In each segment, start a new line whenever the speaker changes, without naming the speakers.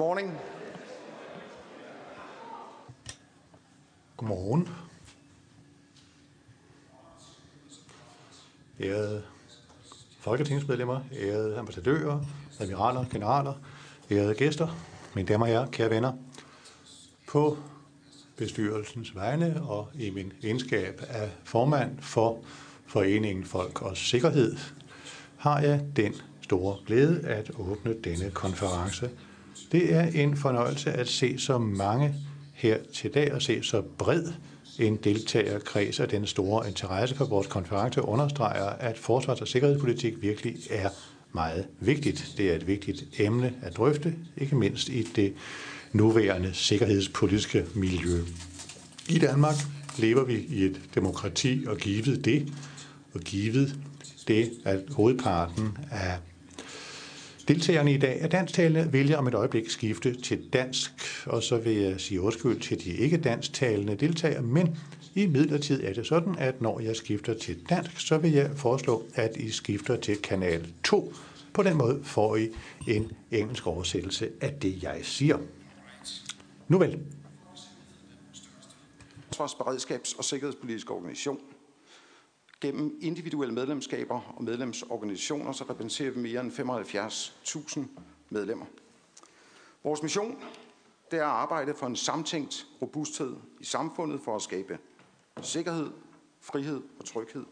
morning.
Godmorgen. Ærede folketingsmedlemmer, ærede ambassadører, admiraler, generaler, ærede gæster, mine damer og herrer, kære venner. På bestyrelsens vegne og i min egenskab af formand for Foreningen Folk og Sikkerhed, har jeg den store glæde at åbne denne konference. Det er en fornøjelse at se så mange her til dag og se så bred en deltagerkreds af den store interesse for vores konference understreger, at forsvars- og sikkerhedspolitik virkelig er meget vigtigt. Det er et vigtigt emne at drøfte, ikke mindst i det nuværende sikkerhedspolitiske miljø. I Danmark lever vi i et demokrati, og givet det, og givet det, at hovedparten af Deltagerne i dag er dansktalende, vil jeg om et øjeblik skifte til dansk, og så vil jeg sige undskyld til de ikke dansktalende deltagere, men i midlertid er det sådan, at når jeg skifter til dansk, så vil jeg foreslå, at I skifter til kanal 2. På den måde får I en engelsk oversættelse af det, jeg siger. Nu vel.
Forsvarsberedskabs- og sikkerhedspolitisk organisation. Gennem individuelle medlemskaber og medlemsorganisationer, så repræsenterer vi mere end 75.000 medlemmer. Vores mission det er at arbejde for en samtænkt robusthed i samfundet for at skabe sikkerhed, frihed og tryghed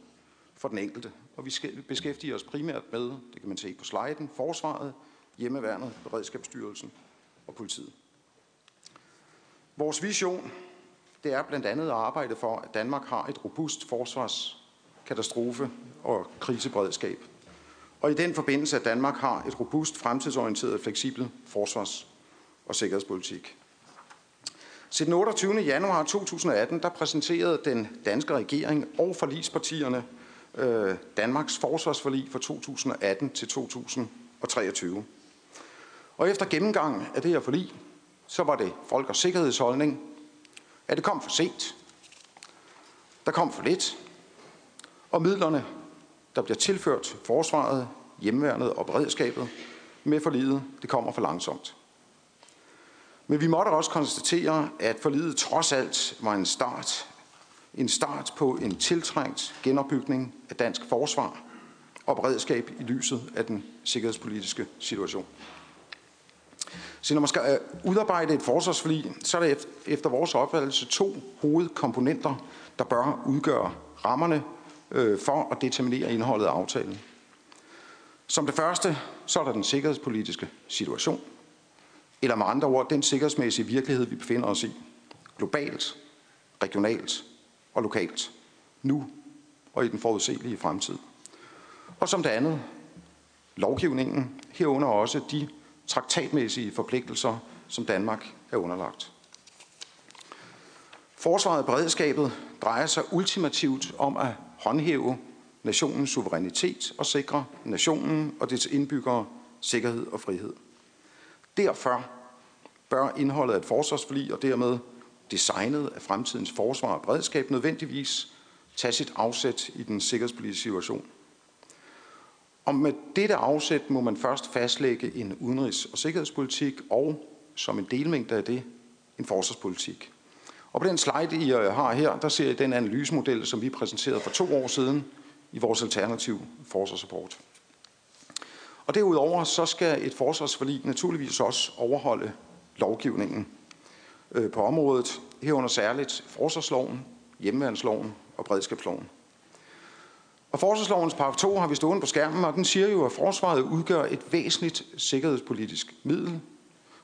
for den enkelte. Og vi skal beskæftige os primært med, det kan man se på sliden, forsvaret, hjemmeværnet, beredskabsstyrelsen og politiet. Vores vision det er blandt andet at arbejde for, at Danmark har et robust forsvars, katastrofe og kriseberedskab. Og i den forbindelse, at Danmark har et robust, fremtidsorienteret og fleksibelt forsvars- og sikkerhedspolitik. Til den 28. januar 2018, der præsenterede den danske regering og forlispartierne øh, Danmarks forsvarsforlig for 2018 til 2023. Og efter gennemgang af det her forlig, så var det folk- og sikkerhedsholdning, at det kom for sent. Der kom for lidt. Og midlerne, der bliver tilført forsvaret, hjemmeværnet og beredskabet med forlidet, det kommer for langsomt. Men vi måtte også konstatere, at forlidet trods alt var en start, en start på en tiltrængt genopbygning af dansk forsvar og beredskab i lyset af den sikkerhedspolitiske situation. Så når man skal øh, udarbejde et forsvarsforlig, så er der efter vores opfattelse to hovedkomponenter, der bør udgøre rammerne øh, for at determinere indholdet af aftalen. Som det første, så er der den sikkerhedspolitiske situation, eller med andre ord, den sikkerhedsmæssige virkelighed, vi befinder os i, globalt, regionalt og lokalt, nu og i den forudsigelige fremtid. Og som det andet, lovgivningen, herunder også de traktatmæssige forpligtelser, som Danmark er underlagt. Forsvaret og beredskabet drejer sig ultimativt om at håndhæve nationens suverænitet og sikre nationen og dets indbyggere sikkerhed og frihed. Derfor bør indholdet af et forsvarsforlig og dermed designet af fremtidens forsvar og beredskab nødvendigvis tage sit afsæt i den sikkerhedspolitiske situation. Og med dette afsæt må man først fastlægge en udenrigs- og sikkerhedspolitik og som en delmængde af det, en forsvarspolitik. Og på den slide, I øh, har her, der ser I den analysemodel, som vi præsenterede for to år siden i vores alternativ forsvarsrapport. Og derudover så skal et forsvarsforlig naturligvis også overholde lovgivningen øh, på området, herunder særligt forsvarsloven, hjemmeværnsloven og beredskabsloven. Og forsvarslovens paragraf 2 har vi stående på skærmen, og den siger jo, at forsvaret udgør et væsentligt sikkerhedspolitisk middel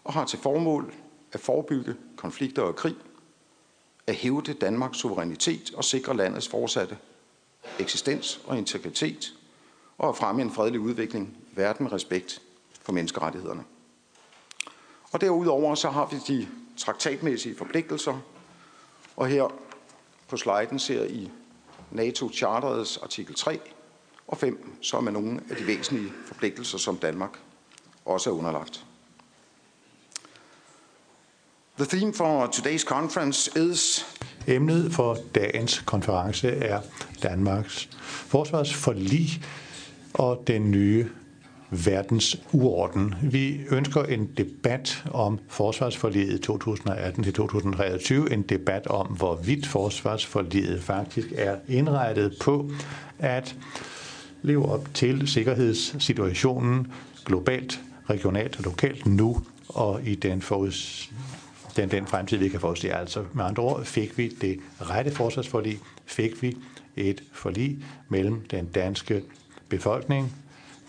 og har til formål at forebygge konflikter og krig, at hævde Danmarks suverænitet og sikre landets fortsatte eksistens og integritet, og at fremme en fredelig udvikling i verden med respekt for menneskerettighederne. Og derudover så har vi de traktatmæssige forpligtelser, og her på sliden ser I NATO-charterets artikel 3 og 5, som er nogle af de væsentlige forpligtelser, som Danmark også er underlagt. The theme for today's conference is
Emnet for dagens konference er Danmarks forsvarsforlig og den nye verdens uorden. Vi ønsker en debat om forsvarsforliget 2018-2023, en debat om, hvorvidt forsvarsforliget faktisk er indrettet på at leve op til sikkerhedssituationen globalt, regionalt og lokalt nu og i den, foruds, den, den fremtid, vi kan forudse. Altså med andre ord fik vi det rette forsvarsforlig, fik vi et forlig mellem den danske befolkning,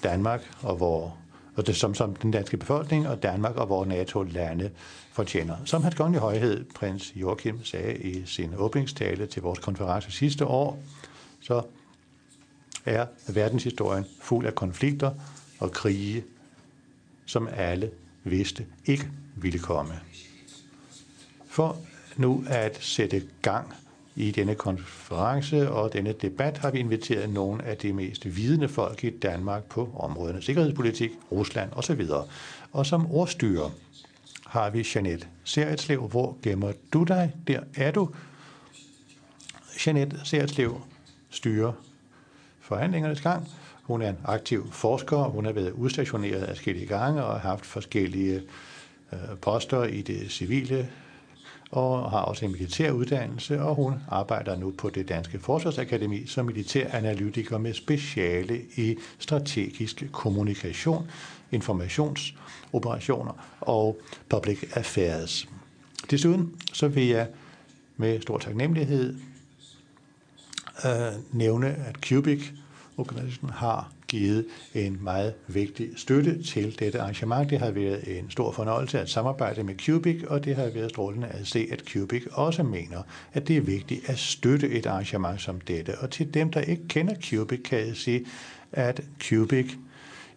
Danmark og vores og det som, som den danske befolkning og Danmark og vores NATO-lande fortjener. Som hans kongelige højhed, prins Joachim, sagde i sin åbningstale til vores konference sidste år, så er verdenshistorien fuld af konflikter og krige, som alle vidste ikke ville komme. For nu at sætte gang i denne konference og denne debat har vi inviteret nogle af de mest vidende folk i Danmark på områderne sikkerhedspolitik, Rusland osv. Og som ordstyrer har vi Jeanette Seretslev. Hvor gemmer du dig? Der er du. Jeanette Seretslev styrer forhandlingernes gang. Hun er en aktiv forsker. Hun har været udstationeret af forskellige gange og har haft forskellige øh, poster i det civile og har også en militær uddannelse, og hun arbejder nu på det Danske Forsvarsakademi som militæranalytiker med speciale i strategisk kommunikation, informationsoperationer og public affairs. Desuden så vil jeg med stor taknemmelighed øh, nævne, at Cubic organisationen har givet en meget vigtig støtte til dette arrangement. Det har været en stor fornøjelse at samarbejde med Cubic, og det har været strålende at se, at Cubic også mener, at det er vigtigt at støtte et arrangement som dette. Og til dem, der ikke kender Cubic, kan jeg sige, at Cubic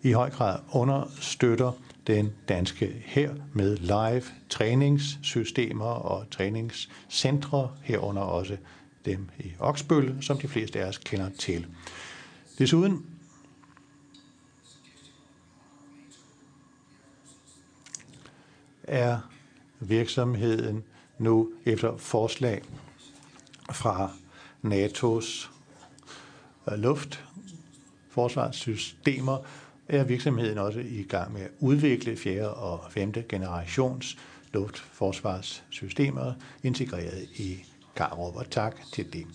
i høj grad understøtter den danske her med live træningssystemer og træningscentre, herunder også dem i Oksbøl, som de fleste af os kender til. Desuden er virksomheden nu efter forslag fra NATO's øh, luftforsvarssystemer, er virksomheden også i gang med at udvikle fjerde og femte generations luftforsvarssystemer integreret i Karup. Og tak til det.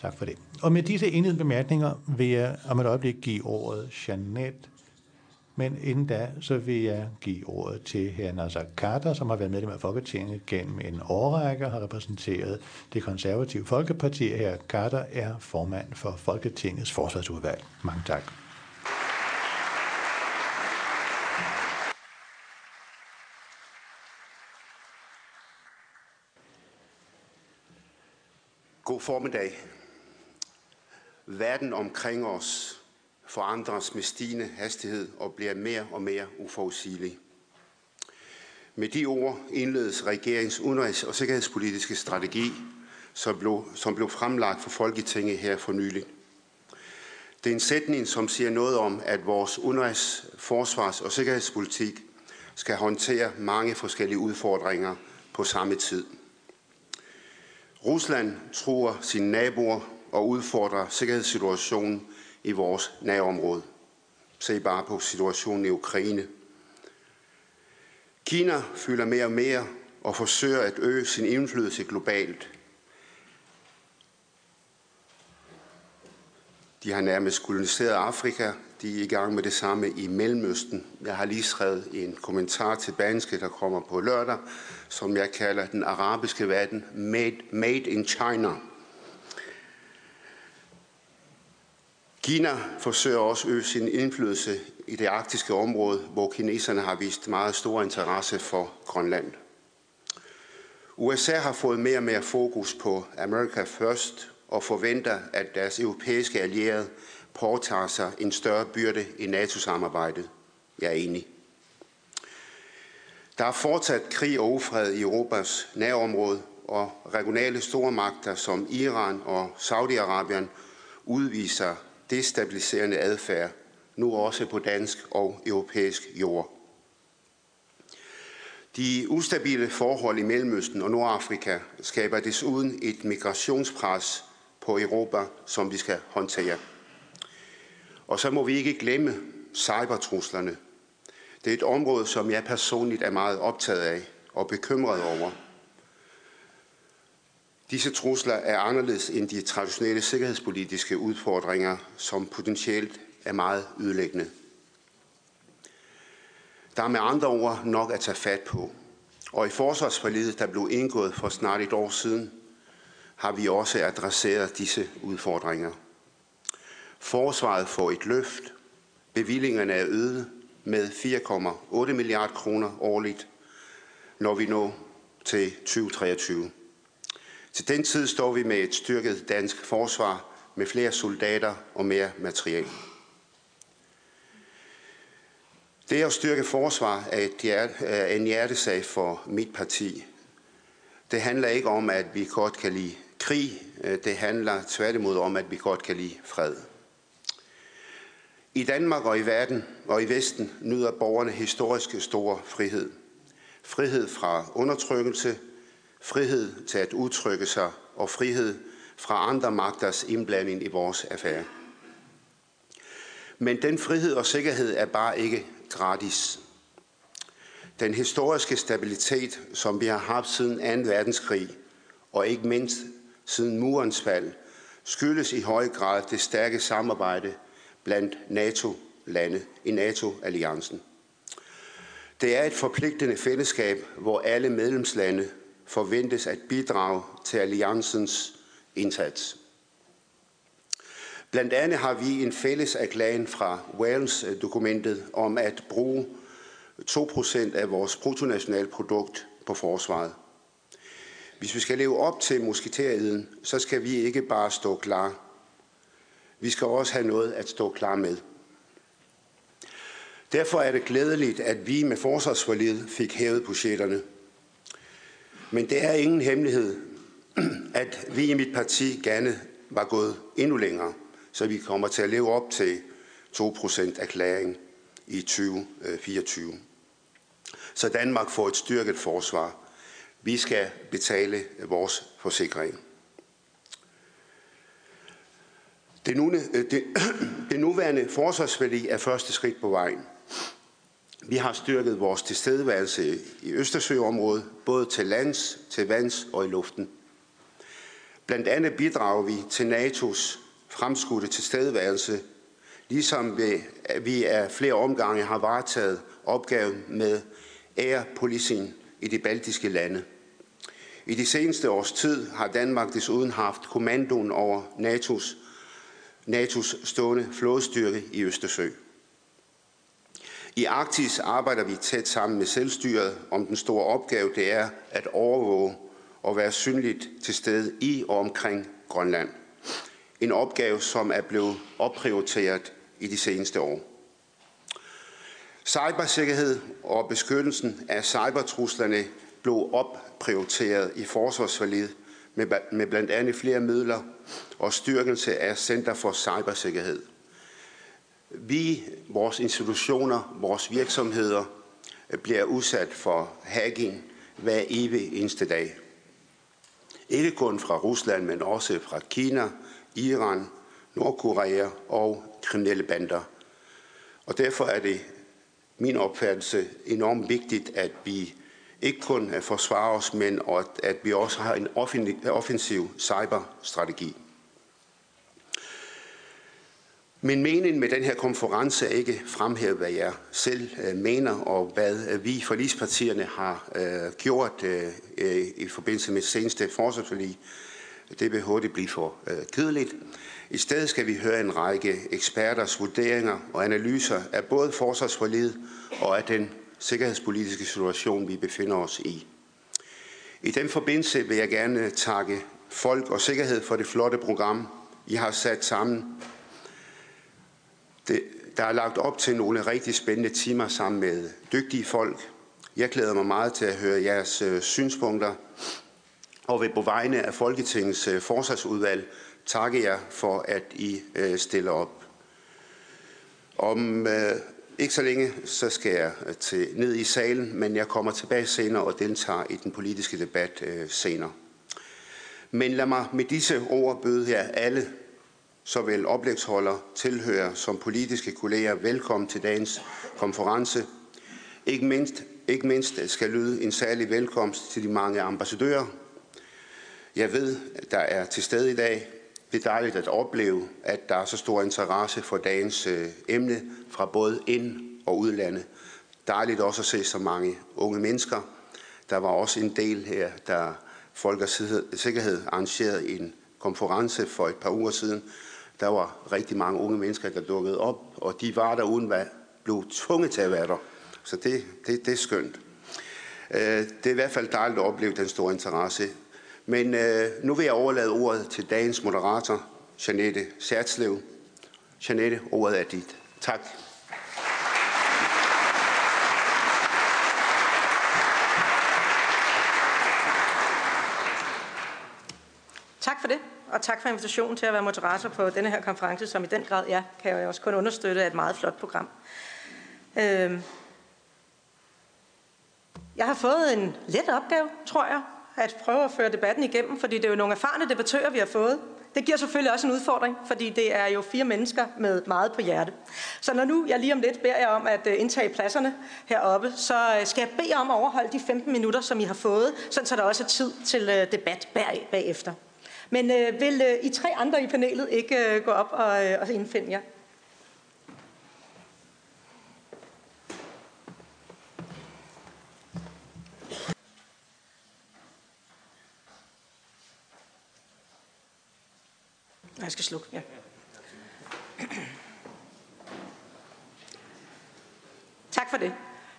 Tak for det. Og med disse enede bemærkninger vil jeg om et øjeblik give ordet Jeanette men inden da, så vil jeg give ordet til hr. Nasser Kader, som har været medlem af Folketinget gennem en årrække og har repræsenteret det konservative Folkeparti. Hr. Kader er formand for Folketingets forsvarsudvalg. Mange tak.
God formiddag. Verden omkring os forandres med stigende hastighed og bliver mere og mere uforudsigelig. Med de ord indledes regeringens udenrigs- og sikkerhedspolitiske strategi, som blev, som blev fremlagt for Folketinget her for nylig. Det er en sætning, som siger noget om, at vores udenrigs-, forsvars- og sikkerhedspolitik skal håndtere mange forskellige udfordringer på samme tid. Rusland truer sine naboer og udfordrer sikkerhedssituationen i vores nærområde. Se bare på situationen i Ukraine. Kina fylder mere og mere og forsøger at øge sin indflydelse globalt. De har nærmest koloniseret Afrika. De er i gang med det samme i Mellemøsten. Jeg har lige skrevet en kommentar til Banske, der kommer på lørdag, som jeg kalder den arabiske verden Made, made in China. Kina forsøger også at øge sin indflydelse i det arktiske område, hvor kineserne har vist meget stor interesse for Grønland. USA har fået mere og mere fokus på America First og forventer, at deres europæiske allierede påtager sig en større byrde i NATO-samarbejdet. Jeg er enig. Der er fortsat krig og ufred i Europas nærområde, og regionale stormagter som Iran og Saudi-Arabien udviser destabiliserende adfærd, nu også på dansk og europæisk jord. De ustabile forhold i Mellemøsten og Nordafrika skaber desuden et migrationspres på Europa, som vi skal håndtere. Og så må vi ikke glemme, cybertruslerne. Det er et område, som jeg personligt er meget optaget af og bekymret over. Disse trusler er anderledes end de traditionelle sikkerhedspolitiske udfordringer, som potentielt er meget ødelæggende. Der er med andre ord nok at tage fat på. Og i forsvarsforlidet, der blev indgået for snart et år siden, har vi også adresseret disse udfordringer. Forsvaret får et løft. Bevillingerne er øget med 4,8 milliarder kroner årligt, når vi når til 2023. Til den tid står vi med et styrket dansk forsvar med flere soldater og mere materiel. Det at styrke forsvar er, et hjerte, er en hjertesag for mit parti. Det handler ikke om, at vi godt kan lide krig. Det handler tværtimod om, at vi godt kan lide fred. I Danmark og i verden og i Vesten nyder borgerne historisk stor frihed. Frihed fra undertrykkelse, frihed til at udtrykke sig og frihed fra andre magters indblanding i vores affære. Men den frihed og sikkerhed er bare ikke gratis. Den historiske stabilitet, som vi har haft siden 2. verdenskrig, og ikke mindst siden murens fald, skyldes i høj grad det stærke samarbejde blandt NATO-lande i NATO-alliancen. Det er et forpligtende fællesskab, hvor alle medlemslande forventes at bidrage til alliancens indsats. Blandt andet har vi en fælles erklæring fra Wales-dokumentet om at bruge 2% af vores bruttonationalprodukt på forsvaret. Hvis vi skal leve op til musketeriden, så skal vi ikke bare stå klar. Vi skal også have noget at stå klar med. Derfor er det glædeligt, at vi med forsvarsforlidet fik hævet budgetterne. Men det er ingen hemmelighed, at vi i mit parti gerne var gået endnu længere, så vi kommer til at leve op til 2% erklæring i 2024. Øh, så Danmark får et styrket forsvar. Vi skal betale vores forsikring. Det, nu, øh, det, det nuværende forsvarsforlig er første skridt på vejen. Vi har styrket vores tilstedeværelse i Østersøområdet, både til lands, til vands og i luften. Blandt andet bidrager vi til NATO's fremskudte tilstedeværelse, ligesom vi, af flere omgange har varetaget opgaven med air policing i de baltiske lande. I de seneste års tid har Danmark desuden haft kommandoen over NATO's, NATO's stående flådestyrke i Østersøen. I Arktis arbejder vi tæt sammen med selvstyret om den store opgave, det er at overvåge og være synligt til stede i og omkring Grønland. En opgave, som er blevet opprioriteret i de seneste år. Cybersikkerhed og beskyttelsen af cybertruslerne blev opprioriteret i forsvarsforliget med blandt andet flere midler og styrkelse af Center for Cybersikkerhed. Vi, vores institutioner, vores virksomheder øh, bliver udsat for hacking hver evig eneste dag. Ikke kun fra Rusland, men også fra Kina, Iran, Nordkorea og kriminelle bander. Og derfor er det min opfattelse enormt vigtigt, at vi ikke kun øh, forsvarer os, men at vi også har en offensiv cyberstrategi. Min mening med den her konference er ikke fremhæve, hvad jeg selv øh, mener, og hvad øh, vi forlispartierne har øh, gjort øh, i forbindelse med seneste forsvarsforlig. Det vil hurtigt blive for øh, kedeligt. I stedet skal vi høre en række eksperters vurderinger og analyser af både forsvarsforliget og af den sikkerhedspolitiske situation, vi befinder os i. I den forbindelse vil jeg gerne takke Folk og Sikkerhed for det flotte program, I har sat sammen det, der er lagt op til nogle rigtig spændende timer sammen med dygtige folk. Jeg glæder mig meget til at høre jeres øh, synspunkter, og vil på vegne af Folketingets øh, forsvarsudvalg takke jer for, at I øh, stiller op. Om øh, ikke så længe, så skal jeg øh, til, ned i salen, men jeg kommer tilbage senere og deltager i den politiske debat øh, senere. Men lad mig med disse ord byde jer alle såvel oplægsholder, tilhører som politiske kolleger velkommen til dagens konference. Ikke mindst, ikke mindst skal lyde en særlig velkomst til de mange ambassadører. Jeg ved, der er til stede i dag. Det er dejligt at opleve, at der er så stor interesse for dagens øh, emne fra både ind- og udlandet. Dejligt også at se så mange unge mennesker. Der var også en del her, der Folk og Sikkerhed arrangerede en konference for et par uger siden. Der var rigtig mange unge mennesker, der dukkede op, og de var der uden at blev tvunget til at være der. Så det, det, det er skønt. Øh, det er i hvert fald dejligt at opleve den store interesse. Men øh, nu vil jeg overlade ordet til dagens moderator, Janette Særtslev. Janette, ordet er dit. Tak.
Tak for det, og tak for invitationen til at være moderator på denne her konference, som i den grad, ja, kan jeg også kun understøtte, er et meget flot program. Øh, jeg har fået en let opgave, tror jeg, at prøve at føre debatten igennem, fordi det er jo nogle erfarne debattører, vi har fået. Det giver selvfølgelig også en udfordring, fordi det er jo fire mennesker med meget på hjerte. Så når nu jeg lige om lidt beder jer om at øh, indtage pladserne heroppe, så øh, skal jeg bede om at overholde de 15 minutter, som I har fået, så der også er tid til øh, debat bagefter. Men øh, vil øh, I tre andre i panelet ikke øh, gå op og, øh, og indfinde jer? Jeg skal slukke, ja. Tak for det.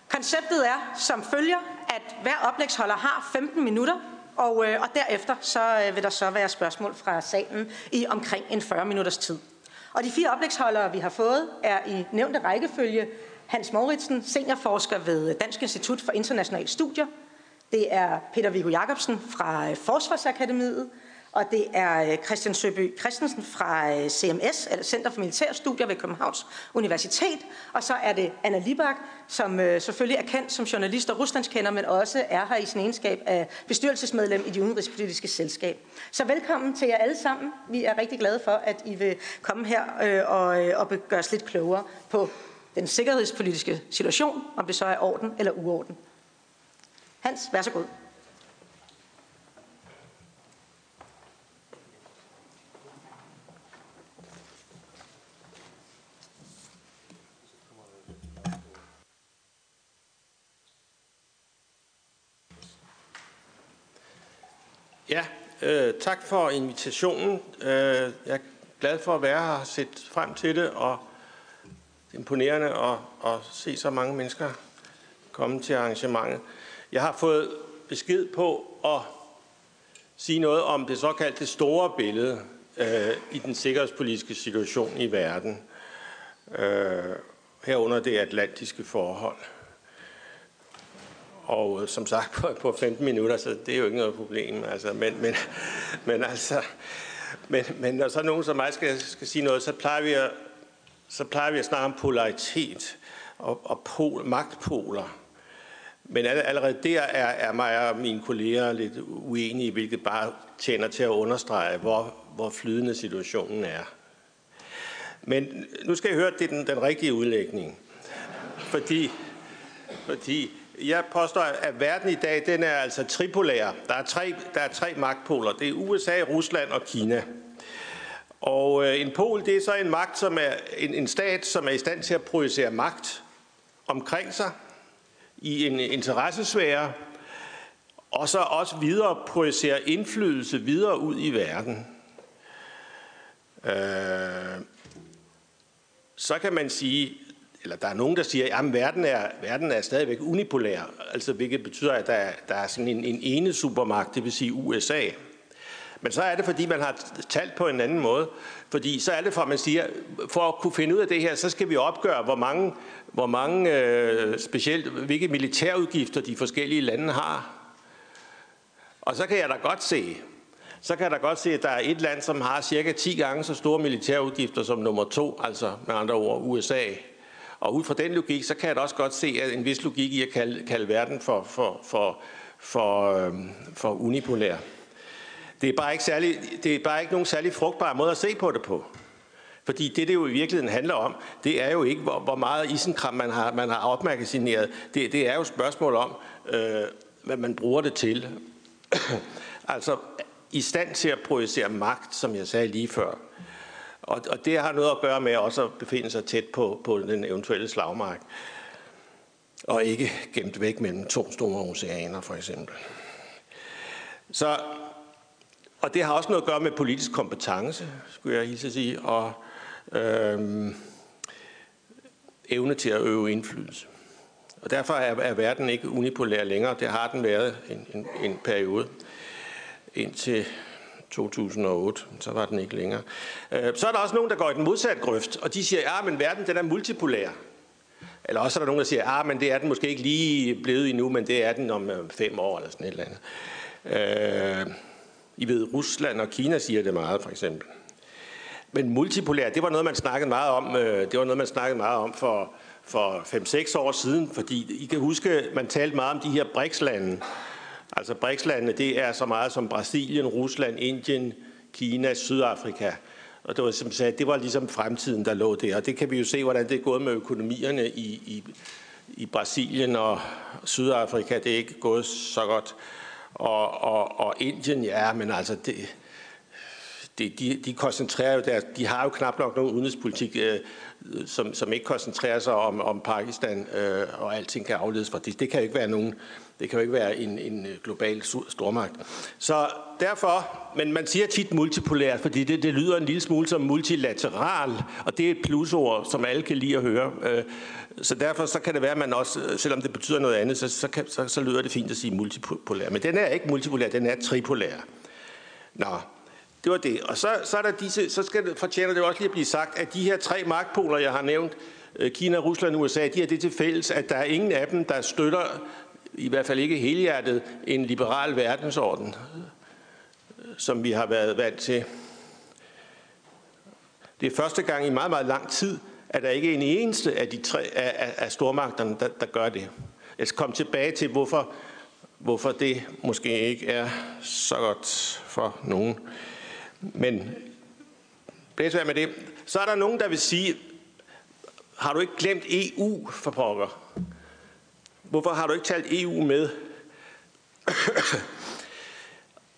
Konceptet er som følger, at hver oplægsholder har 15 minutter, og, øh, og derefter så øh, vil der så være spørgsmål fra salen i omkring en 40 minutters tid. Og de fire oplægsholdere, vi har fået, er i nævnte rækkefølge Hans Mauritsen, seniorforsker ved Dansk Institut for Internationale Studier. Det er Peter Viggo Jacobsen fra øh, Forsvarsakademiet, og det er øh, Christian Søby Christensen fra øh, CMS, eller Center for Militærstudier ved Københavns Universitet, og så er det Anna Libak, som øh, selvfølgelig er kendt som journalist og ruslandskender, men også er her i sin egenskab af bestyrelsesmedlem i det udenrigspolitiske selskab. Så velkommen til jer alle sammen. Vi er rigtig glade for, at I vil komme her og, og gøre os lidt klogere på den sikkerhedspolitiske situation, om det så er orden eller uorden. Hans, vær så god.
Ja, øh, tak for invitationen. Øh, jeg er glad for at være her og set frem til det, og det er imponerende at, at se så mange mennesker komme til arrangementet. Jeg har fået besked på at sige noget om det såkaldte store billede øh, i den sikkerhedspolitiske situation i verden, øh, herunder det atlantiske forhold. Og øh, som sagt på, på 15 minutter, så det er jo ikke noget problem. Altså, men, men, men altså, men, men når så nogen som mig skal, skal sige noget, så plejer vi at, så plejer vi at snakke om polaritet og, og pol, magtpoler. Men allerede der er, er mig og mine kolleger lidt uenige, hvilket bare tjener til at understrege, hvor, hvor flydende situationen er. Men nu skal jeg høre, at det er den, den rigtige udlægning. Fordi, fordi jeg påstår, at verden i dag den er altså tripolær. Der er tre, der er tre magtpoler. Det er USA, Rusland og Kina. Og øh, en pol, det er så en magt, som er en, en stat, som er i stand til at projicere magt omkring sig i en interessesfære, og så også videre projicere indflydelse videre ud i verden. Øh, så kan man sige, eller der er nogen, der siger, at verden er, verden er stadigvæk unipolær, altså hvilket betyder, at der, der er sådan en, en ene supermagt, det vil sige USA. Men så er det, fordi man har talt på en anden måde. Fordi så er det for, at man siger, for at kunne finde ud af det her, så skal vi opgøre, hvor mange, hvor mange øh, specielt, hvilke militærudgifter de forskellige lande har. Og så kan jeg da godt se, så kan jeg da godt se, at der er et land, som har cirka 10 gange så store militærudgifter som nummer to, altså med andre ord USA. Og ud fra den logik, så kan jeg da også godt se at en vis logik i at kalde, kalde verden for, for, for, for, øh, for unipolær. Det er, bare ikke særlig, det er bare ikke nogen særlig frugtbar måde at se på det på. Fordi det, det jo i virkeligheden handler om, det er jo ikke, hvor, hvor meget isenkram man har, man har opmagasineret. Det, det er jo et spørgsmål om, øh, hvad man bruger det til. altså, i stand til at projicere magt, som jeg sagde lige før. Og, og det har noget at gøre med også at befinde sig tæt på, på den eventuelle slagmark. Og ikke gemt væk mellem to store oceaner, for eksempel. Så, og det har også noget at gøre med politisk kompetence, skulle jeg hilse at sige, og øhm, evne til at øve indflydelse. Og derfor er, er verden ikke unipolær længere. Det har den været en, en, en periode indtil 2008, så var den ikke længere. Øh, så er der også nogen, der går i den modsatte grøft, og de siger, ja, men verden den er multipolær. Eller også er der nogen, der siger, ja, men det er den måske ikke lige blevet endnu, men det er den om øh, fem år eller sådan et eller andet. Øh, I ved, Rusland og Kina siger det meget, for eksempel. Men multipolær, det var noget, man snakkede meget om, øh, det var noget, man snakkede meget om for, for 5-6 år siden, fordi I kan huske, man talte meget om de her BRICS-lande. Altså BRICS-landene, det er så meget som Brasilien, Rusland, Indien, Kina, Sydafrika. Og det var, som sagde, det var ligesom fremtiden, der lå der. Og det kan vi jo se, hvordan det er gået med økonomierne i, i, i Brasilien og Sydafrika. Det er ikke gået så godt. Og, og, og Indien, ja, men altså, det, det, de, de koncentrerer jo der, de har jo knap nok nogen udenrigspolitik, øh, som, som ikke koncentrerer sig om, om Pakistan, øh, og alting kan afledes fra det. Det kan jo ikke være nogen, det kan jo ikke være en, en øh, global stormagt. Så derfor, men man siger tit multipolær, fordi det, det lyder en lille smule som multilateral, og det er et plusord, som alle kan lide at høre. Øh, så derfor så kan det være, at man også, øh, selvom det betyder noget andet, så, så, kan, så, så lyder det fint at sige multipolær. Men den er ikke multipolær, den er tripolær. Nå, det var det. Og så, så, er der disse, så skal det, fortjener det også lige at blive sagt, at de her tre magtpoler, jeg har nævnt, Kina, Rusland og USA, de har det til fælles, at der er ingen af dem, der støtter, i hvert fald ikke helhjertet, en liberal verdensorden, som vi har været vant til. Det er første gang i meget, meget lang tid, at der ikke er en eneste af de tre af, af stormagterne, der, der gør det. Jeg skal komme tilbage til, hvorfor, hvorfor det måske ikke er så godt for nogen. Men blæs med det. Så er der nogen, der vil sige, har du ikke glemt EU for pokker? Hvorfor har du ikke talt EU med?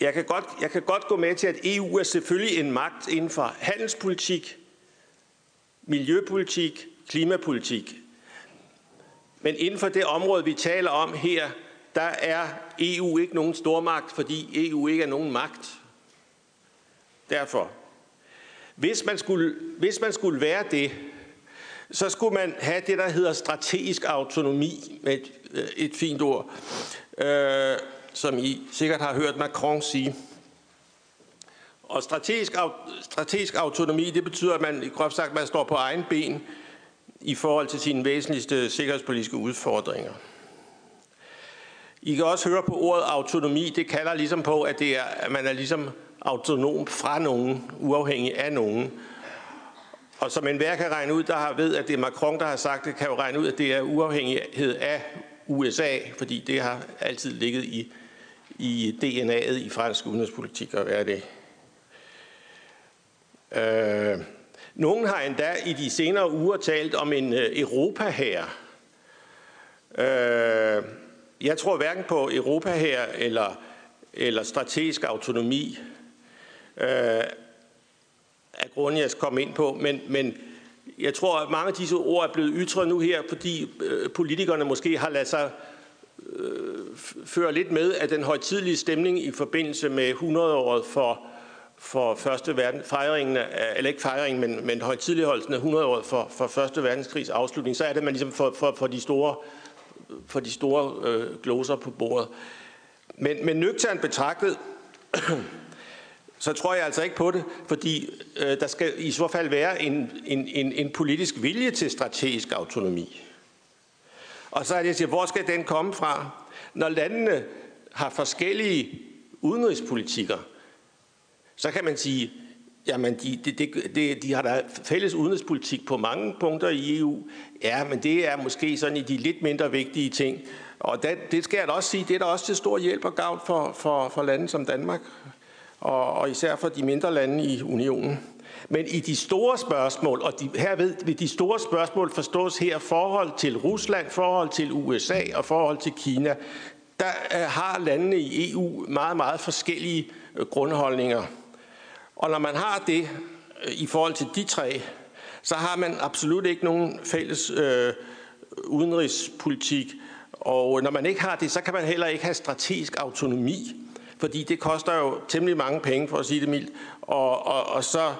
Jeg kan, godt, jeg kan godt gå med til, at EU er selvfølgelig en magt inden for handelspolitik, miljøpolitik, klimapolitik. Men inden for det område, vi taler om her, der er EU ikke nogen stormagt, fordi EU ikke er nogen magt. Derfor, hvis man skulle, hvis man skulle være det, så skulle man have det, der hedder strategisk autonomi, med et, Øh, et fint ord, øh, som I sikkert har hørt Macron sige. Og strategisk, strategisk autonomi, det betyder, at man, groft sagt, man står på egen ben i forhold til sine væsentligste sikkerhedspolitiske udfordringer. I kan også høre på ordet autonomi, det kalder ligesom på, at, det er, at man er ligesom autonom fra nogen, uafhængig af nogen. Og som enhver kan regne ud, der har ved, at det er Macron, der har sagt det, kan jo regne ud, at det er uafhængighed af USA, fordi det har altid ligget i, i DNA'et i fransk udenrigspolitik at være det. Øh, nogen har endda i de senere uger talt om en øh, uh, Europa her. Øh, jeg tror hverken på Europa her eller, eller strategisk autonomi øh, af grunden, jeg skal komme ind på. Men, men jeg tror, at mange af disse ord er blevet ytret nu her, fordi øh, politikerne måske har ladet sig øh, føre lidt med af den højtidlige stemning i forbindelse med 100-året for, for første verden, fejringen af, eller ikke fejringen, men, men højtidligholdelsen af 100-året for, for første verdenskrigs afslutning, så er det, man ligesom for, for, for de store, for de store øh, gloser på bordet. Men, men nøgternt betragtet, så tror jeg altså ikke på det, fordi øh, der skal i så fald være en, en, en, en politisk vilje til strategisk autonomi. Og så er det, jeg siger, hvor skal den komme fra? Når landene har forskellige udenrigspolitikker, så kan man sige, jamen de, de, de, de har da fælles udenrigspolitik på mange punkter i EU. Ja, men det er måske sådan i de lidt mindre vigtige ting. Og det, det skal jeg da også sige, det er da også til stor hjælp og gavn for, for, for lande som Danmark og, og især for de mindre lande i unionen. Men i de store spørgsmål, og de, her ved, de store spørgsmål forstås her forhold til Rusland, forhold til USA og forhold til Kina, der øh, har landene i EU meget, meget forskellige øh, grundholdninger. Og når man har det øh, i forhold til de tre, så har man absolut ikke nogen fælles øh, udenrigspolitik. Og når man ikke har det, så kan man heller ikke have strategisk autonomi, fordi det koster jo temmelig mange penge, for at sige det mildt. Og, og, og så,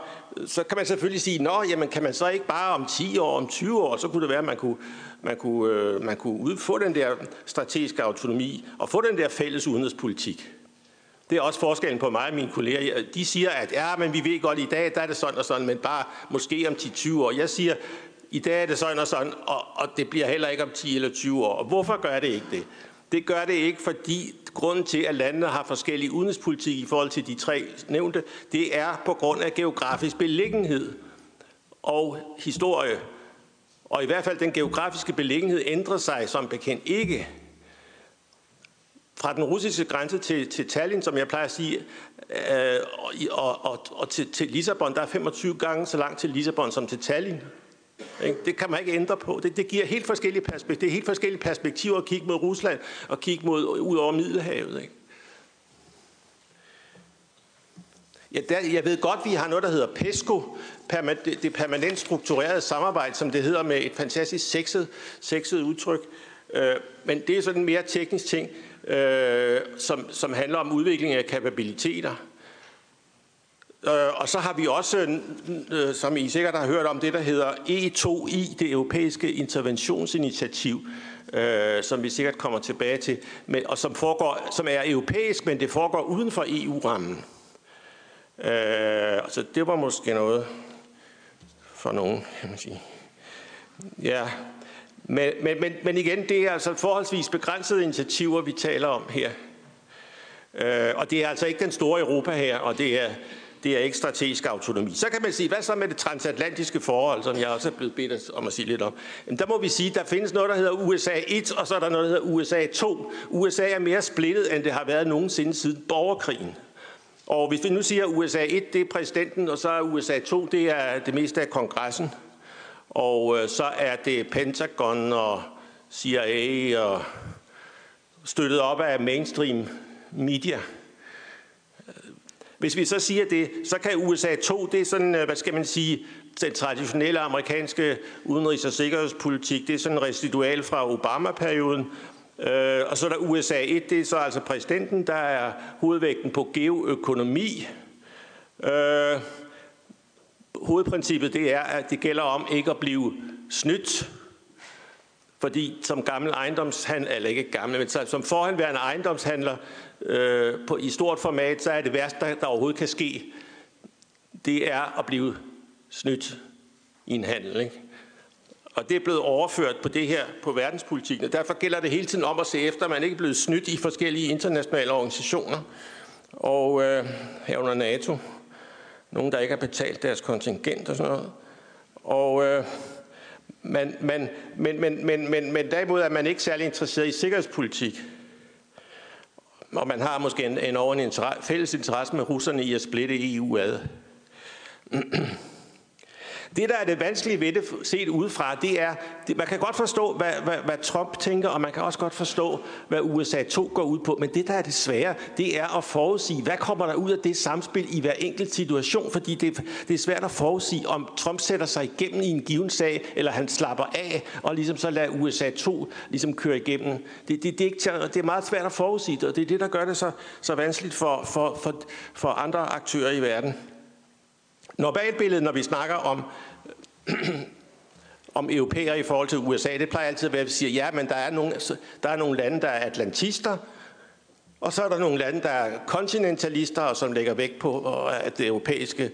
så kan man selvfølgelig sige, nå, jamen kan man så ikke bare om 10 år, om 20 år, så kunne det være, at man kunne, man kunne, øh, man kunne få den der strategiske autonomi og få den der fælles udenrigspolitik. Det er også forskellen på mig og mine kolleger. De siger, at ja, men vi ved godt, at i dag der er det sådan og sådan, men bare måske om 10-20 år. Jeg siger, i dag er det sådan og sådan, og, og det bliver heller ikke om 10 eller 20 år. Og hvorfor gør det ikke det? Det gør det ikke, fordi grunden til, at landene har forskellige udenrigspolitik i forhold til de tre nævnte, det er på grund af geografisk beliggenhed og historie. Og i hvert fald den geografiske beliggenhed ændrer sig som bekendt ikke fra den russiske grænse til, til Tallinn, som jeg plejer at sige, øh, og, og, og til, til Lissabon, der er 25 gange så langt til Lissabon som til Tallinn. Det kan man ikke ændre på. Det, det giver helt forskellige, perspektiver, det er helt forskellige perspektiver at kigge mod Rusland og kigge mod, ud over Middelhavet. Ikke? Ja, der, jeg ved godt, vi har noget, der hedder PESCO, det permanent strukturerede samarbejde, som det hedder med et fantastisk sexet, sexet udtryk. Øh, men det er sådan en mere teknisk ting øh, som, som handler om udvikling af kapabiliteter. Øh, og så har vi også, øh, øh, som I sikkert har hørt om, det der hedder E2I, det europæiske interventionsinitiativ, øh, som vi sikkert kommer tilbage til, men, og som, foregår, som er europæisk, men det foregår uden for EU-rammen. Øh, så det var måske noget for nogen, kan man sige. Ja, men, men, men, men igen, det er altså forholdsvis begrænsede initiativer, vi taler om her. Øh, og det er altså ikke den store Europa her, og det er, det er ikke strategisk autonomi. Så kan man sige, hvad så med det transatlantiske forhold, som jeg også er blevet bedt om at sige lidt om. Jamen, der må vi sige, der findes noget, der hedder USA 1, og så er der noget, der hedder USA 2. USA er mere splittet, end det har været nogensinde siden borgerkrigen. Og hvis vi nu siger, at USA 1, det er præsidenten, og så er USA 2, det er det meste af kongressen. Og øh, så er det Pentagon og CIA og støttet op af mainstream media. Hvis vi så siger det, så kan USA 2, det er sådan, øh, hvad skal man sige, den traditionelle amerikanske udenrigs- og sikkerhedspolitik, det er sådan residual fra Obama-perioden. Øh, og så er der USA 1, det er så altså præsidenten, der er hovedvægten på geoøkonomi. Øh, hovedprincippet det er, at det gælder om ikke at blive snydt. Fordi som gammel ejendomshandler, eller ikke gammel, men som forhenværende ejendomshandler øh, på, i stort format, så er det værste, der, der overhovedet kan ske, det er at blive snydt i en handel. Ikke? Og det er blevet overført på det her på verdenspolitikken. Og derfor gælder det hele tiden om at se efter, at man ikke er blevet snydt i forskellige internationale organisationer. Og øh, herunder NATO nogen, der ikke har betalt deres kontingent og sådan noget. Og, øh, man, men, men, men, men, men, men derimod er man ikke særlig interesseret i sikkerhedspolitik. Og man har måske en, en, en interesse, fælles interesse med russerne i at splitte EU ad. Det, der er det vanskelige ved det set udefra, det er, det, man kan godt forstå, hvad, hvad, hvad Trump tænker, og man kan også godt forstå, hvad USA 2 går ud på. Men det, der er det svære, det er at forudsige, hvad kommer der ud af det samspil i hver enkelt situation, fordi det, det er svært at forudsige, om Trump sætter sig igennem i en given sag, eller han slapper af, og ligesom så lader USA 2 ligesom køre igennem. Det, det, det, er, ikke, det er meget svært at forudsige, og det er det, der gør det så, så vanskeligt for, for, for, for andre aktører i verden. Normalbilledet, når vi snakker om, om europæer i forhold til USA, det plejer altid at være, at vi siger, ja, men der er, nogle, der er nogle lande, der er atlantister, og så er der nogle lande, der er kontinentalister, og som lægger vægt på, at det europæiske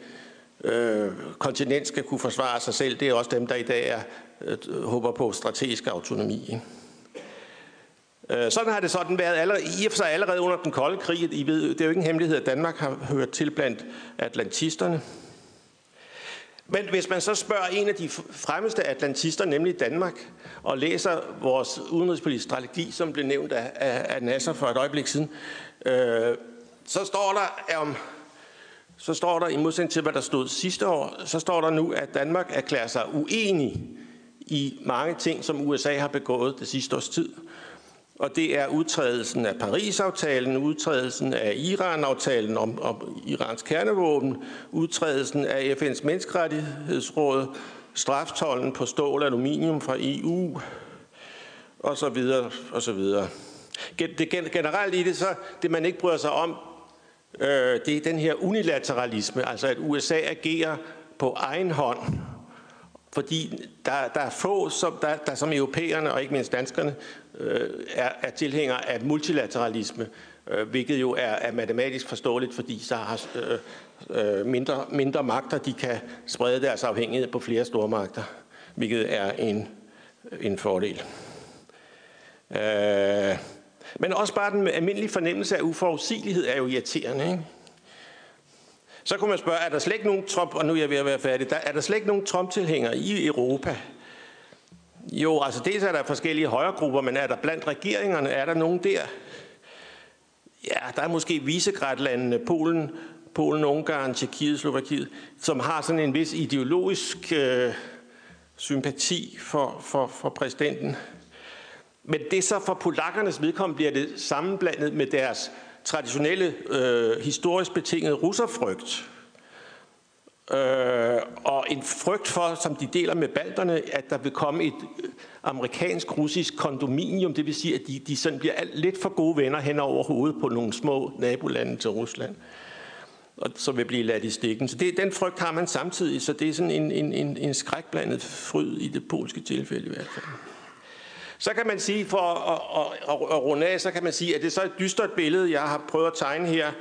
øh, kontinent skal kunne forsvare sig selv. Det er også dem, der i dag er, øh, håber på strategisk autonomi. Øh, sådan har det sådan været allerede, i og for sig allerede under den kolde krig. I ved, det er jo ikke en hemmelighed, at Danmark har hørt til blandt atlantisterne. Men hvis man så spørger en af de fremmeste atlantister, nemlig Danmark, og læser vores udenrigspolitiske strategi, som blev nævnt af, af, af Nasser for et øjeblik siden, øh, så står der om, så står der, i modsætning til hvad der stod sidste år, så står der nu, at Danmark erklærer sig uenig i mange ting, som USA har begået det sidste års tid. Og det er udtrædelsen af Paris-aftalen, udtrædelsen af Iran-aftalen om, om Irans kernevåben, udtrædelsen af FN's menneskerettighedsråd, straftollen på stål og aluminium fra EU, og så videre, og så videre. Det generelt i det, så det man ikke bryder sig om, øh, det er den her unilateralisme, altså at USA agerer på egen hånd, fordi der, der er få, som, der, der som europæerne og ikke mindst danskerne øh, er, er tilhænger af multilateralisme, øh, hvilket jo er, er matematisk forståeligt, fordi så har øh, øh, mindre, mindre magter, de kan sprede deres afhængighed på flere store magter, hvilket er en, en fordel. Øh, men også bare den almindelige fornemmelse af uforudsigelighed er jo irriterende, ikke? Så kunne man spørge, er der slet ikke nogen Trump, og nu er jeg ved at være færdig, der, er der slet ikke nogen Trump-tilhængere i Europa? Jo, altså dels er der forskellige højregrupper, men er der blandt regeringerne, er der nogen der? Ja, der er måske visegradlandene, Polen, Polen, Ungarn, Tjekkiet, Slovakiet, som har sådan en vis ideologisk øh, sympati for, for, for præsidenten. Men det så for polakkernes vedkommende bliver det sammenblandet med deres traditionelle øh, historisk betingede russerfrygt. Øh, og en frygt for, som de deler med balterne, at der vil komme et øh, amerikansk-russisk kondominium, det vil sige, at de, de sådan bliver alt lidt for gode venner hen over hovedet på nogle små nabolande til Rusland, og som vil blive ladt i stikken. Så det, den frygt har man samtidig, så det er sådan en, en, en, en skrækblandet fryd i det polske tilfælde i hvert fald. Så kan man sige, for at, at, at, at runde af, så kan man sige, at det er så et dystert billede, jeg har prøvet at tegne her.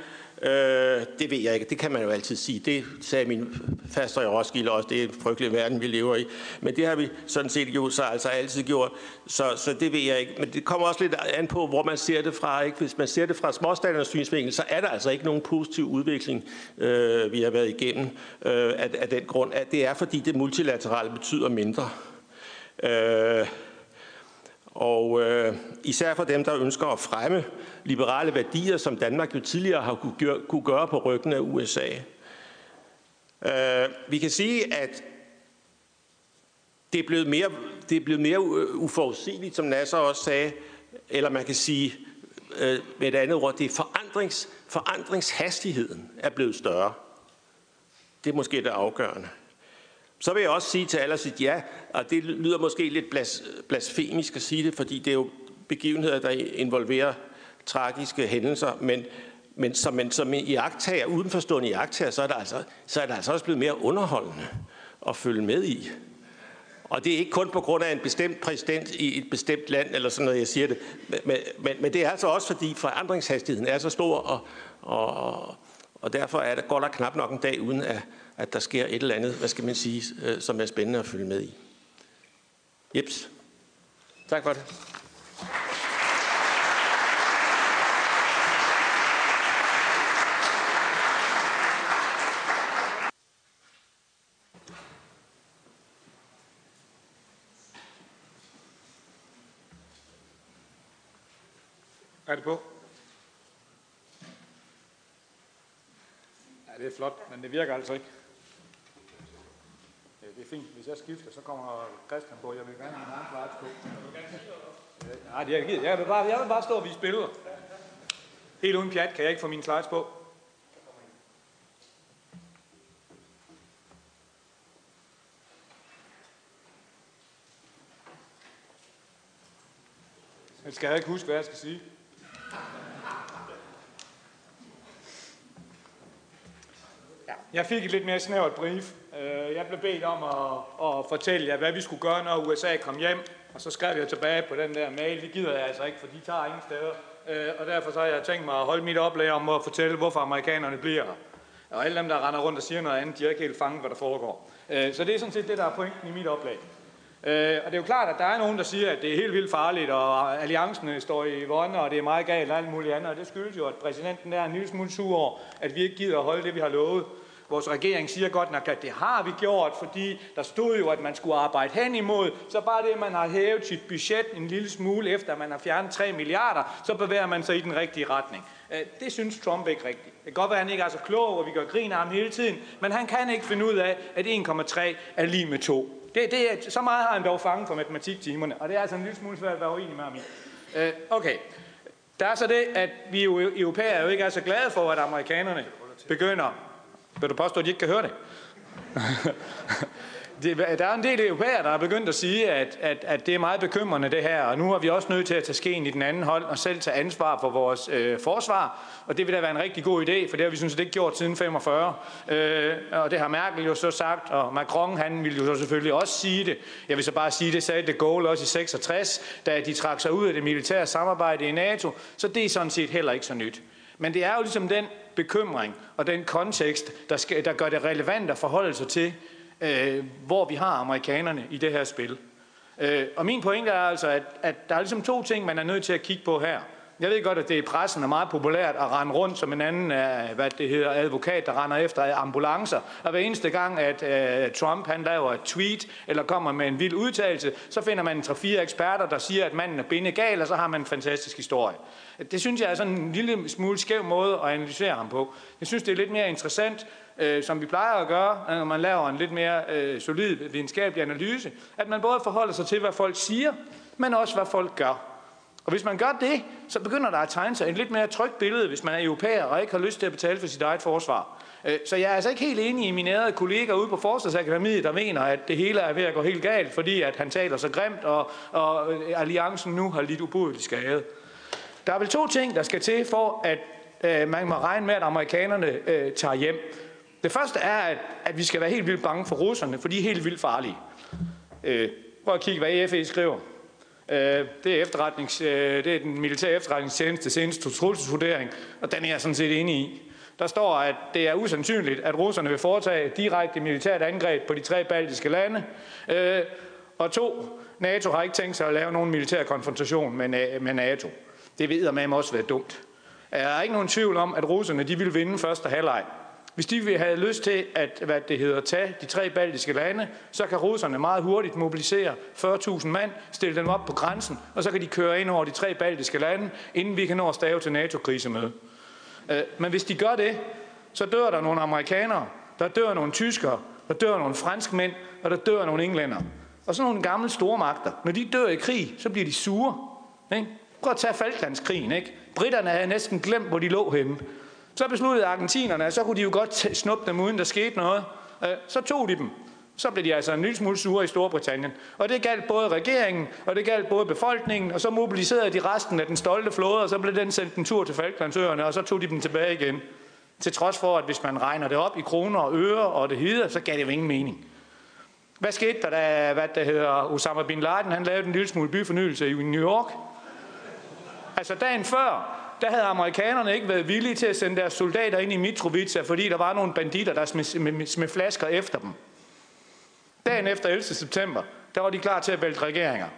Øh, det ved jeg ikke, det kan man jo altid sige. Det sagde min faster i Roskilde også, det er en frygtelig verden, vi lever i. Men det har vi sådan set jo så altså altid gjort, så, så det ved jeg ikke. Men det kommer også lidt an på, hvor man ser det fra. Ikke? Hvis man ser det fra småstaternes synsvinkel, så er der altså ikke nogen positiv udvikling, øh, vi har været igennem øh, af, af den grund. At det er, fordi det multilaterale betyder mindre. Øh, og øh, især for dem, der ønsker at fremme liberale værdier, som Danmark jo tidligere har kunne gøre på ryggen af USA. Øh, vi kan sige, at det er blevet mere, det er blevet mere øh, uforudsigeligt, som Nasser også sagde, eller man kan sige øh, med et andet ord, det er forandrings, forandringshastigheden er blevet større. Det er måske det afgørende. Så vil jeg også sige til allersidst ja, og det lyder måske lidt blas, blasfemisk at sige det, fordi det er jo begivenheder, der involverer tragiske hændelser, men, men som, men, som i aktager, udenforstående i aktager, så er, der altså, så er der altså også blevet mere underholdende at følge med i. Og det er ikke kun på grund af en bestemt præsident i et bestemt land, eller sådan noget, jeg siger det. Men, men, men det er altså også, fordi forandringshastigheden er så stor, og, og, og derfor er der, går der knap nok en dag, uden at, at der sker et eller andet, hvad skal man sige, øh, som er spændende at følge med i. Jeps. Tak for det.
Er det på? Ja, det er flot, men det virker altså ikke. Det er fint. Hvis jeg skifter, så kommer Christian på. Jeg vil gerne have en anden på. Nej, det er ikke. Jeg vil bare, jeg vil bare stå og vise billeder. Helt uden pjat kan jeg ikke få mine slides på. Jeg skal ikke huske, hvad jeg skal sige. Jeg fik et lidt mere snævert brief. Øh, jeg blev bedt om at, at fortælle jer, hvad vi skulle gøre, når USA kom hjem. Og så skrev jeg tilbage på den der mail. Det gider jeg altså ikke, for de tager ingen steder. Øh, og derfor så har jeg tænkt mig at holde mit oplæg om at fortælle, hvorfor amerikanerne bliver her. Og alle dem, der render rundt og siger noget andet, de har ikke helt fanget, hvad der foregår. Øh, så det er sådan set det, der er pointen i mit oplæg. og det er jo klart, at der er nogen, der siger, at det er helt vildt farligt, og alliancen står i vonde, og det er meget galt og alt muligt andet. Og det skyldes jo, at præsidenten er en lille smule sur over, at vi ikke gider at holde det, vi har lovet. Vores regering siger godt nok, at det har vi gjort, fordi der stod jo, at man skulle arbejde hen imod. Så bare det, at man har hævet sit budget en lille smule, efter at man har fjernet 3 milliarder, så bevæger man sig i den rigtige retning. Øh, det synes Trump ikke rigtigt. Det kan godt være, at han ikke er så klog, og vi gør grin af ham hele tiden, men han kan ikke finde ud af, at 1,3 er lige med 2. Det, det er, så meget har han dog fanget fra matematiktimerne, og det er altså en lille smule svært at være uenig med ham i. Øh, okay. Der er så det, at vi europæere jo ikke er så glade for, at amerikanerne begynder... Vil du påstå, at de ikke kan høre det? det, der er en del europæer, der er begyndt at sige, at, at, at det er meget bekymrende det her, og nu er vi også nødt til at tage skeen i den anden hold og selv tage ansvar for vores øh, forsvar, og det vil da være en rigtig god idé, for det har vi synes det ikke gjort siden 45, øh, og det har Merkel jo så sagt, og Macron han ville jo så selvfølgelig også sige det. Jeg vil så bare sige, det sagde de Gaulle også i 66, da de trak sig ud af det militære samarbejde i NATO, så det er sådan set heller ikke så nyt. Men det er jo ligesom den bekymring og den kontekst, der, skal, der gør det relevant at forholde sig til, øh, hvor vi har amerikanerne i det her spil. Øh, og min pointe er altså, at, at der er ligesom to ting, man er nødt til at kigge på her. Jeg ved godt, at det i pressen er meget populært at rende rundt som en anden øh, hvad det hedder, advokat, der render efter øh, ambulancer. Og hver eneste gang, at uh, Trump han laver et tweet eller kommer med en vild udtalelse, så finder man tre-fire eksperter, der siger, at manden er bindegal, og så har man en fantastisk historie. Det synes jeg er sådan en lille smule skæv måde at analysere ham på. Jeg synes, det er lidt mere interessant øh, som vi plejer at gøre, øh, når man laver en lidt mere øh, solid videnskabelig analyse, at man både forholder sig til, hvad folk siger, men også hvad folk gør. Og hvis man gør det, så begynder der at tegne sig en lidt mere trygt billede, hvis man er europæer og ikke har lyst til at betale for sit eget forsvar. Øh, så jeg er altså ikke helt enig i mine ærede kolleger ude på Forsvarsakademiet, der mener, at det hele er ved at gå helt galt, fordi at han taler så grimt, og, og øh, alliancen nu har lidt ubodeligt skade. Der er vel to ting, der skal til for, at øh, man må regne med, at amerikanerne øh, tager hjem. Det første er, at, at vi skal være helt vildt bange for russerne, for de er helt vildt farlige. Øh, prøv at kigge, hvad EFE skriver. Øh, det, er efterretnings, øh, det er den militære efterretningstjeneste seneste trusselsvurdering, og den er jeg sådan set enig i. Der står, at det er usandsynligt, at russerne vil foretage direkte militært angreb på de tre baltiske lande. Øh, og to, NATO har ikke tænkt sig at lave nogen militær konfrontation med, med NATO. Det ved med også være dumt. Jeg er ikke nogen tvivl om, at russerne de vil vinde første halvleg. Hvis de vil have lyst til at hvad det hedder, tage de tre baltiske lande, så kan russerne meget hurtigt mobilisere 40.000 mand, stille dem op på grænsen, og så kan de køre ind over de tre baltiske lande, inden vi kan nå at stave til NATO-krisemøde. Øh, men hvis de gør det, så dør der nogle amerikanere, der dør nogle tyskere, der dør nogle franskmænd, og der dør nogle englænder. Og så nogle gamle stormagter. Når de dør i krig, så bliver de sure. Ikke? Prøv at tage Falklandskrigen. Ikke? Britterne havde næsten glemt, hvor de lå henne. Så besluttede argentinerne, at så kunne de jo godt snuppe dem, uden der skete noget. Øh, så tog de dem. Så blev de altså en lille smule sure i Storbritannien. Og det galt både regeringen, og det galt både befolkningen, og så mobiliserede de resten af den stolte flåde, og så blev den sendt en tur til Falklandsøerne, og så tog de dem tilbage igen. Til trods for, at hvis man regner det op i kroner og øre og det hedder, så gav det jo ingen mening. Hvad skete der, da hvad der hedder Osama Bin Laden, han lavede en lille smule byfornyelse i New York? Altså dagen før, der havde amerikanerne ikke været villige til at sende deres soldater ind i Mitrovica, fordi der var nogle banditter, der smed, med, smed flasker efter dem. Dagen efter 11. september, der var de klar til at vælte regeringer.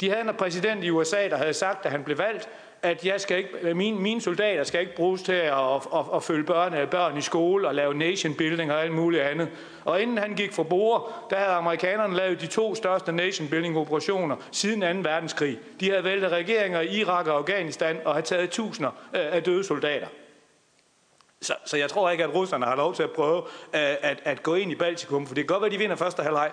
De havde en præsident i USA, der havde sagt, at han blev valgt, at jeg skal ikke, øh, mine, mine soldater skal ikke bruges til at, at, at, at følge børn, øh, børn i skole og lave nation building og alt muligt andet. Og inden han gik fra bord, der havde amerikanerne lavet de to største nation building operationer siden 2. verdenskrig. De havde væltet regeringer i Irak og Afghanistan og havde taget tusinder øh, af døde soldater. Så, så jeg tror ikke, at russerne har lov til at prøve at, at, at gå ind i Baltikum, for det kan godt være, at de vinder første halvleg.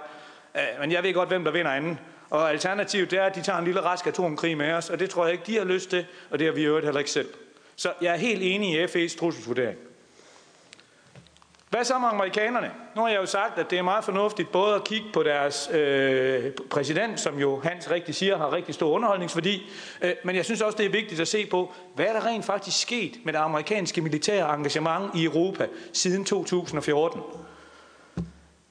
Men jeg ved godt, hvem der vinder anden. Og alternativet det er, at de tager en lille rask atomkrig med os, og det tror jeg ikke, de har lyst til, og det har vi jo heller ikke selv. Så jeg er helt enig i FE's trusselsvurdering. Hvad så med amerikanerne? Nu har jeg jo sagt, at det er meget fornuftigt både at kigge på deres øh, præsident, som jo Hans rigtig siger har rigtig stor underholdningsværdi, øh, men jeg synes også, det er vigtigt at se på, hvad er der rent faktisk sket med det amerikanske militære engagement i Europa siden 2014.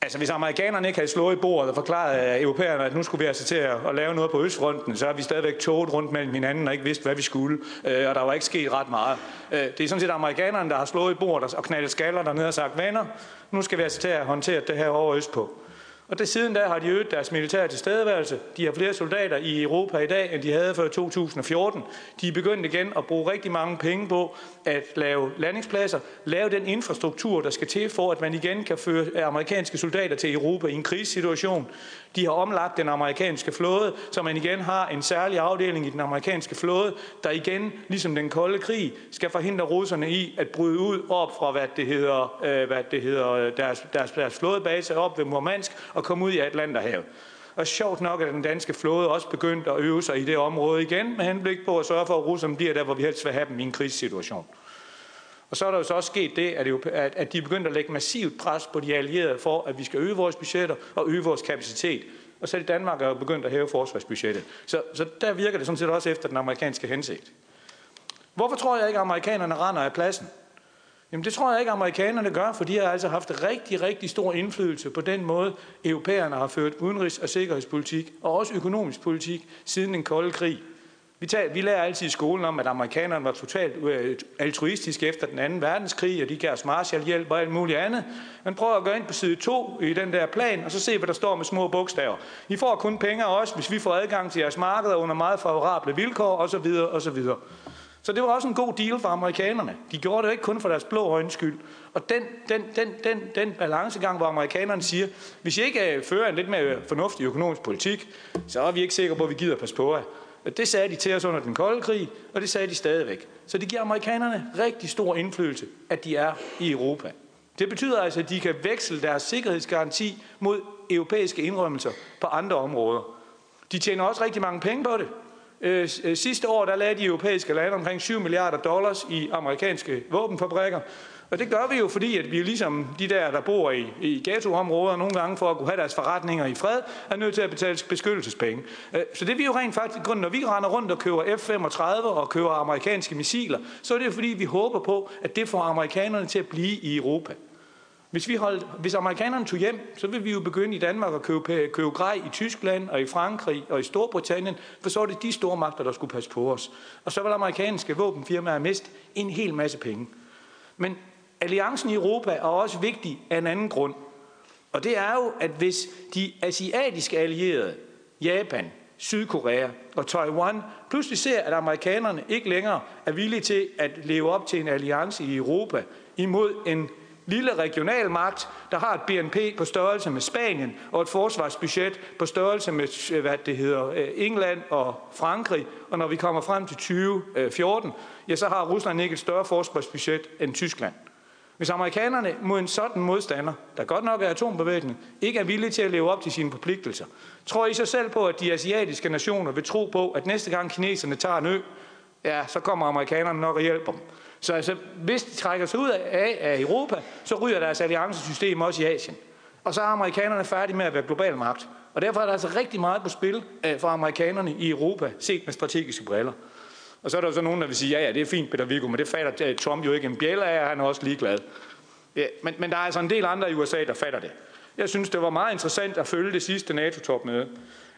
Altså, hvis amerikanerne ikke havde slået i bordet og forklaret øh, europæerne, at nu skulle vi altså til at, lave noget på Østfronten, så har vi stadigvæk toget rundt mellem hinanden og ikke vidst, hvad vi skulle. Øh, og der var ikke sket ret meget. Øh, det er sådan set amerikanerne, der har slået i bordet og knaldet skaller dernede og sagt, venner, nu skal vi altså til at håndtere det her over Østpå. Og det, siden da har de øget deres militære tilstedeværelse. De har flere soldater i Europa i dag, end de havde før 2014. De er begyndt igen at bruge rigtig mange penge på at lave landingspladser, lave den infrastruktur, der skal til for, at man igen kan føre amerikanske soldater til Europa i en krisesituation. De har omlagt den amerikanske flåde, så man igen har en særlig afdeling i den amerikanske flåde, der igen, ligesom den kolde krig, skal forhindre russerne i at bryde ud op fra, hvad det hedder, øh, hvad det hedder deres, deres, deres flådebase op ved Murmansk og komme ud i Atlanterhavet. Og sjovt nok er den danske flåde også begyndt at øve sig i det område igen, med henblik på at sørge for, at russerne bliver der, hvor vi helst vil have dem i en krisesituation. Og så er der jo så også sket det, at de er begyndt at lægge massivt pres på de allierede for, at vi skal øge vores budgetter og øge vores kapacitet. Og så Danmark, er jo begyndt at hæve forsvarsbudgettet. Så, så der virker det sådan set også efter den amerikanske hensigt. Hvorfor tror jeg ikke, at amerikanerne render af pladsen? Jamen det tror jeg ikke, at amerikanerne gør, for de har altså haft rigtig, rigtig stor indflydelse på den måde, europæerne har ført udenrigs- og sikkerhedspolitik, og også økonomisk politik, siden den kolde krig. Vi, tager, vi lærer altid i skolen om, at amerikanerne var totalt øh, altruistiske efter den anden verdenskrig, og de gav os Marshallhjælp og alt muligt andet. Men prøv at gå ind på side 2 i den der plan, og så se, hvad der står med små bogstaver. I får kun penge af os, hvis vi får adgang til jeres markeder under meget favorable vilkår, osv. osv. Så det var også en god deal for amerikanerne. De gjorde det ikke kun for deres blå øjens skyld. Og den, den, den, den, den balancegang, hvor amerikanerne siger, hvis I ikke øh, fører en lidt mere fornuftig økonomisk politik, så er vi ikke sikre på, at vi gider passe på jer. Det sagde de til os under den kolde krig, og det sagde de stadigvæk. Så det giver amerikanerne rigtig stor indflydelse, at de er i Europa. Det betyder altså, at de kan veksle deres sikkerhedsgaranti mod europæiske indrømmelser på andre områder. De tjener også rigtig mange penge på det. Øh, sidste år der lagde de europæiske lande omkring 7 milliarder dollars i amerikanske våbenfabrikker. Og det gør vi jo, fordi at vi jo ligesom de der, der bor i, i ghettoområder, nogle gange for at kunne have deres forretninger i fred, er nødt til at betale beskyttelsespenge. Øh, så det vi jo rent faktisk, når vi render rundt og køber F-35 og køber amerikanske missiler, så er det jo fordi, vi håber på, at det får amerikanerne til at blive i Europa. Hvis, vi holdt, hvis amerikanerne tog hjem, så vil vi jo begynde i Danmark at købe, købe grej i Tyskland og i Frankrig og i Storbritannien, for så er det de store magter, der skulle passe på os. Og så vil amerikanske våbenfirmaer miste en hel masse penge. Men alliancen i Europa er også vigtig af en anden grund. Og det er jo, at hvis de asiatiske allierede, Japan, Sydkorea og Taiwan pludselig ser, at amerikanerne ikke længere er villige til at leve op til en alliance i Europa imod en lille regional magt, der har et BNP på størrelse med Spanien og et forsvarsbudget på størrelse med øh, hvad det hedder, øh, England og Frankrig. Og når vi kommer frem til 2014, øh, ja, så har Rusland ikke et større forsvarsbudget end Tyskland. Hvis amerikanerne mod en sådan modstander, der godt nok er atombevæbnet, ikke er villige til at leve op til sine forpligtelser, tror I sig selv på, at de asiatiske nationer vil tro på, at næste gang kineserne tager en ø, ja, så kommer amerikanerne nok og hjælper dem. Så altså, hvis de trækker sig ud af, af Europa, så ryger deres alliancesystem også i Asien. Og så er amerikanerne færdige med at være global magt. Og derfor er der altså rigtig meget på spil øh, for amerikanerne i Europa, set med strategiske briller. Og så er der jo så nogen, der vil sige, ja, ja, det er fint, Peter Viggo, men det fatter Trump jo ikke en bjæl af, og han er også ligeglad. Ja, men, men der er altså en del andre i USA, der fatter det. Jeg synes, det var meget interessant at følge det sidste NATO-topmøde.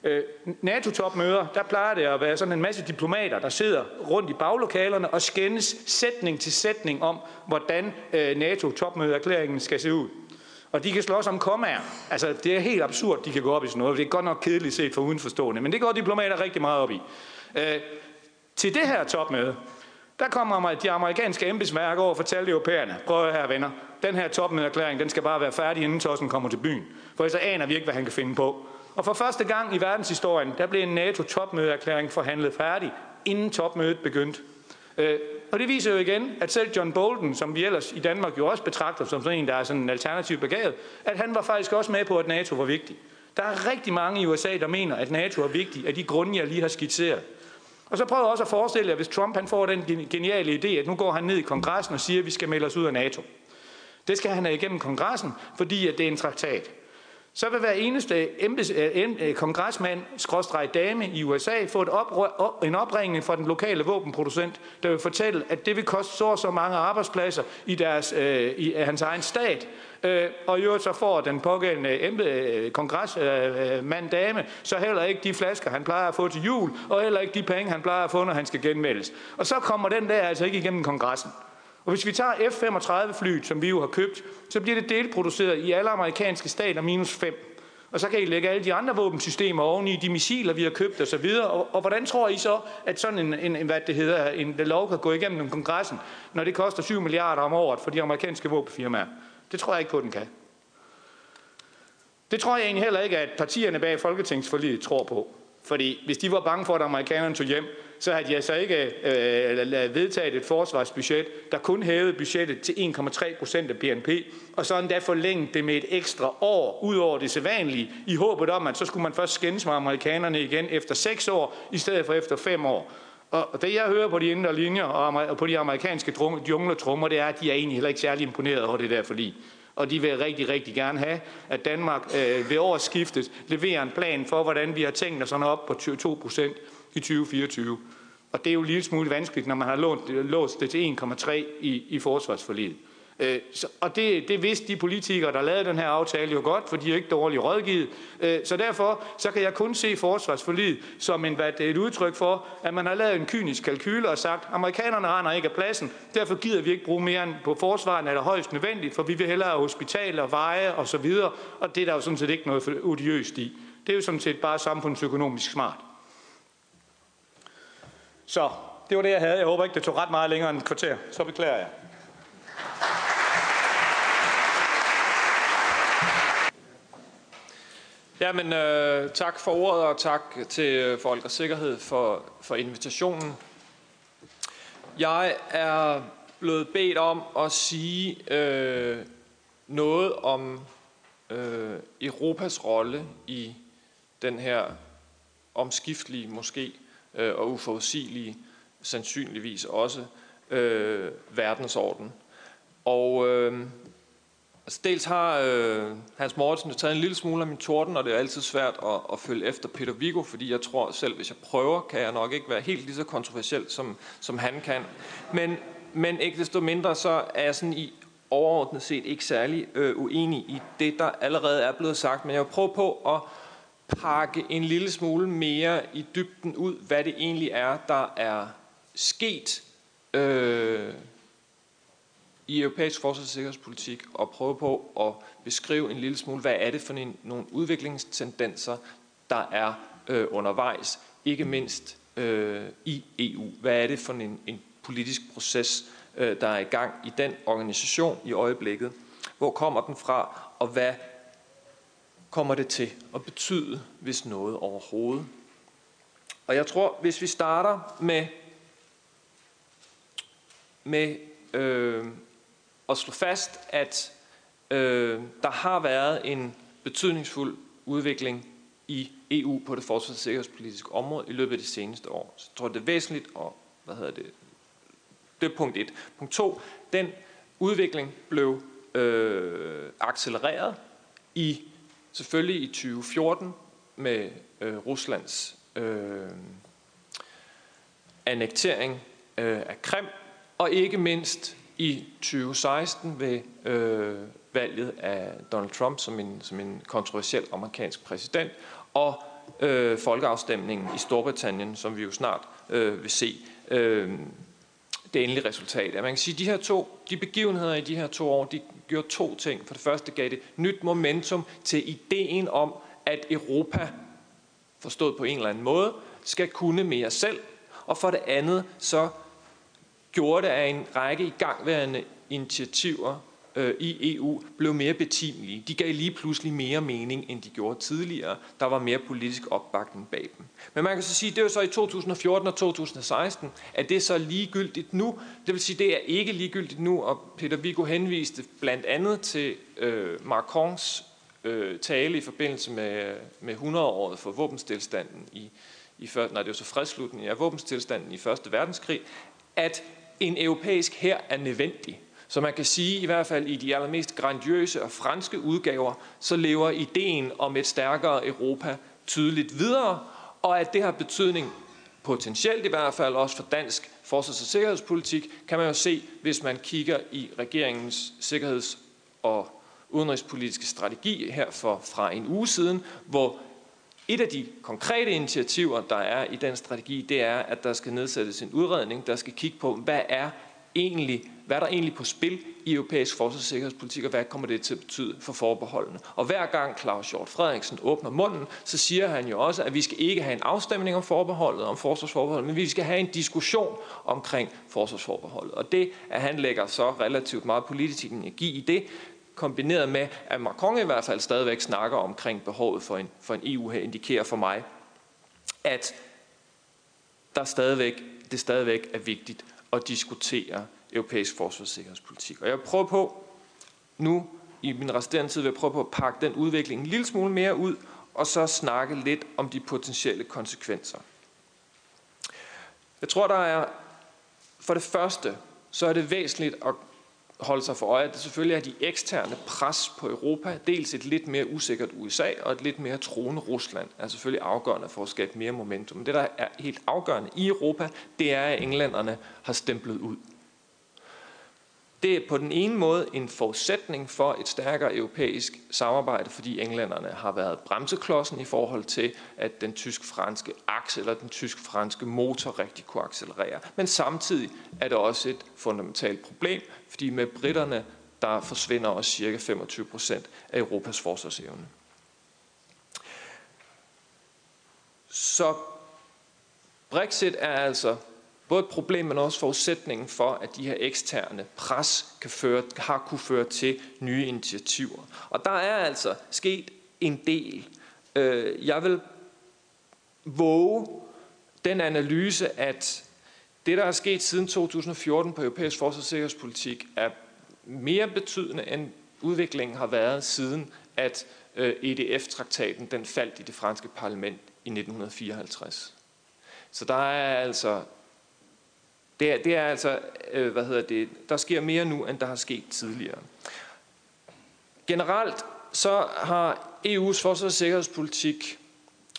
Øh, NATO-topmøder, der plejer det at være sådan en masse diplomater, der sidder rundt i baglokalerne og skændes sætning til sætning om, hvordan øh, NATO-topmødeerklæringen skal se ud. Og de kan slås om kommaer. Altså, det er helt absurd, de kan gå op i sådan noget. Det er godt nok kedeligt set for udenforstående, men det går diplomater rigtig meget op i. Øh, til det her topmøde, der kommer de amerikanske embedsværker over og fortæller europæerne, prøv her venner, den her topmødeerklæring, den skal bare være færdig, inden Tossen kommer til byen. For ellers aner vi ikke, hvad han kan finde på. Og for første gang i verdenshistorien, der blev en NATO-topmødeerklæring forhandlet færdig, inden topmødet begyndte. Øh, og det viser jo igen, at selv John Bolton, som vi ellers i Danmark jo også betragter som sådan en, der er sådan en alternativ begavet, at han var faktisk også med på, at NATO var vigtig. Der er rigtig mange i USA, der mener, at NATO er vigtig af de grunde, jeg lige har skitseret. Og så prøv også at forestille jer, hvis Trump han får den geniale idé, at nu går han ned i kongressen og siger, at vi skal melde os ud af NATO. Det skal han have igennem kongressen, fordi at det er en traktat så vil hver eneste embeds, øh, øh kongresmand, skråstreg dame i USA, få et oprør, en opringning fra den lokale våbenproducent, der vil fortælle, at det vil koste så så mange arbejdspladser i, deres, øh, i hans egen stat. Øh, og i øvrigt så får den pågældende embe, øh, øh, øh dame, så heller ikke de flasker, han plejer at få til jul, og heller ikke de penge, han plejer at få, når han skal genmeldes. Og så kommer den der altså ikke igennem kongressen. Og hvis vi tager F-35-flyet, som vi jo har købt, så bliver det delproduceret i alle amerikanske stater minus 5. Og så kan I lægge alle de andre våbensystemer oveni, de missiler, vi har købt osv. Og, og hvordan tror I så, at sådan en, en, hvad det hedder, en lov kan gå igennem kongressen, når det koster 7 milliarder om året for de amerikanske våbenfirmaer? Det tror jeg ikke på, den kan. Det tror jeg egentlig heller ikke, at partierne bag Folketingsforliget tror på. Fordi hvis de var bange for, at amerikanerne tog hjem, så havde de altså ikke øh, vedtaget et forsvarsbudget, der kun hævede budgettet til 1,3 procent af BNP, og så endda forlænget det med et ekstra år ud over det sædvanlige, i håbet om, at så skulle man først skændes med amerikanerne igen efter 6 år, i stedet for efter 5 år. Og det jeg hører på de indre linjer og på de amerikanske jungletrummer, det er, at de er egentlig heller ikke særlig imponeret over det der forlig og de vil rigtig, rigtig gerne have, at Danmark øh, ved årsskiftet leverer en plan for, hvordan vi har tænkt os sådan op på 2 procent i 2024. Og det er jo en lille smule vanskeligt, når man har lånt, låst det til 1,3 i, i forsvarsforliget. Øh, så, og det, det vidste de politikere, der lavede den her aftale jo godt, for de er ikke dårligt rådgivet. Øh, så derfor så kan jeg kun se forsvarsforliget som en, hvad, det er et udtryk for, at man har lavet en kynisk kalkyle og sagt, amerikanerne render ikke af pladsen, derfor gider vi ikke bruge mere end på forsvaret, er det højst nødvendigt, for vi vil hellere have hospitaler, veje og så videre, og det er der jo sådan set ikke noget odiøst i. Det er jo sådan set bare samfundsøkonomisk smart. Så det var det, jeg havde. Jeg håber ikke, det tog ret meget længere end et kvarter. Så beklager jeg.
Jamen, øh, tak for ordet, og tak til øh, Folk og Sikkerhed for, for invitationen. Jeg er blevet bedt om at sige øh, noget om øh, Europas rolle i den her omskiftelige måske øh, og uforudsigelige, sandsynligvis også, øh, verdensorden. Og øh, altså dels har øh, Hans Mortensen taget en lille smule af min torden, og det er altid svært at, at følge efter Peter Vigo, fordi jeg tror selv, hvis jeg prøver, kan jeg nok ikke være helt lige så kontroversiel, som, som han kan. Men, men ikke desto mindre, så er jeg sådan i overordnet set ikke særlig øh, uenig i det, der allerede er blevet sagt, men jeg vil prøve på at pakke en lille smule mere i dybden ud, hvad det egentlig er, der er sket øh, i europæisk forsvars- og sikkerhedspolitik, og prøve på at beskrive en lille smule, hvad er det for en, nogle udviklingstendenser, der er øh, undervejs, ikke mindst øh, i EU. Hvad er det for en, en politisk proces, øh, der er i gang i den organisation i øjeblikket? Hvor kommer den fra, og hvad kommer det til at betyde, hvis noget overhovedet. Og jeg tror, hvis vi starter med, med øh, at slå fast, at øh, der har været en betydningsfuld udvikling i EU på det forsvars- og sikkerhedspolitiske område i løbet af de seneste år. Så jeg tror, det er væsentligt, og hvad hedder det, det er punkt 1. Punkt 2, den udvikling blev øh, accelereret i Selvfølgelig i 2014 med øh, Ruslands øh, annektering øh, af Krim, og ikke mindst i 2016 ved øh, valget af Donald Trump som en, som en kontroversiel amerikansk præsident, og øh, folkeafstemningen i Storbritannien, som vi jo snart øh, vil se. Øh, det endelige resultat. man kan sige, at de her to, de begivenheder i de her to år, de gjorde to ting. For det første gav det nyt momentum til ideen om, at Europa, forstået på en eller anden måde, skal kunne mere selv. Og for det andet, så gjorde det, at en række igangværende initiativer øh, i EU blev mere betimelige. De gav lige pludselig mere mening, end de gjorde tidligere. Der var mere politisk opbakning bag dem. Men man kan så sige, det var så i 2014 og 2016, at det er så ligegyldigt nu. Det vil sige, det er ikke ligegyldigt nu, og Peter Viggo henviste blandt andet til øh, Macrons øh, tale i forbindelse med, med 100-året for våbenstilstanden i, i før, nej, det var så fredslutningen af våbenstilstanden i Første Verdenskrig, at en europæisk her er nødvendig. Så man kan sige, i hvert fald i de allermest grandiøse og franske udgaver, så lever ideen om et stærkere Europa tydeligt videre, og at det har betydning, potentielt i hvert fald også for dansk forsvars- og sikkerhedspolitik, kan man jo se, hvis man kigger i regeringens sikkerheds- og udenrigspolitiske strategi her for, fra en uge siden, hvor et af de konkrete initiativer, der er i den strategi, det er, at der skal nedsættes en udredning, der skal kigge på, hvad er egentlig, hvad er der egentlig på spil i europæisk forsvars- og sikkerhedspolitik, og hvad kommer det til at betyde for forbeholdene. Og hver gang Claus Hjort Frederiksen åbner munden, så siger han jo også, at vi skal ikke have en afstemning om forbeholdet, om forsvarsforbeholdet, men vi skal have en diskussion omkring forsvarsforbeholdet. Og det, at han lægger så relativt meget politisk energi i det, kombineret med, at Macron i hvert fald stadigvæk snakker omkring behovet for en, for en EU her, indikerer for mig, at der stadigvæk, det stadigvæk er vigtigt at diskutere europæisk forsvarssikkerhedspolitik. og. Og jeg prøver på nu i min resterende tid vil jeg prøve på at pakke den udvikling en lille smule mere ud, og så snakke lidt om de potentielle konsekvenser. Jeg tror, der er for det første, så er det væsentligt at holde sig for øje, at det selvfølgelig er de eksterne pres på Europa, dels et lidt mere usikkert USA og et lidt mere troende Rusland, er selvfølgelig afgørende for at skabe mere momentum. Men det, der er helt afgørende i Europa, det er, at englænderne har stemplet ud. Det er på den ene måde en forudsætning for et stærkere europæisk samarbejde, fordi englænderne har været bremseklodsen i forhold til, at den tysk-franske akse eller den tysk-franske motor rigtig kunne accelerere. Men samtidig er det også et fundamentalt problem, fordi med britterne, der forsvinder også cirka 25 procent af Europas forsvarsevne. Så Brexit er altså både et problem, men også forudsætningen for, at de her eksterne pres kan føre, har kunne føre til nye initiativer. Og der er altså sket en del. Øh, jeg vil våge den analyse, at det, der er sket siden 2014 på europæisk forsvars- og sikkerhedspolitik, er mere betydende, end udviklingen har været siden, at øh, EDF-traktaten den faldt i det franske parlament i 1954. Så der er altså det er, det er altså, øh, hvad hedder det, der sker mere nu, end der har sket tidligere. Generelt så har EU's forsvars- og sikkerhedspolitik,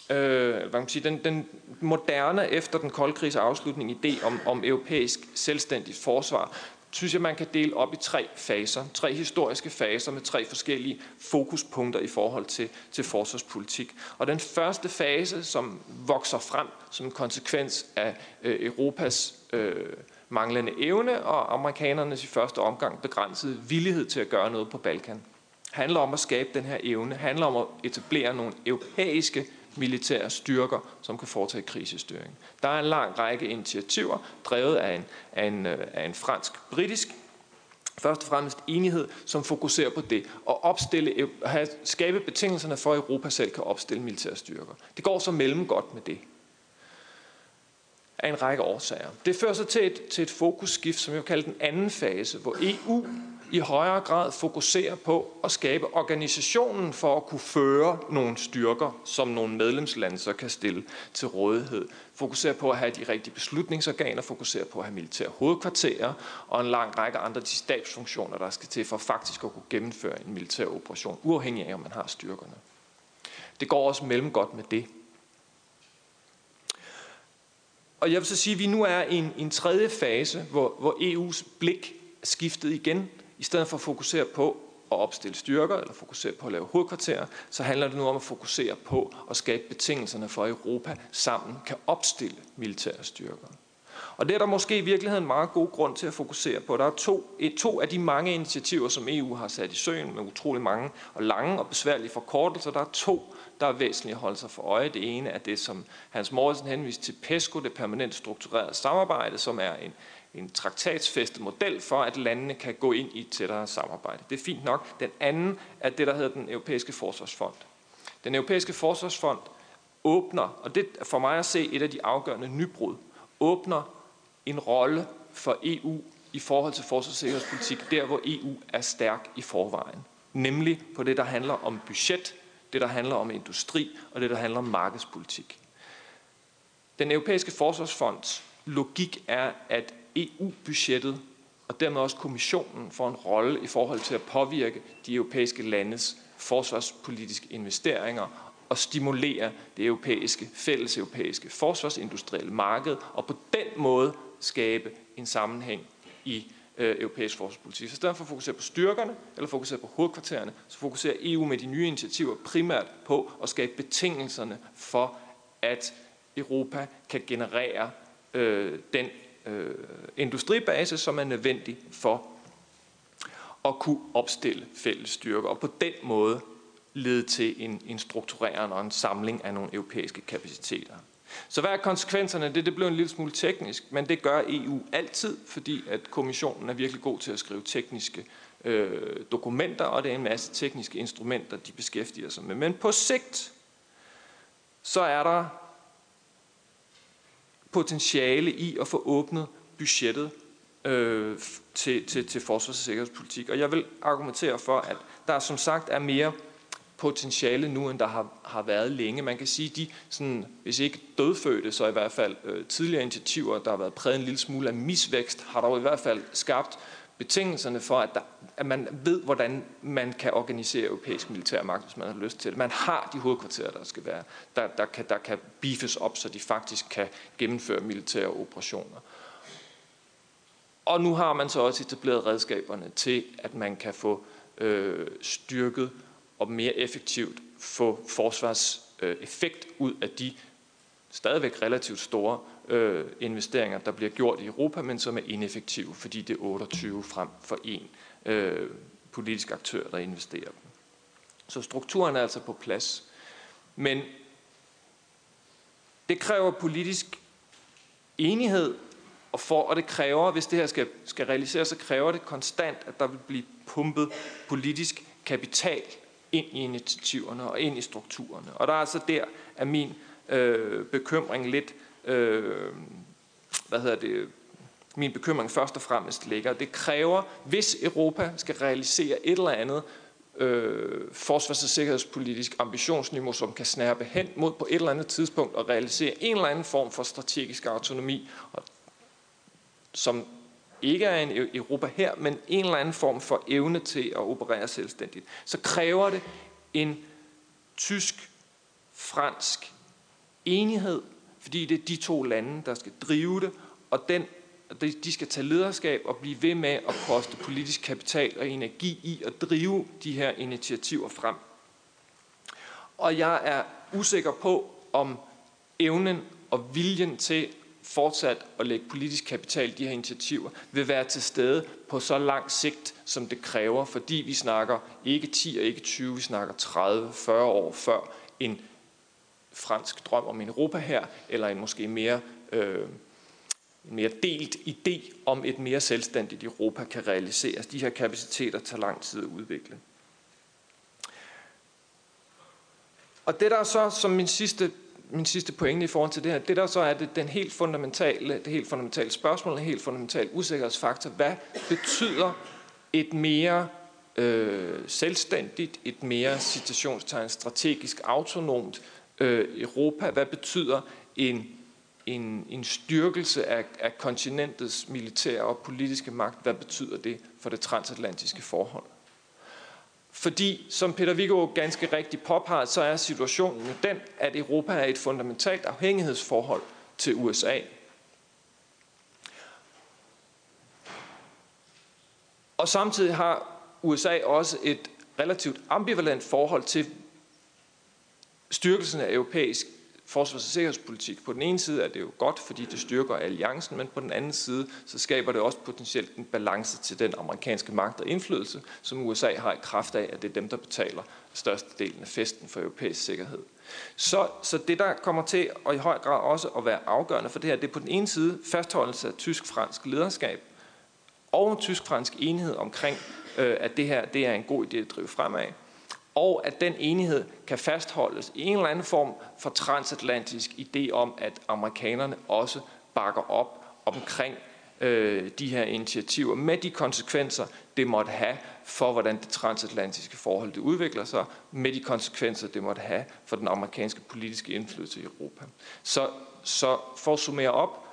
øh, hvad kan man sige, den, den moderne efter den kolde krigs afslutning idé om, om europæisk selvstændigt forsvar, synes jeg, man kan dele op i tre faser. Tre historiske faser med tre forskellige fokuspunkter i forhold til, til forsvarspolitik. Og den første fase, som vokser frem som en konsekvens af øh, Europas øh, manglende evne og amerikanernes i første omgang begrænsede villighed til at gøre noget på Balkan. handler om at skabe den her evne, handler om at etablere nogle europæiske militære styrker, som kan foretage krisestyring. Der er en lang række initiativer, drevet af en, af en, øh, af en fransk-britisk først og fremmest enighed, som fokuserer på det, og opstille, have, skabe betingelserne for, at Europa selv kan opstille militære styrker. Det går så mellem godt med det af en række årsager. Det fører så til et, til et fokusskift, som jeg vil kalde den anden fase, hvor EU i højere grad fokuserer på at skabe organisationen for at kunne føre nogle styrker, som nogle medlemslande så kan stille til rådighed. Fokuserer på at have de rigtige beslutningsorganer, fokuserer på at have militære hovedkvarterer og en lang række andre de stabsfunktioner, der skal til for faktisk at kunne gennemføre en militær operation, uafhængig af om man har styrkerne. Det går også mellem godt med det. Og jeg vil så sige, at vi nu er i en, en tredje fase, hvor, hvor EU's blik skiftet igen. Stedet for at fokusere på at opstille styrker, eller fokusere på at lave hovedkvarterer, så handler det nu om at fokusere på at skabe betingelserne for, at Europa sammen kan opstille militære styrker. Og det er der måske i virkeligheden meget god grund til at fokusere på. Der er to, et, to af de mange initiativer, som EU har sat i søen med utrolig mange og lange og besværlige forkortelser. Der er to, der er væsentligt at holde sig for øje. Det ene er det, som Hans Morrison henviste til PESCO, det permanent strukturerede samarbejde, som er en, en traktatsfæstet model for, at landene kan gå ind i et tættere samarbejde. Det er fint nok. Den anden er det, der hedder den europæiske forsvarsfond. Den europæiske forsvarsfond åbner, og det er for mig at se et af de afgørende nybrud, åbner en rolle for EU i forhold til forsvars- og sikkerhedspolitik, der hvor EU er stærk i forvejen. Nemlig på det, der handler om budget, det, der handler om industri, og det, der handler om markedspolitik. Den europæiske forsvarsfonds logik er, at EU-budgettet og dermed også kommissionen får en rolle i forhold til at påvirke de europæiske landes forsvarspolitiske investeringer og stimulere det europæiske, fælles europæiske forsvarsindustrielle marked, og på den måde skabe en sammenhæng i øh, europæisk forsvarspolitik. Så i stedet for at fokusere på styrkerne eller fokusere på hovedkvartererne, så fokuserer EU med de nye initiativer primært på at skabe betingelserne for, at Europa kan generere øh, den øh, industribase, som er nødvendig for at kunne opstille fælles styrker, og på den måde lede til en, en strukturering og en samling af nogle europæiske kapaciteter. Så hvad er konsekvenserne? Det, det blev en lille smule teknisk, men det gør EU altid, fordi at kommissionen er virkelig god til at skrive tekniske øh, dokumenter, og det er en masse tekniske instrumenter, de beskæftiger sig med. Men på sigt, så er der potentiale i at få åbnet budgettet øh, til, til, til forsvars- og sikkerhedspolitik. Og jeg vil argumentere for, at der som sagt er mere potentiale nu, end der har, har været længe. Man kan sige, de, sådan, hvis ikke dødfødte, så i hvert fald øh, tidligere initiativer, der har været præget en lille smule af misvækst, har dog i hvert fald skabt betingelserne for, at, der, at man ved, hvordan man kan organisere europæisk militærmagt, hvis man har lyst til det. Man har de hovedkvarterer, der skal være, der, der, kan, der kan beefes op, så de faktisk kan gennemføre militære operationer. Og nu har man så også etableret redskaberne til, at man kan få øh, styrket og mere effektivt få forsvarseffekt øh, ud af de stadigvæk relativt store øh, investeringer, der bliver gjort i Europa, men som er ineffektive, fordi det er 28 frem for en øh, politisk aktør, der investerer dem. Så strukturen er altså på plads. Men det kræver politisk enighed, og, for, og det kræver, hvis det her skal, skal realiseres, så kræver det konstant, at der vil blive pumpet politisk kapital ind i initiativerne og ind i strukturerne. Og der er altså der, at min øh, bekymring lidt, øh, hvad hedder det, min bekymring først og fremmest ligger. Det kræver, hvis Europa skal realisere et eller andet øh, forsvars- og sikkerhedspolitisk ambitionsniveau, som kan snærpe hen mod på et eller andet tidspunkt og realisere en eller anden form for strategisk autonomi, og, som ikke er en e- Europa her, men en eller anden form for evne til at operere selvstændigt, så kræver det en tysk-fransk enighed, fordi det er de to lande, der skal drive det, og den, de skal tage lederskab og blive ved med at poste politisk kapital og energi i at drive de her initiativer frem. Og jeg er usikker på, om evnen og viljen til fortsat at lægge politisk kapital i de her initiativer, vil være til stede på så lang sigt, som det kræver, fordi vi snakker ikke 10 og ikke 20, vi snakker 30-40 år før en fransk drøm om en Europa her, eller en måske mere, øh, en mere delt idé om et mere selvstændigt Europa kan realiseres. De her kapaciteter tager lang tid at udvikle. Og det der så, som min sidste min sidste pointe i forhold til det her, det der så er det, den helt fundamentale, det helt fundamentale spørgsmål, en helt fundamental usikkerhedsfaktor. Hvad betyder et mere øh, selvstændigt, et mere citationstegn strategisk autonomt øh, Europa? Hvad betyder en, en, en styrkelse af, af kontinentets militære og politiske magt? Hvad betyder det for det transatlantiske forhold? Fordi, som Peter Viggo ganske rigtigt påpeger, så er situationen jo den, at Europa er et fundamentalt afhængighedsforhold til USA. Og samtidig har USA også et relativt ambivalent forhold til styrkelsen af europæisk forsvars- og sikkerhedspolitik. På den ene side er det jo godt, fordi det styrker alliancen, men på den anden side, så skaber det også potentielt en balance til den amerikanske magt og indflydelse, som USA har i kraft af, at det er dem, der betaler størstedelen af festen for europæisk sikkerhed. Så, så det, der kommer til og i høj grad også at være afgørende for det her, det er på den ene side fastholdelse af tysk-fransk lederskab og tysk-fransk enhed omkring, øh, at det her det er en god idé at drive fremad og at den enighed kan fastholdes i en eller anden form for transatlantisk idé om, at amerikanerne også bakker op omkring øh, de her initiativer med de konsekvenser, det måtte have for, hvordan det transatlantiske forhold det udvikler sig, med de konsekvenser, det måtte have for den amerikanske politiske indflydelse i Europa. Så, så for at summere op,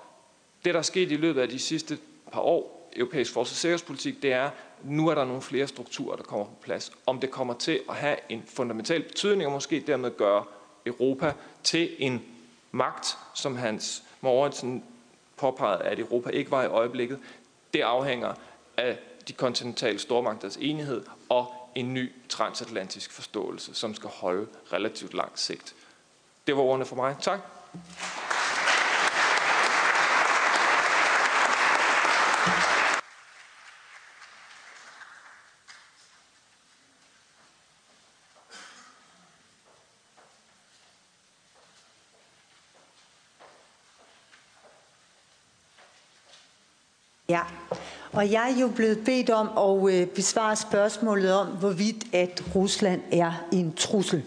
det der er sket i løbet af de sidste par år, europæisk forsvars- og sikkerhedspolitik, det er, nu er der nogle flere strukturer, der kommer på plads. Om det kommer til at have en fundamental betydning, og måske dermed gøre Europa til en magt, som Hans Mortensen påpegede, at Europa ikke var i øjeblikket, det afhænger af de kontinentale stormagters enighed og en ny transatlantisk forståelse, som skal holde relativt langt sigt. Det var ordene for mig. Tak.
Ja, og jeg er jo blevet bedt om at øh, besvare spørgsmålet om, hvorvidt at Rusland er en trussel.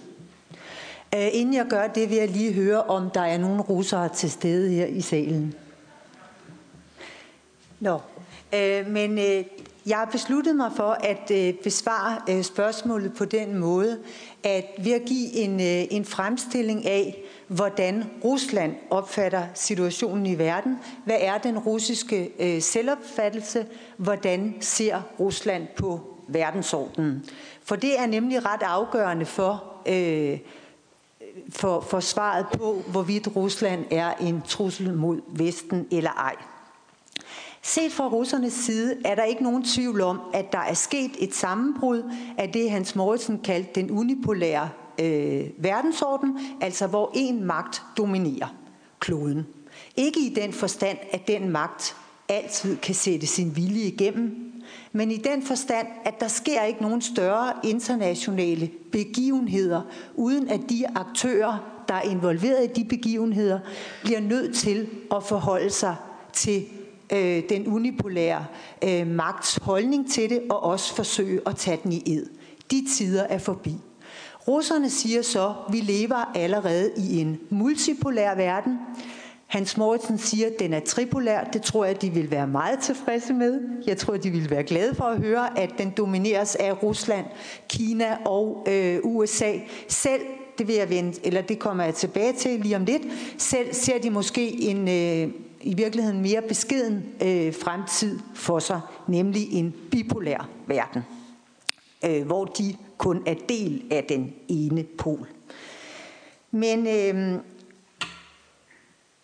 Øh, inden jeg gør det, vil jeg lige høre, om der er nogen russere til stede her i salen. Nå, øh, men jeg har besluttet mig for at besvare spørgsmålet på den måde, at ved at give en, en fremstilling af, hvordan Rusland opfatter situationen i verden. Hvad er den russiske øh, selvopfattelse? Hvordan ser Rusland på verdensordenen? For det er nemlig ret afgørende for, øh, for, for svaret på, hvorvidt Rusland er en trussel mod Vesten eller ej. Set fra russernes side er der ikke nogen tvivl om, at der er sket et sammenbrud af det, Hans Morrison kaldte den unipolære øh, verdensorden, altså hvor en magt dominerer kloden. Ikke i den forstand, at den magt altid kan sætte sin vilje igennem, men i den forstand, at der sker ikke nogen større internationale begivenheder, uden at de aktører, der er involveret i de begivenheder, bliver nødt til at forholde sig til øh, den unipolære øh, magts holdning til det, og også forsøge at tage den i ed. De tider er forbi. Russerne siger så, at vi lever allerede i en multipolær verden. Hans Mortensen siger, at den er tripolær. Det tror jeg, de vil være meget tilfredse med. Jeg tror, de vil være glade for at høre, at den domineres af Rusland, Kina og øh, USA. Selv det vil jeg vende, eller det kommer jeg tilbage til lige om lidt. Selv ser de måske en øh, i virkeligheden mere beskeden øh, fremtid for sig, nemlig en bipolær verden, øh, hvor de kun er del af den ene pol. Men øh,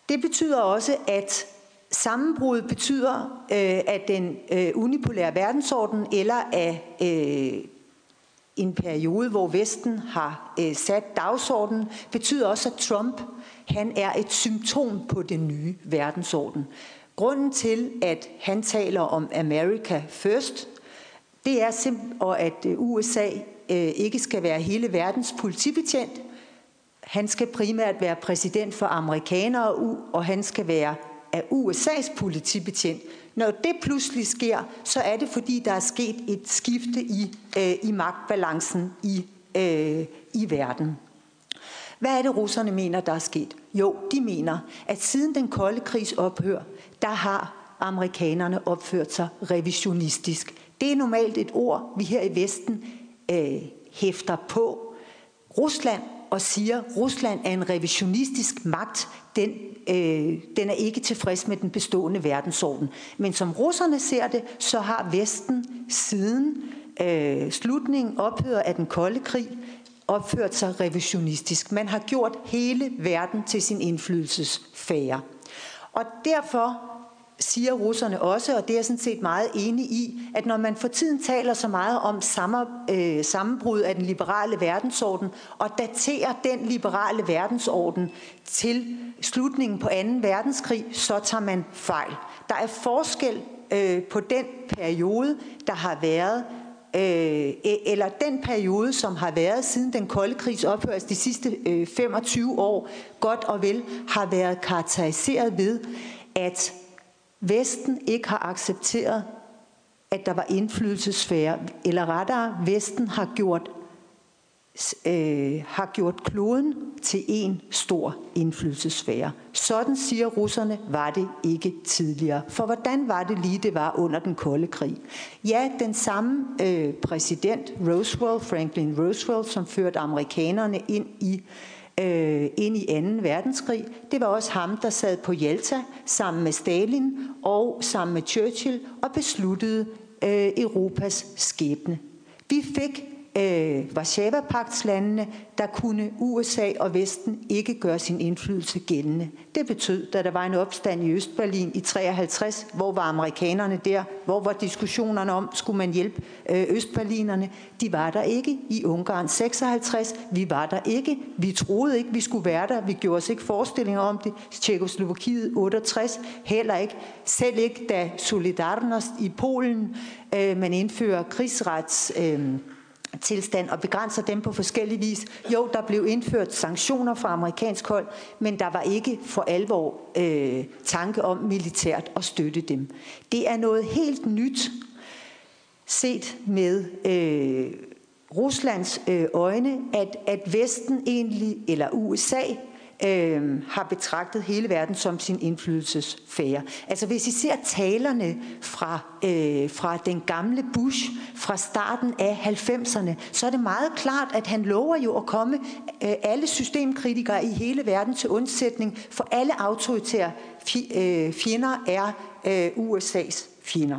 det betyder også, at sammenbrud betyder, øh, at den øh, unipolære verdensorden eller af øh, en periode, hvor Vesten har øh, sat dagsordenen, betyder også, at Trump han er et symptom på den nye verdensorden. Grunden til, at han taler om America First, det er simpelthen, at øh, USA øh, ikke skal være hele verdens politibetjent. Han skal primært være præsident for amerikanere, og han skal være af USA's politibetjent. Når det pludselig sker, så er det fordi, der er sket et skifte i, øh, i magtbalancen i, øh, i verden. Hvad er det, russerne mener, der er sket? Jo, de mener, at siden den kolde krigs ophør, der har amerikanerne opført sig revisionistisk. Det er normalt et ord, vi her i Vesten øh, hæfter på Rusland og siger, at Rusland er en revisionistisk magt. Den, øh, den er ikke tilfreds med den bestående verdensorden. Men som russerne ser det, så har Vesten siden øh, slutningen ophører af den kolde krig opført sig revisionistisk. Man har gjort hele verden til sin indflydelsesfære. Og derfor siger russerne også, og det er jeg sådan set meget enig i, at når man for tiden taler så meget om samme, øh, sammenbrud af den liberale verdensorden, og daterer den liberale verdensorden til slutningen på 2. verdenskrig, så tager man fejl. Der er forskel øh, på den periode, der har været øh, e-, eller den periode, som har været siden den kolde krigs ophørelse de sidste øh, 25 år, godt og vel, har været karakteriseret ved, at Vesten ikke har accepteret, at der var indflydelsesfære, eller rettere, Vesten har gjort, øh, har gjort kloden til en stor indflydelsesfære. Sådan siger russerne, var det ikke tidligere. For hvordan var det lige, det var under den kolde krig? Ja, den samme øh, præsident, Roosevelt, Franklin Roosevelt, som førte amerikanerne ind i øh, Øh, ind i 2. verdenskrig. Det var også ham, der sad på Jalta sammen med Stalin og sammen med Churchill og besluttede øh, Europas skæbne. Vi fik øh, Varsava-pagtslandene, der kunne USA og Vesten ikke gøre sin indflydelse gældende. Det betød, da der var en opstand i Østberlin i 53, hvor var amerikanerne der, hvor var diskussionerne om, skulle man hjælpe øh, Østberlinerne, de var der ikke. I Ungarn 56, vi var der ikke. Vi troede ikke, vi skulle være der. Vi gjorde os ikke forestillinger om det. Tjekoslovakiet 68, heller ikke. Selv ikke, da Solidarnost i Polen, øh, man indfører krigsrets... Øh, tilstand og begrænser dem på forskellige vis. Jo, der blev indført sanktioner fra amerikansk hold, men der var ikke for alvor øh, tanke om militært at støtte dem. Det er noget helt nyt set med øh, Ruslands øh, øjne, at, at Vesten egentlig, eller USA, øh, har betragtet hele verden som sin indflydelsesfære. Altså hvis I ser talerne fra, øh, fra den gamle Bush fra starten af 90'erne, så er det meget klart, at han lover jo at komme øh, alle systemkritikere i hele verden til undsætning, for alle autoritære øh, fjender er øh, USA's fjender.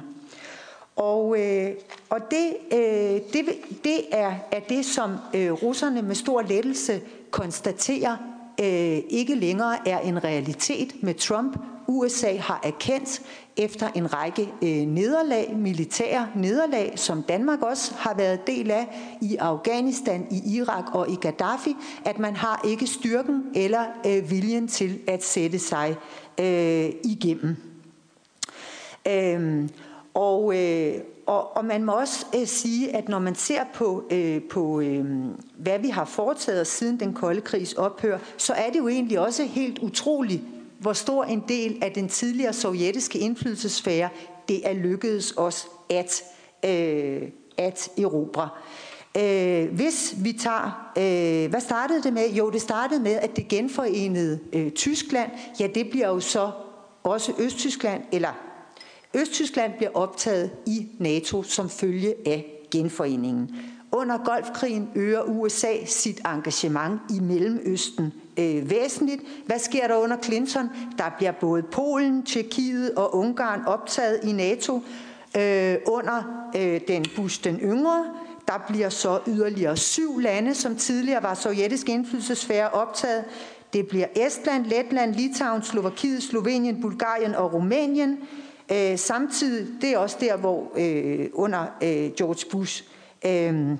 Og, øh, og det, øh, det, det er, er det, som øh, russerne med stor lettelse konstaterer øh, ikke længere er en realitet med Trump. USA har erkendt efter en række øh, nederlag, militære nederlag, som Danmark også har været del af i Afghanistan, i Irak og i Gaddafi, at man har ikke styrken eller øh, viljen til at sætte sig øh, igennem. Øh, og, øh, og, og man må også øh, sige, at når man ser på, øh, på øh, hvad vi har foretaget os siden den kolde krigs ophør, så er det jo egentlig også helt utroligt, hvor stor en del af den tidligere sovjetiske indflydelsesfære, det er lykkedes os at, øh, at erobre. Øh, hvis vi tager, øh, hvad startede det med? Jo, det startede med, at det genforenede øh, Tyskland, ja, det bliver jo så også Østtyskland, eller Østtyskland bliver optaget i NATO som følge af genforeningen. Under Golfkrigen øger USA sit engagement i Mellemøsten øh, væsentligt. Hvad sker der under Clinton? Der bliver både Polen, Tjekkiet og Ungarn optaget i NATO. Øh, under øh, den Bush den yngre, der bliver så yderligere syv lande, som tidligere var sovjetisk indflydelsesfære, optaget. Det bliver Estland, Letland, Litauen, Slovakiet, Slovenien, Bulgarien og Rumænien. Øh, samtidig, det er også der, hvor øh, under øh, George Bush, øh,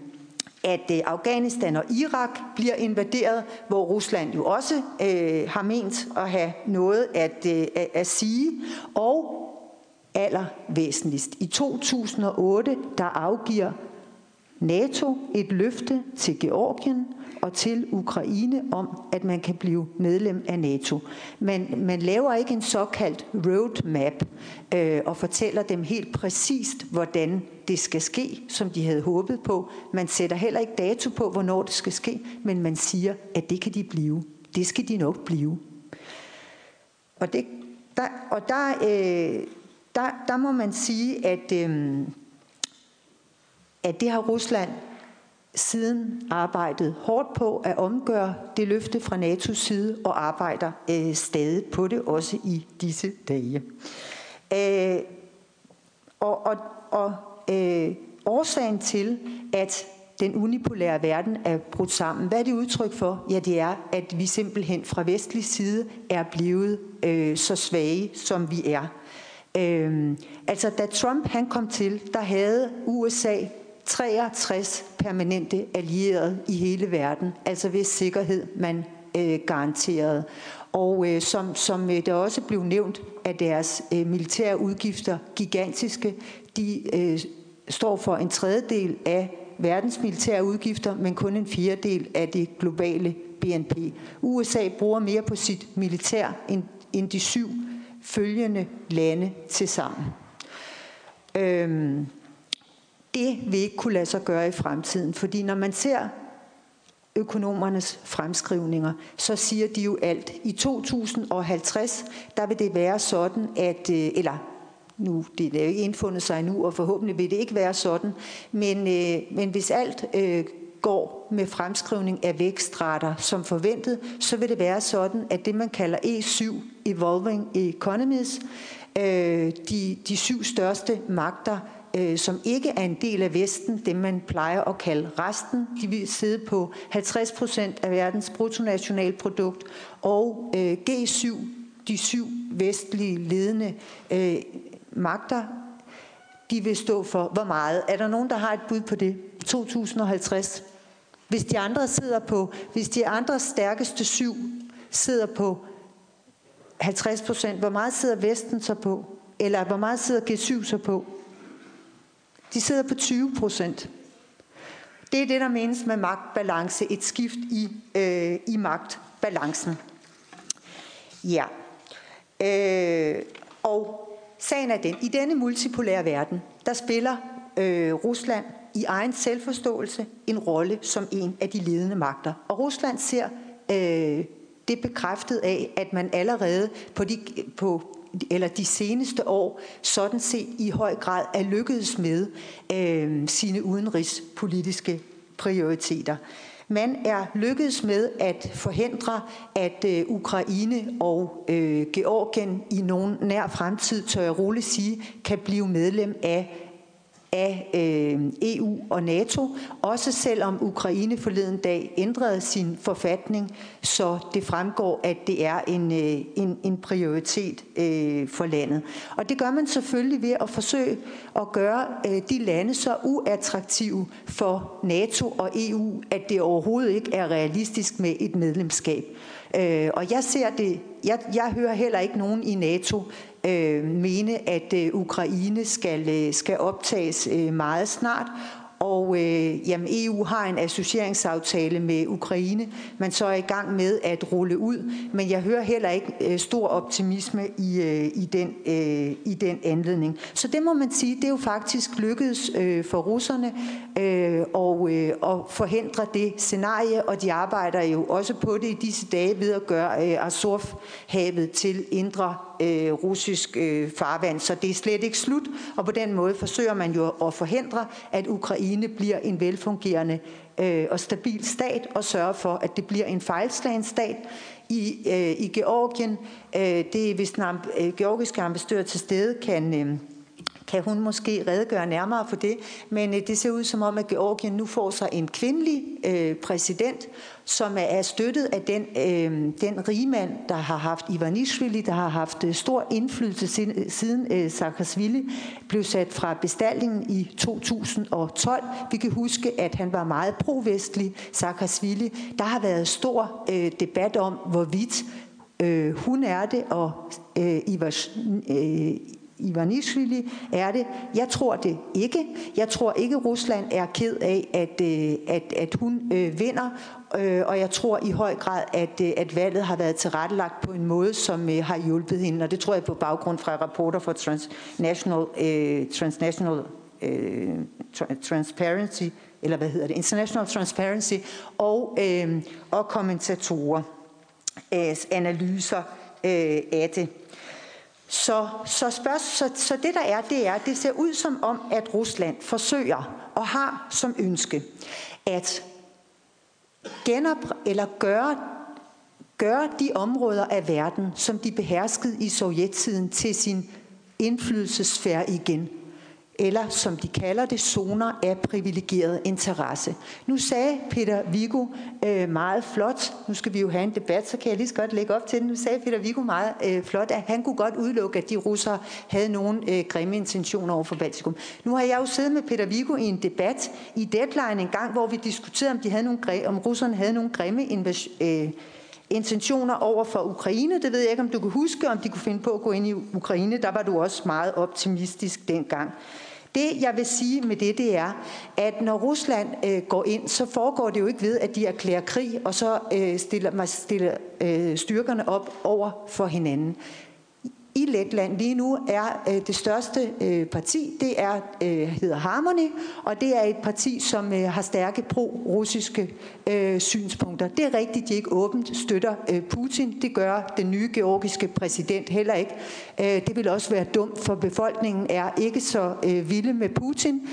at øh, Afghanistan og Irak bliver invaderet, hvor Rusland jo også øh, har ment at have noget at, øh, at sige. Og allervæsentligst, i 2008, der afgiver NATO et løfte til Georgien og til Ukraine om, at man kan blive medlem af NATO. Man, man laver ikke en såkaldt roadmap øh, og fortæller dem helt præcist, hvordan det skal ske, som de havde håbet på. Man sætter heller ikke dato på, hvornår det skal ske, men man siger, at det kan de blive. Det skal de nok blive. Og, det, der, og der, øh, der, der må man sige, at, øh, at det har Rusland siden arbejdet hårdt på at omgøre det løfte fra NATO's side og arbejder øh, stadig på det også i disse dage. Øh, og og, og øh, årsagen til, at den unipolære verden er brudt sammen. Hvad er det udtryk for? Ja, det er, at vi simpelthen fra vestlig side er blevet øh, så svage, som vi er. Øh, altså, da Trump han kom til, der havde USA 63 permanente allierede i hele verden, altså ved sikkerhed man øh, garanterede. Og øh, som, som øh, der også blev nævnt, at deres øh, militære udgifter gigantiske. De øh, står for en tredjedel af verdens militære udgifter, men kun en fjerdedel af det globale BNP. USA bruger mere på sit militær end, end de syv følgende lande til sammen. Øhm, det vil ikke kunne lade sig gøre i fremtiden, fordi når man ser økonomernes fremskrivninger, så siger de jo alt. I 2050, der vil det være sådan, at, øh, eller nu, det er jo ikke indfundet sig nu, og forhåbentlig vil det ikke være sådan, men, øh, men hvis alt øh, går med fremskrivning af vækstrater som forventet, så vil det være sådan, at det man kalder E7, Evolving Economies, øh, de, de syv største magter øh, som ikke er en del af Vesten, det man plejer at kalde resten. De vil sidde på 50 procent af verdens bruttonationalprodukt, og øh, G7, de syv vestlige ledende øh, magter, de vil stå for hvor meget. Er der nogen, der har et bud på det? 2050. Hvis de andre sidder på, hvis de andre stærkeste syv sidder på 50 procent, hvor meget sidder Vesten så på? Eller hvor meget sidder G7 så på? De sidder på 20 procent. Det er det, der menes med magtbalance, et skift i, øh, i magtbalancen. Ja. Øh, og sagen er den, i denne multipolære verden, der spiller øh, Rusland i egen selvforståelse en rolle som en af de ledende magter. Og Rusland ser øh, det bekræftet af, at man allerede på de, på, eller de seneste år sådan set i høj grad er lykkedes med øh, sine udenrigspolitiske prioriteter. Man er lykkedes med at forhindre, at øh, Ukraine og øh, Georgien i nogen nær fremtid, tør jeg roligt sige, kan blive medlem af af øh, EU og NATO, også selvom Ukraine forleden dag ændrede sin forfatning, så det fremgår, at det er en, øh, en, en prioritet øh, for landet. Og det gør man selvfølgelig ved at forsøge at gøre øh, de lande så uattraktive for NATO og EU, at det overhovedet ikke er realistisk med et medlemskab. Øh, og jeg ser det, jeg, jeg hører heller ikke nogen i NATO øh, mene, at øh, Ukraine skal, øh, skal optages øh, meget snart, og øh, jamen, EU har en associeringsaftale med Ukraine, man så er i gang med at rulle ud, men jeg hører heller ikke øh, stor optimisme i, øh, i, den, øh, i den anledning. Så det må man sige, det er jo faktisk lykkedes øh, for russerne øh, og, øh, at forhindre det scenarie, og de arbejder jo også på det i disse dage ved at gøre øh, Azov-havet til indre øh, russisk øh, farvand. Så det er slet ikke slut, og på den måde forsøger man jo at forhindre, at Ukraine bliver en velfungerende øh, og stabil stat, og sørge for, at det bliver en fejlslagen stat. I, øh, i Georgien, øh, det er hvis den øh, georgiske ambassadør til stede kan... Øh, kan hun måske redegøre nærmere for det. Men øh, det ser ud som om, at Georgien nu får sig en kvindelig øh, præsident, som er støttet af den, øh, den rigmand, der har haft Ivanishvili, der har haft øh, stor indflydelse siden, siden øh, Saakashvili blev sat fra bestallingen i 2012. Vi kan huske, at han var meget provestlig, Saakashvili. Der har været stor øh, debat om, hvorvidt øh, hun er det, og øh, Ivas, øh, Ivanishvili er det. Jeg tror det ikke. Jeg tror ikke, Rusland er ked af, at, øh, at, at hun øh, vinder, øh, og jeg tror i høj grad, at, øh, at valget har været tilrettelagt på en måde, som øh, har hjulpet hende, og det tror jeg på baggrund fra rapporter fra Transnational, øh, Transnational øh, Transparency, eller hvad hedder det, International Transparency, og, øh, og kommentatorer øh, analyser øh, af det. Så, så, spørg, så, så det der er, det er, det ser ud som om, at Rusland forsøger og har som ønske at genop, eller gøre, gøre de områder af verden, som de beherskede i sovjettiden, til sin indflydelsesfære igen eller som de kalder det, zoner af privilegeret interesse. Nu sagde Peter Vigo øh, meget flot, nu skal vi jo have en debat, så kan jeg lige så godt lægge op til den. Nu sagde Peter Vigo meget øh, flot, at han kunne godt udelukke, at de russere havde nogle øh, grimme intentioner over for Baltikum. Nu har jeg jo siddet med Peter Vigo i en debat i Deadline en gang, hvor vi diskuterede, om, de havde nogle, om russerne havde nogle grimme invas- Øh, intentioner over for Ukraine. Det ved jeg ikke, om du kan huske, om de kunne finde på at gå ind i Ukraine. Der var du også meget optimistisk dengang. Det, jeg vil sige med det, det er, at når Rusland øh, går ind, så foregår det jo ikke ved, at de erklærer krig, og så øh, stiller, stiller øh, styrkerne op over for hinanden i Letland lige nu er øh, det største øh, parti, det er øh, hedder Harmony, og det er et parti, som øh, har stærke pro-russiske øh, synspunkter. Det er rigtigt, de ikke åbent støtter øh, Putin. Det gør den nye georgiske præsident heller ikke. Øh, det vil også være dumt, for befolkningen er ikke så øh, vilde med Putin.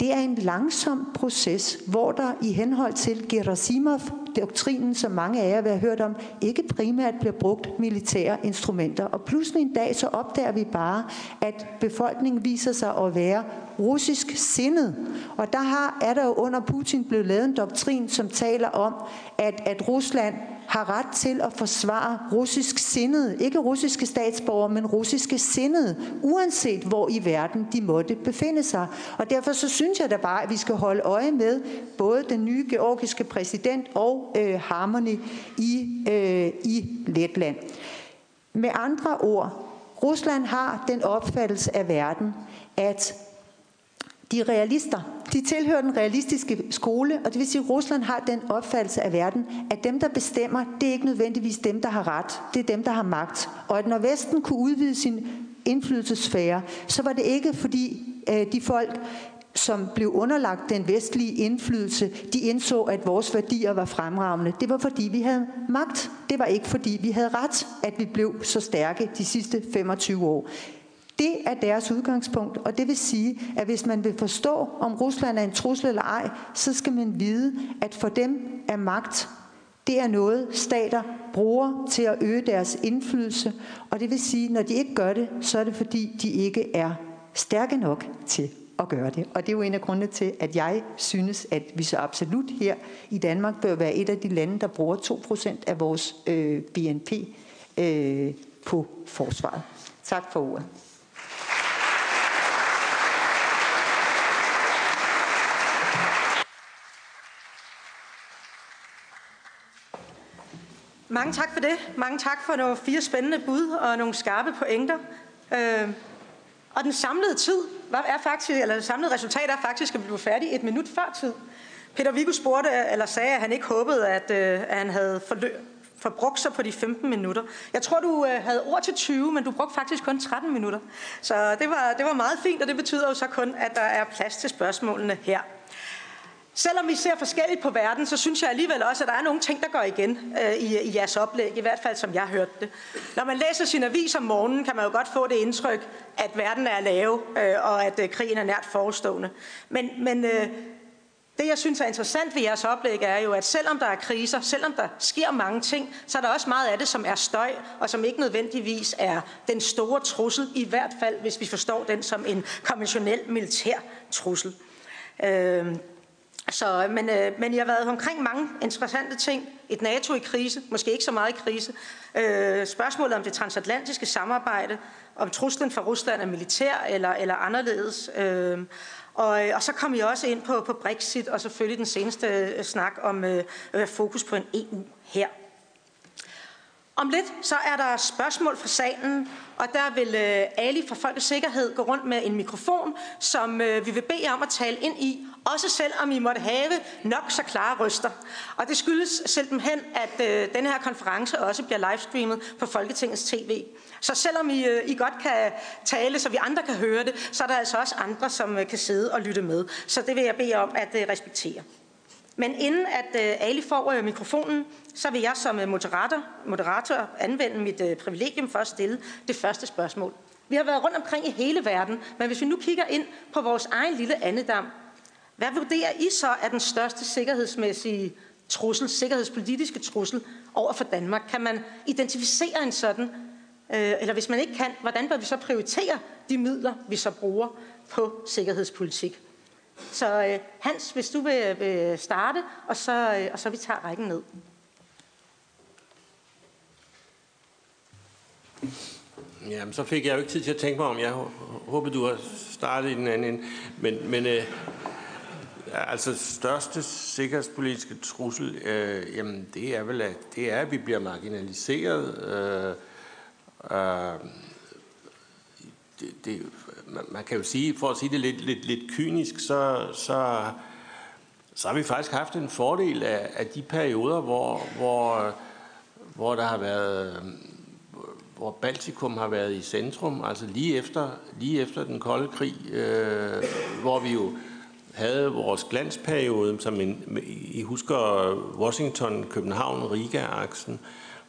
Det er en langsom proces, hvor der i henhold til Gerasimov-doktrinen, som mange af jer vil have hørt om, ikke primært bliver brugt militære instrumenter. Og pludselig en dag så opdager vi bare, at befolkningen viser sig at være russisk sindet. Og der har, er der jo under Putin blevet lavet en doktrin, som taler om, at, at Rusland har ret til at forsvare russisk sindede, ikke russiske statsborgere, men russiske sindede, uanset hvor i verden de måtte befinde sig. Og derfor så synes jeg da bare, at vi skal holde øje med både den nye georgiske præsident og øh, Harmony i, øh, i Letland. Med andre ord, Rusland har den opfattelse af verden, at de er realister. De tilhører den realistiske skole, og det vil sige, at Rusland har den opfattelse af verden, at dem, der bestemmer, det er ikke nødvendigvis dem, der har ret. Det er dem, der har magt. Og at når Vesten kunne udvide sin indflydelsesfære, så var det ikke fordi øh, de folk, som blev underlagt den vestlige indflydelse, de indså, at vores værdier var fremragende. Det var fordi, vi havde magt. Det var ikke fordi, vi havde ret, at vi blev så stærke de sidste 25 år. Det er deres udgangspunkt, og det vil sige, at hvis man vil forstå, om Rusland er en trussel eller ej, så skal man vide, at for dem er magt det er noget, stater bruger til at øge deres indflydelse, og det vil sige, når de ikke gør det, så er det fordi, de ikke er stærke nok til at gøre det. Og det er jo en af grundene til, at jeg synes, at vi så absolut her i Danmark bør være et af de lande, der bruger 2% af vores øh, BNP øh, på forsvaret. Tak for ordet.
Mange tak for det. Mange tak for nogle fire spændende bud og nogle skarpe pointer. Øh, og den samlede tid var, er faktisk, eller det samlede resultat er faktisk, at vi blev færdige et minut før tid. Peter Viggo spurgte, eller sagde, at han ikke håbede, at, øh, at han havde forlø- forbrugt sig på de 15 minutter. Jeg tror, du øh, havde ord til 20, men du brugte faktisk kun 13 minutter. Så det var, det var meget fint, og det betyder jo så kun, at der er plads til spørgsmålene her. Selvom vi ser forskelligt på verden, så synes jeg alligevel også, at der er nogle ting, der går igen øh, i, i jeres oplæg, i hvert fald som jeg hørte det. Når man læser sin avis om morgenen, kan man jo godt få det indtryk, at verden er lave, øh, og at øh, krigen er nært forestående. Men, men øh, det, jeg synes er interessant ved jeres oplæg, er jo, at selvom der er kriser, selvom der sker mange ting, så er der også meget af det, som er støj, og som ikke nødvendigvis er den store trussel, i hvert fald hvis vi forstår den som en konventionel militær trussel. Øh, så, øh, men, øh, men jeg har været omkring mange interessante ting. Et NATO i krise, måske ikke så meget i krise. Øh, spørgsmålet om det transatlantiske samarbejde, om truslen fra Rusland er militær eller, eller anderledes. Øh, og, øh, og så kom jeg også ind på, på Brexit, og selvfølgelig den seneste øh, snak om øh fokus på en EU her. Om lidt så er der spørgsmål fra salen, og der vil øh, Ali fra Folkets Sikkerhed gå rundt med en mikrofon, som øh, vi vil bede om at tale ind i, også selvom I måtte have nok så klare røster. Og det skyldes simpelthen, at øh, denne her konference også bliver livestreamet på Folketingets TV. Så selvom I, øh, I godt kan tale, så vi andre kan høre det, så er der altså også andre, som øh, kan sidde og lytte med. Så det vil jeg bede om at øh, respektere. Men inden at øh, Ali får øh, mikrofonen, så vil jeg som øh, moderator, moderator anvende mit øh, privilegium for at stille det første spørgsmål. Vi har været rundt omkring i hele verden, men hvis vi nu kigger ind på vores egen lille andedam, hvad vurderer I så er den største sikkerhedsmæssige trussel, sikkerhedspolitiske trussel over for Danmark? Kan man identificere en sådan? Øh, eller hvis man ikke kan, hvordan bør vi så prioritere de midler, vi så bruger på sikkerhedspolitik? Så øh, Hans, hvis du vil, vil starte, og så, øh, og så vi tager rækken ned.
Jamen, så fik jeg jo ikke tid til at tænke mig om. Jeg håber, du har startet i den anden. Men, men øh, altså, største sikkerhedspolitiske trussel, øh, jamen, det er vel, at, det er, at vi bliver marginaliseret. Øh, øh, det, det, man kan jo sige, for at sige det lidt, lidt, lidt kynisk, så, så, så har vi faktisk haft en fordel af, af de perioder, hvor, hvor, hvor der har været hvor Baltikum har været i centrum, altså lige efter, lige efter den kolde krig, øh, hvor vi jo havde vores glansperiode, som en, I husker Washington, København, Riga-aksen,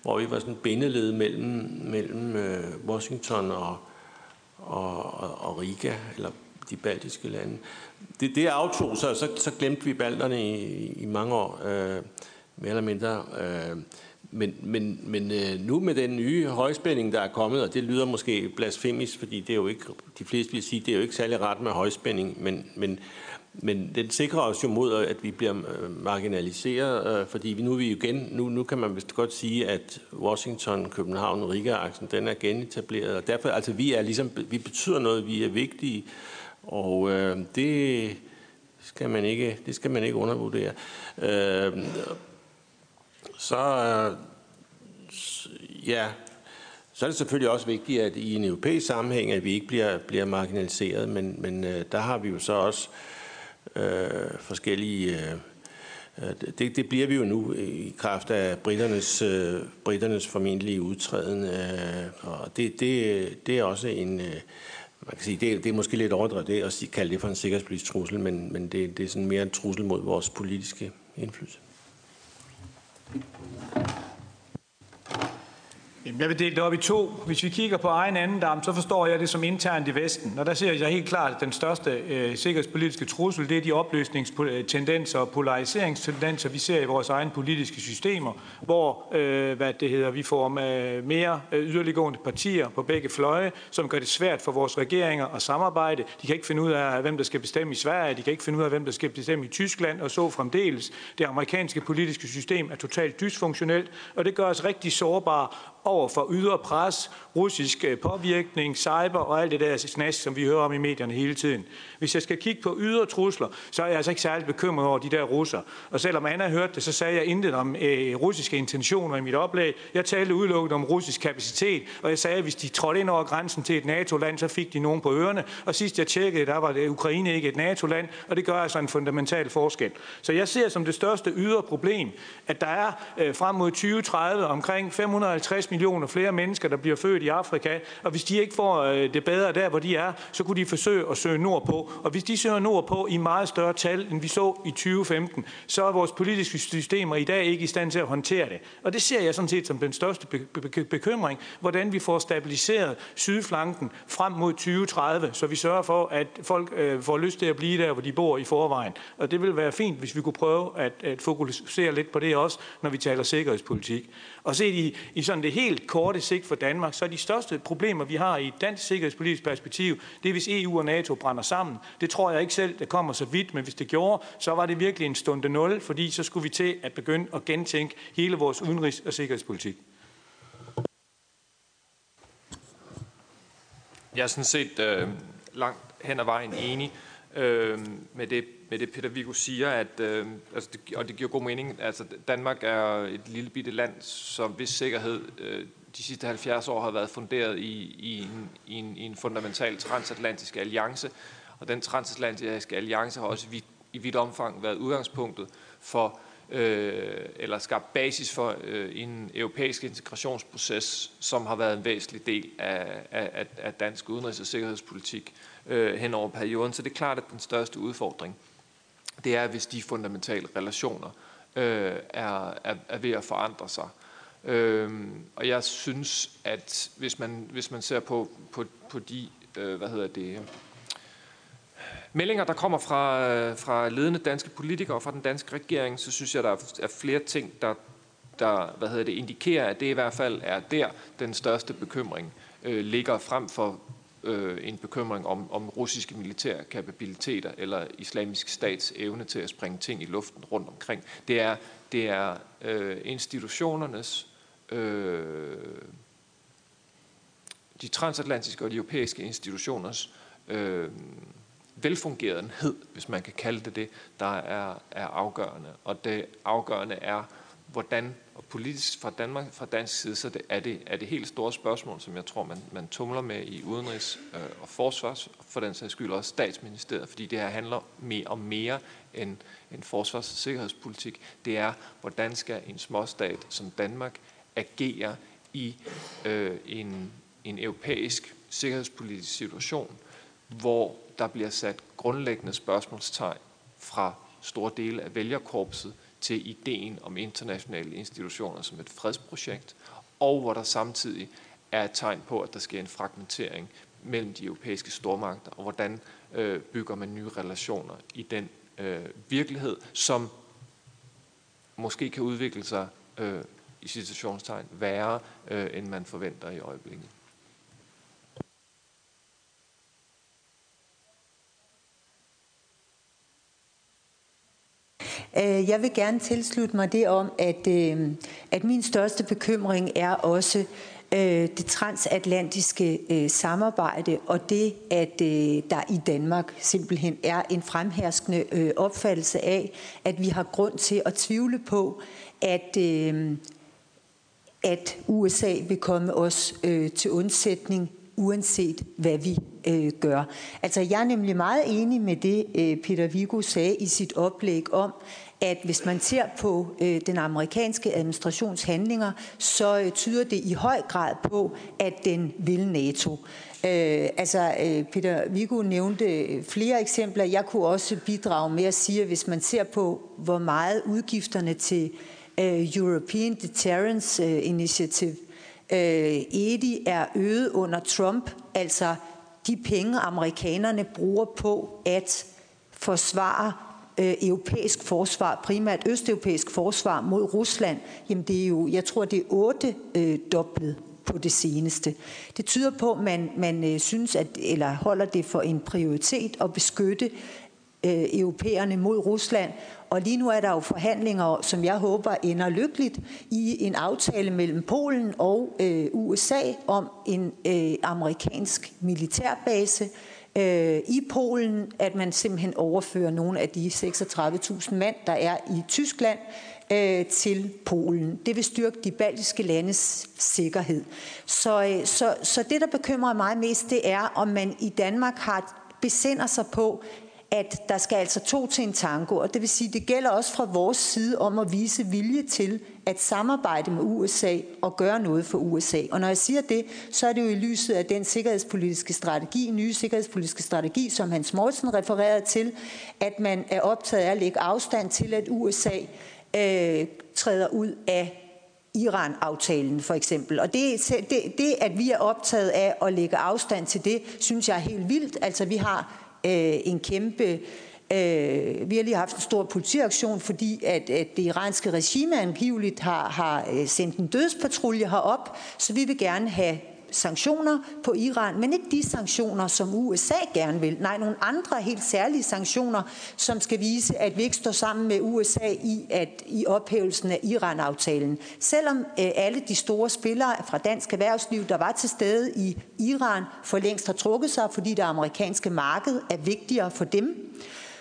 hvor vi var sådan bindeled mellem, mellem øh, Washington og, og, og, og Riga, eller de baltiske lande. Det, det aftog sig, så, så glemte vi balterne i, i mange år, øh, mere eller mindre. Øh, men, men, men øh, nu med den nye højspænding, der er kommet, og det lyder måske blasfemisk, fordi det er jo ikke, de fleste vil sige, det er jo ikke særlig ret med højspænding, men, men, men den sikrer os jo mod, at vi bliver øh, marginaliseret, øh, fordi vi nu er vi igen, nu, nu kan man vist godt sige, at Washington, København, Riga-aksen, den er genetableret, og derfor, altså vi er ligesom, vi betyder noget, vi er vigtige, og øh, det skal man ikke, det skal man ikke undervurdere. Øh, så, øh, ja, Så er det selvfølgelig også vigtigt, at i en europæisk sammenhæng, at vi ikke bliver, bliver marginaliseret, men, men der har vi jo så også øh, Øh, forskellige... Øh, øh, det, det bliver vi jo nu i kraft af britternes, øh, britternes formentlige udtræden, øh, og det, det, det er også en... Øh, man kan sige, det, det er måske lidt overdrevet det at kalde det for en sikkerhedspolitisk trussel, men, men det, det er sådan mere en trussel mod vores politiske indflydelse.
Jeg vil dele det op i to. Hvis vi kigger på egen anden dam, så forstår jeg det som internt i Vesten. Og der ser jeg helt klart, at den største øh, sikkerhedspolitiske trussel, det er de opløsningstendenser og polariseringstendenser, vi ser i vores egne politiske systemer, hvor øh, hvad det hedder, vi får med mere øh, yderliggående partier på begge fløje, som gør det svært for vores regeringer at samarbejde. De kan ikke finde ud af, hvem der skal bestemme i Sverige, de kan ikke finde ud af, hvem der skal bestemme i Tyskland, og så fremdeles. Det amerikanske politiske system er totalt dysfunktionelt, og det gør os rigtig sårbare over for ydre pres, russisk øh, påvirkning, cyber og alt det der snask, som vi hører om i medierne hele tiden. Hvis jeg skal kigge på ydre trusler, så er jeg altså ikke særlig bekymret over de der russer. Og selvom Anna hørte det, så sagde jeg intet om øh, russiske intentioner i mit oplæg. Jeg talte udelukkende om russisk kapacitet, og jeg sagde, at hvis de trådte ind over grænsen til et NATO-land, så fik de nogen på ørerne. Og sidst jeg tjekkede, der var det Ukraine ikke et NATO-land, og det gør altså en fundamental forskel. Så jeg ser som det største ydre problem, at der er øh, frem mod 2030 omkring 550 millioner millioner flere mennesker, der bliver født i Afrika, og hvis de ikke får øh, det bedre der, hvor de er, så kunne de forsøge at søge nordpå. Og hvis de søger nordpå i meget større tal, end vi så i 2015, så er vores politiske systemer i dag ikke i stand til at håndtere det. Og det ser jeg sådan set som den største bekymring, hvordan vi får stabiliseret sydflanken frem mod 2030, så vi sørger for, at folk øh, får lyst til at blive der, hvor de bor i forvejen. Og det vil være fint, hvis vi kunne prøve at, at fokusere lidt på det også, når vi taler sikkerhedspolitik. Og set i, i sådan det helt korte sigt for Danmark, så er de største problemer, vi har i et dansk sikkerhedspolitisk perspektiv, det er, hvis EU og NATO brænder sammen. Det tror jeg ikke selv, det kommer så vidt, men hvis det gjorde, så var det virkelig en stunde nul, fordi så skulle vi til at begynde at gentænke hele vores udenrigs- og sikkerhedspolitik.
Jeg er sådan set øh, langt hen ad vejen enig øh, med det med det, Peter Viggo siger, at, øh, altså det, og det giver god mening, altså Danmark er et lille bitte land, som hvis sikkerhed øh, de sidste 70 år har været funderet i, i, en, i, en, i en fundamental transatlantisk alliance, og den transatlantiske alliance har også vidt, i vidt omfang været udgangspunktet for, øh, eller skabt basis for øh, en europæisk integrationsproces, som har været en væsentlig del af, af, af dansk udenrigs- og sikkerhedspolitik øh, hen over perioden. Så det er klart, at den største udfordring det er, hvis de fundamentale relationer øh, er, er, er ved at forandre sig. Øh, og jeg synes, at hvis man, hvis man ser på, på, på de, øh, hvad hedder det, meldinger, der kommer fra, fra ledende danske politikere og fra den danske regering, så synes jeg, der er flere ting, der, der hvad hedder det, indikerer, at det i hvert fald er der, den største bekymring øh, ligger frem for øh, en bekymring om, om russiske militære kapabiliteter eller islamisk stats evne til at springe ting i luften rundt omkring. Det er, det er øh, institutionernes, øh, de transatlantiske og de europæiske institutioners øh, velfungerenhed, hvis man kan kalde det det, der er, er afgørende. Og det afgørende er, hvordan og politisk fra Danmark, fra dansk side, så det er, det, er det helt store spørgsmål, som jeg tror, man, man tumler med i udenrigs- øh, og forsvars, og for den sags skyld også statsministeriet, fordi det her handler mere om mere end, end forsvars- og sikkerhedspolitik. Det er, hvordan skal en småstat som Danmark agere i øh, en, en europæisk sikkerhedspolitisk situation, hvor der bliver sat grundlæggende spørgsmålstegn fra store dele af vælgerkorpset til ideen om internationale institutioner som et fredsprojekt, og hvor der samtidig er et tegn på, at der sker en fragmentering mellem de europæiske stormagter, og hvordan øh, bygger man nye relationer i den øh, virkelighed, som måske kan udvikle sig øh, i situationstegn værre, øh, end man forventer i øjeblikket.
Øh, jeg vil gerne tilslutte mig det om, at, øh, at min største bekymring er også øh, det transatlantiske samarbejde, og det, at der i Danmark simpelthen er en fremherskende opfattelse af, at vi har grund til at tvivle på, at at USA vil komme os øh, til undsætning, uanset hvad vi øh, gør. Altså, jeg er nemlig meget enig med det, øh, Peter Vigo sagde i sit oplæg om, at hvis man ser på øh, den amerikanske administrations handlinger, så øh, tyder det i høj grad på, at den vil NATO. Øh, altså, øh, Peter Viggo nævnte øh, flere eksempler. Jeg kunne også bidrage med at sige, at hvis man ser på, hvor meget udgifterne til øh, European Deterrence øh, Initiative, øh, EDI, er øget under Trump, altså de penge, amerikanerne bruger på at forsvare øh, europæisk forsvar, primært østeuropæisk forsvar mod Rusland, jamen det er jo, jeg tror, det er otte øh, doblet på det seneste. Det tyder på, at man, man øh, synes, at, eller holder det for en prioritet at beskytte øh, europæerne mod Rusland. Og lige nu er der jo forhandlinger, som jeg håber ender lykkeligt, i en aftale mellem Polen og øh, USA om en øh, amerikansk militærbase, øh, Øh, i Polen, at man simpelthen overfører nogle af de 36.000 mand, der er i Tyskland, øh, til Polen. Det vil styrke de baltiske landes sikkerhed. Så, øh, så, så det, der bekymrer mig mest, det er, om man i Danmark har besinder sig på, at der skal altså to til en tango, og det vil sige, det gælder også fra vores side om at vise vilje til at samarbejde med USA og gøre noget for USA. Og når jeg siger det, så er det jo i lyset af den sikkerhedspolitiske strategi, nye sikkerhedspolitiske strategi, som Hans Mortensen refererede til, at man er optaget af at lægge afstand til, at USA øh, træder ud af Iran-aftalen for eksempel. Og det, det, det, at vi er optaget af at lægge afstand til det, synes jeg er helt vildt. Altså vi har øh, en kæmpe Øh, vi har lige haft en stor politiaktion, fordi at, at det iranske regime angiveligt har, har øh, sendt en dødspatrulje herop, så vi vil gerne have sanktioner på Iran, men ikke de sanktioner, som USA gerne vil. Nej, nogle andre helt særlige sanktioner, som skal vise, at vi ikke står sammen med USA i, at, i ophævelsen af Iran-aftalen. Selvom øh, alle de store spillere fra dansk erhvervsliv, der var til stede i Iran, for længst har trukket sig, fordi det amerikanske marked er vigtigere for dem,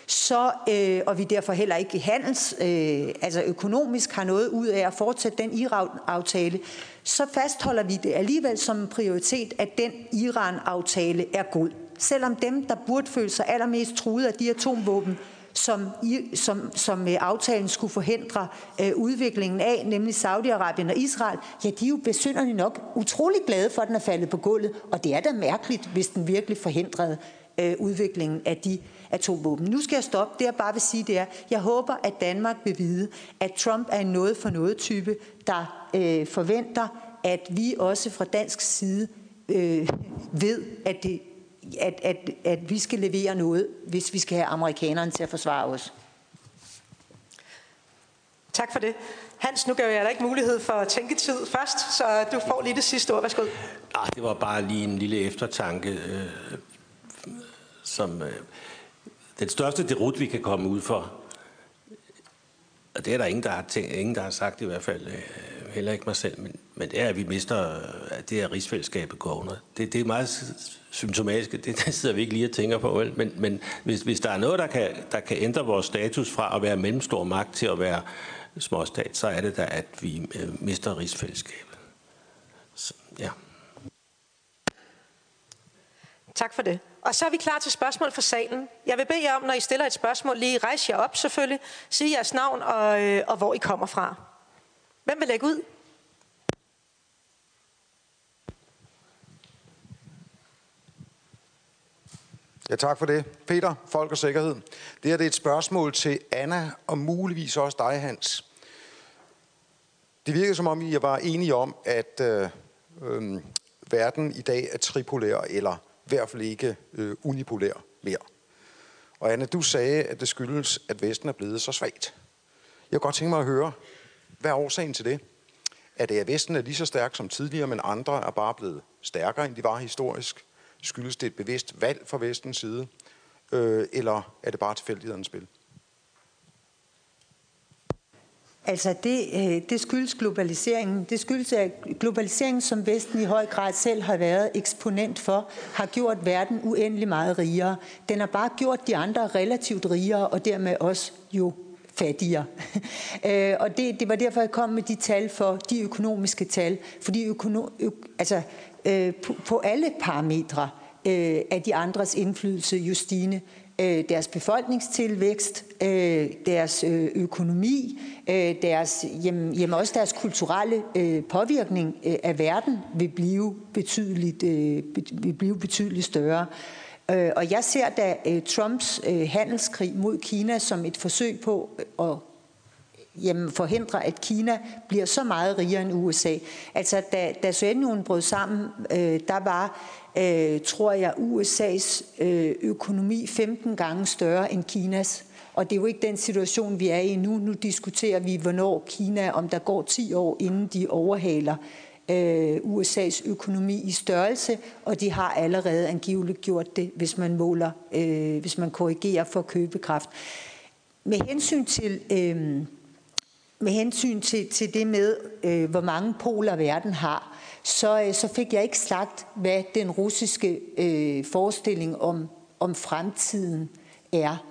så, øh, og vi derfor heller ikke handels, øh, altså økonomisk har noget ud af at fortsætte den Iran-aftale, så fastholder vi det alligevel som en prioritet, at den Iran-aftale er god. Selvom dem, der burde føle sig allermest truet af de atomvåben, som, som, som øh, aftalen skulle forhindre øh, udviklingen af, nemlig Saudi-Arabien og Israel, ja, de er jo besynderligt nok utrolig glade for, at den er faldet på gulvet, og det er da mærkeligt, hvis den virkelig forhindrede øh, udviklingen af de atomvåben. Nu skal jeg stoppe. Det jeg bare vil sige, det er, jeg håber, at Danmark vil vide, at Trump er en noget for noget type, der øh, forventer, at vi også fra dansk side øh, ved, at, det, at, at, at vi skal levere noget, hvis vi skal have amerikanerne til at forsvare os.
Tak for det. Hans, nu gav jeg dig ikke mulighed for tænketid først, så du får lige det sidste ord. Værsgo.
Nej, det var bare lige en lille eftertanke, øh, som øh, den største derut, vi kan komme ud for, og det er der ingen, der har, tænkt, ingen, der har sagt i hvert fald, øh, heller ikke mig selv, men, men det er, at vi mister, at det er rigsfællesskabet går under. Det, det er meget symptomatisk, det, det sidder vi ikke lige og tænker på, vel? men, men hvis, hvis der er noget, der kan, der kan ændre vores status fra at være mellemstor magt til at være småstat, så er det da, at vi øh, mister rigsfællesskabet. Så, ja.
Tak for det. Og så er vi klar til spørgsmål fra salen. Jeg vil bede jer om, når I stiller et spørgsmål, lige rejse jer op selvfølgelig, sige jeres navn og, øh, og hvor I kommer fra. Hvem vil lægge ud?
Ja, tak for det. Peter, Folk og Sikkerhed. Det her det er et spørgsmål til Anna og muligvis også dig, Hans. Det virker som om, I var enige om, at øh, øh, verden i dag er tripolær, eller hvert fald ikke øh, unipolær mere. Og Anna, du sagde, at det skyldes, at Vesten er blevet så svagt. Jeg kunne godt tænke mig at høre, hvad er årsagen til det? Er det, at Vesten er lige så stærk som tidligere, men andre er bare blevet stærkere, end de var historisk? Skyldes det et bevidst valg fra Vestens side? Øh, eller er det bare tilfældighedernes spil?
Altså det, øh, det skyldes globaliseringen. Det skyldes, at globaliseringen, som Vesten i høj grad selv har været eksponent for, har gjort verden uendelig meget rigere. Den har bare gjort de andre relativt rigere, og dermed også jo fattigere. Øh, og det, det var derfor, jeg kom med de tal for de økonomiske tal. Fordi økono, ø, altså, øh, på, på alle parametre øh, er de andres indflydelse jo stigende Øh, deres befolkningstilvækst, øh, deres øh, økonomi, deres, jamen, jamen også deres kulturelle påvirkning af verden vil blive betydeligt, vil blive betydeligt større. Og jeg ser da Trumps handelskrig mod Kina som et forsøg på at jamen, forhindre, at Kina bliver så meget rigere end USA. Altså, da, da Sovjetunionen brød sammen, øh, der var, øh, tror jeg, USA's øh, økonomi 15 gange større end Kinas. Og det er jo ikke den situation, vi er i nu. Nu diskuterer vi, hvornår Kina, om der går 10 år, inden de overhaler øh, USA's økonomi i størrelse, og de har allerede angiveligt gjort det, hvis man måler, øh, hvis man korrigerer for købekraft. Med hensyn til øh, med hensyn til, til det med, øh, hvor mange poler verden har, så, øh, så fik jeg ikke sagt, hvad den russiske øh, forestilling om, om fremtiden er.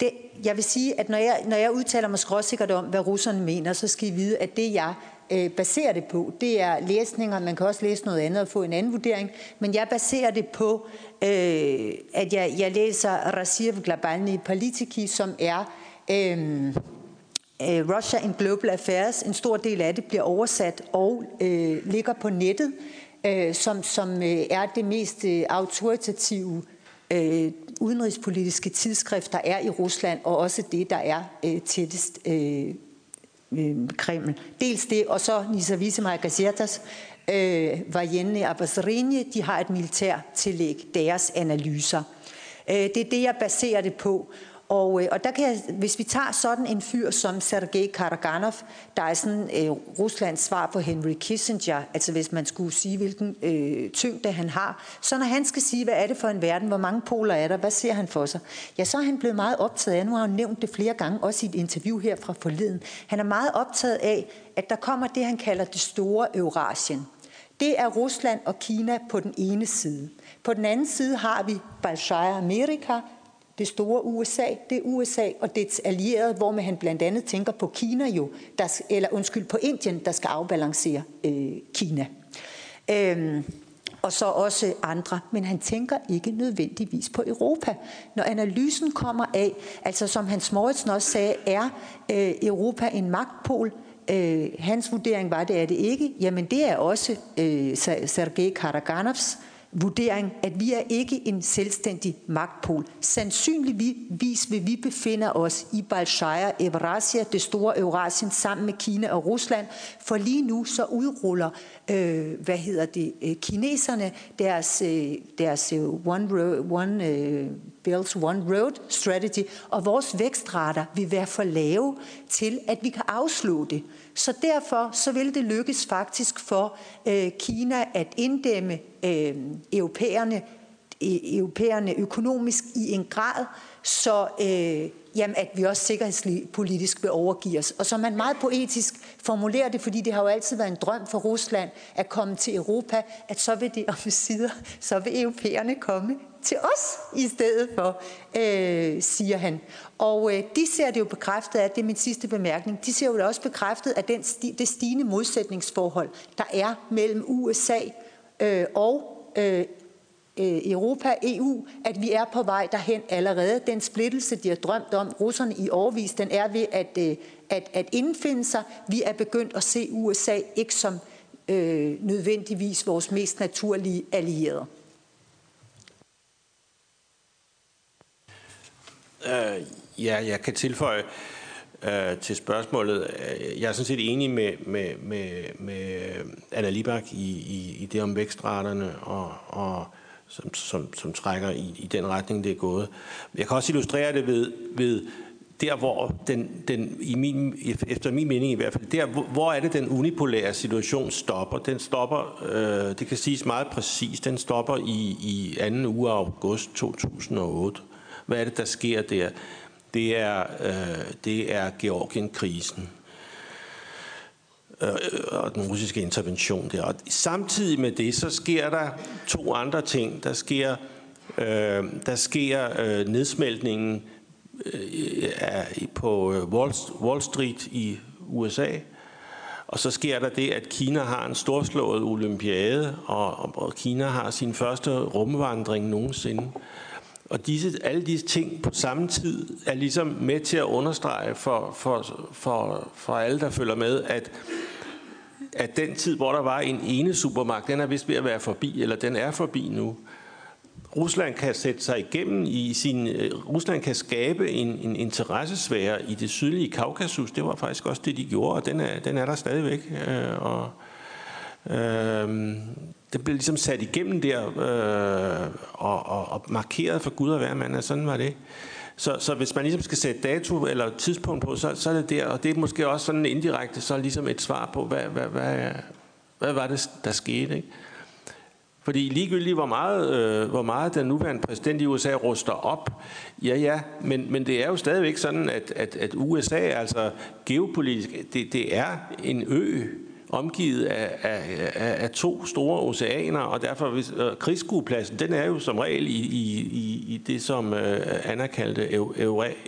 Det, jeg vil sige, at når jeg, når jeg udtaler mig skråsikkert om, hvad russerne mener, så skal I vide, at det jeg øh, baserer det på, det er læsninger. Man kan også læse noget andet og få en anden vurdering. Men jeg baserer det på, øh, at jeg, jeg læser Rasiev Glabalny Politiki, som er... Øh, Øh, Russia in Global Affairs. En stor del af det bliver oversat og øh, ligger på nettet, øh, som, som øh, er det mest øh, autoritative øh, udenrigspolitiske tidsskrift, der er i Rusland, og også det, der er øh, tættest øh, øh, Kreml. Dels det, og så Nizavise Gazetas, øh, Vajenne Abbasrini, de har et militær tillæg, deres analyser. Øh, det er det, jeg baserer det på. Og, øh, og der kan jeg, hvis vi tager sådan en fyr som Sergej Karaganov, der er sådan øh, Ruslands svar på Henry Kissinger, altså hvis man skulle sige, hvilken øh, tyngde han har, så når han skal sige, hvad er det for en verden, hvor mange poler er der, hvad ser han for sig? Ja, så er han blevet meget optaget af, nu har han nævnt det flere gange, også i et interview her fra forleden, han er meget optaget af, at der kommer det, han kalder det store Eurasien. Det er Rusland og Kina på den ene side. På den anden side har vi Balshaya Amerika, det store USA, det er USA og dets allierede, hvor man han blandt andet tænker på Kina jo, der, eller undskyld, på Indien, der skal afbalancere øh, Kina. Øhm, og så også andre, men han tænker ikke nødvendigvis på Europa. Når analysen kommer af, altså som Hans Moritzen også sagde, er øh, Europa en magtpol, øh, hans vurdering var det, er det ikke. Jamen det er også øh, Sergej Karaganovs vurdering, at vi er ikke en selvstændig magtpol. Sandsynligvis vil vi befinde os i Balshaya Eurasia, det store Eurasien, sammen med Kina og Rusland, for lige nu så udruller, øh, hvad hedder det, øh, kineserne deres, øh, deres øh, One, one øh, Belt One Road Strategy, og vores vækstrater vil være for lave til, at vi kan afslutte det. Så derfor så vil det lykkes faktisk for øh, Kina at inddæmme øh, europæerne, e, europæerne økonomisk i en grad, så øh, jamen, at vi også sikkerhedspolitisk vil overgive os. Og så man meget poetisk formulerer det, fordi det har jo altid været en drøm for Rusland at komme til Europa, at så vil det om sider, så vil europæerne komme til os i stedet for, øh, siger han. Og øh, de ser det jo bekræftet af, det er min sidste bemærkning, de ser jo det også bekræftet af den sti, det stigende modsætningsforhold, der er mellem USA øh, og øh, øh Europa, EU, at vi er på vej derhen allerede. Den splittelse, de har drømt om, russerne i årvis, den er ved at, øh, at, at indfinde sig. Vi er begyndt at se USA ikke som øh, nødvendigvis vores mest naturlige allierede.
Øh, ja, jeg kan tilføje øh, til spørgsmålet. Øh, jeg er sådan set enig med, med, med, med Anna Libak i, i, i det om vækstraterne, og, og som, som, som trækker i, i den retning, det er gået. Jeg kan også illustrere det ved, ved der, hvor den, den i min, efter min mening i hvert fald, der, hvor er det, den unipolære situation stopper? Den stopper, øh, det kan siges meget præcist, den stopper i, i anden uge af august 2008. Hvad er det, der sker der? Det er, øh, det er Georgien-krisen øh, øh, og den russiske intervention der. Og samtidig med det, så sker der to andre ting. Der sker, øh, der sker øh, nedsmeltningen øh, på øh, Wall Street i USA. Og så sker der det, at Kina har en storslået olympiade, og, og Kina har sin første rumvandring nogensinde. Og disse, alle disse ting på samme tid er ligesom med til at understrege for, for, for, for alle, der følger med, at, at den tid, hvor der var en ene supermagt, den er vist ved at være forbi, eller den er forbi nu. Rusland kan sætte sig igennem i sin... Øh, Rusland kan skabe en, en interessesfære i det sydlige Kaukasus. Det var faktisk også det, de gjorde, og den er, den er der stadigvæk. Øh, og, øh, det blev ligesom sat igennem der øh, og, og, og markeret for Gud og hver mand, at sådan var det. Så, så hvis man ligesom skal sætte dato eller tidspunkt på, så, så er det der, og det er måske også sådan indirekte, så ligesom et svar på, hvad, hvad, hvad, hvad var det, der skete. Ikke? Fordi ligegyldigt, hvor meget, øh, hvor meget den nuværende præsident i USA ruster op, ja ja, men, men det er jo stadigvæk sådan, at, at, at USA, altså geopolitisk, det, det er en ø, omgivet af, af, af, af to store oceaner, og derfor hvis, øh, krigsskuepladsen, den er jo som regel i, i, i, i det, som øh, Anna kaldte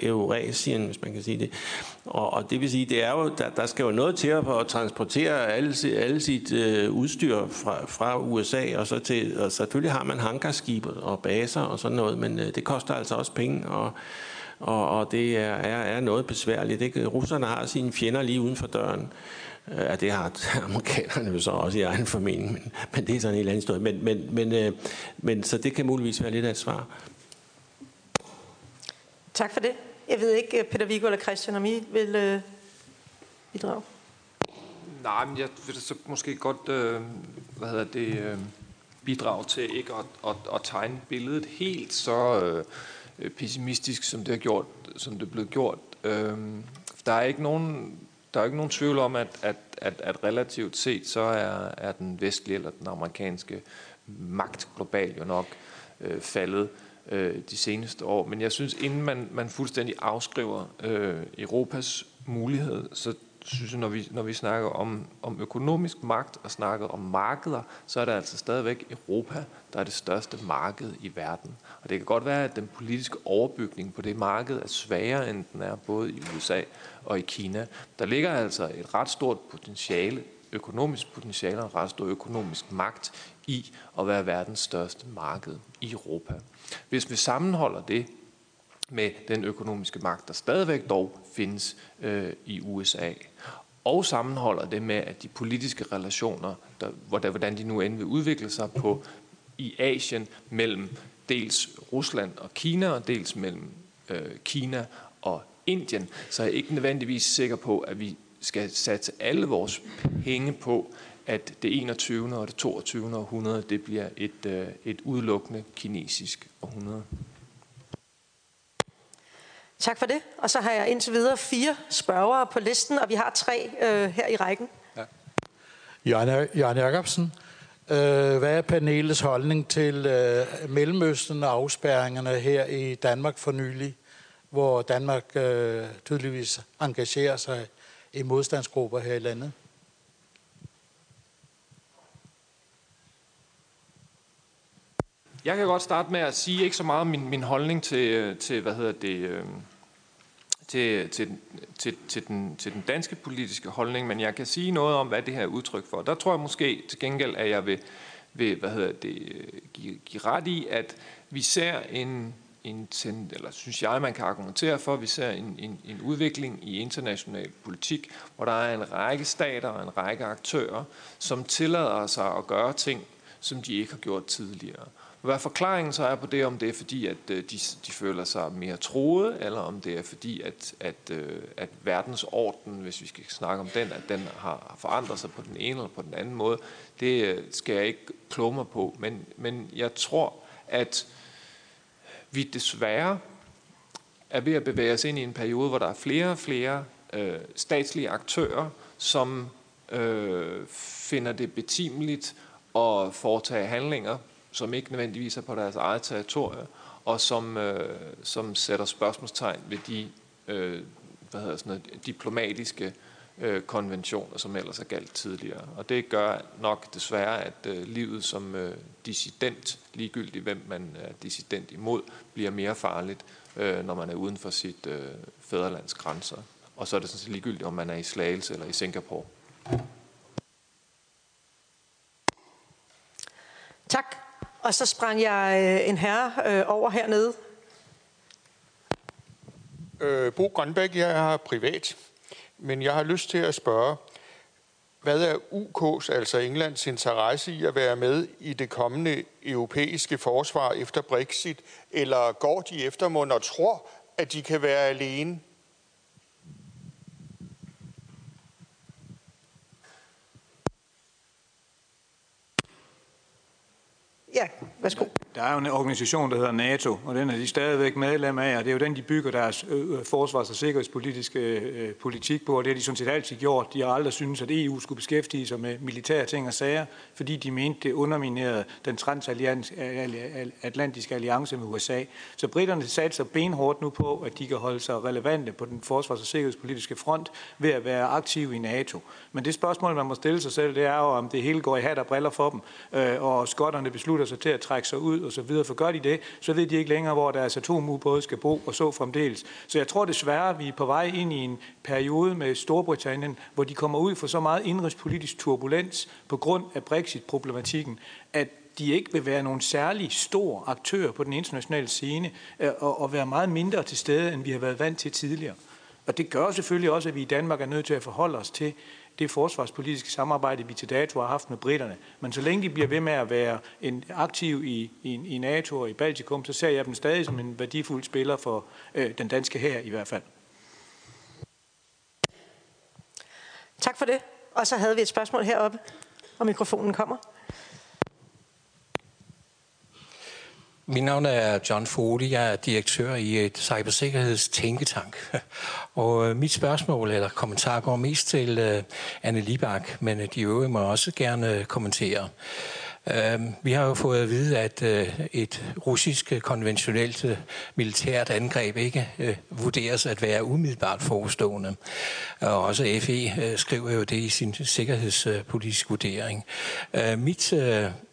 Eurasien, hvis man kan sige det. Og, og det vil sige, det er jo, der, der skal jo noget til at, at transportere alle, alle sit øh, udstyr fra, fra USA, og så til, og selvfølgelig har man hangarskibe og baser og sådan noget, men øh, det koster altså også penge, og og, og det er, er, er noget besværligt. Ikke? Russerne har sine fjender lige uden for døren. Ja, det har amerikanerne jo så også i egen formening, men, men det er sådan en helt anden historie. Men, men, men, øh, men så det kan muligvis være lidt af et svar.
Tak for det. Jeg ved ikke, Peter Viggo eller Christian, om I vil øh, bidrage?
Nej, men jeg vil så måske godt øh, hvad hedder det, øh, bidrage til ikke at, at, at tegne billedet helt så øh, pessimistisk, som det, har gjort, som det er blevet gjort. Øh, der er ikke nogen der er ikke nogen tvivl om, at, at, at, at relativt set, så er, er den vestlige eller den amerikanske magt globalt jo nok øh, faldet øh, de seneste år. Men jeg synes, inden man, man fuldstændig afskriver øh, Europas mulighed, så synes jeg, når vi, når vi snakker om, om økonomisk magt og snakker om markeder, så er det altså stadigvæk Europa, der er det største marked i verden. Og det kan godt være, at den politiske overbygning på det marked er svagere, end den er både i USA og i Kina. Der ligger altså et ret stort potentiale, økonomisk potentiale og ret stor økonomisk magt i at være verdens største marked i Europa. Hvis vi sammenholder det med den økonomiske magt, der stadigvæk dog findes øh, i USA, og sammenholder det med, at de politiske relationer, der, hvordan de nu end vil udvikle sig på i Asien mellem dels Rusland og Kina, og dels mellem øh, Kina og Indien, så er jeg ikke nødvendigvis sikker på, at vi skal satse alle vores penge på, at det 21. og det 22. århundrede, det bliver et, øh, et udelukkende kinesisk århundrede.
Tak for det. Og så har jeg indtil videre fire spørgere på listen, og vi har tre øh, her i rækken. Ja.
Jørgen Jacobsen, øh, hvad er panelets holdning til øh, Mellemøsten og afspærringerne her i Danmark for nylig, hvor Danmark øh, tydeligvis engagerer sig i modstandsgrupper her i landet?
Jeg kan godt starte med at sige ikke så meget min, min holdning til, øh, til, hvad hedder det, øh, til, til, til, til, den, til den danske politiske holdning, men jeg kan sige noget om, hvad det her er udtryk for. Der tror jeg måske til gengæld, at jeg vil, vil hvad hedder det, give, give ret i, at vi ser en, en eller synes jeg, man kan argumentere for, at vi ser en, en, en udvikling i international politik, hvor der er en række stater og en række aktører, som tillader sig at gøre ting, som de ikke har gjort tidligere. Hvad forklaringen så er på det, om det er fordi, at øh, de, de føler sig mere troede, eller om det er fordi, at, at, øh, at verdensorden, hvis vi skal snakke om den, at den har forandret sig på den ene eller på den anden måde, det øh, skal jeg ikke kloge mig på. Men, men jeg tror, at vi desværre er ved at bevæge os ind i en periode, hvor der er flere og flere øh, statslige aktører, som øh, finder det betimeligt at foretage handlinger som ikke nødvendigvis er på deres eget territorie, og som, øh, som sætter spørgsmålstegn ved de øh, hvad hedder sådan noget, diplomatiske øh, konventioner, som ellers er galt tidligere. Og det gør nok desværre, at øh, livet som øh, dissident, ligegyldigt hvem man er dissident imod, bliver mere farligt øh, når man er uden for sit øh, fædrelands grænser. Og så er det sådan set ligegyldigt, om man er i Slagelse eller i Singapore.
Tak. Og så sprang jeg øh, en herre øh, over hernede.
Øh, Bo Grønbæk, jeg er privat, men jeg har lyst til at spørge, hvad er UK's, altså Englands interesse i at være med i det kommende europæiske forsvar efter Brexit, eller går de efter og tror, at de kan være alene?
Ja, værsgo.
Der er jo en organisation, der hedder NATO, og den er de stadigvæk medlem af, og det er jo den, de bygger deres øh, øh, forsvars- og sikkerhedspolitiske øh, politik på, og det har de sådan set altid gjort. De har aldrig syntes, at EU skulle beskæftige sig med militære ting og sager, fordi de mente, det underminerede den transatlantiske alliance med USA. Så britterne satte sig benhårdt nu på, at de kan holde sig relevante på den forsvars- og sikkerhedspolitiske front ved at være aktive i NATO. Men det spørgsmål, man må stille sig selv, det er jo, om det hele går i hat og briller for dem, øh, og skotterne beslutter sig til at trække sig ud og så videre. For gør de det, så ved de ikke længere, hvor deres atomubåde skal bo og så fremdeles. Så jeg tror desværre, at vi er på vej ind i en periode med Storbritannien, hvor de kommer ud for så meget indrigspolitisk turbulens på grund af Brexit-problematikken, at de ikke vil være nogen særlig stor aktør på den internationale scene øh, og, og være meget mindre til stede, end vi har været vant til tidligere. Og det gør selvfølgelig også, at vi i Danmark er nødt til at forholde os til, det forsvarspolitiske samarbejde, vi til dato har haft med britterne. Men så længe de bliver ved med at være en aktiv i, i, i NATO og i Baltikum, så ser jeg dem stadig som en værdifuld spiller for øh, den danske her i hvert fald.
Tak for det. Og så havde vi et spørgsmål heroppe, og mikrofonen kommer.
Mit navn er John Foley. Jeg er direktør i et cybersikkerhedstænketank. Og øh, mit spørgsmål eller kommentar går mest til øh, Anne Libak, men øh, de øvrige må også gerne kommentere. Øhm, vi har jo fået at vide, at øh, et russisk konventionelt øh, militært angreb ikke øh, vurderes at være umiddelbart forestående. Og også FE skriver jo det i sin sikkerhedspolitiske vurdering. Mit,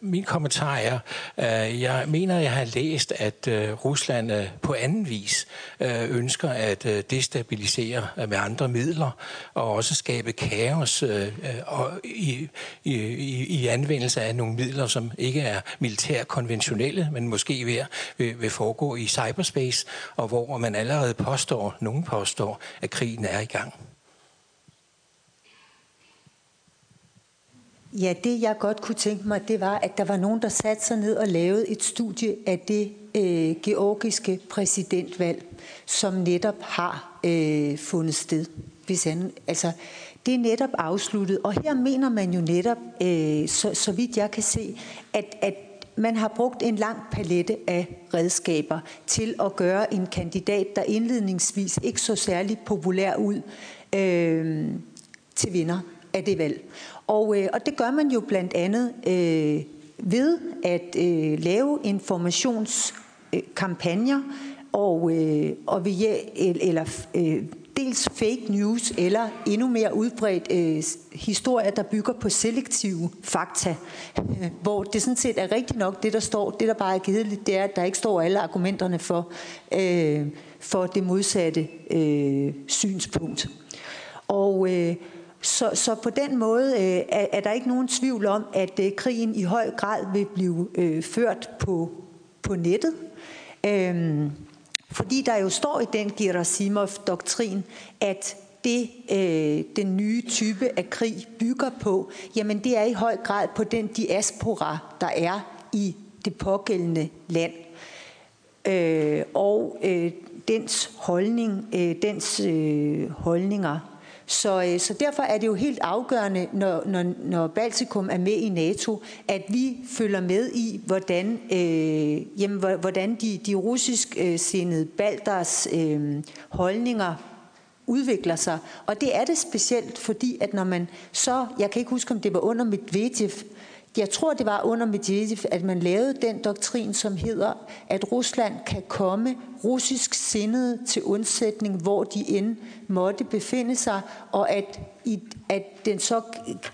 min kommentar er, jeg mener, jeg har læst, at Rusland på anden vis ønsker at destabilisere med andre midler og også skabe kaos i, i, i anvendelse af nogle midler, midler, som ikke er militær konventionelle, men måske vil, vil, vil foregå i cyberspace, og hvor man allerede påstår, nogen påstår, at krigen er i gang.
Ja, det jeg godt kunne tænke mig, det var, at der var nogen, der satte sig ned og lavede et studie af det øh, georgiske præsidentvalg, som netop har øh, fundet sted. Hvis han, altså, det er netop afsluttet, og her mener man jo netop, øh, så, så vidt jeg kan se, at, at man har brugt en lang palette af redskaber til at gøre en kandidat, der indledningsvis ikke så særlig populær ud, øh, til vinder af det valg. Og, øh, og det gør man jo blandt andet øh, ved at øh, lave informationskampagner og, øh, og ved, eller øh, dels fake news eller endnu mere udbredt øh, historier, der bygger på selektive fakta, øh, hvor det sådan set er rigtigt nok, det der står, det der bare er kedeligt, det er, at der ikke står alle argumenterne for, øh, for det modsatte øh, synspunkt. Og øh, så, så på den måde øh, er, er der ikke nogen tvivl om, at øh, krigen i høj grad vil blive øh, ført på, på nettet. Øh, fordi der jo står i den Gerasimov-doktrin, at det, øh, den nye type af krig bygger på, jamen det er i høj grad på den diaspora, der er i det pågældende land. Øh, og øh, dens holdning, øh, dens øh, holdninger så, øh, så derfor er det jo helt afgørende, når, når, når Baltikum er med i NATO, at vi følger med i, hvordan, øh, jamen, hvordan de, de russisk øh, sindede balters øh, holdninger udvikler sig. Og det er det specielt, fordi at når man så, jeg kan ikke huske, om det var under Medvedev, jeg tror, det var under Medvedev, at man lavede den doktrin, som hedder, at Rusland kan komme russisk sindet til undsætning, hvor de end måtte befinde sig, og at, i, at den så,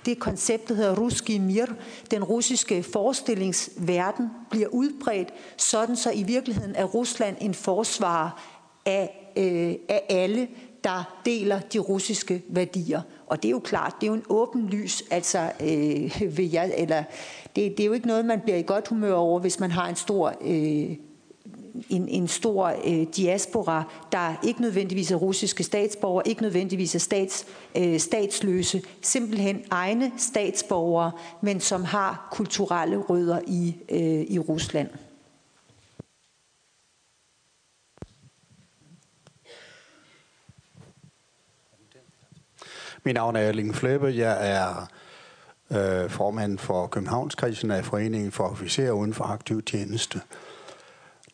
det koncept, der hedder ruski mir, den russiske forestillingsverden, bliver udbredt, sådan så i virkeligheden er Rusland en forsvarer af, øh, af alle, der deler de russiske værdier. Og det er jo klart, det er jo en åben lys, altså øh, vil jeg, eller det, det er jo ikke noget, man bliver i godt humør over, hvis man har en stor øh, en, en stor øh, diaspora, der ikke nødvendigvis er russiske statsborgere, ikke nødvendigvis er stats, øh, statsløse, simpelthen egne statsborgere, men som har kulturelle rødder i, øh, i Rusland.
Mit navn er Erling Fleppe. Jeg er øh, formand for Københavnskrisen af Foreningen for Officerer uden for aktiv tjeneste.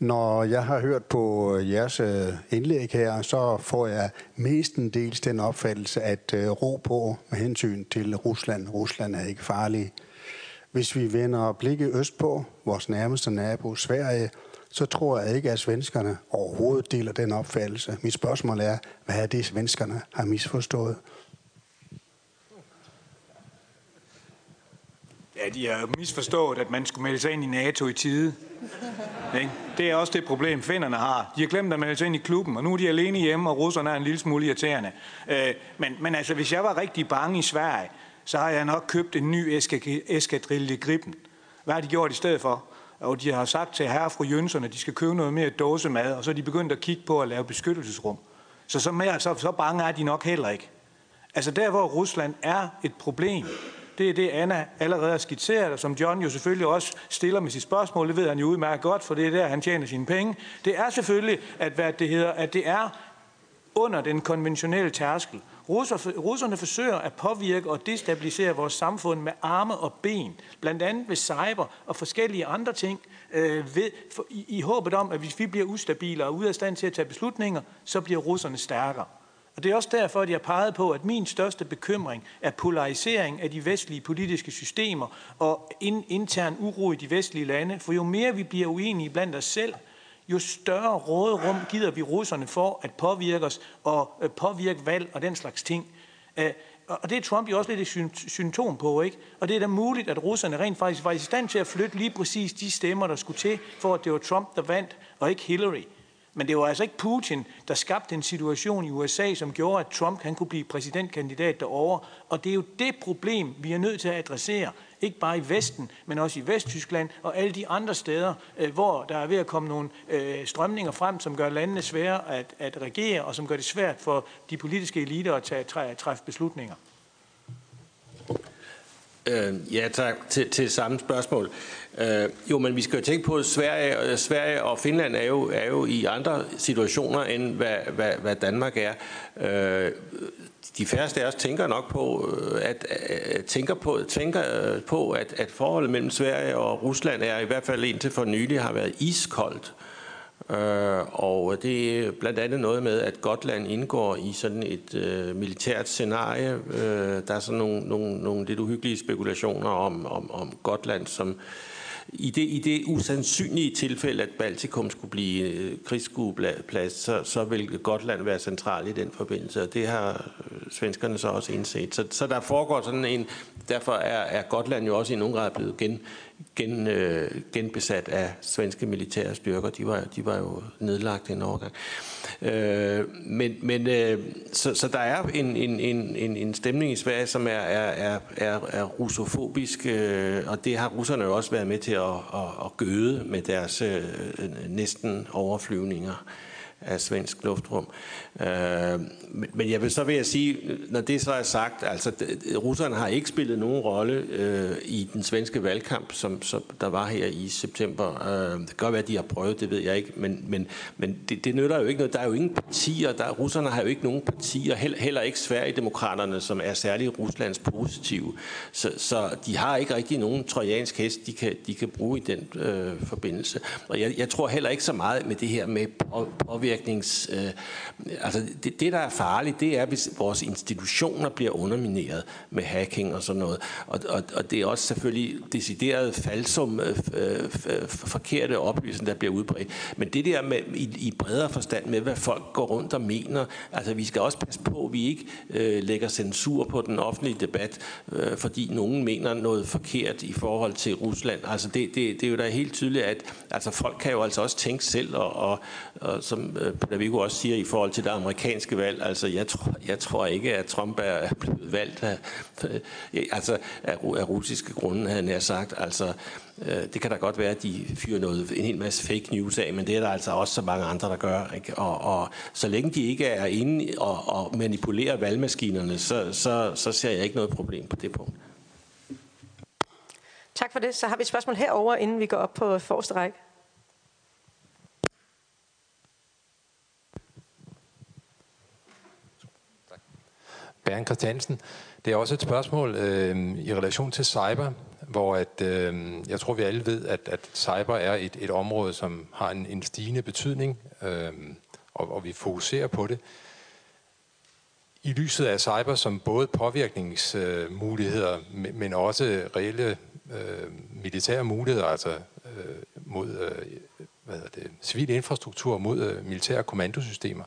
Når jeg har hørt på øh, jeres øh, indlæg her, så får jeg mestendels den opfattelse, at øh, ro på med hensyn til Rusland. Rusland er ikke farlig. Hvis vi vender blikket østpå, vores nærmeste nabo Sverige, så tror jeg ikke, at svenskerne overhovedet deler den opfattelse. Mit spørgsmål er, hvad er det, svenskerne har misforstået?
Ja, de har misforstået, at man skulle melde sig ind i NATO i tide. Det er også det problem, finderne har. De har glemt at melde sig ind i klubben, og nu er de alene hjemme, og russerne er en lille smule irriterende. Øh, men, men altså, hvis jeg var rigtig bange i Sverige, så har jeg nok købt en ny eskadrille Gripen. Hvad har de gjort i stedet for? Og de har sagt til herre og fru Jønsson, at de skal købe noget mere dåsemad, og så er de begyndt at kigge på at lave beskyttelsesrum. Så så, mere, så, så bange er de nok heller ikke. Altså der, hvor Rusland er et problem, det er det, Anna allerede har skitseret, og som John jo selvfølgelig også stiller med sit spørgsmål. Det ved han jo udmærket godt, for det er der, han tjener sine penge. Det er selvfølgelig, at, hvad det hedder, at det er under den konventionelle tærskel. Russer, russerne forsøger at påvirke og destabilisere vores samfund med arme og ben, blandt andet ved cyber og forskellige andre ting, øh, ved, for, i, i håbet om, at hvis vi bliver ustabile og ude af stand til at tage beslutninger, så bliver russerne stærkere. Og det er også derfor, at jeg har peget på, at min største bekymring er polarisering af de vestlige politiske systemer og in, intern uro i de vestlige lande. For jo mere vi bliver uenige blandt os selv, jo større råderum giver vi russerne for at påvirke os og øh, påvirke valg og den slags ting. Øh, og det er Trump jo også lidt et symptom på, ikke? Og det er da muligt, at russerne rent faktisk var i stand til at flytte lige præcis de stemmer, der skulle til, for at det var Trump, der vandt, og ikke Hillary. Men det var altså ikke Putin, der skabte en situation i USA, som gjorde, at Trump han kunne blive præsidentkandidat derovre. Og det er jo det problem, vi er nødt til at adressere. Ikke bare i Vesten, men også i Vesttyskland og alle de andre steder, øh, hvor der er ved at komme nogle øh, strømninger frem, som gør landene svære at, at regere, og som gør det svært for de politiske eliter at tage, træffe beslutninger.
Øh, ja, tak. Til, til samme spørgsmål. Øh, jo, men vi skal jo tænke på, at Sverige, øh, Sverige og Finland er jo, er jo i andre situationer, end hvad, hvad, hvad Danmark er. Øh, de færreste af os tænker nok på, øh, at, at, tænker på, tænker på at, at forholdet mellem Sverige og Rusland er i hvert fald indtil for nylig har været iskoldt. Øh, Øh, og det er blandt andet noget med, at Gotland indgår i sådan et øh, militært scenarie. Øh, der er sådan nogle, nogle, nogle lidt uhyggelige spekulationer om, om, om Gotland som i det, I det usandsynlige tilfælde, at Baltikum skulle blive øh, krigsskueplads, så, så vil Gotland være central i den forbindelse, og det har øh, svenskerne så også indset. Så, så der foregår sådan en, derfor er, er Gotland jo også i nogen grad blevet gen, gen, øh, genbesat af svenske militære styrker. De var, de var jo nedlagt en overgang. Øh, men men øh, så, så der er en, en, en, en stemning i Sverige, som er, er, er, er russofobisk, øh, og det har russerne jo også været med til at, at, at gøde med deres øh, næsten overflyvninger af svensk luftrum. Øh, men jeg vil så vil jeg sige, når det så er sagt, altså russerne har ikke spillet nogen rolle øh, i den svenske valgkamp, som, som der var her i september. Øh, det kan godt være, at de har prøvet, det ved jeg ikke, men, men, men det, det nytter jo ikke noget. Der er jo ingen partier, der, russerne har jo ikke nogen partier, heller, heller ikke Sverigedemokraterne, som er særlig Ruslands positive. Så, så de har ikke rigtig nogen trojansk hest, de kan, de kan bruge i den øh, forbindelse. Og jeg, jeg tror heller ikke så meget med det her med påvirknings... Øh, altså det, det, der er farligt, det er, hvis vores institutioner bliver undermineret med hacking og sådan noget. Og, og, og det er også selvfølgelig decideret falsom, øh, øh, øh, forkerte oplysninger, der bliver udbredt. Men det der med, i, i bredere forstand med, hvad folk går rundt og mener, altså vi skal også passe på, at vi ikke øh, lægger censur på den offentlige debat, øh, fordi nogen mener noget forkert i forhold til Rusland. Altså det, det, det er jo da helt tydeligt, at altså folk kan jo altså også tænke selv, og, og, og som øh, Øh, Peter Viggo også siger i forhold til det amerikanske valg, altså jeg tror, jeg tror ikke, at Trump er blevet valgt af, øh, altså af, af russiske grunde, havde han sagt. Altså, øh, det kan da godt være, at de fyrer noget, en hel masse fake news af, men det er der altså også så mange andre, der gør. Ikke? Og, og så længe de ikke er inde og, og manipulerer valgmaskinerne, så, så, så ser jeg ikke noget problem på det punkt.
Tak for det. Så har vi et spørgsmål herover, inden vi går op på forreste række.
Bernd Christiansen. Det er også et spørgsmål øh, i relation til cyber, hvor at, øh, jeg tror, vi alle ved, at, at cyber er et, et område, som har en, en stigende betydning, øh, og, og vi fokuserer på det. I lyset af cyber som både påvirkningsmuligheder, øh, men også reelle øh, militære muligheder, altså øh, mod øh, hvad det, civil infrastruktur, mod øh, militære kommandosystemer.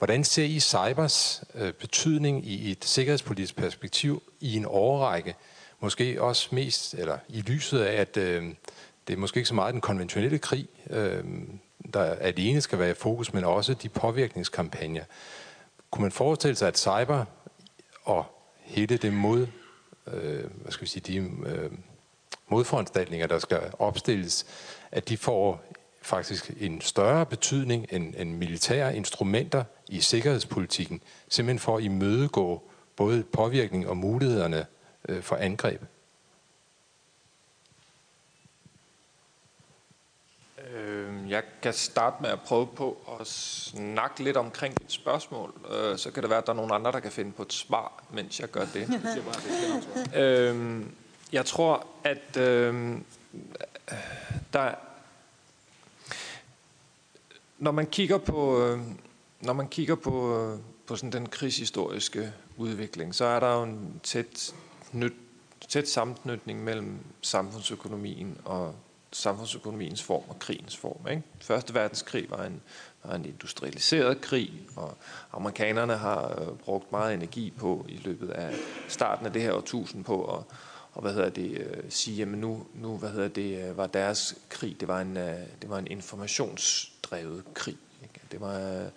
Hvordan ser I cybers øh, betydning i et sikkerhedspolitisk perspektiv i en årrække? Måske også mest, eller i lyset af, at øh, det er måske ikke så meget den konventionelle krig, øh, der alene skal være i fokus, men også de påvirkningskampagner. Kunne man forestille sig, at cyber og hele det mod, øh, hvad skal vi sige, de øh, modforanstaltninger, der skal opstilles, at de får faktisk en større betydning end, end militære instrumenter i sikkerhedspolitikken, simpelthen for at imødegå både påvirkning og mulighederne øh, for angreb?
Øhm, jeg kan starte med at prøve på at snakke lidt omkring et spørgsmål. Øh, så kan det være, at der er nogle andre, der kan finde på et svar, mens jeg gør det. øhm, jeg tror, at øhm, der, når man kigger på, øh, når man kigger på, på sådan den krigshistoriske udvikling, så er der jo en tæt, nyt, tæt sammenknytning mellem samfundsøkonomien og samfundsøkonomiens form og krigens form. Ikke? Første verdenskrig var en, var en industrialiseret krig, og amerikanerne har øh, brugt meget energi på i løbet af starten af det her årtusind på at og hvad hedder det, øh, sige, jamen nu, nu hvad hedder det, øh, var deres krig, det var en, øh, det var en informationsdrevet krig. Ikke? Det var, øh,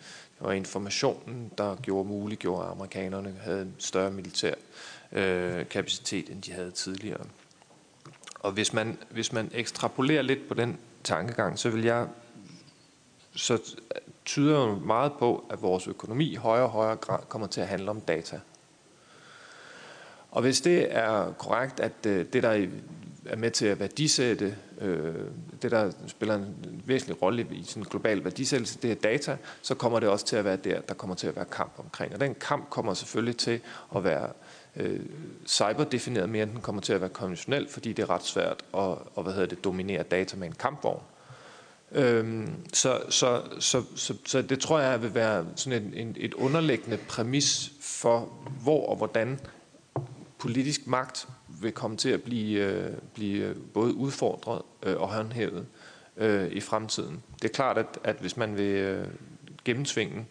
var informationen, der gjorde muliggjorde, at amerikanerne havde en større militær øh, kapacitet, end de havde tidligere. Og hvis man, hvis man ekstrapolerer lidt på den tankegang, så vil jeg så tyder jo meget på, at vores økonomi i højere og højere grad kommer til at handle om data. Og hvis det er korrekt, at øh, det, der er med til at værdisætte, øh, det, der spiller en væsentlig rolle i sådan en global værdisættelse, det er data, så kommer det også til at være der, der kommer til at være kamp omkring. Og den kamp kommer selvfølgelig til at være øh, cyberdefineret mere, end den kommer til at være konventionel, fordi det er ret svært at, at hvad hedder det, dominere data med en kampvogn. Øhm, så, så, så, så, så det tror jeg vil være sådan en, en, et underliggende præmis for, hvor og hvordan politisk magt vil komme til at blive, øh, blive øh, både udfordret øh, og håndhævet øh, i fremtiden. Det er klart, at, at hvis man vil øh, gennemtvinge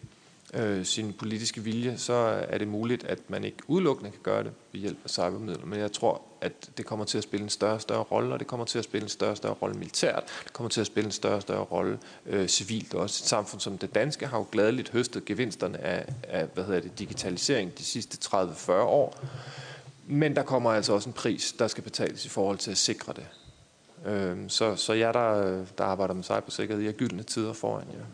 øh, sin politiske vilje, så er det muligt, at man ikke udelukkende kan gøre det ved hjælp af cybermidler. Men jeg tror, at det kommer til at spille en større og større rolle, og det kommer til at spille en større og større rolle militært. Det kommer til at spille en større og større rolle øh, civilt. Også et samfund som det danske har jo gladeligt høstet gevinsterne af, af hvad hedder det, digitalisering de sidste 30-40 år. Men der kommer altså også en pris, der skal betales i forhold til at sikre det. Øhm, så, så jeg, der, der arbejder med cybersikkerhed, jeg gyldne tider foran jer. Ja.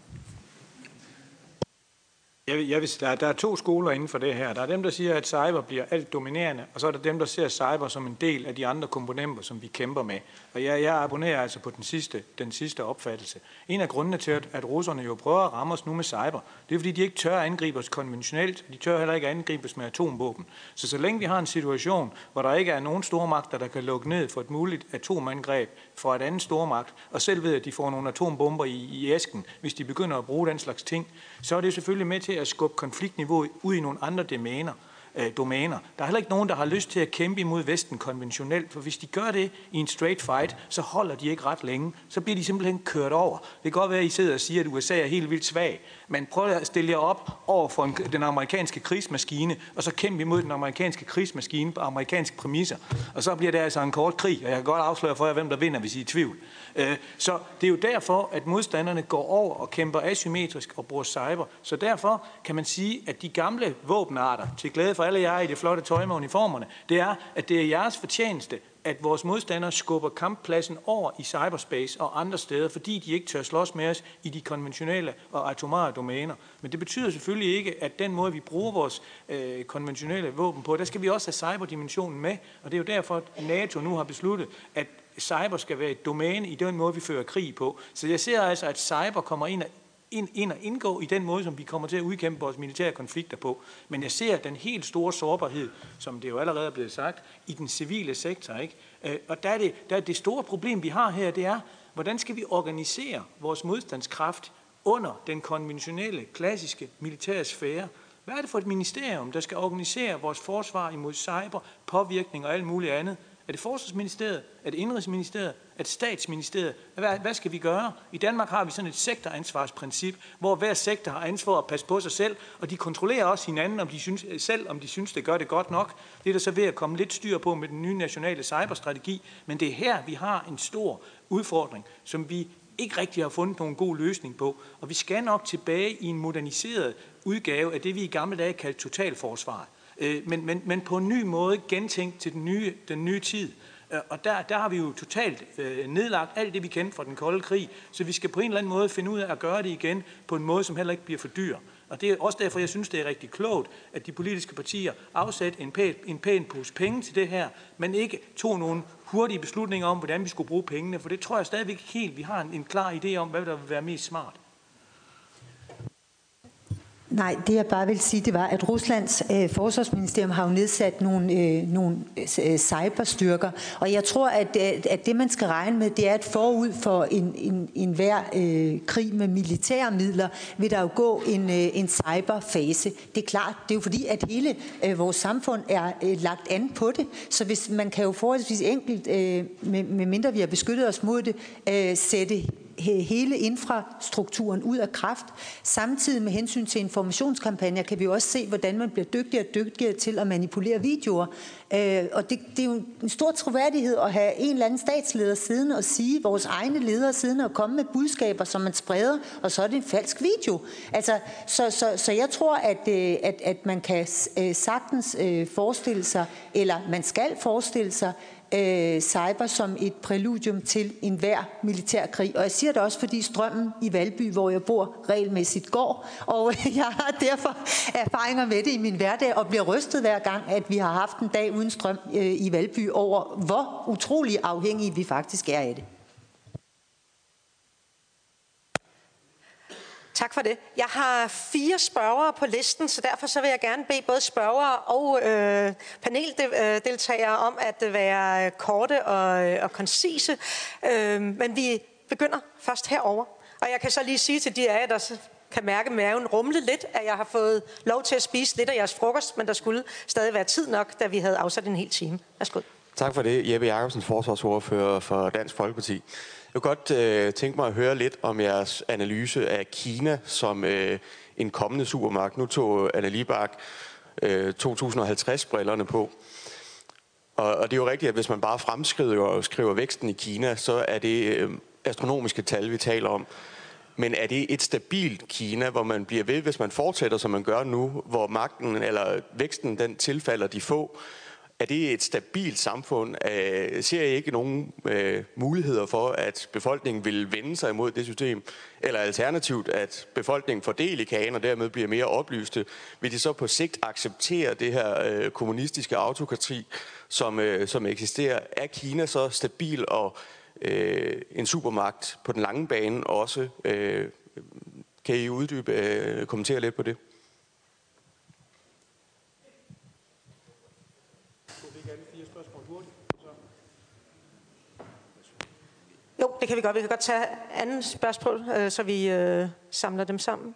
Jeg, jeg vil, der, der er to skoler inden for det her. Der er dem, der siger, at cyber bliver alt dominerende, og så er der dem, der ser cyber som en del af de andre komponenter, som vi kæmper med. Og jeg, jeg abonnerer altså på den sidste, den sidste opfattelse. En af grundene til, at, at russerne jo prøver at ramme os nu med cyber, det er fordi, de ikke tør at angribe os konventionelt, de tør heller ikke at os med atomvåben. Så så længe vi har en situation, hvor der ikke er nogen stormagter, der kan lukke ned for et muligt atomangreb fra et andet stormagt, og selv ved, at de får nogle atombomber i, i æsken, hvis de begynder at bruge den slags ting, så er det selvfølgelig med til at skubbe konfliktniveauet ud i nogle andre domæner øh, domæner. Der er heller ikke nogen, der har lyst til at kæmpe imod Vesten konventionelt, for hvis de gør det i en straight fight, så holder de ikke ret længe. Så bliver de simpelthen kørt over. Det kan godt være, at I sidder og siger, at USA er helt vildt svag, men prøv at stille jer op over for en, den amerikanske krigsmaskine, og så kæmpe imod den amerikanske krigsmaskine på amerikanske præmisser. Og så bliver det altså en kort krig, og jeg kan godt afsløre for jer, hvem der vinder, hvis I er i tvivl. Øh, så det er jo derfor, at modstanderne går over og kæmper asymmetrisk og bruger cyber. Så derfor kan man sige, at de gamle våbenarter, til glæde for alle jer i det flotte tøj med uniformerne, det er, at det er jeres fortjeneste, at vores modstandere skubber kamppladsen over i cyberspace og andre steder, fordi de ikke tør slås med os i de konventionelle og atomare domæner. Men det betyder selvfølgelig ikke, at den måde, vi bruger vores øh, konventionelle våben på, der skal vi også have cyberdimensionen med, og det er jo derfor, at NATO nu har besluttet, at cyber skal være et domæne i den måde, vi fører krig på. Så jeg ser altså, at cyber kommer ind og ind, og indgå i den måde, som vi kommer til at udkæmpe vores militære konflikter på. Men jeg ser den helt store sårbarhed, som det jo allerede er blevet sagt, i den civile sektor. Ikke? Øh, og der er, det, der er det store problem, vi har her, det er, hvordan skal vi organisere vores modstandskraft under den konventionelle, klassiske militære sfære? Hvad er det for et ministerium, der skal organisere vores forsvar imod cyber, påvirkning og alt muligt andet? Er det Forsvarsministeriet? Er det Indrigsministeriet? Er det Statsministeriet? Hvad, hvad skal vi gøre? I Danmark har vi sådan et sektoransvarsprincip, hvor hver sektor har ansvar at passe på sig selv, og de kontrollerer også hinanden, om de synes, selv om de synes, det gør det godt nok. Det er der så ved at komme lidt styr på med den nye nationale cyberstrategi, men det er her, vi har en stor udfordring, som vi ikke rigtig har fundet nogen god løsning på. Og vi skal nok tilbage i en moderniseret udgave af det, vi i gamle dage kaldte totalforsvaret. Øh, men, men, men på en ny måde gentænkt til den nye, den nye tid. Øh, og der, der har vi jo totalt øh, nedlagt alt det, vi kendte fra den kolde krig, så vi skal på en eller anden måde finde ud af at gøre det igen på en måde, som heller ikke bliver for dyr. Og det er også derfor, jeg synes, det er rigtig klogt, at de politiske partier afsætter en pæn, en pæn pose penge til det her, men ikke tog nogle hurtige beslutninger om, hvordan vi skulle bruge pengene, for det tror jeg stadigvæk helt, vi har en, en klar idé om, hvad der vil være mest smart.
Nej, det jeg bare vil sige, det var, at Ruslands øh, forsvarsministerium har jo nedsat nogle, øh, nogle øh, cyberstyrker, og jeg tror, at, øh, at det man skal regne med, det er, at forud for en, en, en hver øh, krig med militære midler, vil der jo gå en, øh, en cyberfase. Det er klart, det er jo fordi, at hele øh, vores samfund er øh, lagt an på det, så hvis man kan jo forholdsvis enkelt, øh, med, med mindre vi har beskyttet os mod det, øh, sætte hele infrastrukturen ud af kraft. Samtidig med hensyn til informationskampagner kan vi også se, hvordan man bliver dygtigere og dygtigere til at manipulere videoer. Øh, og det, det er jo en stor troværdighed at have en eller anden statsleder siden og sige, vores egne ledere siden og komme med budskaber, som man spreder, og så er det en falsk video. Altså, så, så, så jeg tror, at, øh, at, at man kan øh, sagtens øh, forestille sig, eller man skal forestille sig, øh, cyber som et præludium til enhver militærkrig. Og jeg siger det også, fordi strømmen i Valby, hvor jeg bor, regelmæssigt går, og jeg har derfor erfaringer med det i min hverdag, og bliver rystet hver gang, at vi har haft en dag uden strøm øh, i Valby, over hvor utrolig afhængige vi faktisk er af det.
Tak for det. Jeg har fire spørgere på listen, så derfor så vil jeg gerne bede både spørgere og øh, paneldeltagere om at være korte og, øh, og koncise. Øh, men vi begynder først herover. Og jeg kan så lige sige til de af jer, der kan mærke maven rumle lidt, at jeg har fået lov til at spise lidt af jeres frokost, men der skulle stadig være tid nok, da vi havde afsat en hel time. Værsgo.
Tak for det, Jeppe Jacobsen, forsvarsordfører for Dansk Folkeparti. Jeg kunne godt øh, tænke mig at høre lidt om jeres analyse af Kina som øh, en kommende supermagt. Nu tog Anna Libak øh, 2050-brillerne på. Og, og det er jo rigtigt, at hvis man bare fremskriver og skriver væksten i Kina, så er det øh, astronomiske tal, vi taler om. Men er det et stabilt Kina, hvor man bliver ved, hvis man fortsætter, som man gør nu, hvor magten eller væksten den tilfalder de få, er det et stabilt samfund? Øh, ser I ikke nogen øh, muligheder for, at befolkningen vil vende sig imod det system? Eller alternativt, at befolkningen får del i kagen og dermed bliver mere oplyste? Vil de så på sigt acceptere det her øh, kommunistiske autokrati, som, øh, som eksisterer? Er Kina så stabil og øh, en supermagt på den lange bane også? Øh, kan I uddybe, øh, kommentere lidt på det?
Jo, det kan vi godt. Vi kan godt tage andet spørgsmål, øh, så vi øh, samler dem sammen.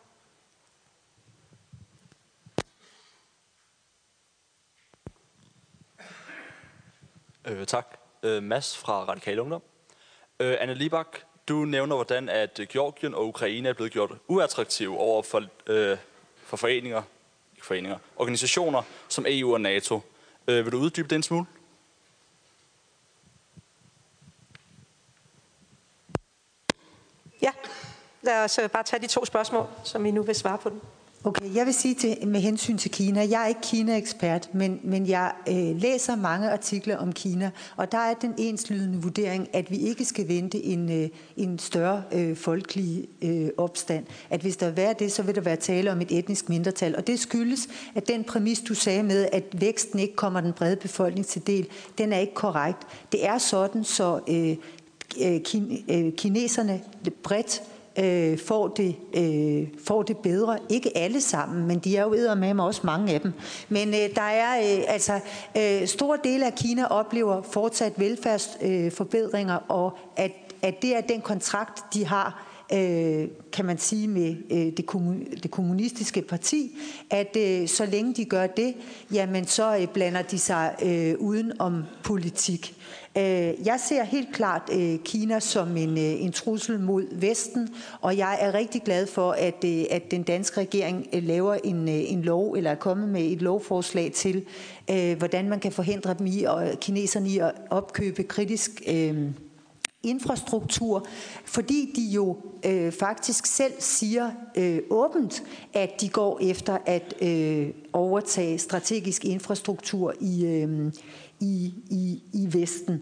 Øh, tak. Øh, Mads fra Radikale Ungdom. Øh, Anne Libak, du nævner, hvordan at Georgien og Ukraine er blevet gjort uattraktive over for, øh, for foreninger, ikke foreninger, organisationer som EU og NATO. Øh, vil du uddybe det en smule?
Lad os øh, bare tage de to spørgsmål, som I nu vil svare på dem.
Okay, jeg vil sige til, med hensyn til Kina, jeg er ikke Kina-ekspert, men, men jeg øh, læser mange artikler om Kina, og der er den enslydende vurdering, at vi ikke skal vente en, øh, en større øh, folkelig øh, opstand. At hvis der er det, så vil der være tale om et etnisk mindretal, og det skyldes, at den præmis, du sagde med, at væksten ikke kommer den brede befolkning til del, den er ikke korrekt. Det er sådan, så øh, øh kin, øh kineserne bredt øh, får, det, øh, får det bedre. Ikke alle sammen, men de er jo med mig også mange af dem. Men øh, der er øh, altså øh, store dele af Kina oplever fortsat velfærdsforbedringer, øh, og at, at det er den kontrakt, de har øh, kan man sige, med øh, det, det kommunistiske parti, at øh, så længe de gør det, jamen så øh, blander de sig øh, uden om politik. Øh, jeg ser helt klart øh, Kina som en, øh, en trussel mod Vesten, og jeg er rigtig glad for, at, øh, at den danske regering laver en, en lov, eller er kommet med et lovforslag til, hvordan man kan forhindre dem i, og kineserne i at opkøbe kritisk infrastruktur, fordi de jo øh, faktisk selv siger øh, åbent, at de går efter at øh, overtage strategisk infrastruktur i, øh, i, i, i Vesten.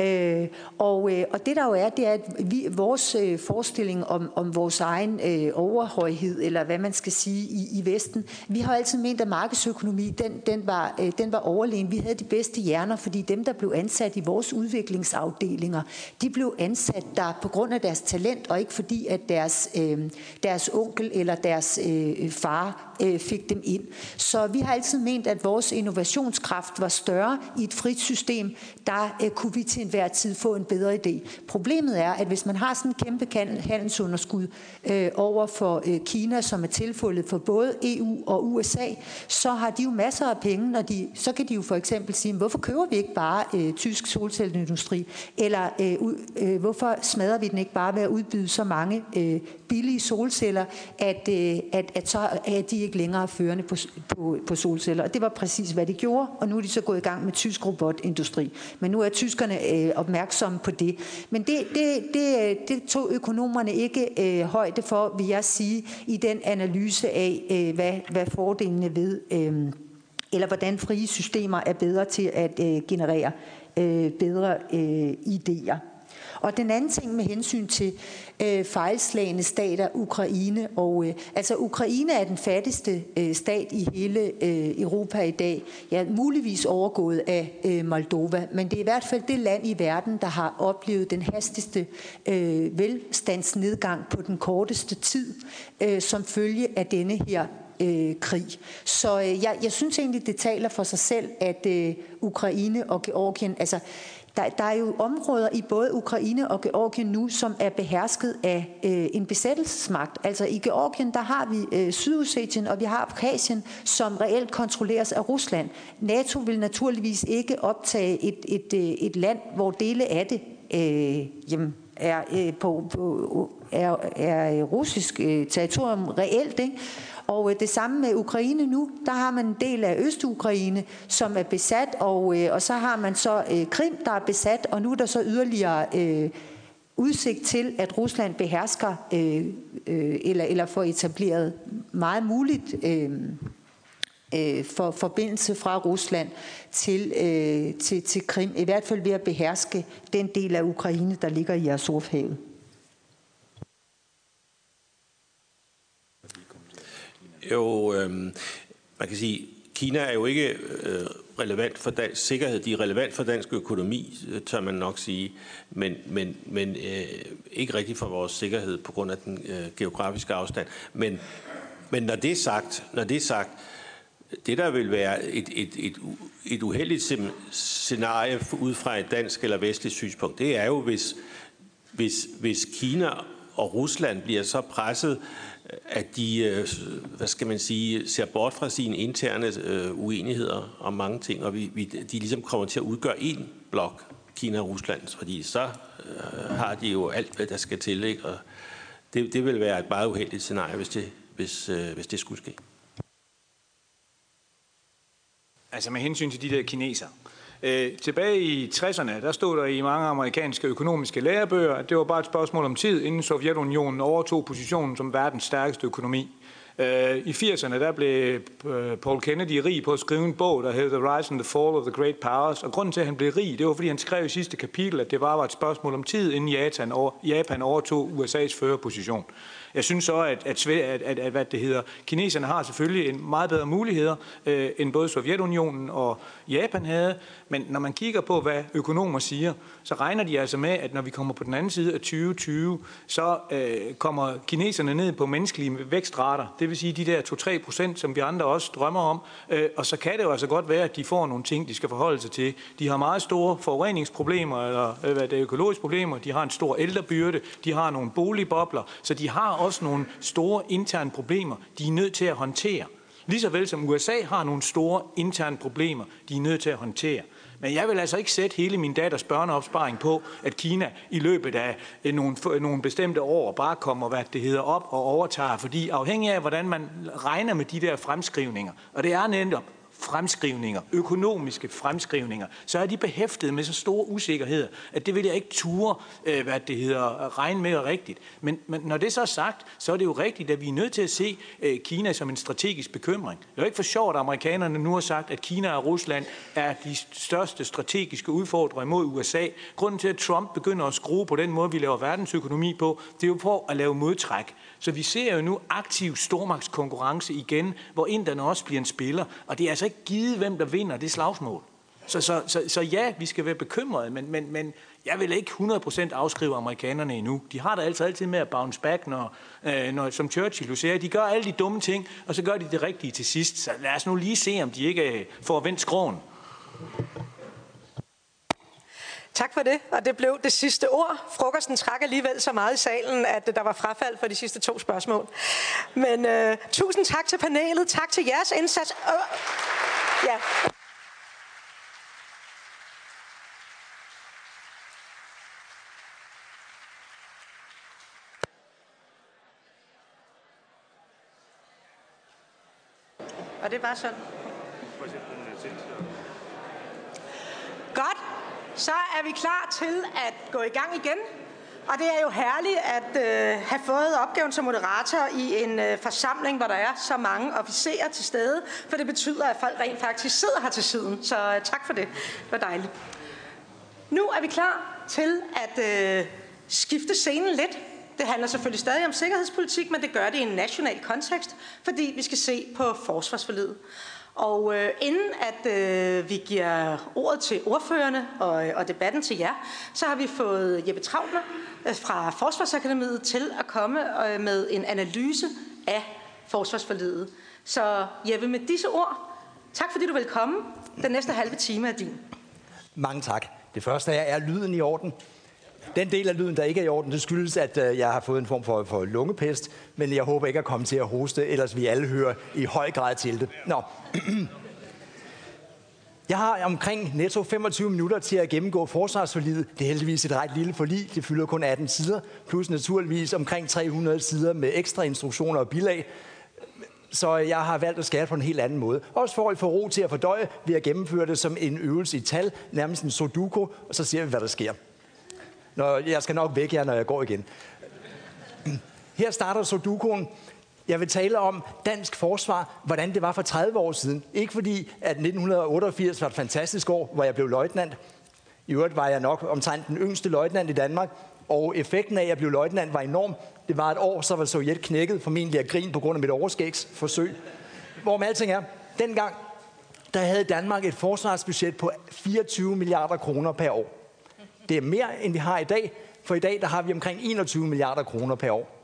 Øh, og, øh, og det der jo er, det er, at vi, vores øh, forestilling om, om vores egen øh, overhøjhed, eller hvad man skal sige, i, i Vesten, vi har altid ment, at markedsøkonomi, den, den, var, øh, den var overlegen. Vi havde de bedste hjerner, fordi dem, der blev ansat i vores udviklingsafdelinger, de blev ansat der på grund af deres talent, og ikke fordi, at deres, øh, deres onkel eller deres øh, far øh, fik dem ind. Så vi har altid ment, at vores innovationskraft var større i et frit system. Der øh, kunne vi til enhver tid få en bedre idé. Problemet er, at hvis man har sådan en kæmpe handelsunderskud øh, over for øh, Kina, som er tilfældet for både EU og USA, så har de jo masser af penge, når de, så kan de jo for eksempel sige, hvorfor køber vi ikke bare øh, tysk solcelleindustri, eller øh, øh, hvorfor smadrer vi den ikke bare ved at udbyde så mange øh, billige solceller, at, øh, at, at, så, at de ikke længere førende på, på, på solceller. Og det var præcis, hvad de gjorde, og nu er de så gået i gang med tysk robotindustri. Men nu er tyskerne øh, opmærksomme på det. Men det, det, det, øh, det tog økonomerne ikke øh, højde for, vil jeg sige, i den analyse af, øh, hvad, hvad fordelene ved, øh, eller hvordan frie systemer er bedre til at øh, generere øh, bedre øh, idéer. Og den anden ting med hensyn til øh, fejlslagende stater, Ukraine. Og, øh, altså Ukraine er den fattigste øh, stat i hele øh, Europa i dag. Ja, muligvis overgået af øh, Moldova, men det er i hvert fald det land i verden, der har oplevet den hastigste øh, velstandsnedgang på den korteste tid, øh, som følge af denne her øh, krig. Så øh, jeg, jeg synes egentlig, det taler for sig selv, at øh, Ukraine og Georgien, altså der, der er jo områder i både Ukraine og Georgien nu, som er behersket af øh, en besættelsesmagt. Altså i Georgien, der har vi øh, Sydossetien, og vi har Abkhazien, som reelt kontrolleres af Rusland. NATO vil naturligvis ikke optage et, et, et, øh, et land, hvor dele af det øh, jamen, er, øh, på, på, er, er øh, russisk øh, territorium reelt. Ikke? Og øh, det samme med Ukraine nu. Der har man en del af Øst-Ukraine, som er besat, og, øh, og så har man så øh, Krim, der er besat, og nu er der så yderligere øh, udsigt til, at Rusland behersker øh, øh, eller, eller får etableret meget muligt øh, øh, for forbindelse fra Rusland til, øh, til, til Krim, i hvert fald ved at beherske den del af Ukraine, der ligger i Azovhavet.
Jo, øh, man kan sige, Kina er jo ikke øh, relevant for dansk sikkerhed. De er relevant for dansk økonomi, øh, tør man nok sige, men, men, men øh, ikke rigtig for vores sikkerhed på grund af den øh, geografiske afstand. Men, men når det er sagt, når det er sagt, det der vil være et, et, et, et uheldigt scenarie ud fra et dansk eller vestligt synspunkt, det er jo, hvis, hvis, hvis Kina og Rusland bliver så presset at de, øh, hvad skal man sige, ser bort fra sine interne øh, uenigheder om mange ting, og vi, vi, de ligesom kommer til at udgøre en blok, Kina og Rusland, fordi så øh, har de jo alt, hvad der skal til, ikke? og det, det vil være et meget uheldigt scenarie, hvis det, hvis, øh, hvis det skulle ske.
Altså med hensyn til de der kinesere. Øh, tilbage i 60'erne, der stod der i mange amerikanske økonomiske lærebøger, at det var bare et spørgsmål om tid, inden Sovjetunionen overtog positionen som verdens stærkeste økonomi. Øh, I 80'erne der blev øh, Paul Kennedy rig på at skrive en bog, der hed The Rise and the Fall of the Great Powers. Og grunden til, at han blev rig, det var, fordi han skrev i sidste kapitel, at det bare var et spørgsmål om tid, inden Japan, over, Japan overtog USA's førerposition. Jeg synes så, at, at, at, at, at hvad det hedder, kineserne har selvfølgelig en meget bedre muligheder, øh, end både Sovjetunionen og Japan havde. Men når man kigger på, hvad økonomer siger, så regner de altså med, at når vi kommer på den anden side af 2020, så øh, kommer kineserne ned på menneskelige vækstrater. Det vil sige de der 2-3 procent, som vi andre også drømmer om. Øh, og så kan det jo altså godt være, at de får nogle ting, de skal forholde sig til. De har meget store forureningsproblemer, eller øh, hvad det er, økologiske problemer. De har en stor ældrebyrde. De har nogle boligbobler. Så de har også nogle store interne problemer, de er nødt til at håndtere. Ligeså vel som USA har nogle store interne problemer, de er nødt til at håndtere. Men jeg vil altså ikke sætte hele min datters børneopsparing på, at Kina i løbet af øh, nogle, øh, nogle bestemte år bare kommer, hvad det hedder, op og overtager. Fordi afhængig af, hvordan man regner med de der fremskrivninger, og det er netop fremskrivninger, økonomiske fremskrivninger, så er de behæftet med så store usikkerheder, at det vil jeg ikke ture, øh, hvad det hedder, regne med rigtigt. Men, men når det så er sagt, så er det jo rigtigt, at vi er nødt til at se øh, Kina som en strategisk bekymring. Det er jo ikke for sjovt, at amerikanerne nu har sagt, at Kina og Rusland er de største strategiske udfordrere mod USA. Grunden til, at Trump begynder at skrue på den måde, vi laver verdensøkonomi på, det er jo på at lave modtræk. Så vi ser jo nu aktiv stormagtskonkurrence igen, hvor inderne også bliver en spiller. Og det er altså ikke givet, hvem der vinder det slagsmål. Så, så, så, så ja, vi skal være bekymrede, men, men, men jeg vil ikke 100% afskrive amerikanerne endnu. De har da altid, altid med at bounce back, når, øh, når, som Churchill du siger. De gør alle de dumme ting, og så gør de det rigtige til sidst. Så lad os nu lige se, om de ikke øh, får vendt skroen.
Tak for det, og det blev det sidste ord. Frokosten trak alligevel så meget i salen, at der var frafald for de sidste to spørgsmål. Men uh, tusind tak til panelet, tak til jeres indsats. Uh, ja. Og det var sådan. Godt så er vi klar til at gå i gang igen. Og det er jo herligt at øh, have fået opgaven som moderator i en øh, forsamling, hvor der er så mange officerer til stede, for det betyder, at folk rent faktisk sidder her til siden. Så øh, tak for det. Det var dejligt. Nu er vi klar til at øh, skifte scenen lidt. Det handler selvfølgelig stadig om sikkerhedspolitik, men det gør det i en national kontekst, fordi vi skal se på forsvarsforledet. Og øh, inden at øh, vi giver ordet til ordførerne og, øh, og debatten til jer, så har vi fået Jeppe Travner øh, fra Forsvarsakademiet til at komme øh, med en analyse af forsvarsforledet. Så Jeppe, med disse ord, tak fordi du vil komme. Den næste halve time er din.
Mange tak. Det første er, er lyden i orden? Den del af lyden, der ikke er i orden, det skyldes, at øh, jeg har fået en form for, for lungepest, men jeg håber ikke at komme til at hoste, ellers vi alle hører i høj grad til det. Nå. Jeg har omkring netto 25 minutter til at gennemgå forsvarsforliget. Det er heldigvis et ret lille forlig. Det fylder kun 18 sider, plus naturligvis omkring 300 sider med ekstra instruktioner og bilag. Så jeg har valgt at skære på en helt anden måde. Også for at få ro til at fordøje, ved at gennemføre det som en øvelse i tal, nærmest en sudoku, og så ser vi, hvad der sker. Når, jeg skal nok væk jer, når jeg går igen. Her starter Sudoku'en. Jeg vil tale om dansk forsvar, hvordan det var for 30 år siden. Ikke fordi, at 1988 var et fantastisk år, hvor jeg blev løjtnant. I øvrigt var jeg nok omtrent den yngste løjtnant i Danmark, og effekten af, at jeg blev løjtnant, var enorm. Det var et år, så var Sovjet knækket, formentlig af grin på grund af mit overskægsforsøg. Hvor med alting er, dengang, der havde Danmark et forsvarsbudget på 24 milliarder kroner per år. Det er mere, end vi har i dag, for i dag der har vi omkring 21 milliarder kroner per år.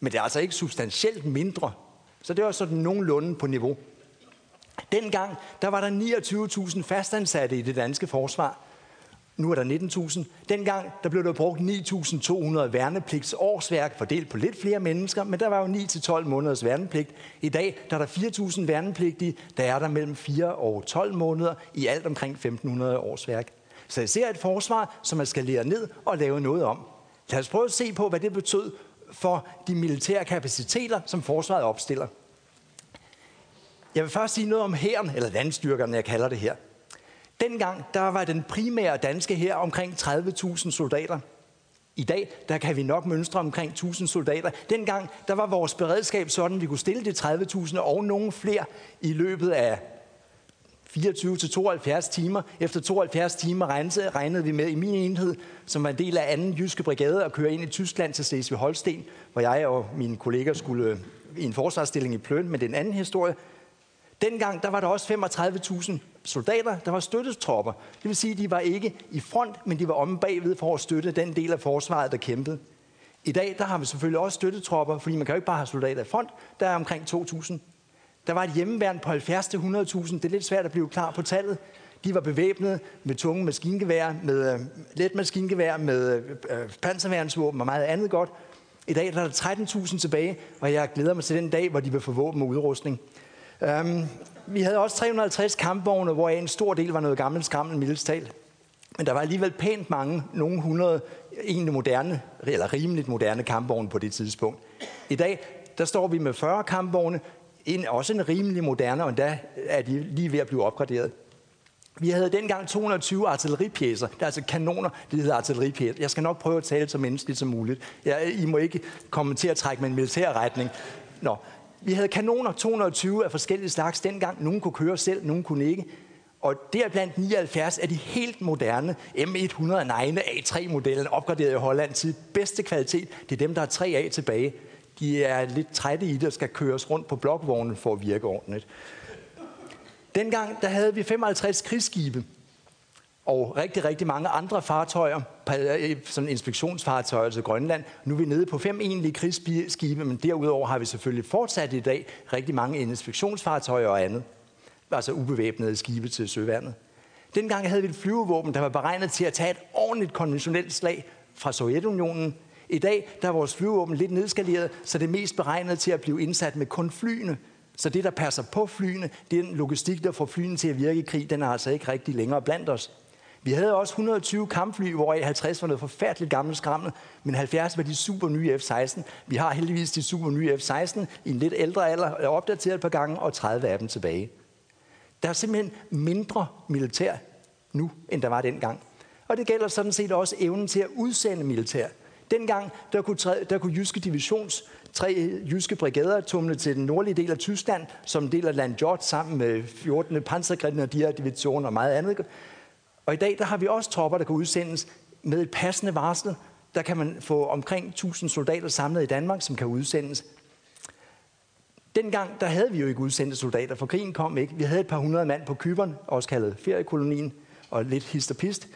Men det er altså ikke substantielt mindre. Så det var sådan nogenlunde på niveau. Dengang, der var der 29.000 fastansatte i det danske forsvar. Nu er der 19.000. Dengang der blev der brugt 9.200 værnepligtsårsværk, fordelt på lidt flere mennesker, men der var jo 9-12 måneders værnepligt. I dag der er der 4.000 værnepligtige, der er der mellem 4 og 12 måneder, i alt omkring 1.500 årsværk. Så jeg ser et forsvar, som man skal lære ned og lave noget om. Lad os prøve at se på, hvad det betød for de militære kapaciteter, som forsvaret opstiller. Jeg vil først sige noget om hæren, eller landstyrkerne, jeg kalder det her. Dengang der var den primære danske her omkring 30.000 soldater. I dag der kan vi nok mønstre omkring 1000 soldater. Dengang der var vores beredskab sådan, at vi kunne stille de 30.000 og nogen flere i løbet af 24 til 72 timer. Efter 72 timer regnede, regnede vi med i min enhed, som var en del af anden jyske brigade, at køre ind i Tyskland til Slesvig Holsten, hvor jeg og mine kolleger skulle øh, i en forsvarsstilling i Pløn, men den anden historie. Dengang der var der også 35.000 soldater, der var støttetropper. Det vil sige, at de var ikke i front, men de var omme bagved for at støtte den del af forsvaret, der kæmpede. I dag der har vi selvfølgelig også støttetropper, fordi man kan jo ikke bare have soldater i front. Der er omkring 2.000. Der var et hjemmeværn på 70-100.000. Det er lidt svært at blive klar på tallet. De var bevæbnet med tunge maskingevær, med øh, let maskingevær, med øh, øh panserværnsvåben og meget andet godt. I dag der er der 13.000 tilbage, og jeg glæder mig til den dag, hvor de vil få våben og udrustning. Um, vi havde også 350 kampvogne, hvor en stor del var noget gammelt skrammel mildestal. Men der var alligevel pænt mange, nogle 100 egentlig moderne, eller rimeligt moderne kampvogne på det tidspunkt. I dag, der står vi med 40 kampvogne, en, også en rimelig moderne, og endda er de lige ved at blive opgraderet. Vi havde dengang 220 artilleripjæser. Det er altså kanoner, det hedder artilleripjæser. Jeg skal nok prøve at tale så menneskeligt som muligt. Jeg, I må ikke komme til at trække med en militær retning. Nå, vi havde kanoner, 220 af forskellige slags dengang. Nogle kunne køre selv, nogle kunne ikke. Og blandt 79 er de helt moderne M109 A3-modellen, opgraderet i Holland til bedste kvalitet. Det er dem, der er 3A tilbage. De er lidt trætte i det og skal køres rundt på blokvognen for at virke ordentligt. Dengang der havde vi 55 krigsskibe og rigtig, rigtig mange andre fartøjer, øh, sådan inspektionsfartøjer til Grønland. Nu er vi nede på fem egentlige krigsskibe, men derudover har vi selvfølgelig fortsat i dag rigtig mange inspektionsfartøjer og andet. Altså ubevæbnede skibe til søværnet. Dengang havde vi et flyvevåben, der var beregnet til at tage et ordentligt konventionelt slag fra Sovjetunionen. I dag der er vores flyvåben lidt nedskaleret, så det er mest beregnet til at blive indsat med kun flyene. Så det, der passer på flyene, den logistik, der får flyene til at virke i krig, den er altså ikke rigtig længere blandt os. Vi havde også 120 kampfly, hvor 50 var noget forfærdeligt gammelt skrammel, men 70 var de super nye F-16. Vi har heldigvis de super nye F-16 i en lidt ældre alder, opdateret et par gange, og 30 af dem tilbage. Der er simpelthen mindre militær nu, end der var dengang. Og det gælder sådan set også evnen til at udsende militær. Dengang der kunne, der kunne jyske divisions tre øh, jyske brigader tumle til den nordlige del af Tyskland, som del af George sammen med 14. pansergrenadier division og meget andet. Og i dag der har vi også tropper, der kan udsendes med et passende varsel. Der kan man få omkring 1000 soldater samlet i Danmark, som kan udsendes. Dengang der havde vi jo ikke udsendte soldater, for krigen kom ikke. Vi havde et par hundrede mand på Kyberen, også kaldet feriekolonien, og lidt hist og pist.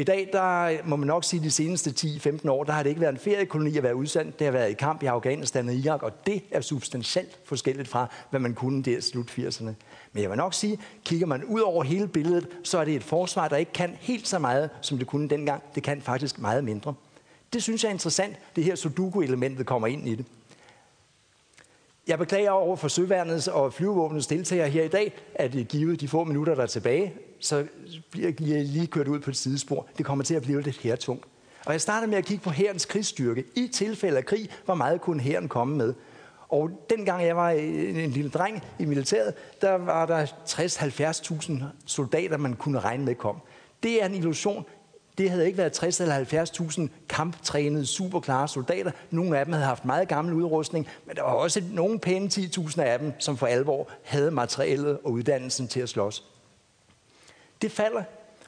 I dag, der må man nok sige, de seneste 10-15 år, der har det ikke været en feriekoloni at være udsendt. Det har været i kamp i Afghanistan og Irak, og det er substantielt forskelligt fra, hvad man kunne der slut 80'erne. Men jeg vil nok sige, kigger man ud over hele billedet, så er det et forsvar, der ikke kan helt så meget, som det kunne dengang. Det kan faktisk meget mindre. Det synes jeg er interessant, det her Sudoku-elementet kommer ind i det. Jeg beklager over for Søværnets og flyvevåbnets deltagere her i dag, at øh, givet de få minutter, der er tilbage, så bliver jeg lige kørt ud på et sidespor. Det kommer til at blive lidt hertungt. Og jeg startede med at kigge på hærens krigsstyrke. I tilfælde af krig, hvor meget kunne hæren komme med? Og dengang jeg var en lille dreng i militæret, der var der 60-70.000 soldater, man kunne regne med kom. Det er en illusion. Det havde ikke været 60 eller 70.000 kamptrænede, superklare soldater. Nogle af dem havde haft meget gammel udrustning, men der var også nogle pæne 10.000 af dem, som for alvor havde materiellet og uddannelsen til at slås. Det falder,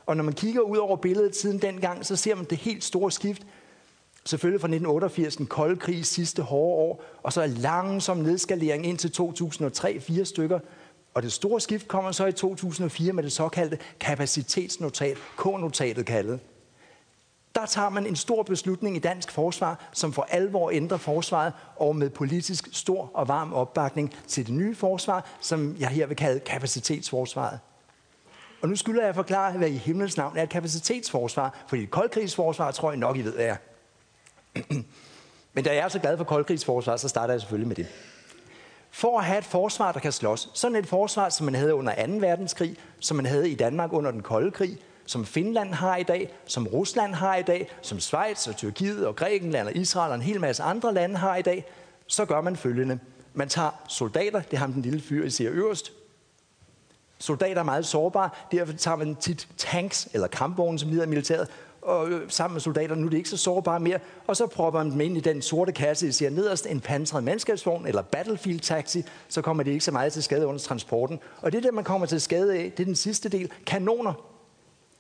og når man kigger ud over billedet siden dengang, så ser man det helt store skift Selvfølgelig fra 1988, den kolde krig sidste hårde år, og så langsom nedskalering ind til 2003, fire stykker. Og det store skift kommer så i 2004 med det såkaldte kapacitetsnotat, K-notatet kaldet. Der tager man en stor beslutning i dansk forsvar, som for alvor ændrer forsvaret, og med politisk stor og varm opbakning til det nye forsvar, som jeg her vil kalde kapacitetsforsvaret. Og nu skylder jeg at forklare, hvad i himlens navn er et kapacitetsforsvar, fordi et koldkrigsforsvar tror jeg nok, I ved, hvad er. Men da jeg er så glad for koldkrigsforsvar, så starter jeg selvfølgelig med det. For at have et forsvar, der kan slås, sådan et forsvar, som man havde under 2. verdenskrig, som man havde i Danmark under den kolde krig, som Finland har i dag, som Rusland har i dag, som Schweiz og Tyrkiet og Grækenland og Israel og en hel masse andre lande har i dag, så gør man følgende. Man tager soldater, det har den lille fyr, I ser øverst. Soldater er meget sårbare, derfor tager man tit tanks eller kampvogne, som lider af militæret, og øh, sammen med soldater, nu er de ikke så sårbare mere, og så propper man dem ind i den sorte kasse, I ser nederst, en pansret mandskabsvogn eller battlefield taxi, så kommer det ikke så meget til skade under transporten. Og det der, man kommer til skade af, det er den sidste del, kanoner.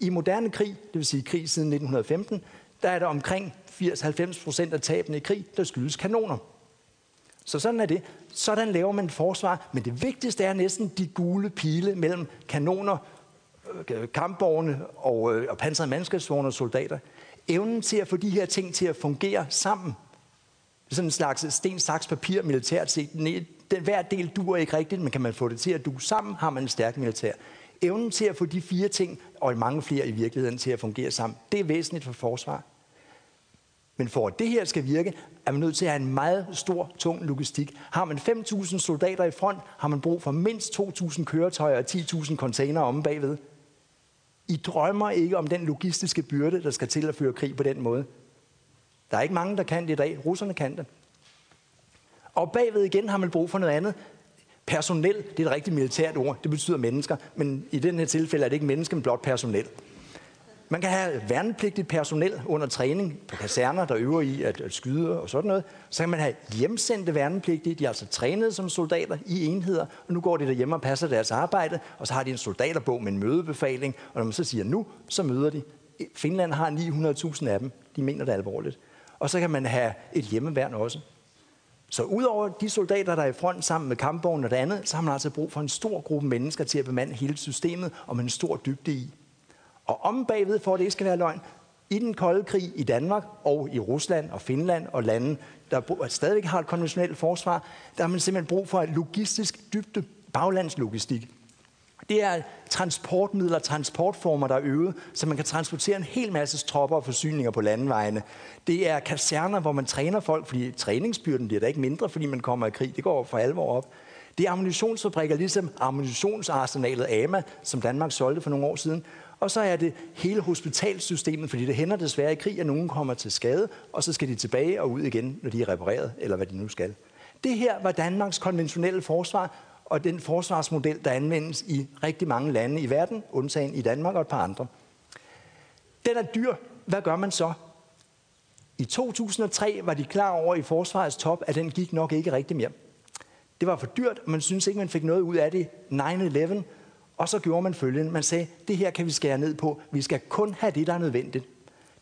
I moderne krig, det vil sige krig siden 1915, der er der omkring 80-90 procent af tabene i krig, der skyldes kanoner. Så sådan er det. Sådan laver man et forsvar. Men det vigtigste er næsten de gule pile mellem kanoner, øh, kampvogne og, øh, og pansrede mandskabsvogne og soldater. Evnen til at få de her ting til at fungere sammen. Sådan en slags sten, saks, papir militært set. Den, hver del duer ikke rigtigt, men kan man få det til at du sammen, har man en stærk militær. Evnen til at få de fire ting, og mange flere i virkeligheden, til at fungere sammen, det er væsentligt for forsvar. Men for at det her skal virke, er man nødt til at have en meget stor, tung logistik. Har man 5.000 soldater i front, har man brug for mindst 2.000 køretøjer og 10.000 containere om bagved. I drømmer ikke om den logistiske byrde, der skal til at føre krig på den måde. Der er ikke mange, der kan det i dag. Russerne kan det. Og bagved igen har man brug for noget andet. Personel, det er et rigtig militært ord. Det betyder mennesker. Men i den her tilfælde er det ikke mennesker, men blot personel. Man kan have værnepligtigt personel under træning på kaserner, der øver i at, at skyde og sådan noget. Så kan man have hjemsendte værnepligtige. De er altså trænet som soldater i enheder, og nu går de derhjemme og passer deres arbejde, og så har de en soldaterbog med en mødebefaling, og når man så siger nu, så møder de. Finland har 900.000 af dem. De mener det alvorligt. Og så kan man have et hjemmeværn også. Så udover de soldater, der er i front sammen med kampvognen og det andet, så har man altså brug for en stor gruppe mennesker til at bemande hele systemet, og med en stor dybde i. Og om bagved, for at det ikke skal være løgn, i den kolde krig i Danmark og i Rusland og Finland og lande, der stadigvæk har et konventionelt forsvar, der har man simpelthen brug for et logistisk dybde, baglandslogistik. Det er transportmidler, transportformer, der er øvet, så man kan transportere en hel masse tropper og forsyninger på landevejene. Det er kaserner, hvor man træner folk, fordi træningsbyrden bliver da ikke mindre, fordi man kommer i krig. Det går for alvor op. Det er ammunitionsfabrikker, ligesom ammunitionsarsenalet AMA, som Danmark solgte for nogle år siden, og så er det hele hospitalsystemet, fordi det hænder desværre i krig, at nogen kommer til skade, og så skal de tilbage og ud igen, når de er repareret, eller hvad de nu skal. Det her var Danmarks konventionelle forsvar, og den forsvarsmodel, der anvendes i rigtig mange lande i verden, undtagen i Danmark og et par andre. Den er dyr. Hvad gør man så? I 2003 var de klar over i forsvarets top, at den gik nok ikke rigtig mere. Det var for dyrt, og man synes ikke, man fik noget ud af det. 9-11 og så gjorde man følgende. Man sagde, det her kan vi skære ned på. Vi skal kun have det, der er nødvendigt.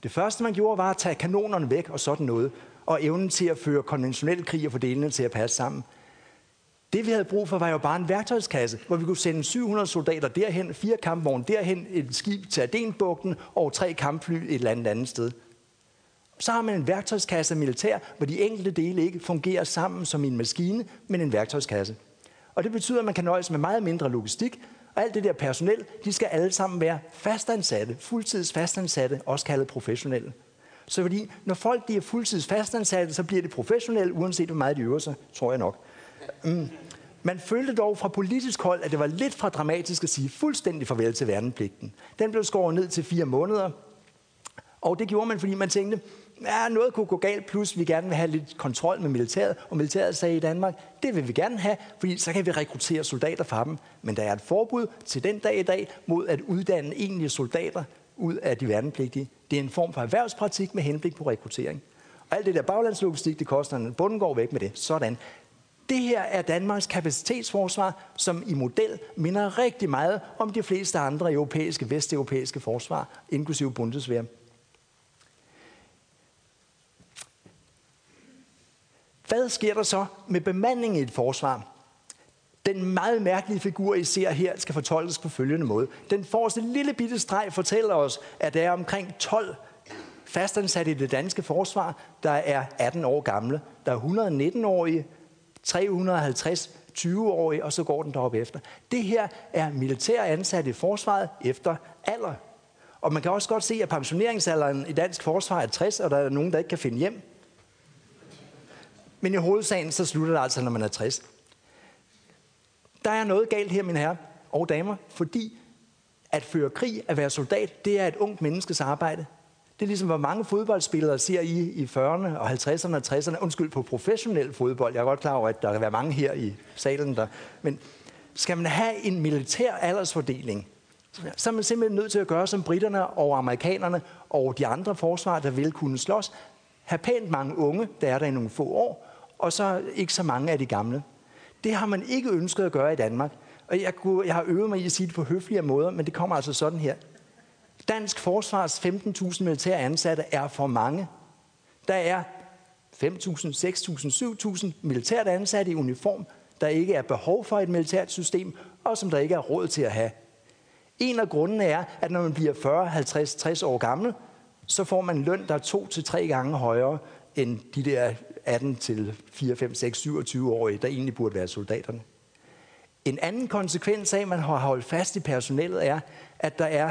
Det første, man gjorde, var at tage kanonerne væk og sådan noget. Og evnen til at føre konventionel krig og fordelene til at passe sammen. Det, vi havde brug for, var jo bare en værktøjskasse, hvor vi kunne sende 700 soldater derhen, fire kampvogne derhen, et skib til Adenbugten og tre kampfly et eller andet andet sted. Så har man en værktøjskasse af militær, hvor de enkelte dele ikke fungerer sammen som en maskine, men en værktøjskasse. Og det betyder, at man kan nøjes med meget mindre logistik, og alt det der personel, de skal alle sammen være fastansatte, fuldtids fastansatte, også kaldet professionelle. Så fordi, når folk de er fuldtids fastansatte, så bliver det professionelle, uanset hvor meget de øver sig, tror jeg nok. Mm. Man følte dog fra politisk hold, at det var lidt for dramatisk at sige fuldstændig farvel til værnepligten. Den blev skåret ned til fire måneder, og det gjorde man, fordi man tænkte, ja, noget kunne gå galt, plus vi gerne vil have lidt kontrol med militæret. Og militæret sagde i Danmark, det vil vi gerne have, fordi så kan vi rekruttere soldater fra dem. Men der er et forbud til den dag i dag mod at uddanne egentlige soldater ud af de værnepligtige. Det er en form for erhvervspraktik med henblik på rekruttering. Og alt det der baglandslogistik, det koster en bunden går væk med det. Sådan. Det her er Danmarks kapacitetsforsvar, som i model minder rigtig meget om de fleste andre europæiske, vesteuropæiske forsvar, inklusive Bundeswehr. Hvad sker der så med bemandingen i et forsvar? Den meget mærkelige figur, I ser her, skal fortolkes på følgende måde. Den forreste lille bitte streg fortæller os, at der er omkring 12 fastansatte i det danske forsvar, der er 18 år gamle. Der er 119-årige, 350 20-årige, og så går den derop efter. Det her er militær ansat i forsvaret efter alder. Og man kan også godt se, at pensioneringsalderen i dansk forsvar er 60, og der er nogen, der ikke kan finde hjem. Men i hovedsagen, så slutter det altså, når man er 60. Der er noget galt her, mine herrer og damer, fordi at føre krig, at være soldat, det er et ungt menneskes arbejde. Det er ligesom, hvor mange fodboldspillere ser I i 40'erne og 50'erne og 60'erne. Undskyld, på professionel fodbold. Jeg er godt klar over, at der kan være mange her i salen. Der. Men skal man have en militær aldersfordeling, så er man simpelthen nødt til at gøre som britterne og amerikanerne og de andre forsvar, der vil kunne slås. Have pænt mange unge, der er der i nogle få år, og så ikke så mange af de gamle. Det har man ikke ønsket at gøre i Danmark. Og jeg, kunne, jeg har øvet mig i at sige det på høflige måder, men det kommer altså sådan her. Dansk Forsvars 15.000 militære ansatte er for mange. Der er 5.000, 6.000, 7.000 militært ansatte i uniform, der ikke er behov for et militært system, og som der ikke er råd til at have. En af grundene er, at når man bliver 40, 50, 60 år gammel, så får man løn, der er to til tre gange højere end de der 18 til 4, 5, 6, 27 årige, der egentlig burde være soldaterne. En anden konsekvens af, at man har holdt fast i personellet, er, at der er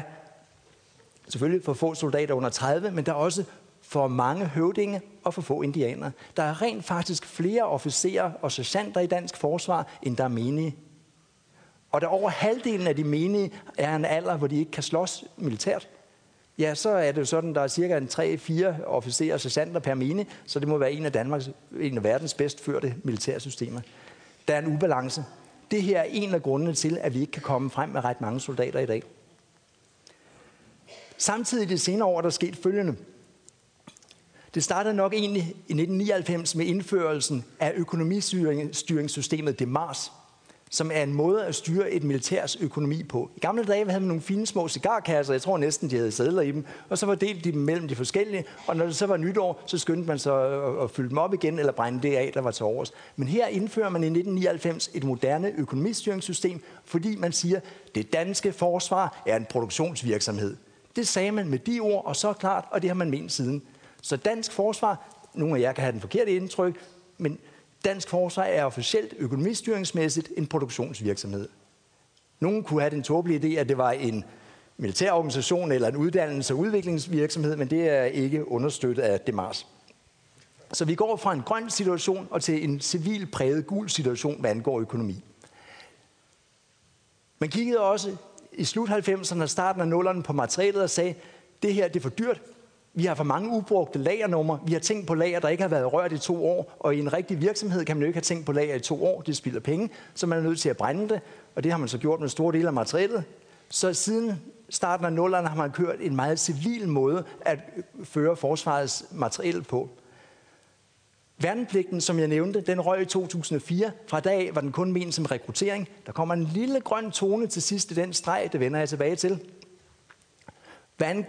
selvfølgelig for få soldater under 30, men der er også for mange høvdinge og for få indianere. Der er rent faktisk flere officerer og sergeanter i dansk forsvar, end der er menige. Og der over halvdelen af de menige er en alder, hvor de ikke kan slås militært. Ja, så er det jo sådan, der er cirka en 3-4 officerer og sergeanter per mine, så det må være en af, Danmarks, en af verdens bedst førte militærsystemer. Der er en ubalance. Det her er en af grundene til, at vi ikke kan komme frem med ret mange soldater i dag. Samtidig i de senere år er der sket følgende. Det startede nok egentlig i 1999 med indførelsen af økonomistyringssystemet DEMARS, som er en måde at styre et militærs økonomi på. I gamle dage havde man nogle fine små cigarkasser, jeg tror næsten, de havde sædler i dem, og så fordelte de dem mellem de forskellige, og når det så var nytår, så skyndte man så at fylde dem op igen, eller brænde det af, der var til overs. Men her indfører man i 1999 et moderne økonomistyringssystem, fordi man siger, at det danske forsvar er en produktionsvirksomhed. Det sagde man med de ord, og så klart, og det har man ment siden. Så dansk forsvar, nogle af jer kan have den forkerte indtryk, men dansk forsvar er officielt økonomistyringsmæssigt en produktionsvirksomhed. Nogen kunne have den tåbelige idé, at det var en militær organisation eller en uddannelse- og udviklingsvirksomhed, men det er ikke understøttet af DEMARS. Så vi går fra en grøn situation og til en civil præget gul situation, hvad angår økonomi. Man kiggede også i slut 90'erne og starten af 0'erne på materialet og sagde, det her det er for dyrt. Vi har for mange ubrugte lagernumre. Vi har tænkt på lager, der ikke har været rørt i to år. Og i en rigtig virksomhed kan man jo ikke have tænkt på lager i to år. Det spilder penge, så man er nødt til at brænde det. Og det har man så gjort med store dele af materialet. Så siden starten af nullerne har man kørt en meget civil måde at føre forsvarets materiel på. Værnepligten, som jeg nævnte, den røg i 2004. Fra dag var den kun ment som rekruttering. Der kommer en lille grøn tone til sidst i den streg, det vender jeg tilbage til. Hvad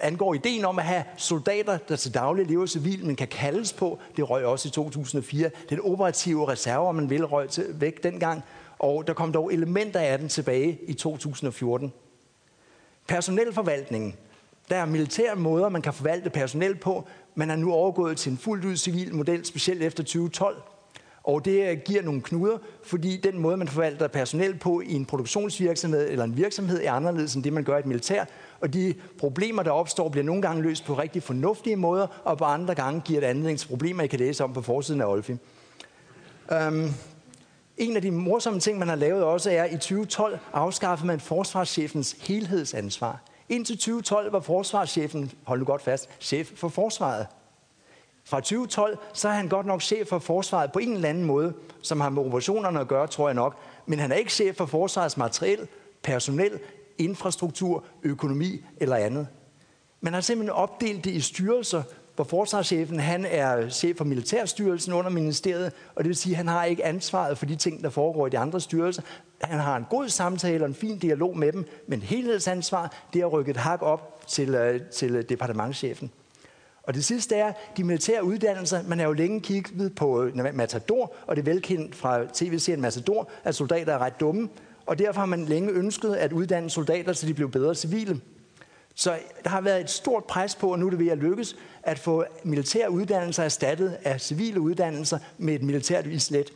angår ideen om at have soldater, der til daglig lever civil, men kan kaldes på, det røg også i 2004. Den operative reserve, man vil røg til, væk dengang, og der kom dog elementer af den tilbage i 2014. Personelforvaltningen. Der er militære måder, man kan forvalte personel på. Man er nu overgået til en fuldt ud civil model, specielt efter 2012. Og det giver nogle knuder, fordi den måde, man forvalter personel på i en produktionsvirksomhed eller en virksomhed er anderledes end det, man gør i et militær. Og de problemer, der opstår, bliver nogle gange løst på rigtig fornuftige måder, og på andre gange giver det anledning til problemer, I kan læse om på forsiden af Olfi. Um, en af de morsomme ting, man har lavet også, er, at i 2012 afskaffede man forsvarschefens helhedsansvar. Indtil 2012 var forsvarschefen, hold nu godt fast, chef for forsvaret. Fra 2012, så er han godt nok chef for forsvaret på en eller anden måde, som har med operationerne at gøre, tror jeg nok. Men han er ikke chef for forsvarets materiel, personel, infrastruktur, økonomi eller andet. Man har simpelthen opdelt det i styrelser, hvor forsvarschefen han er chef for Militærstyrelsen under ministeriet, og det vil sige, at han har ikke ansvaret for de ting, der foregår i de andre styrelser. Han har en god samtale og en fin dialog med dem, men helhedsansvar, det har rykket hak op til, øh, til øh, departementschefen. Og det sidste er, de militære uddannelser, man er jo længe kigget på øh, Matador, og det er velkendt fra tv-serien Matador, at soldater er ret dumme, og derfor har man længe ønsket at uddanne soldater, så de blev bedre civile. Så der har været et stort pres på, og nu er det ved at lykkes, at få militære uddannelser erstattet af civile uddannelser med et militært islet.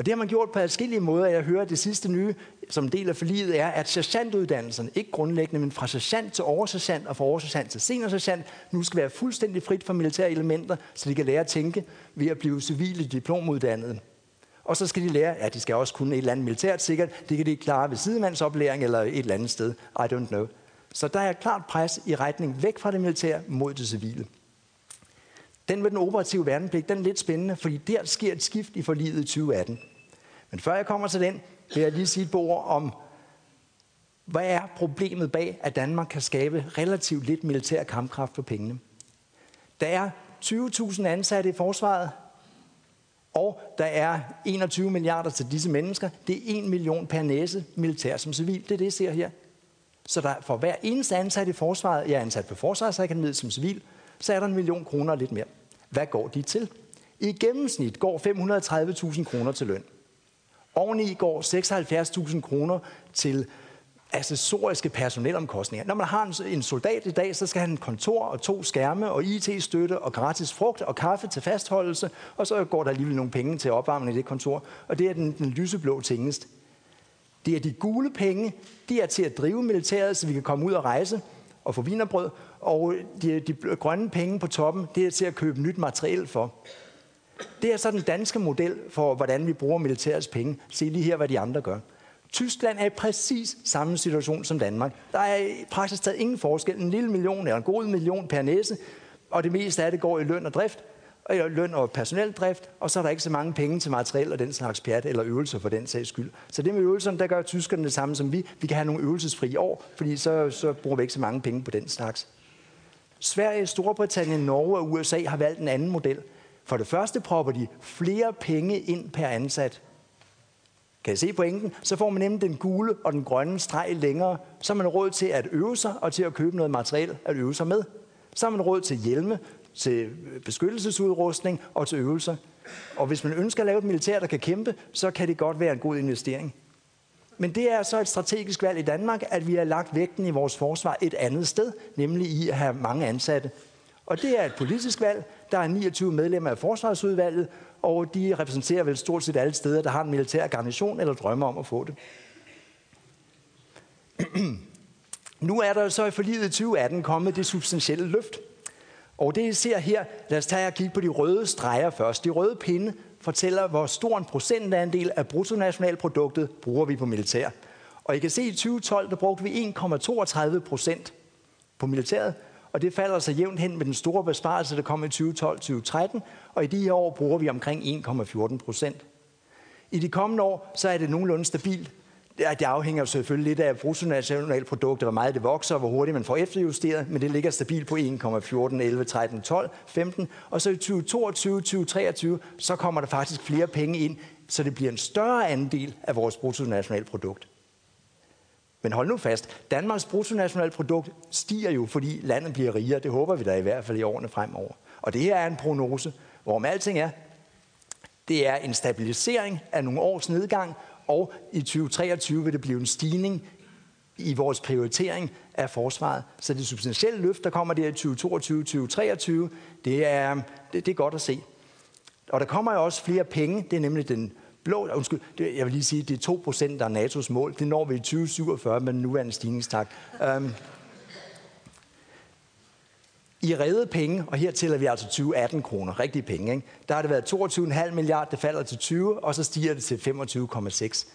Og det har man gjort på forskellige måder. Jeg hører, at det sidste nye, som del af forliget, er, at sergeantuddannelsen, ikke grundlæggende, men fra sergeant til oversergeant og fra oversergeant til seniorsergeant, nu skal være fuldstændig frit for militære elementer, så de kan lære at tænke ved at blive civile diplomuddannede. Og så skal de lære, ja, de skal også kunne et eller andet militært sikkert. Det kan de klare ved sidemandsoplæring eller et eller andet sted. I don't know. Så der er klart pres i retning væk fra det militære mod det civile. Den med den operative værnepligt, den er lidt spændende, fordi der sker et skift i forliget i 2018. Men før jeg kommer til den, vil jeg lige sige et ord om, hvad er problemet bag, at Danmark kan skabe relativt lidt militær kampkraft for pengene? Der er 20.000 ansatte i forsvaret, og der er 21 milliarder til disse mennesker. Det er 1 million per næse, militær som civil. Det er det, jeg ser her. Så der for hver eneste ansat i forsvaret, jeg er ansat på Forsvarsakademiet som civil, så er der en million kroner lidt mere. Hvad går de til? I gennemsnit går 530.000 kroner til løn. Oveni går 76.000 kroner til accessoriske personelomkostninger. Når man har en soldat i dag, så skal han en kontor og to skærme og IT-støtte og gratis frugt og kaffe til fastholdelse, og så går der alligevel nogle penge til opvarmning i det kontor, og det er den, den lyseblå tingest. Det er de gule penge, de er til at drive militæret, så vi kan komme ud og rejse og få vinerbrød, og de, de grønne penge på toppen, det er til at købe nyt materiel for. Det er så den danske model for, hvordan vi bruger militærets penge. Se lige her, hvad de andre gør. Tyskland er i præcis samme situation som Danmark. Der er i praktisk taget ingen forskel. En lille million eller en god million per næse, og det meste af det går i løn og drift, og i løn og personeldrift, og så er der ikke så mange penge til materiel og den slags pjat eller øvelser for den sags skyld. Så det med øvelserne, der gør tyskerne det samme som vi. Vi kan have nogle øvelsesfri år, fordi så, så bruger vi ikke så mange penge på den slags. Sverige, Storbritannien, Norge og USA har valgt en anden model. For det første propper de flere penge ind per ansat. Kan I se pointen? Så får man nemlig den gule og den grønne streg længere. Så har man råd til at øve sig og til at købe noget materiel at øve sig med. Så har man råd til hjelme, til beskyttelsesudrustning og til øvelser. Og hvis man ønsker at lave et militær, der kan kæmpe, så kan det godt være en god investering. Men det er så et strategisk valg i Danmark, at vi har lagt vægten i vores forsvar et andet sted, nemlig i at have mange ansatte. Og det er et politisk valg. Der er 29 medlemmer af forsvarsudvalget, og de repræsenterer vel stort set alle steder, der har en militær garnison eller drømmer om at få det. nu er der så i forliget i 2018 kommet det substantielle løft. Og det I ser her, lad os tage og kigge på de røde streger først. De røde pinde fortæller, hvor stor en procentandel af bruttonationalproduktet bruger vi på militær. Og I kan se, at i 2012 der brugte vi 1,32 procent på militæret, og det falder så jævnt hen med den store besparelse, der kom i 2012-2013, og i de her år bruger vi omkring 1,14 procent. I de kommende år, så er det nogenlunde stabilt. Det afhænger selvfølgelig lidt af bruttonationalproduktet, hvor meget det vokser, og hvor hurtigt man får efterjusteret, men det ligger stabilt på 1,14, 11, 13, 12, 15. Og så i 2022, 2023, så kommer der faktisk flere penge ind, så det bliver en større andel af vores bruttonationalprodukt. Men hold nu fast, Danmarks bruttonationalprodukt stiger jo, fordi landet bliver rigere. Det håber vi da i hvert fald i årene fremover. Og det her er en prognose, hvor om alting er, det er en stabilisering af nogle års nedgang, og i 2023 vil det blive en stigning i vores prioritering af forsvaret. Så det substantielle løft, der kommer der i 2022-2023, det er, det, det er godt at se. Og der kommer jo også flere penge. Det er nemlig den blå, undskyld, det, jeg vil lige sige, det er 2 procent, der er NATO's mål. Det når vi i 2047 med den nuværende stigningstakt. Um, i redde penge, og her tæller vi altså 2018 kroner, rigtige penge, ikke? der har det været 22,5 milliarder, det falder til 20, og så stiger det til 25,6.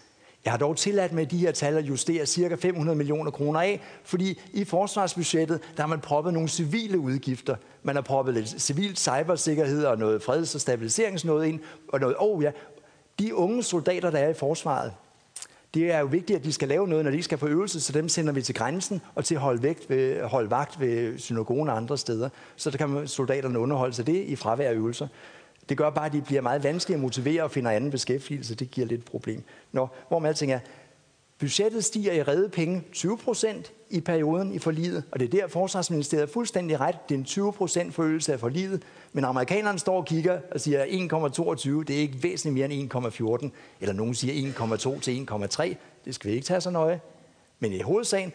Jeg har dog tilladt med de her tal at justere cirka 500 millioner kroner af, fordi i forsvarsbudgettet, der har man proppet nogle civile udgifter. Man har proppet lidt civil cybersikkerhed og noget freds- og stabiliseringsnød ind, og noget, oh ja, de unge soldater, der er i forsvaret, det er jo vigtigt, at de skal lave noget, når de skal på øvelse, så dem sender vi til grænsen og til at holde, vægt ved, holde vagt ved synagogen og andre steder. Så der kan soldaterne underholde sig det i fravær af øvelser. Det gør bare, at de bliver meget vanskelige at motivere og finder anden beskæftigelse. Det giver lidt problem. Nå, hvor man alting er, Budgettet stiger i redde penge 20 procent i perioden i forliget, og det er der, Forsvarsministeriet er fuldstændig ret. Det er en 20 procent forøgelse af forliget, men amerikanerne står og kigger og siger 1,22, det er ikke væsentligt mere end 1,14, eller nogen siger 1,2 til 1,3. Det skal vi ikke tage så nøje. Men i hovedsagen,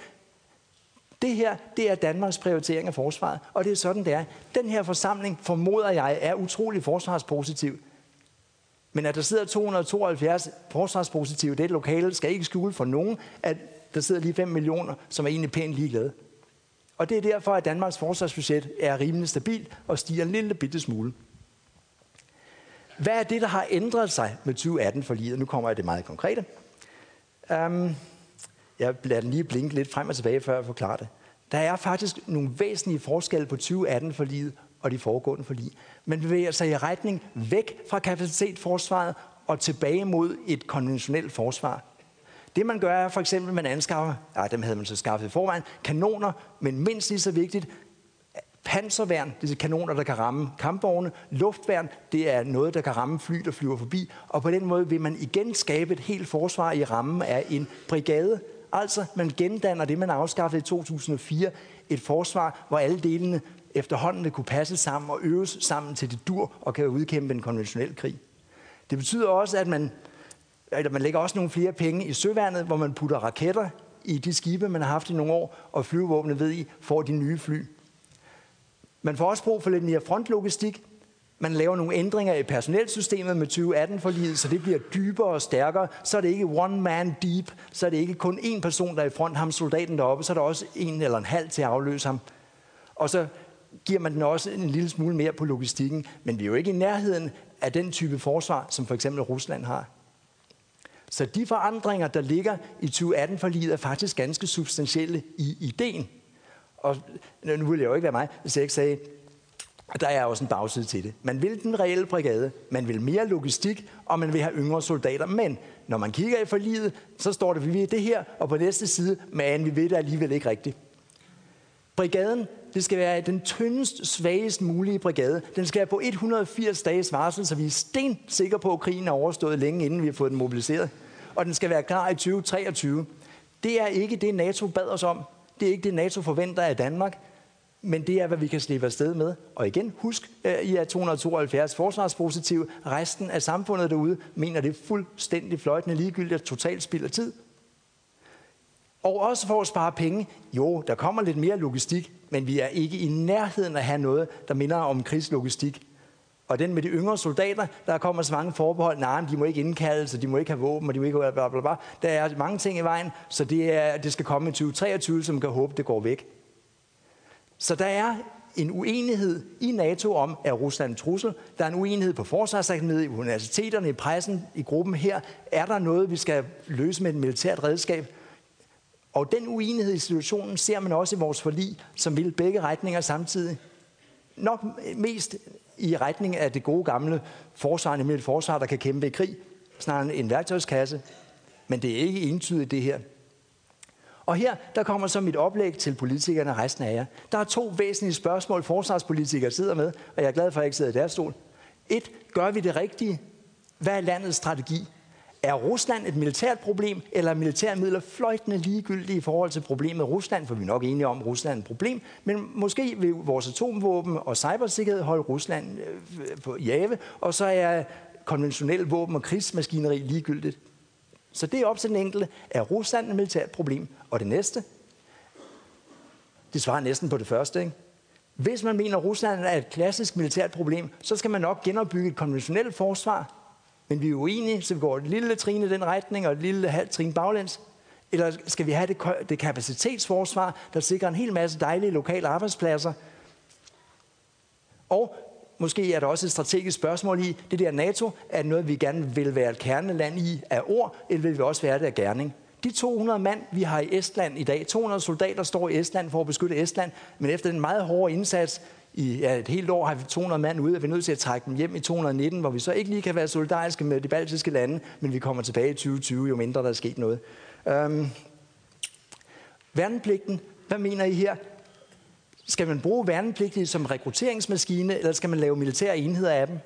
det her, det er Danmarks prioritering af forsvaret, og det er sådan, det er. Den her forsamling, formoder jeg, er utrolig forsvarspositiv. Men at der sidder 272 forsvarspositive i det lokale, skal ikke skjule for nogen, at der sidder lige 5 millioner, som er egentlig pænt ligeglade. Og det er derfor, at Danmarks forsvarsbudget er rimelig stabilt og stiger en lille bitte smule. Hvad er det, der har ændret sig med 2018 for livet? Nu kommer jeg det meget konkrete. Um, jeg lader den lige blinke lidt frem og tilbage, før jeg forklarer det. Der er faktisk nogle væsentlige forskelle på 2018 for livet og de foregående forlig. Man bevæger sig i retning væk fra kapacitetsforsvaret og tilbage mod et konventionelt forsvar. Det man gør er for eksempel, at man anskaffer, ja, dem havde man så skaffet i forvejen, kanoner, men mindst lige så vigtigt, panserværn, det er kanoner, der kan ramme kampvogne, luftværn, det er noget, der kan ramme fly, der flyver forbi, og på den måde vil man igen skabe et helt forsvar i rammen af en brigade. Altså, man gendanner det, man afskaffede i 2004, et forsvar, hvor alle delene efterhånden kunne passe sammen og øves sammen til det dur og kan udkæmpe en konventionel krig. Det betyder også, at man, eller man lægger også nogle flere penge i søværnet, hvor man putter raketter i de skibe, man har haft i nogle år, og flyvevåbnet ved I får de nye fly. Man får også brug for lidt mere frontlogistik. Man laver nogle ændringer i personelsystemet med 2018-forliget, så det bliver dybere og stærkere. Så er det ikke one man deep, så er det ikke kun én person, der er i front, ham soldaten deroppe, så er der også en eller en halv til at afløse ham. Og så giver man den også en lille smule mere på logistikken, men vi er jo ikke i nærheden af den type forsvar, som for eksempel Rusland har. Så de forandringer, der ligger i 2018-forliget, er faktisk ganske substantielle i ideen. Og nu vil jeg jo ikke være mig, hvis jeg ikke sagde, at der er også en bagside til det. Man vil den reelle brigade, man vil mere logistik, og man vil have yngre soldater. Men når man kigger i forliget, så står det, vi vil det her, og på næste side, men vi ved det alligevel ikke rigtigt. Brigaden det skal være den tyndest, svagest mulige brigade. Den skal være på 180 dages varsel, så vi er sten sikre på, at krigen er overstået længe inden vi har fået den mobiliseret. Og den skal være klar i 2023. Det er ikke det, NATO bad os om. Det er ikke det, NATO forventer af Danmark. Men det er, hvad vi kan slippe afsted med. Og igen, husk, øh, I er 272 forsvarspositive. Resten af samfundet derude mener det er fuldstændig fløjtende ligegyldigt totalt spild af tid. Og også for at spare penge. Jo, der kommer lidt mere logistik, men vi er ikke i nærheden af at have noget, der minder om krigslogistik. Og den med de yngre soldater, der kommer så mange forbehold. Nej, de må ikke indkaldes, og de må ikke have våben, og de må ikke bla, bla, bla. Der er mange ting i vejen, så det, er, det skal komme i 2023, som kan håbe, det går væk. Så der er en uenighed i NATO om, at Rusland en trussel. Der er en uenighed på forsvarsakademiet, i universiteterne, i pressen, i gruppen her. Er der noget, vi skal løse med et militært redskab? Og den uenighed i situationen ser man også i vores forlig, som vil begge retninger samtidig. Nok mest i retning af det gode gamle forsvar, nemlig et forsvar, der kan kæmpe i krig, snarere en værktøjskasse. Men det er ikke entydigt det her. Og her, der kommer så mit oplæg til politikerne og resten af jer. Der er to væsentlige spørgsmål, forsvarspolitikere sidder med, og jeg er glad for, at jeg ikke sidder i deres stol. Et, gør vi det rigtige? Hvad er landets strategi? Er Rusland et militært problem, eller er militære midler fløjtende ligegyldige i forhold til problemet Rusland? For vi er nok enige om, at Rusland er et problem. Men måske vil vores atomvåben og cybersikkerhed holde Rusland øh, på jave, og så er konventionelle våben og krigsmaskineri ligegyldigt. Så det er op til den enkelte. Er Rusland et militært problem? Og det næste? Det svarer næsten på det første, ikke? Hvis man mener, at Rusland er et klassisk militært problem, så skal man nok genopbygge et konventionelt forsvar, men vi er uenige, så vi går et lille trin i den retning, og et lille halvt trin baglæns. Eller skal vi have det, det kapacitetsforsvar, der sikrer en hel masse dejlige lokale arbejdspladser? Og måske er der også et strategisk spørgsmål i, det der NATO, er noget, vi gerne vil være et kerneland i af ord, eller vil vi også være det af gerning? De 200 mand, vi har i Estland i dag, 200 soldater står i Estland for at beskytte Estland, men efter den meget hårde indsats, i ja, et helt år har vi 200 mand ude, og vi er nødt til at trække dem hjem i 219, hvor vi så ikke lige kan være solidariske med de baltiske lande, men vi kommer tilbage i 2020, jo mindre der er sket noget. Øhm, værnepligten, hvad mener I her? Skal man bruge værnepligtige som rekrutteringsmaskine, eller skal man lave militære enheder af dem?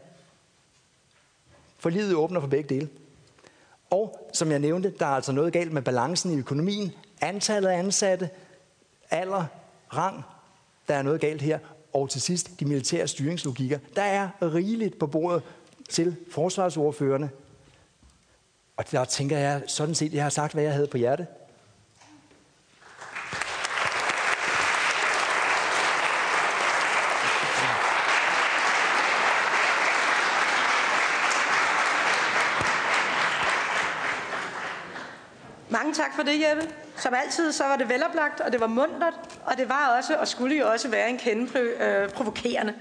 For livet åbner for begge dele. Og som jeg nævnte, der er altså noget galt med balancen i økonomien. Antallet af ansatte, alder, rang, der er noget galt her og til sidst de militære styringslogikker. Der er rigeligt på bordet til forsvarsordførende. Og der tænker jeg sådan set, at jeg har sagt, hvad jeg havde på hjerte.
tak for det, Jeppe. Som altid, så var det veloplagt, og det var mundret, og det var også, og skulle jo også være en kende øh, provokerende.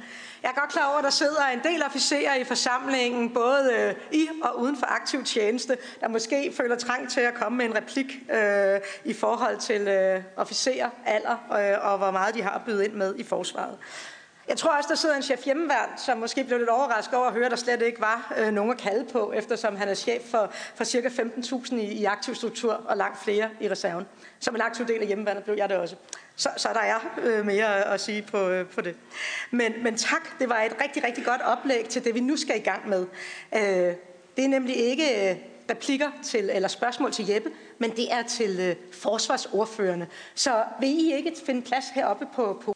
Jeg er godt klar over, at der sidder en del officerer i forsamlingen, både øh, i og uden for aktiv tjeneste, der måske føler trang til at komme med en replik øh, i forhold til øh, officerer, alder øh, og hvor meget de har bydet ind med i forsvaret. Jeg tror også, der sidder en chef hjemmeværn, som måske blev lidt overrasket over at høre, at der slet ikke var øh, nogen at kalde på, eftersom han er chef for, for ca. 15.000 i, i aktiv struktur og langt flere i reserven. Som en aktiv del af hjemmeværnet blev jeg det også. Så, så der er øh, mere at sige på, øh, på det. Men, men tak, det var et rigtig, rigtig godt oplæg til det, vi nu skal i gang med. Øh, det er nemlig ikke øh, replikker til, eller spørgsmål til Jeppe, men det er til øh, forsvarsordførende. Så vil I ikke finde plads heroppe på, på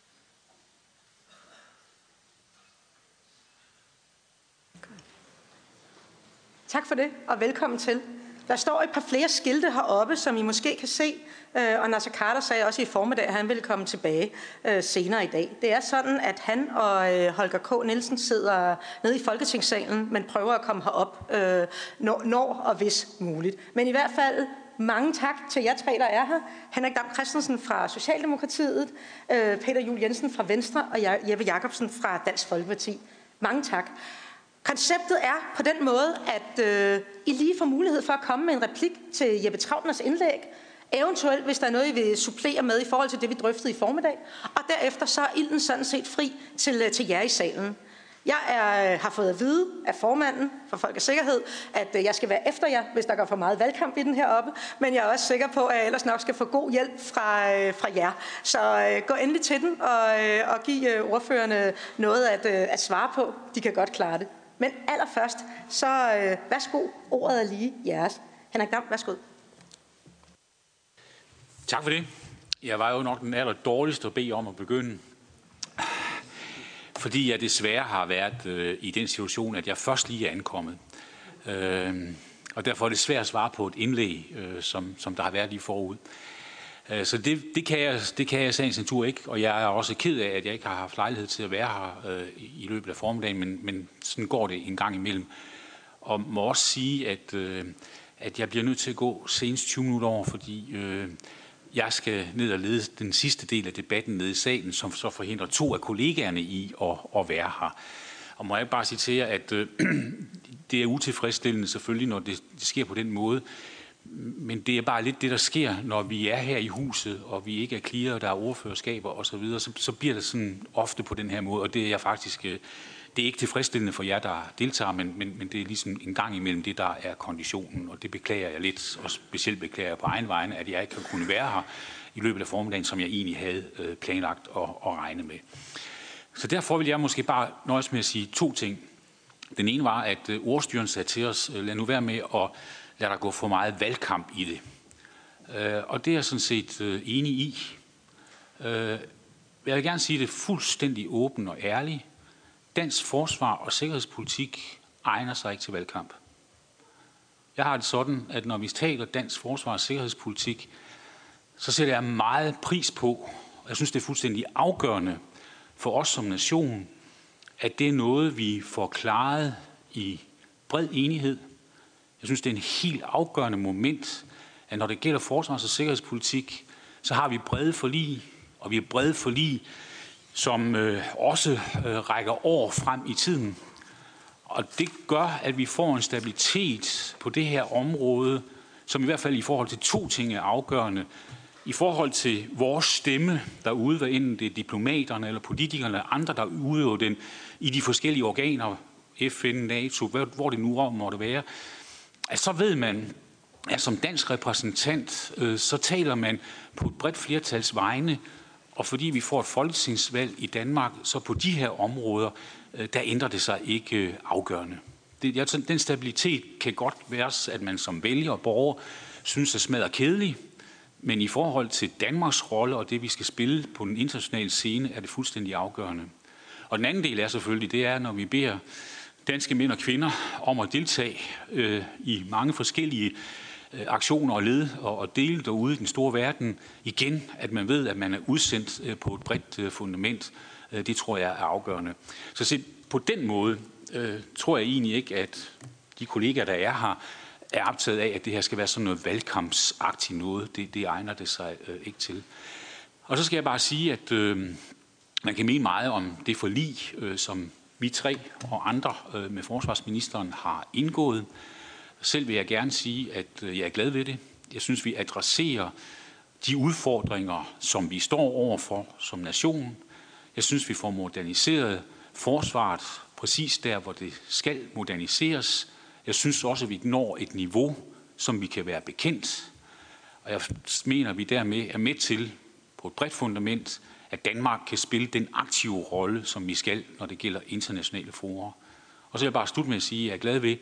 Tak for det, og velkommen til. Der står et par flere skilte heroppe, som I måske kan se, øh, og Nasser Carter sagde også i formiddag, at han vil komme tilbage øh, senere i dag. Det er sådan, at han og øh, Holger K. Nielsen sidder nede i Folketingssalen, men prøver at komme herop, når og hvis muligt. Men i hvert fald mange tak til jer tre, der er her. Henrik Dam Christensen fra Socialdemokratiet, Peter Jul Jensen fra Venstre og Jeppe Jacobsen fra Dansk Folkeparti. Mange tak. Konceptet er på den måde, at øh, I lige får mulighed for at komme med en replik til Jeppe Travners indlæg, eventuelt hvis der er noget, I vil supplere med i forhold til det, vi drøftede i formiddag, og derefter så er ilden sådan set fri til, øh, til jer i salen. Jeg er, øh, har fået at vide af formanden for Folkets Sikkerhed, at øh, jeg skal være efter jer, hvis der går for meget valgkamp i den her oppe, men jeg er også sikker på, at jeg ellers nok skal få god hjælp fra, fra jer. Så gå endelig til den og, og giv ordførerne noget at, at svare på. De kan godt klare det. Men allerførst, så øh, værsgo, ordet er lige jeres. Henrik Dam, værsgo.
Tak for det. Jeg var jo nok den aller dårligste at bede om at begynde. Fordi jeg desværre har været øh, i den situation, at jeg først lige er ankommet. Øh, og derfor er det svært at svare på et indlæg, øh, som, som der har været lige forud. Øh, Øh, så det, det, kan jeg, det kan jeg sagens natur ikke, og jeg er også ked af, at jeg ikke har haft lejlighed til at være her øh, i løbet af formiddagen, men, men sådan går det en gang imellem. Og må også sige, at, øh, at jeg bliver nødt til at gå senest 20 minutter over, fordi øh, jeg skal ned og lede den sidste del af debatten nede i salen, som så forhindrer to af kollegaerne i at, at være her. Og må jeg bare citere, at øh, det er utilfredsstillende selvfølgelig, når det, det sker på den måde, men det er bare lidt det, der sker, når vi er her i huset, og vi ikke er clear, der er ordførerskaber osv., så, så så bliver det sådan ofte på den her måde, og det er jeg faktisk, øh, det er ikke tilfredsstillende for jer, der deltager, men, men, men det er ligesom en gang imellem det, der er konditionen, og det beklager jeg lidt, og specielt beklager jeg på egen vegne, at jeg ikke har kunnet være her i løbet af formiddagen, som jeg egentlig havde øh, planlagt at, at regne med. Så derfor vil jeg måske bare nøjes med at sige to ting. Den ene var, at øh, ordstyren sagde til os, lad nu være med at lader der gå for meget valgkamp i det. Øh, og det er jeg sådan set øh, enig i. Øh, jeg vil gerne sige det fuldstændig åben og ærligt. Dansk forsvar og sikkerhedspolitik egner sig ikke til valgkamp. Jeg har det sådan, at når vi taler dansk forsvar og sikkerhedspolitik, så sætter jeg meget pris på, og jeg synes, det er fuldstændig afgørende for os som nation, at det er noget, vi får klaret i bred enighed, jeg synes, det er en helt afgørende moment, at når det gælder forsvars- og sikkerhedspolitik, så har vi brede forlig, og vi har brede forlig, som øh, også øh, rækker år frem i tiden. Og det gør, at vi får en stabilitet på det her område, som i hvert fald i forhold til to ting er afgørende. I forhold til vores stemme derude, hvad enten det er diplomaterne eller politikerne eller andre, der udøver den i de forskellige organer, FN, NATO, hvor det nu måtte være, at så ved man, at som dansk repræsentant, øh, så taler man på et bredt flertals vegne, og fordi vi får et folketingsvalg i Danmark, så på de her områder, øh, der ændrer det sig ikke øh, afgørende. Det, jeg, den stabilitet kan godt være, at man som vælger og borger synes at smadret kedelig, men i forhold til Danmarks rolle og det, vi skal spille på den internationale scene, er det fuldstændig afgørende. Og den anden del er selvfølgelig, det er, når vi beder danske mænd og kvinder om at deltage øh, i mange forskellige øh, aktioner og led og, og dele derude i den store verden. Igen, at man ved, at man er udsendt øh, på et bredt øh, fundament, øh, det tror jeg er afgørende. Så se, på den måde øh, tror jeg egentlig ikke, at de kollegaer, der er her, er optaget af, at det her skal være sådan noget valgkampsagtigt noget. Det, det egner det sig øh, ikke til. Og så skal jeg bare sige, at øh, man kan mene meget om det forlig, øh, som vi tre og andre øh, med forsvarsministeren har indgået. Selv vil jeg gerne sige, at øh, jeg er glad ved det. Jeg synes, vi adresserer de udfordringer, som vi står overfor som nation. Jeg synes, vi får moderniseret forsvaret præcis der, hvor det skal moderniseres. Jeg synes også, at vi når et niveau, som vi kan være bekendt. Og jeg mener, at vi dermed er med til på et bredt fundament, at Danmark kan spille den aktive rolle, som vi skal, når det gælder internationale forer. Og så vil jeg bare slutte med at sige, at jeg er glad ved,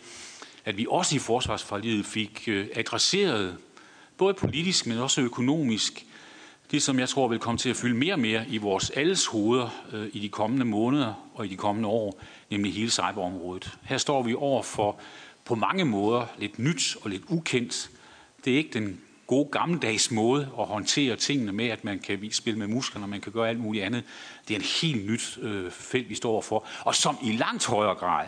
at vi også i forsvarsforliget fik øh, adresseret, både politisk, men også økonomisk, det som jeg tror vil komme til at fylde mere og mere i vores alles hoveder øh, i de kommende måneder og i de kommende år, nemlig hele cyberområdet. Her står vi over for på mange måder lidt nyt og lidt ukendt. Det er ikke den gode gammeldags måde at håndtere tingene med, at man kan spille med musklerne, og man kan gøre alt muligt andet. Det er en helt nyt øh, felt, vi står for, og som i langt højere grad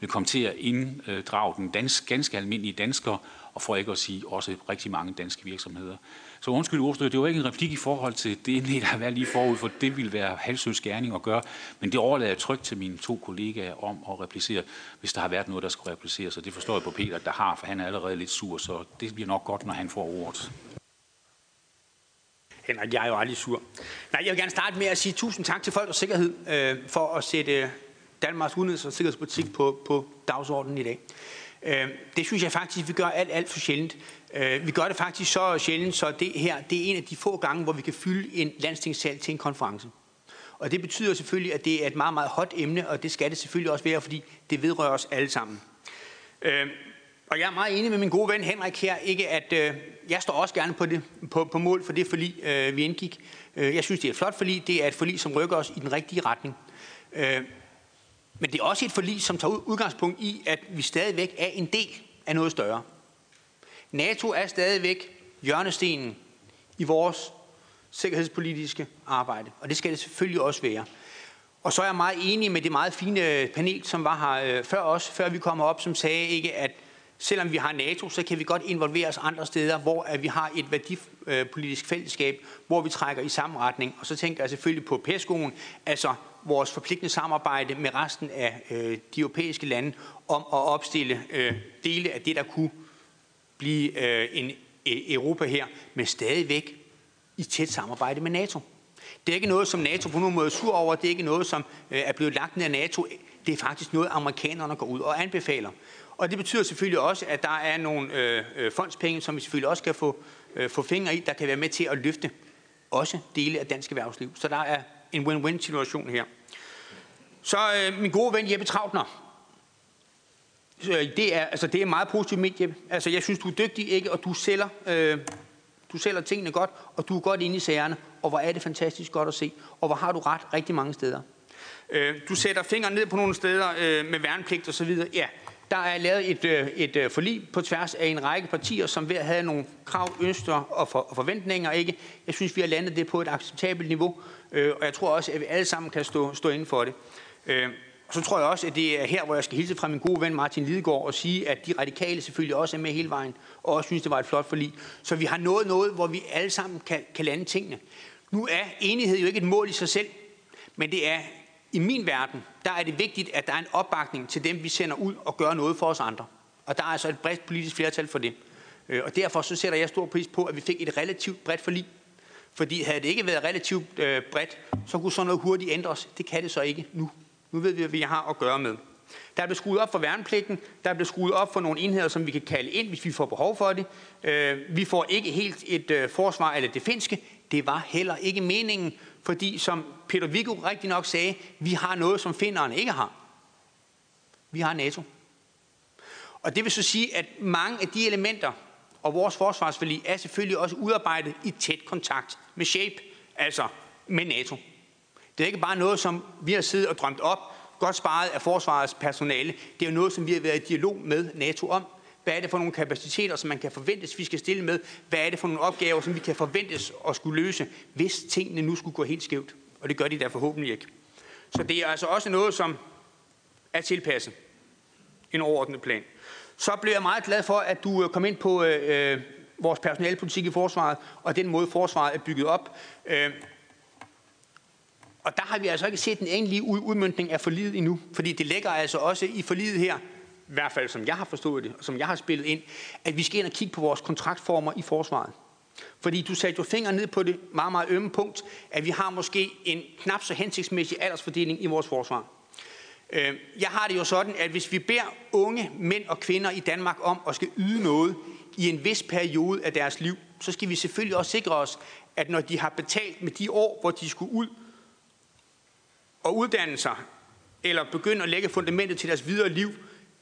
vil komme til at inddrage den dansk, ganske almindelige dansker, og for ikke at sige også rigtig mange danske virksomheder. Så undskyld ordstyr, det var ikke en replik i forhold til det indlæg, der har været lige forud, for det ville være halvsøs gerning at gøre, men det overlader jeg trygt til mine to kollegaer om at replicere, hvis der har været noget, der skulle repliceres, og det forstår jeg på Peter, der har, for han er allerede lidt sur, så det bliver nok godt, når han får ordet.
Henrik, jeg er jo aldrig sur. Nej, jeg vil gerne starte med at sige tusind tak til Folk og Sikkerhed øh, for at sætte Danmarks udenrigs- og sikkerhedspolitik på, på dagsordenen i dag. Øh, det synes jeg faktisk, vi gør alt, alt for sjældent. Øh, vi gør det faktisk så sjældent, så det her det er en af de få gange, hvor vi kan fylde en landstingssal til en konference. Og det betyder selvfølgelig, at det er et meget, meget hot emne, og det skal det selvfølgelig også være, fordi det vedrører os alle sammen. Øh, og jeg er meget enig med min gode ven Henrik her, ikke at øh, jeg står også gerne på, det, på, på mål for det forlig, øh, vi indgik. Øh, jeg synes, det er et flot forlig. Det er et forlig, som rykker os i den rigtige retning. Øh, men det er også et forlig, som tager udgangspunkt i, at vi stadigvæk er en del af noget større. NATO er stadigvæk hjørnestenen i vores sikkerhedspolitiske arbejde, og det skal det selvfølgelig også være. Og så er jeg meget enig med det meget fine øh, panel, som var her øh, før os, før vi kommer op, som sagde ikke, at selvom vi har NATO, så kan vi godt involvere os andre steder, hvor at vi har et værdipolitisk øh, fællesskab, hvor vi trækker i samme retning. Og så tænker jeg selvfølgelig på PESCOen, altså vores forpligtende samarbejde med resten af øh, de europæiske lande om at opstille øh, dele af det, der kunne blive øh, en øh, Europa her, men stadigvæk i tæt samarbejde med NATO. Det er ikke noget, som NATO på nogen måde er sur over. Det er ikke noget, som øh, er blevet lagt ned af NATO. Det er faktisk noget, amerikanerne går ud og anbefaler. Og det betyder selvfølgelig også, at der er nogle øh, øh fondspenge, som vi selvfølgelig også kan få, øh, få fingre i, der kan være med til at løfte også dele af dansk erhvervsliv. Så der er en win-win situation her. Så øh, min gode ven Jeppe Trautner. Øh, det er, altså, det er meget positivt med, Jeppe. Altså, jeg synes, du er dygtig, ikke? og du sælger, øh, du sælger tingene godt, og du er godt inde i sagerne, og hvor er det fantastisk godt at se, og hvor har du ret rigtig mange steder. Øh, du sætter fingeren ned på nogle steder øh, med værnepligt og så videre. Ja, der er lavet et, øh, et øh, forlig på tværs af en række partier, som hver havde nogle krav, ønsker og, for, og forventninger. Ikke? Jeg synes, vi har landet det på et acceptabelt niveau, øh, og jeg tror også, at vi alle sammen kan stå, stå inden for det. Øh, og så tror jeg også, at det er her, hvor jeg skal hilse fra min gode ven Martin Lidegaard og sige, at de radikale selvfølgelig også er med hele vejen, og også synes, det var et flot forlig. Så vi har nået noget, hvor vi alle sammen kan, kan lande tingene. Nu er enighed jo ikke et mål i sig selv, men det er i min verden, der er det vigtigt, at der er en opbakning til dem, vi sender ud og gør noget for os andre. Og der er altså et bredt politisk flertal for det. Øh, og derfor så sætter jeg stor pris på, at vi fik et relativt bredt forlig. Fordi havde det ikke været relativt øh, bredt, så kunne sådan noget hurtigt ændres. Det kan det så ikke nu. Nu ved vi, hvad vi har at gøre med. Der er blevet skruet op for værnepligten. Der er blevet skruet op for nogle enheder, som vi kan kalde ind, hvis vi får behov for det. Øh, vi får ikke helt et øh, forsvar af det finske. Det var heller ikke meningen, fordi som Peter Viggo rigtig nok sagde, vi har noget, som finnerne ikke har. Vi har NATO. Og det vil så sige, at mange af de elementer og vores forsvarsforlig er selvfølgelig også udarbejdet i tæt kontakt med SHAPE, altså med NATO. Det er ikke bare noget, som vi har siddet og drømt op, godt sparet af forsvarets personale. Det er jo noget, som vi har været i dialog med NATO om. Hvad er det for nogle kapaciteter, som man kan forventes, vi skal stille med? Hvad er det for nogle opgaver, som vi kan forventes at skulle løse, hvis tingene nu skulle gå helt skævt? Og det gør de der forhåbentlig ikke. Så det er altså også noget, som er tilpasset en overordnet plan. Så blev jeg meget glad for, at du øh, kom ind på øh, øh vores personalpolitik i forsvaret, og den måde forsvaret er bygget op. Øh, og der har vi altså ikke set den egentlige udmyndning af forliget endnu, fordi det ligger altså også i forliget her, i hvert fald som jeg har forstået det, og som jeg har spillet ind, at vi skal ind og kigge på vores kontraktformer i forsvaret. Fordi du satte jo fingre ned på det meget, meget ømme punkt, at vi har måske en knap så hensigtsmæssig aldersfordeling i vores forsvar. Øh, jeg har det jo sådan, at hvis vi beder unge mænd og kvinder i Danmark om at skal yde noget i en vis periode af deres liv, så skal vi selvfølgelig også sikre os, at når de har betalt med de år, hvor de skulle ud og uddanne sig, eller begynde at lægge fundamentet til deres videre liv,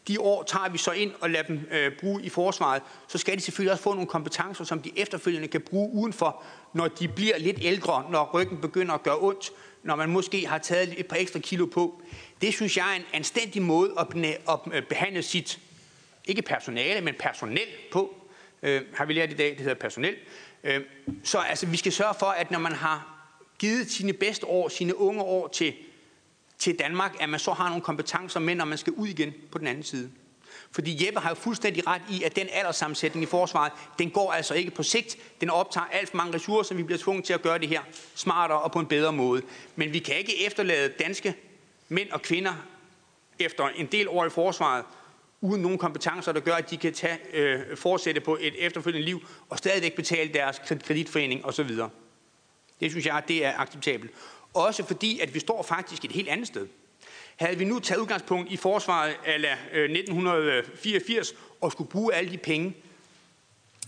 de år tager vi så ind og lader dem øh, bruge i forsvaret, så skal de selvfølgelig også få nogle kompetencer, som de efterfølgende kan bruge udenfor, når de bliver lidt ældre, når ryggen begynder at gøre ondt, når man måske har taget et par ekstra kilo på. Det synes jeg er en anstændig måde at, at øh, behandle sit, ikke personale, men personel på. Øh, har vi lært i dag, det hedder personel. Øh, så altså, vi skal sørge for, at når man har givet sine bedste år, sine unge år til til Danmark, at man så har nogle kompetencer med, når man skal ud igen på den anden side. Fordi Jeppe har jo fuldstændig ret i, at den alderssammensætning i forsvaret, den går altså ikke på sigt. Den optager alt for mange ressourcer, vi bliver tvunget til at gøre det her smartere og på en bedre måde. Men vi kan ikke efterlade danske mænd og kvinder efter en del år i forsvaret, uden nogen kompetencer, der gør, at de kan tage, øh, fortsætte på et efterfølgende liv og stadigvæk betale deres kreditforening osv. Det synes jeg, det er acceptabelt. Også fordi, at vi står faktisk et helt andet sted. Havde vi nu taget udgangspunkt i forsvaret af øh, 1984 og skulle bruge alle de penge,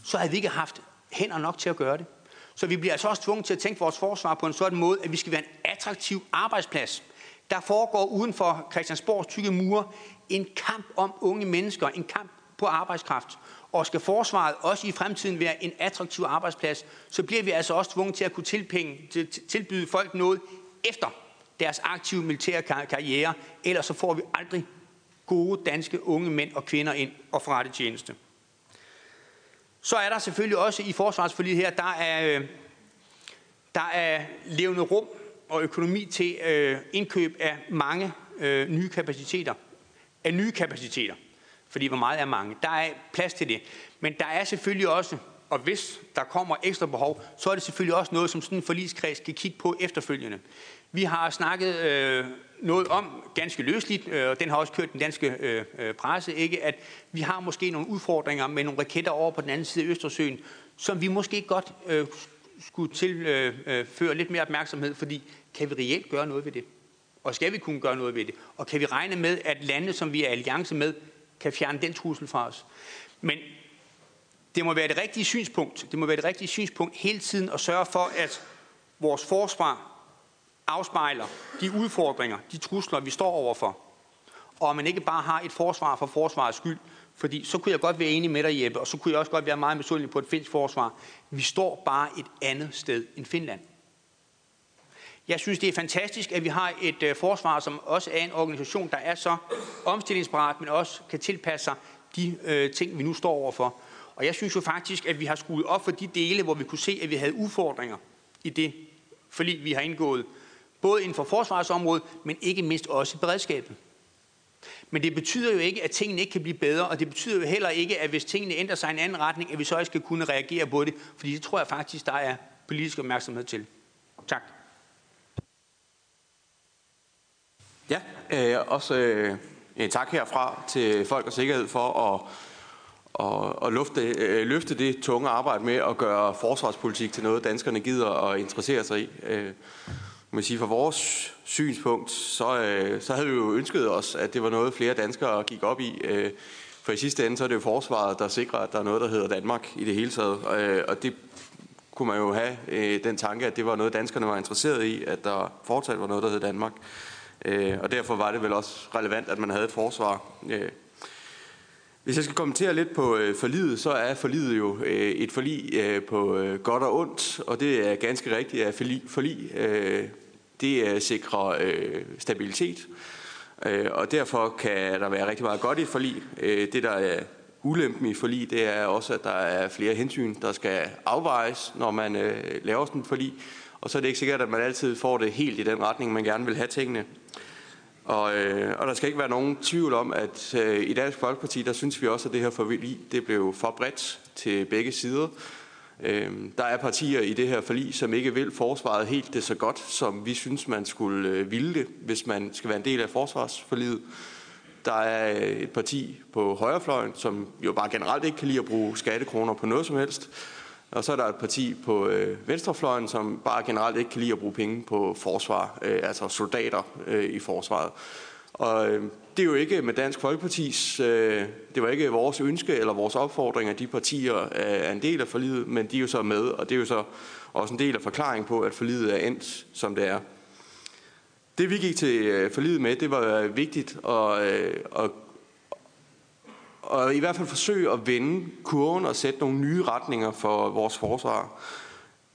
så havde vi ikke haft hænder nok til at gøre det. Så vi bliver altså også tvunget til at tænke vores forsvar på en sådan måde, at vi skal være en attraktiv arbejdsplads. Der foregår uden for Christiansborgs tykke mure en kamp om unge mennesker, en kamp på arbejdskraft. Og skal forsvaret også i fremtiden være en attraktiv arbejdsplads, så bliver vi altså også tvunget til at kunne tilpenge, til, tilbyde folk noget efter deres aktive militære karriere. Ellers så får vi aldrig gode danske unge mænd og kvinder ind og forrette tjeneste. Så er der selvfølgelig også i forsvarsforliget her, der er, øh, der er levende rum og økonomi til øh, indkøb af mange øh, nye kapaciteter. Af nye kapaciteter. Fordi hvor meget er mange? Der er plads til det. Men der er selvfølgelig også, og hvis der kommer ekstra behov, så er det selvfølgelig også noget, som sådan en forligskreds skal kigge på efterfølgende. Vi har snakket øh, noget om, ganske løsligt, øh, og den har også kørt den danske øh, øh, presse, ikke, at vi har måske nogle udfordringer med nogle raketter over på den anden side af Østersøen, som vi måske godt øh, skulle tilføre øh, øh lidt mere opmærksomhed, fordi kan vi reelt gøre noget ved det? Og skal vi kunne gøre noget ved det? Og kan vi regne med, at lande, som vi er alliance med, kan fjerne den trussel fra os. Men det må være det rigtige synspunkt. Det må være det rigtige synspunkt hele tiden at sørge for, at vores forsvar afspejler de udfordringer, de trusler, vi står overfor. Og at man ikke bare har et forsvar for forsvarets skyld. Fordi så kunne jeg godt være enig med dig, Jeppe, og så kunne jeg også godt være meget misundelig på et finsk forsvar. Vi står bare et andet sted end Finland. Jeg synes, det er fantastisk, at vi har et øh, forsvar, som også er en organisation, der er så omstillingsparat, men også kan tilpasse sig de øh, ting, vi nu står overfor. Og jeg synes jo faktisk, at vi har skruet op for de dele, hvor vi kunne se, at vi havde udfordringer i det forlig, vi har indgået. Både inden for forsvarsområdet, men ikke mindst også i beredskabet. Men det betyder jo ikke, at tingene ikke kan blive bedre, og det betyder jo heller ikke, at hvis tingene ændrer sig i en anden retning, at vi så ikke skal kunne reagere på det, fordi det tror jeg faktisk, der er politisk opmærksomhed til. Tak.
Ja, øh, også øh, tak herfra til Folk og Sikkerhed for at, og, og lufte, øh, løfte det tunge arbejde med at gøre forsvarspolitik til noget, danskerne gider og interessere sig i. Øh, man sige, fra vores synspunkt, så, øh, så havde vi jo ønsket os, at det var noget, flere danskere gik op i. Øh, for i sidste ende, så er det jo forsvaret, der sikrer, at der er noget, der hedder Danmark i det hele taget. Øh, og det kunne man jo have øh, den tanke, at det var noget, danskerne var interesseret i, at der fortsat var noget, der hed Danmark. Øh, og derfor var det vel også relevant, at man havde et forsvar. Øh. Hvis jeg skal kommentere lidt på øh, forlidet, så er forlidet jo øh, et forlig øh, på øh, godt og ondt, og det er ganske rigtigt, at forlig, forlig øh, det øh, sikrer øh, stabilitet, øh, og derfor kan der være rigtig meget godt i et forlig. Øh, det, der er ulempen i forlig, det er også, at der er flere hensyn, der skal afvejes, når man øh, laver sådan et forlig, og så er det ikke sikkert, at man altid får det helt i den retning, man gerne vil have tingene. Og, øh, og der skal ikke være nogen tvivl om, at øh, i Dansk Folkeparti, der synes vi også, at det her forlig, det blev for bredt til begge sider. Øhm, der er partier i det her forlig, som ikke vil forsvaret helt det så godt, som vi synes, man skulle øh, ville det, hvis man skal være en del af forsvarsforliget. Der er øh, et parti på højrefløjen, som jo bare generelt ikke kan lide at bruge skattekroner på noget som helst. Og så er der et parti på øh, venstrefløjen, som bare generelt ikke kan lide at bruge penge på forsvar, øh, altså soldater øh, i forsvaret. Og øh, det er jo ikke med Dansk Folkepartis, øh, det var ikke vores ønske eller vores opfordring, at de partier øh, er en del af forlidet, men de er jo så med, og det er jo så også en del af forklaringen på, at forlidet er endt, som det er. Det vi gik til øh, forlidet med, det var øh, vigtigt at, øh, at, at i hvert fald forsøge at vende kurven og sætte nogle nye retninger for vores forsvar.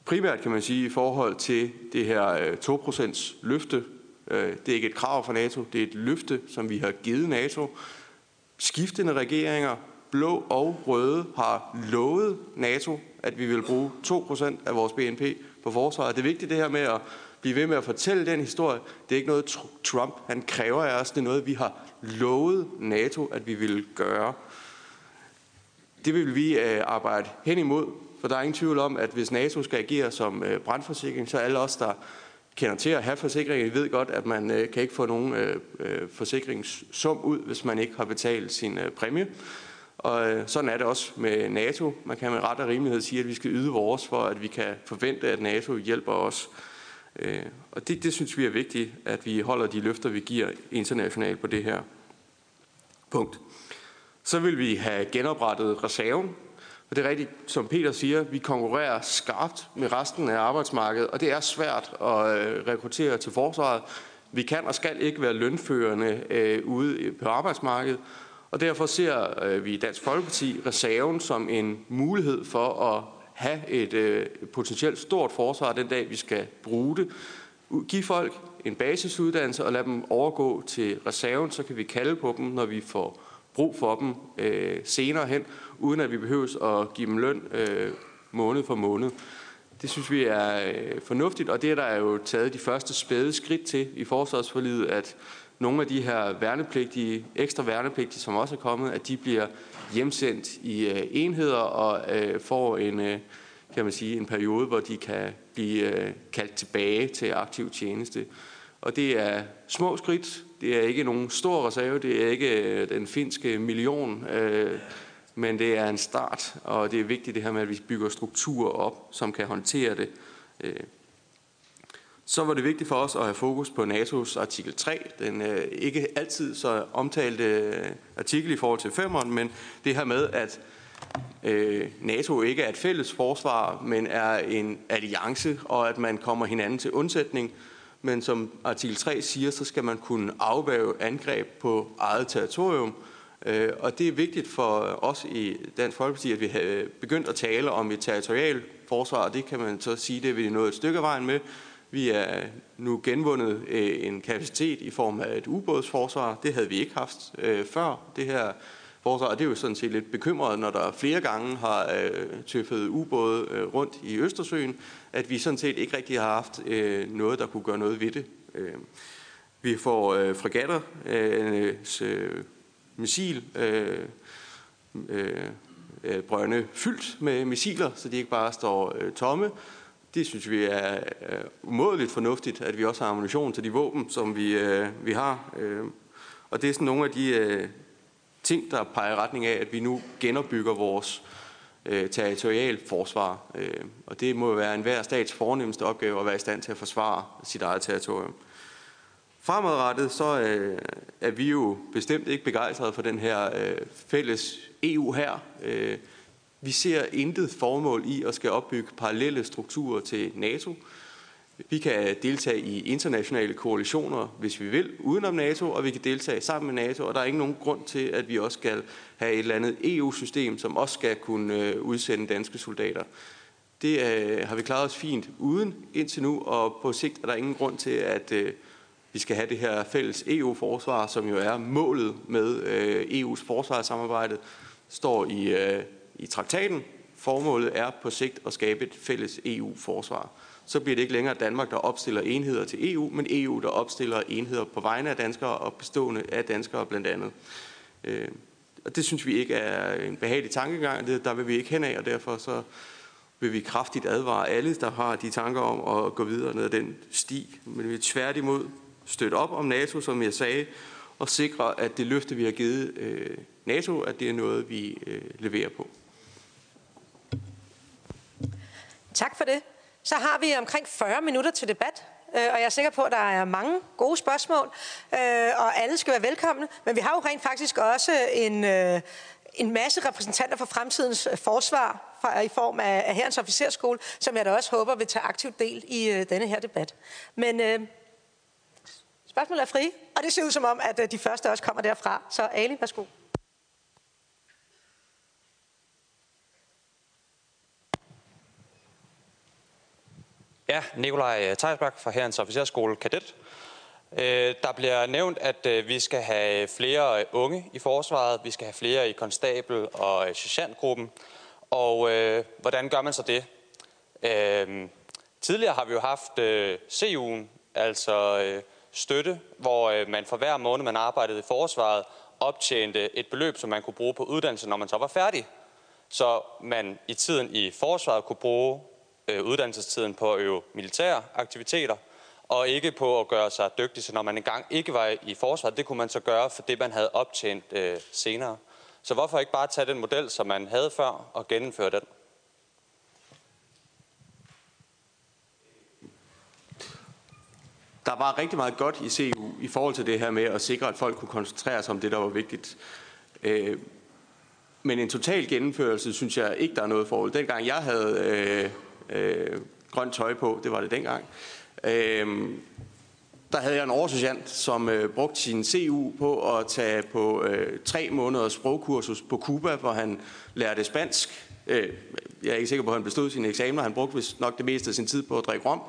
Primært kan man sige i forhold til det her øh, 2% løfte. Øh, det er ikke et krav fra NATO, det er et løfte, som vi har givet NATO. Skiftende regeringer, blå og røde, har lovet NATO, at vi vil bruge 2% af vores BNP på forsvaret. Det er vigtigt det her med at blive ved med at fortælle den historie. Det er ikke noget, Trump han kræver af os. Det er noget, vi har lovet NATO, at vi vil gøre. Det vil vi øh, arbejde hen imod, for der er ingen tvivl om, at hvis NATO skal agere som øh, brandforsikring, så alle os, der kender til at have forsikringer, ved godt, at man øh, kan ikke få nogen øh, øh, forsikringssum ud, hvis man ikke har betalt sin øh, præmie. Og sådan er det også med NATO. Man kan med ret og rimelighed sige, at vi skal yde vores, for at vi kan forvente, at NATO hjælper os. Og det, det synes vi er vigtigt, at vi holder de løfter, vi giver internationalt på det her punkt. Så vil vi have genoprettet reserven. Og det er rigtigt, som Peter siger, vi konkurrerer skarpt med resten af arbejdsmarkedet, og det er svært at øh, rekruttere til forsvaret. Vi kan og skal ikke være lønførende øh, ude på arbejdsmarkedet, og derfor ser øh, vi i Dansk Folkeparti reserven som en mulighed for at have et øh, potentielt stort forsvar den dag, vi skal bruge det. Giv folk en basisuddannelse og lade dem overgå til reserven, så kan vi kalde på dem, når vi får brug for dem øh, senere hen, uden at vi behøves at give dem løn øh, måned for måned. Det synes vi er øh, fornuftigt, og det er der jo taget de første spæde skridt til i forsvarsforlidet, at nogle af de her værnepligtige, ekstra værnepligtige, som også er kommet, at de bliver hjemsendt i øh, enheder og øh, får en, øh, kan man sige, en periode, hvor de kan blive øh, kaldt tilbage til aktiv tjeneste. Og det er små skridt. Det er ikke nogen stor reserve. Det er ikke øh, den finske million. Øh, men det er en start, og det er vigtigt det her med, at vi bygger strukturer op, som kan håndtere det. Øh, så var det vigtigt for os at have fokus på NATO's artikel 3, den øh, ikke altid så omtalte øh, artikel i forhold til femmeren, men det her med, at NATO ikke er et fælles forsvar, men er en alliance, og at man kommer hinanden til undsætning, men som artikel 3 siger, så skal man kunne afvæve angreb på eget territorium. Øh, og det er vigtigt for os i Dansk Folkeparti, at vi har begyndt at tale om et territorialt forsvar, og det kan man så sige, det er vi nået et stykke af vejen med. Vi er nu genvundet øh, en kapacitet i form af et ubådsforsvar. Det havde vi ikke haft øh, før det her forsvar, og det er jo sådan set lidt bekymret, når der flere gange har øh, tøffet ubåde øh, rundt i Østersøen, at vi sådan set ikke rigtig har haft øh, noget, der kunne gøre noget ved det. Øh, vi får øh, fregatter, øh, øh missil, øh, øh, øh, brønde fyldt med missiler, så de ikke bare står øh, tomme. Det synes vi er øh, umådeligt fornuftigt, at vi også har ammunition til de våben, som vi, øh, vi har. Øh, og det er sådan nogle af de øh, ting, der peger i retning af, at vi nu genopbygger vores øh, territorial forsvar. Øh, og det må være enhver stats fornemmeste opgave at være i stand til at forsvare sit eget territorium. Fremadrettet så øh, er vi jo bestemt ikke begejstrede for den her øh, fælles EU her. Øh, vi ser intet formål i at skal opbygge parallelle strukturer til NATO. Vi kan deltage i internationale koalitioner, hvis vi vil, udenom NATO, og vi kan deltage sammen med NATO, og der er ikke nogen grund til, at vi også skal have et eller andet EU-system, som også skal kunne øh, udsende danske soldater. Det øh, har vi klaret os fint uden indtil nu, og på sigt er der ingen grund til, at øh, vi skal have det her fælles EU-forsvar, som jo er målet med øh, EU's forsvarssamarbejde, står i, øh, i traktaten. Formålet er på sigt at skabe et fælles EU-forsvar. så bliver det ikke længere Danmark, der opstiller enheder til EU, men EU, der opstiller enheder på vegne af danskere og bestående af danskere blandt andet. Øh, og det synes vi ikke er en behagelig tankegang, det, der vil vi ikke hen af, og derfor så vil vi kraftigt advare alle, der har de tanker om at gå videre ned ad den sti. Men vi tværtimod støtte op om NATO, som jeg sagde, og sikre, at det løfte, vi har givet øh, NATO, at det er noget, vi øh, leverer på.
Tak for det. Så har vi omkring 40 minutter til debat, øh, og jeg er sikker på, at der er mange gode spørgsmål, øh, og alle skal være velkomne. Men vi har jo rent faktisk også en, øh, en masse repræsentanter for fremtidens forsvar i form af Herrens Officerskole, som jeg da også håber vil tage aktivt del i denne her debat. Men spørgsmålet er fri, og det ser ud som om, at de første også kommer derfra. Så Ali, værsgo.
Ja, Nikolaj Tejsbak fra Herrens Officerskole Kadet. Øh, der bliver nævnt, at øh, vi skal have flere unge i forsvaret, vi skal have flere i konstabel- og øh, sergeantgruppen. Og øh, hvordan gør man så det? Øh, tidligere har vi jo haft øh, CU'en, altså øh, støtte, hvor øh, man for hver måned, man arbejdede i forsvaret, optjente et beløb, som man kunne bruge på uddannelse, når man så var færdig. Så man i tiden i forsvaret kunne bruge øh, uddannelsestiden på at øve militære aktiviteter, og ikke på at gøre sig dygtig, så når man engang ikke var i forsvaret, det kunne man så gøre for det, man havde optjent øh, senere. Så hvorfor ikke bare tage den model, som man havde før, og gennemføre den?
Der var rigtig meget godt i CU i forhold til det her med at sikre, at folk kunne koncentrere sig om det, der var vigtigt. Øh, men en total gennemførelse synes jeg ikke, der er noget forhold. Dengang jeg havde øh, øh, grønt tøj på, det var det dengang, øh, der havde jeg en oversergeant, som øh, brugte sin CU på at tage på øh, tre måneders sprogkursus på Cuba, hvor han lærte spansk. Øh, jeg er ikke sikker på, at han bestod sine eksamener. Han brugte vist nok det meste af sin tid på at drikke rom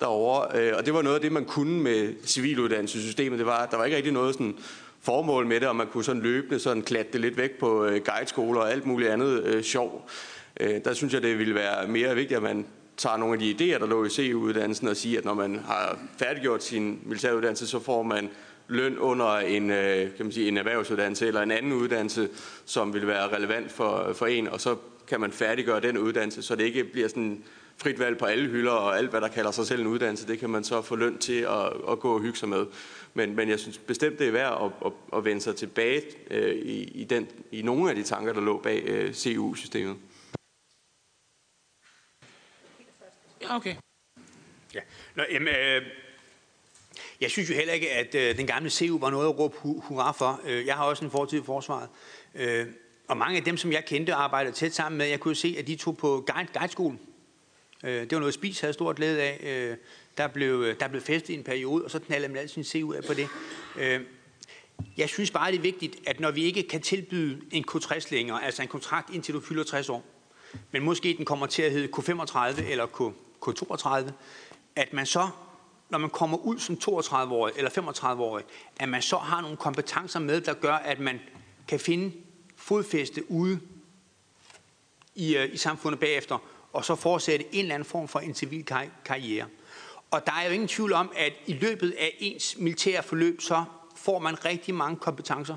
derovre. Øh, og det var noget af det, man kunne med civiluddannelsessystemet. Det var, der var ikke rigtig noget sådan formål med det, og man kunne sådan løbende sådan klatte det lidt væk på øh, guideskoler og alt muligt andet øh, sjov. Øh, der synes jeg, det ville være mere vigtigt, at man tager nogle af de idéer, der lå i CU-uddannelsen, og siger, at når man har færdiggjort sin militæruddannelse, så får man løn under en, øh, kan man sige, en erhvervsuddannelse eller en anden uddannelse, som vil være relevant for, for en, og så kan man færdiggøre den uddannelse, så det ikke bliver sådan frit valg på alle hylder, og alt, hvad der kalder sig selv en uddannelse, det kan man så få løn til at, at gå og hygge sig med. Men, men jeg synes bestemt, det er værd at, at, at vende sig tilbage øh, i, i, den, i nogle af de tanker, der lå bag øh, CU-systemet.
Ja, okay. Ja. Nå, jamen, øh, jeg synes jo heller ikke, at øh, den gamle CU var noget at råbe hu- hurra for. Øh, jeg har også en fortid i forsvaret. Øh, og mange af dem, som jeg kendte og arbejdede tæt sammen med, jeg kunne se, at de tog på guide, guideskolen. Øh, det var noget, Spis havde stort glæde af. Øh, der, blev, øh, der blev festet i en periode, og så knaldede man al sin CU af på det. Øh, jeg synes bare, det er vigtigt, at når vi ikke kan tilbyde en K60 længere, altså en kontrakt indtil du fylder 60 år, men måske den kommer til at hedde K35 eller K, K32, at man så, når man kommer ud som 32-årig eller 35-årig, at man så har nogle kompetencer med, der gør, at man kan finde fodfæste ude i, øh, i samfundet bagefter, og så fortsætte en eller anden form for en civil kar- karriere. Og der er jo ingen tvivl om, at i løbet af ens militære forløb, så får man rigtig mange kompetencer,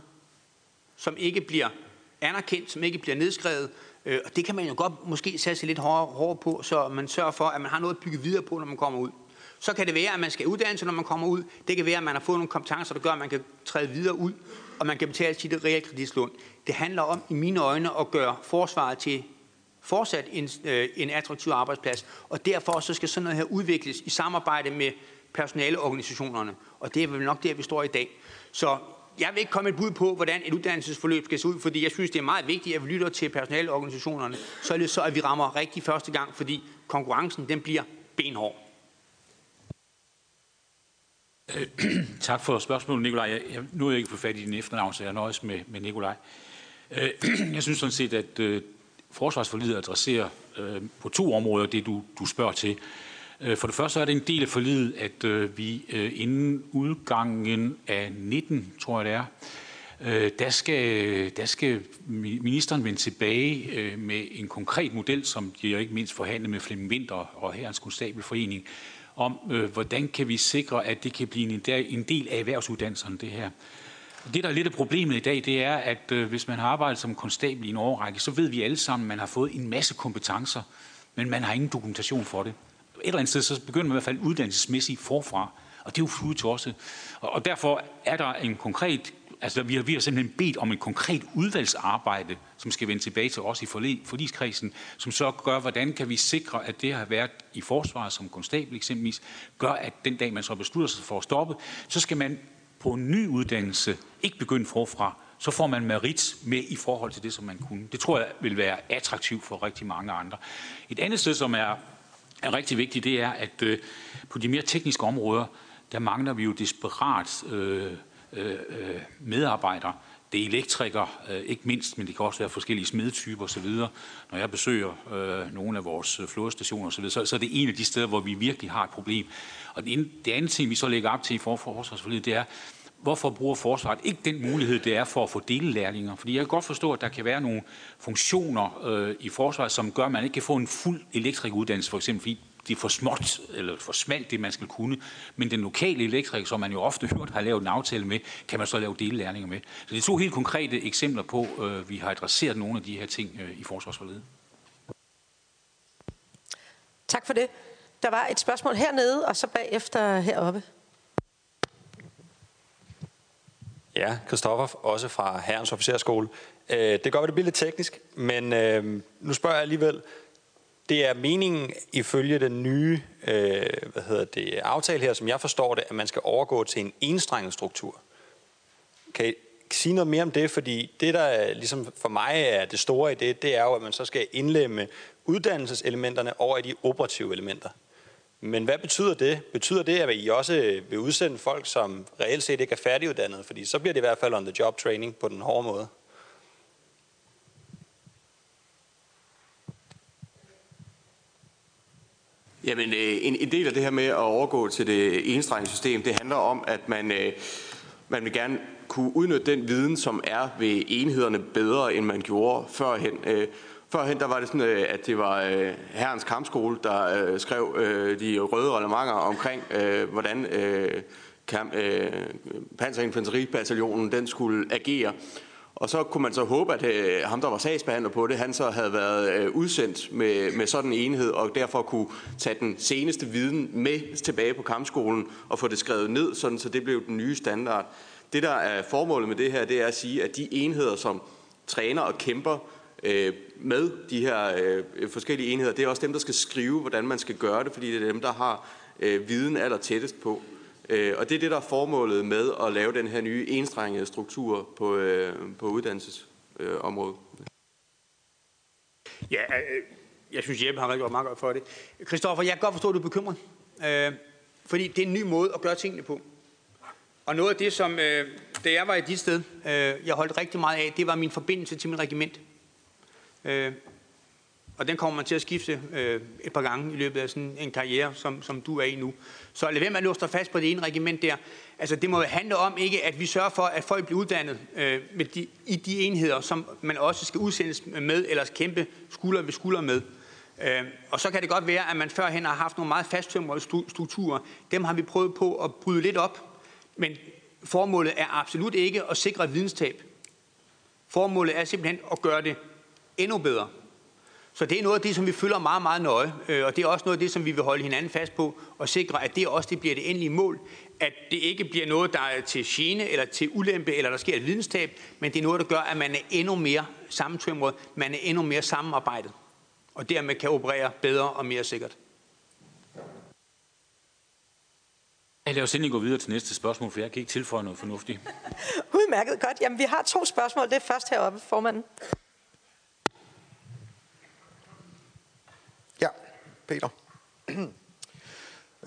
som ikke bliver anerkendt, som ikke bliver nedskrevet, øh, og det kan man jo godt måske sætte sig lidt hårdere, hårdere på, så man sørger for, at man har noget at bygge videre på, når man kommer ud. Så kan det være, at man skal uddanne sig, når man kommer ud. Det kan være, at man har fået nogle kompetencer, der gør, at man kan træde videre ud, og man kan betale sit realkreditlån. Det handler om, i mine øjne, at gøre forsvaret til fortsat en, øh, en attraktiv arbejdsplads. Og derfor så skal sådan noget her udvikles i samarbejde med personaleorganisationerne. Og det er vel nok der, vi står i dag. Så jeg vil ikke komme et bud på, hvordan et uddannelsesforløb skal se ud, fordi jeg synes, det er meget vigtigt, at vi lytter til personaleorganisationerne, så, så at vi rammer rigtig første gang, fordi konkurrencen den bliver benhård.
Øh, tak for spørgsmålet, Nikolaj. Jeg, jeg, nu er jeg ikke på fat i din efternavn, så jeg nøjes med, med Nikolaj. Øh, jeg synes sådan set, at øh, øh, forsvarsforlidet adresserer øh, på to områder det, du, du spørger til. Øh, for det første er det en del af forlidet, at øh, vi øh, inden udgangen af 19, tror jeg det er, Øh, der, skal, der skal ministeren vende tilbage øh, med en konkret model, som de ikke mindst forhandlet med Flemming Winter og Herrens Konstabelforening, om øh, hvordan kan vi sikre, at det kan blive en, en del af erhvervsuddannelserne, det her. Det, der er lidt af problemet i dag, det er, at øh, hvis man har arbejdet som konstabel i en årrække, så ved vi alle sammen, at man har fået en masse kompetencer, men man har ingen dokumentation for det. Et eller andet sted, så begynder man i hvert fald uddannelsesmæssigt forfra, og det er jo fudetosset. Og, og derfor er der en konkret Altså, vi har, vi har simpelthen bedt om et konkret udvalgsarbejde, som skal vende tilbage til os i forligskredsen, som så gør, hvordan kan vi sikre, at det har været i forsvaret som konstabel eksempelvis, gør, at den dag, man så beslutter sig for at stoppe, så skal man på en ny uddannelse ikke begynde forfra, så får man merit med i forhold til det, som man kunne. Det tror jeg vil være attraktivt for rigtig mange andre. Et andet sted, som er, er rigtig vigtigt, det er, at øh, på de mere tekniske områder, der mangler vi jo desperat øh, øh, medarbejdere. Det er elektrikere, øh, ikke mindst, men det kan også være forskellige smedetyper osv. Når jeg besøger øh, nogle af vores øh, flådestationer osv., så, så er det en af de steder, hvor vi virkelig har et problem. Og det, andet ting, vi så lægger op til i forsvarsforledet, det er, hvorfor bruger forsvaret ikke den mulighed, det er for at få delelærlinger? Fordi jeg kan godt forstå, at der kan være nogle funktioner øh, i forsvaret, som gør, at man ikke kan få en fuld elektrikuddannelse, for eksempel fordi det er for småt, eller for smalt, det man skal kunne. Men den lokale elektriker, som man jo ofte hørt har lavet en aftale med, kan man så lave delelærlinger med. Så det er to helt konkrete eksempler på, øh, vi har adresseret nogle af de her ting øh, i forsvarsforledet.
Tak for det. Der var et spørgsmål hernede, og så bagefter heroppe.
Ja, Kristoffer, også fra Herrens Officerskole. Øh, det gør, at det bliver lidt teknisk, men øh, nu spørger jeg alligevel. Det er meningen ifølge den nye øh, hvad hedder det, aftale her, som jeg forstår det, at man skal overgå til en enstrenget struktur. Kan I sige noget mere om det? Fordi det, der ligesom for mig er det store i det, det er jo, at man så skal indlemme uddannelseselementerne over i de operative elementer. Men hvad betyder det? Betyder det, at I også vil udsende folk, som reelt set ikke er færdiguddannede? Fordi så bliver det i hvert fald on the job training på den hårde måde.
Jamen, øh, en, en del af det her med at overgå til det enstrengesystem, det handler om, at man, øh, man vil gerne kunne udnytte den viden, som er ved enhederne bedre, end man gjorde førhen. Øh, Førhen der var det sådan, øh, at det var øh, herrens kampskole, der øh, skrev øh, de røde relevanter omkring, øh, hvordan panserinfanteribataljonen den skulle agere. Og så kunne man så håbe, at ham, der var sagsbehandler på det, han så havde været udsendt med, med sådan en enhed, og derfor kunne tage den seneste viden med tilbage på kampskolen og få det skrevet ned, sådan så det blev den nye standard. Det, der er formålet med det her, det er at sige, at de enheder, som træner og kæmper øh, med de her øh, forskellige enheder. Det er også dem, der skal skrive, hvordan man skal gøre det, fordi det er dem, der har øh, viden aller tættest på. Øh, og det er det, der er formålet med at lave den her nye enstrengede struktur på, øh, på uddannelsesområdet. Øh,
ja, øh, jeg synes, Jeppe har rigtig meget godt for det. Christoffer, jeg kan godt forstå, at du er bekymret. Øh, fordi det er en ny måde at gøre tingene på. Og noget af det, som, øh, da jeg var i dit sted, øh, jeg holdt rigtig meget af, det var min forbindelse til mit regiment. Øh, og den kommer man til at skifte øh, et par gange i løbet af sådan en karriere, som, som du er i nu. Så lad være med at låse dig fast på det ene regiment der. Altså det må handle om ikke, at vi sørger for, at folk bliver uddannet øh, med de, i de enheder, som man også skal udsendes med, eller kæmpe skulder ved skulder med. Øh, og så kan det godt være, at man førhen har haft nogle meget fasttømrede strukturer. Dem har vi prøvet på at bryde lidt op. Men formålet er absolut ikke at sikre videnstab. Formålet er simpelthen at gøre det endnu bedre. Så det er noget af det, som vi følger meget, meget nøje, øh, og det er også noget af det, som vi vil holde hinanden fast på, og sikre, at det også det bliver det endelige mål, at det ikke bliver noget, der er til gene eller til ulempe, eller der sker et videnstab, men det er noget, der gør, at man er endnu mere sammentømret, man er endnu mere sammenarbejdet, og dermed kan operere bedre og mere sikkert.
Jeg laver sendelig gå videre til næste spørgsmål, for jeg kan ikke tilføje noget fornuftigt.
Udmærket godt. Jamen, vi har to spørgsmål. Det er først heroppe, formanden.
Peter.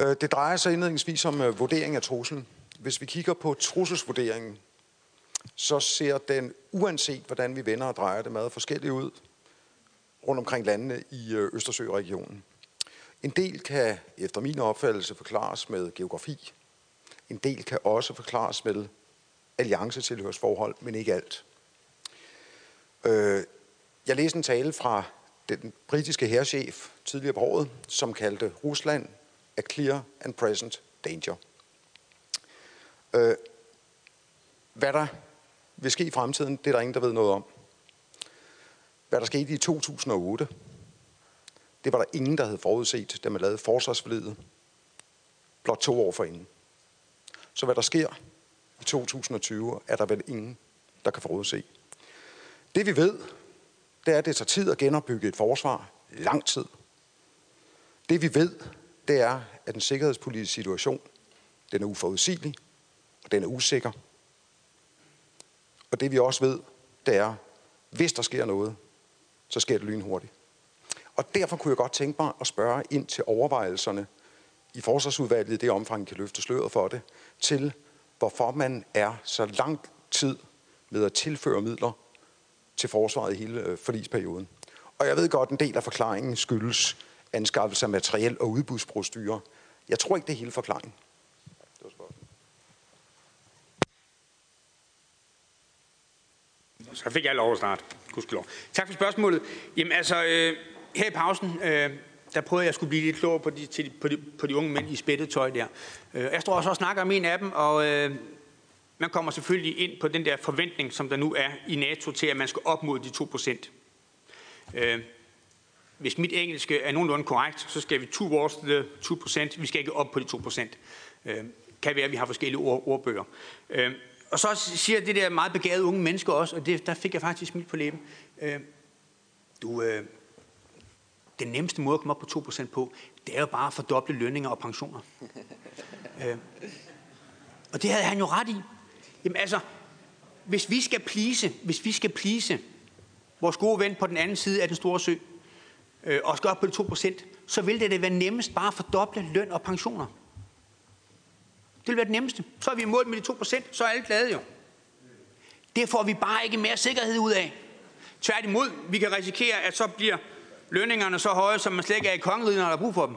Øh, det drejer sig indledningsvis om øh, vurdering af truslen. Hvis vi kigger på trusselsvurderingen, så ser den, uanset hvordan vi vender og drejer det, meget forskelligt ud rundt omkring landene i øh, Østersøregionen. En del kan efter min opfattelse forklares med geografi. En del kan også forklares med alliancetilhørsforhold, men ikke alt. Jeg læste en tale fra den britiske herrchef tidligere på året, som kaldte Rusland a clear and present danger. Øh, hvad der vil ske i fremtiden, det er der ingen, der ved noget om. Hvad der skete i 2008, det var der ingen, der havde forudset, da man lavede forsvarsforledet blot to år forinden. Så hvad der sker i 2020, er der vel ingen, der kan forudse. Det vi ved, det er, at det tager tid at genopbygge et forsvar. Lang tid. Det vi ved, det er, at den sikkerhedspolitiske situation, den er uforudsigelig, og den er usikker. Og det vi også ved, det er, hvis der sker noget, så sker det lynhurtigt. Og derfor kunne jeg godt tænke mig at spørge ind til overvejelserne i forsvarsudvalget, i det omfang, kan løfte sløret for det, til hvorfor man er så lang tid med at tilføre midler til forsvaret i hele øh, forlisperioden. Og jeg ved godt, en del af forklaringen skyldes anskaffelse af materiel og udbudsprocedurer. Jeg tror ikke, det er hele forklaringen.
Så fik jeg lov at starte. Gudskelov. Tak for spørgsmålet. Jamen altså, øh, her i pausen, øh, der prøvede jeg at skulle blive lidt klogere på de, til, på de, på de unge mænd i spættetøj der. Øh, jeg står også og snakker om en af dem, og øh, man kommer selvfølgelig ind på den der forventning, som der nu er i NATO til, at man skal op mod de 2 procent. Øh, hvis mit engelske er nogenlunde korrekt, så skal vi towards øh, the 2 procent. Vi skal ikke op på de 2 procent. Øh, kan være, at vi har forskellige ord, ordbøger. Øh, og så siger det der meget begavede unge mennesker også, og det, der fik jeg faktisk smil på læben. Øh, du, øh, den nemmeste måde at komme op på 2% på, det er jo bare at fordoble lønninger og pensioner. øh, og det havde han jo ret i. Jamen altså, hvis vi skal plise, hvis vi skal plise vores gode ven på den anden side af den store sø, øh, og skal op på de 2%, så vil det da være nemmest bare at fordoble løn og pensioner. Det vil være det nemmeste. Så er vi i mål med de 2%, så er alle glade jo. Det får vi bare ikke mere sikkerhed ud af. Tværtimod, vi kan risikere, at så bliver lønningerne så høje, som man slet ikke er i kongeriget, når der er brug for dem.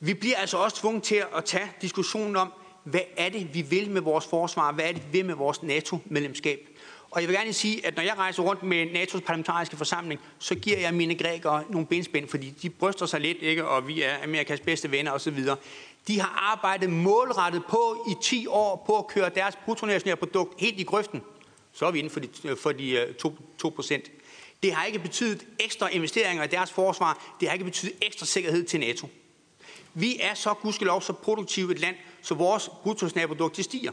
Vi bliver altså også tvunget til at tage diskussionen om, hvad er det, vi vil med vores forsvar? Hvad er det, vi vil med vores NATO-medlemskab? Og jeg vil gerne sige, at når jeg rejser rundt med NATO's parlamentariske forsamling, så giver jeg mine grækere nogle benspænd, fordi de bryster sig lidt, ikke? og vi er Amerikas bedste venner osv. De har arbejdet målrettet på i 10 år på at køre deres bruttonationalprodukt helt i grøften. Så er vi inden for de, øh, for de øh, 2, 2 procent. Det har ikke betydet ekstra investeringer i deres forsvar. Det har ikke betydet ekstra sikkerhed til NATO. Vi er så gudskelov så produktivt et land, så vores bruttonationalprodukt stiger.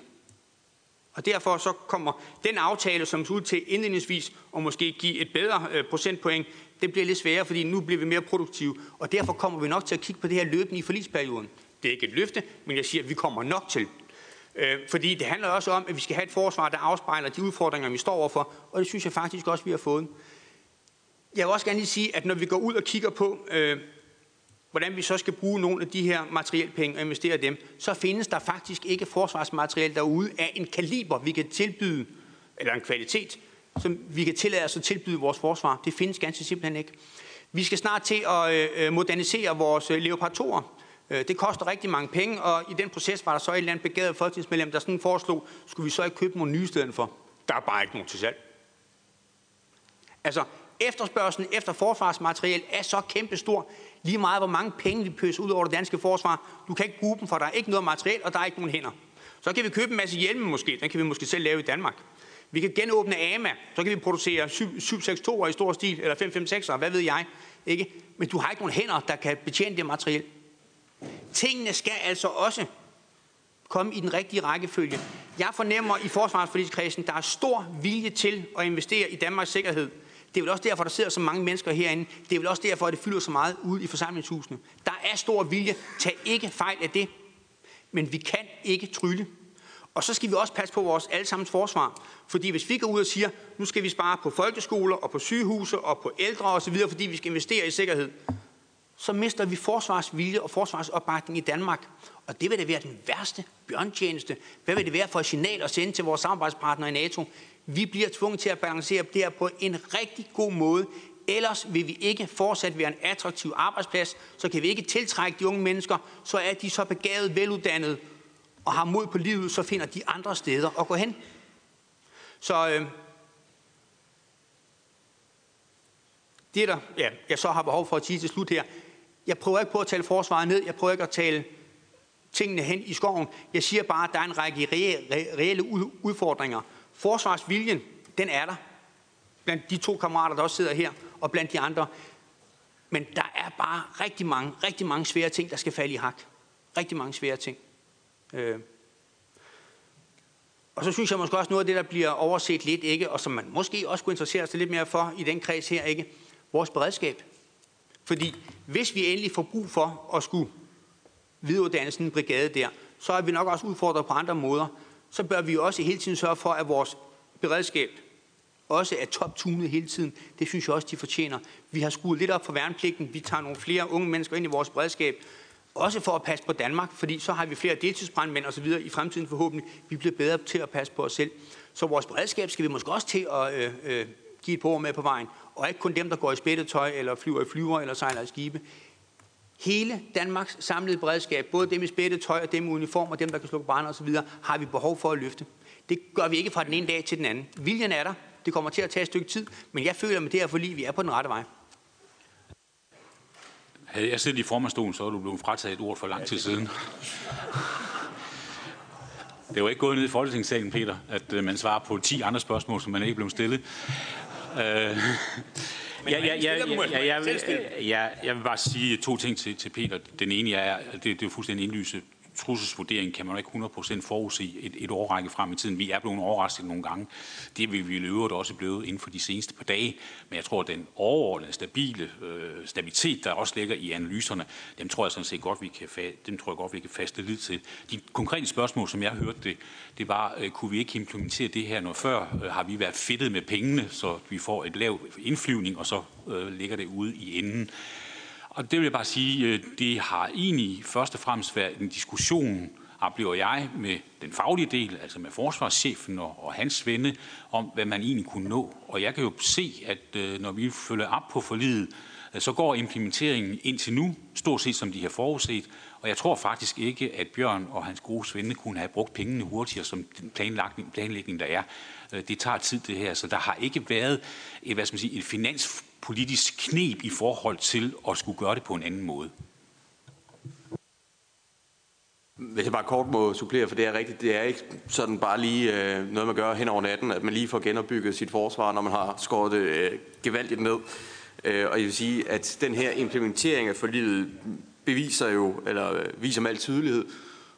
Og derfor så kommer den aftale, som ser ud til indledningsvis at måske give et bedre øh, procentpoint, det bliver lidt sværere, fordi nu bliver vi mere produktive. Og derfor kommer vi nok til at kigge på det her løbende i forlisperioden. Det er ikke et løfte, men jeg siger, at vi kommer nok til. Øh, fordi det handler også om, at vi skal have et forsvar, der afspejler de udfordringer, vi står overfor. Og det synes jeg faktisk også, vi har fået. Jeg vil også gerne lige sige, at når vi går ud og kigger på, øh, hvordan vi så skal bruge nogle af de her materielpenge og investere dem, så findes der faktisk ikke forsvarsmateriel derude af en kaliber, vi kan tilbyde, eller en kvalitet, som vi kan tillade os at tilbyde vores forsvar. Det findes ganske simpelthen ikke. Vi skal snart til at øh, modernisere vores øh, Leopard 2'er. Øh, det koster rigtig mange penge, og i den proces var der så et eller andet begavet folketingsmedlem, der sådan foreslog, skulle vi så ikke købe nogle nye steder for? Der er bare ikke nogen til salg. Altså, efterspørgselen efter forsvarsmateriel er så kæmpestor, lige meget hvor mange penge vi pøser ud over det danske forsvar. Du kan ikke bruge dem, for der er ikke noget materiel, og der er ikke nogen hænder. Så kan vi købe en masse hjelme måske, den kan vi måske selv lave i Danmark. Vi kan genåbne AMA, så kan vi producere 762'er i stor stil, eller 556'er, hvad ved jeg. Ikke? Men du har ikke nogen hænder, der kan betjene det materiel. Tingene skal altså også komme i den rigtige rækkefølge. Jeg fornemmer i forsvarsforligskredsen, der er stor vilje til at investere i Danmarks sikkerhed. Det er vel også derfor, der sidder så mange mennesker herinde. Det er vel også derfor, at det fylder så meget ud i forsamlingshusene. Der er stor vilje. Tag ikke fejl af det. Men vi kan ikke trylle. Og så skal vi også passe på vores allesammens forsvar. Fordi hvis vi går ud og siger, nu skal vi spare på folkeskoler og på sygehuse og på ældre osv., fordi vi skal investere i sikkerhed, så mister vi forsvarsvilje og forsvarsopbakning i Danmark. Og det vil det være den værste bjørntjeneste. Hvad vil det være for et signal at sende til vores samarbejdspartnere i NATO? Vi bliver tvunget til at balancere det her på en rigtig god måde. Ellers vil vi ikke fortsat være en attraktiv arbejdsplads. Så kan vi ikke tiltrække de unge mennesker. Så er de så begavet, veluddannede og har mod på livet, så finder de andre steder at gå hen. Så øh, det der, ja, jeg så har behov for at sige til slut her, jeg prøver ikke på at tale forsvaret ned, jeg prøver ikke at tale tingene hen i skoven. Jeg siger bare, at der er en række reelle udfordringer. Forsvarsviljen, den er der. Blandt de to kammerater, der også sidder her, og blandt de andre. Men der er bare rigtig mange, rigtig mange svære ting, der skal falde i hak. Rigtig mange svære ting. Øh. Og så synes jeg måske også noget af det, der bliver overset lidt, ikke, og som man måske også kunne interessere sig lidt mere for i den kreds her, ikke, vores beredskab. Fordi hvis vi endelig får brug for at skulle videreuddanne sådan en brigade der, så er vi nok også udfordret på andre måder. Så bør vi også hele tiden sørge for, at vores beredskab også er top-tunet hele tiden. Det synes jeg også, de fortjener. Vi har skruet lidt op for værnepligten. Vi tager nogle flere unge mennesker ind i vores beredskab. Også for at passe på Danmark, fordi så har vi flere deltidsbrandmænd osv. i fremtiden forhåbentlig. Vi bliver bedre til at passe på os selv. Så vores beredskab skal vi måske også til at øh, øh, give et par ord med på vejen. Og ikke kun dem, der går i spættetøj, eller flyver i flyver, eller sejler i skibe. Hele Danmarks samlede beredskab, både dem i spættetøj og dem i uniform, og dem, der kan slukke brænder osv., har vi behov for at løfte. Det gør vi ikke fra den ene dag til den anden. Viljen er der. Det kommer til at tage et stykke tid, men jeg føler med det her forlig, vi er på den rette vej.
Havde jeg siddet i formandstolen, så var du blevet frataget et ord for lang tid siden. Det var ikke gået ned i Folketingssalen, Peter, at øh, man svarer på 10 andre spørgsmål, som man ikke blev stillet. Øh, ja, ja, ja, ja, ja, ja, jeg vil bare sige to ting til, til Peter. Den ene er, det, det er fuldstændig indlyse trusselsvurdering kan man ikke 100% forudse et, et årrække frem i tiden. Vi er blevet overrasket nogle gange. Det vil vi i øvrigt også blevet inden for de seneste par dage. Men jeg tror, at den overordnede stabile øh, stabilitet, der også ligger i analyserne, dem tror jeg sådan set godt, vi kan, dem tror jeg godt, vi kan faste lid til. De konkrete spørgsmål, som jeg hørte det, det var, øh, kunne vi ikke implementere det her noget før? Øh, har vi været fedtet med pengene, så vi får et lav indflyvning, og så øh, ligger det ude i enden? Og det vil jeg bare sige, øh, det har egentlig først og fremmest været en diskussion, oplever jeg, med den faglige del, altså med forsvarschefen og, og hans venne, om hvad man egentlig kunne nå. Og jeg kan jo se, at øh, når vi følger op på forliget, øh, så går implementeringen indtil nu stort set som de har forudset. Og jeg tror faktisk ikke, at Bjørn og hans gode svende kunne have brugt pengene hurtigere, som den planlægning, planlægning der er. Det tager tid det her, så der har ikke været et, hvad skal man sige, et finans politisk knep i forhold til at skulle gøre det på en anden måde.
Hvis jeg bare kort må supplere, for det er rigtigt, det er ikke sådan bare lige øh, noget, man gør hen over natten, at man lige får genopbygget sit forsvar, når man har skåret det øh, gevaldigt ned. Øh, og jeg vil sige, at den her implementering af forliget beviser jo, eller øh, viser med al tydelighed,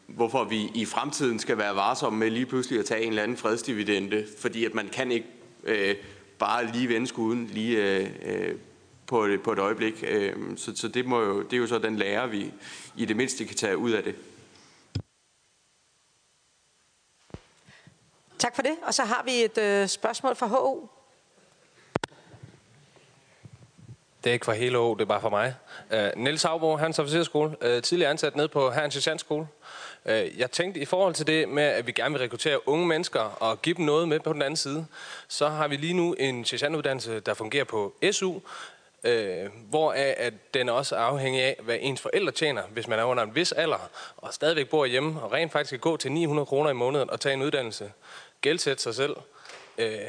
hvorfor vi i fremtiden skal være varsomme med lige pludselig at tage en eller anden fredsdividende, fordi at man kan ikke øh, bare lige vende skuden lige øh, øh, på, et, på et øjeblik. Øh, så så det, må jo, det er jo så den lære, vi i det mindste kan tage ud af det.
Tak for det. Og så har vi et øh, spørgsmål fra HO.
Det er ikke fra hele år, det er bare for mig. Uh, Niels Havbo, hans officerskole, uh, tidligere ansat ned på Herrens skole. Øh, jeg tænkte i forhold til det med, at vi gerne vil rekruttere unge mennesker og give dem noget med på den anden side, så har vi lige nu en sergeantuddannelse, der fungerer på SU, øh, hvor at den også er afhængig af, hvad ens forældre tjener, hvis man er under en vis alder, og stadigvæk bor hjemme, og rent faktisk kan gå til 900 kroner i måneden og tage en uddannelse, gældsætte sig selv. Øh,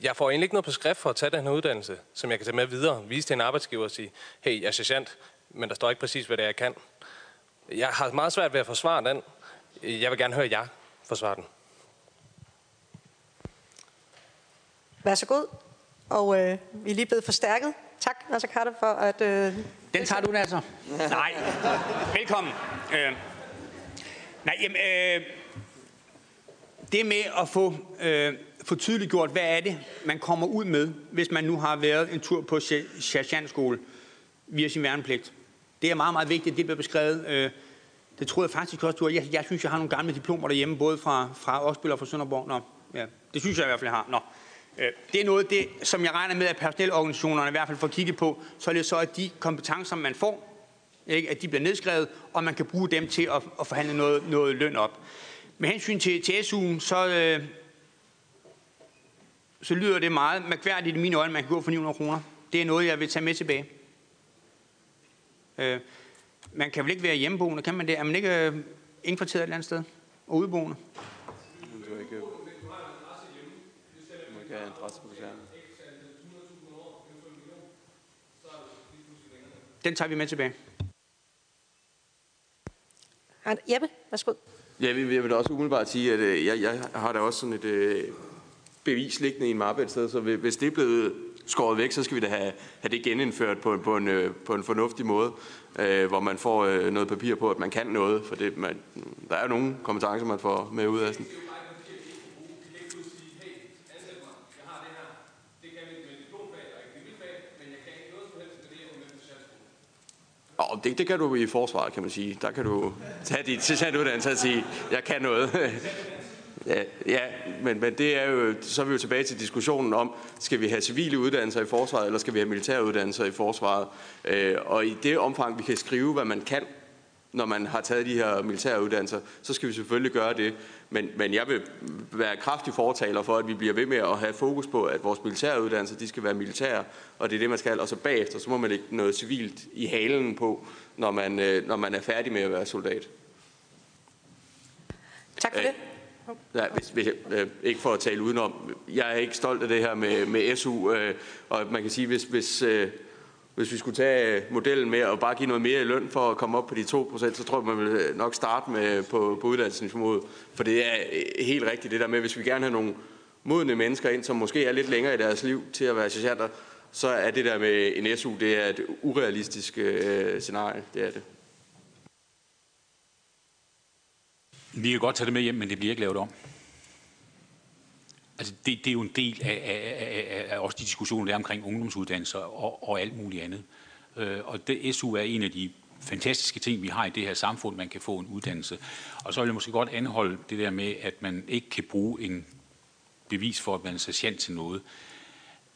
jeg får egentlig ikke noget på skrift for at tage den her uddannelse, som jeg kan tage med videre, vise til en arbejdsgiver og sige, hey, jeg er sergeant, men der står ikke præcis, hvad det er, jeg kan. Jeg har meget svært ved at forsvare den. Jeg vil gerne høre jer forsvare den.
Vær så god. Og øh, vi er lige blevet forstærket. Tak, Nasser Carter, for at... Øh...
Den tager du, Nasser. Nej. Velkommen. Øh. Nej, jamen, øh, det med at få... Øh, få tydeligt gjort, hvad er det, man kommer ud med, hvis man nu har været en tur på sergeantskole via sin værnepligt. Det er meget, meget vigtigt, det bliver beskrevet. Øh, det tror jeg faktisk også, du har. Jeg, jeg synes, jeg har nogle gamle diplomer derhjemme, både fra, fra Osbøl og fra Sønderborg. Nå, ja, det synes jeg i hvert fald, jeg har. Nå. Øh, det er noget, det, som jeg regner med, at personelorganisationerne i hvert fald får kigget på, så er det så, at de kompetencer, man får, ikke, at de bliver nedskrevet, og man kan bruge dem til at, at forhandle noget, noget løn op. Med hensyn til, til SU'en, så, øh, så lyder det meget mærkværdigt i mine øjne, man kan gå for 900 kroner. Det er noget, jeg vil tage med tilbage. Øh, man kan vel ikke være hjemmeboende, kan man det? Er man ikke øh, indkvarteret et eller andet sted? og udboende?
Du ikke, du ikke have adresse på skærmen.
Den tager vi med tilbage.
Jeppe, værsgo.
Ja, jeg vil da også umiddelbart sige, at øh, jeg, jeg har da også sådan et øh, bevis liggende i en mappe et sted, så hvis det er blevet skåret væk, så skal vi da have, have det genindført på, på, en, øh, på en fornuftig måde, øh, hvor man får øh, noget papir på, at man kan noget, for det, man, der er jo nogle kompetencer, man får med ud af sådan. Og det, det kan du i forsvaret, kan man sige. Der kan du tage dit uddannelse og sige, jeg kan noget. ja, men, men det er jo, så er vi jo tilbage til diskussionen om, skal vi have civile uddannelser i forsvaret, eller skal vi have militære uddannelser i forsvaret? Øh, og i det omfang, vi kan skrive, hvad man kan, når man har taget de her militære uddannelser, så skal vi selvfølgelig gøre det. Men, men jeg vil være kraftig fortaler for, at vi bliver ved med at have fokus på, at vores militære uddannelser, de skal være militære, og det er det, man skal. Og så bagefter, så må man lægge noget civilt i halen på, når man, øh, når man er færdig med at være soldat.
Tak for det.
Ja, hvis, hvis, øh, ikke for at tale udenom. Jeg er ikke stolt af det her med, med SU, øh, og man kan sige, hvis, hvis, øh, hvis vi skulle tage øh, modellen med og bare give noget mere i løn for at komme op på de 2%, så tror jeg, man vil øh, nok starte med på, på uddannelsesniveauet. For det er øh, helt rigtigt det der med, hvis vi gerne har nogle modne mennesker ind, som måske er lidt længere i deres liv til at være sergeanter, så er det der med en SU, det er et urealistisk øh, scenarie. Det er det.
Vi kan godt tage det med hjem, men det bliver ikke lavet om. Altså, det, det er jo en del af, af, af, af også de diskussioner, der er omkring ungdomsuddannelser og, og alt muligt andet. Øh, og det, SU er en af de fantastiske ting, vi har i det her samfund, man kan få en uddannelse. Og så vil jeg måske godt anholde det der med, at man ikke kan bruge en bevis for, at man er sergeant til noget.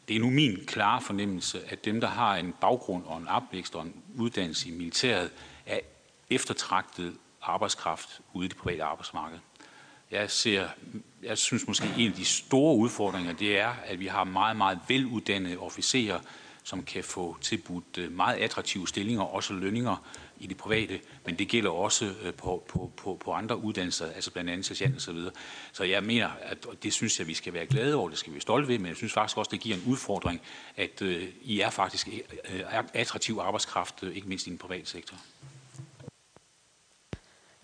Det er nu min klare fornemmelse, at dem, der har en baggrund og en opvækst og en uddannelse i militæret, er eftertragtet arbejdskraft ude i det private arbejdsmarked. Jeg, ser, jeg synes måske, en af de store udfordringer, det er, at vi har meget, meget veluddannede officerer, som kan få tilbudt øh, meget attraktive stillinger, også lønninger i det private, men det gælder også øh, på, på, på, på andre uddannelser, altså blandt andet sergeant og så videre. Så jeg mener, at det synes jeg, vi skal være glade over, det skal vi være stolte ved, men jeg synes faktisk også, det giver en udfordring, at øh, I er faktisk øh, attraktiv arbejdskraft, øh, ikke mindst i den private sektor.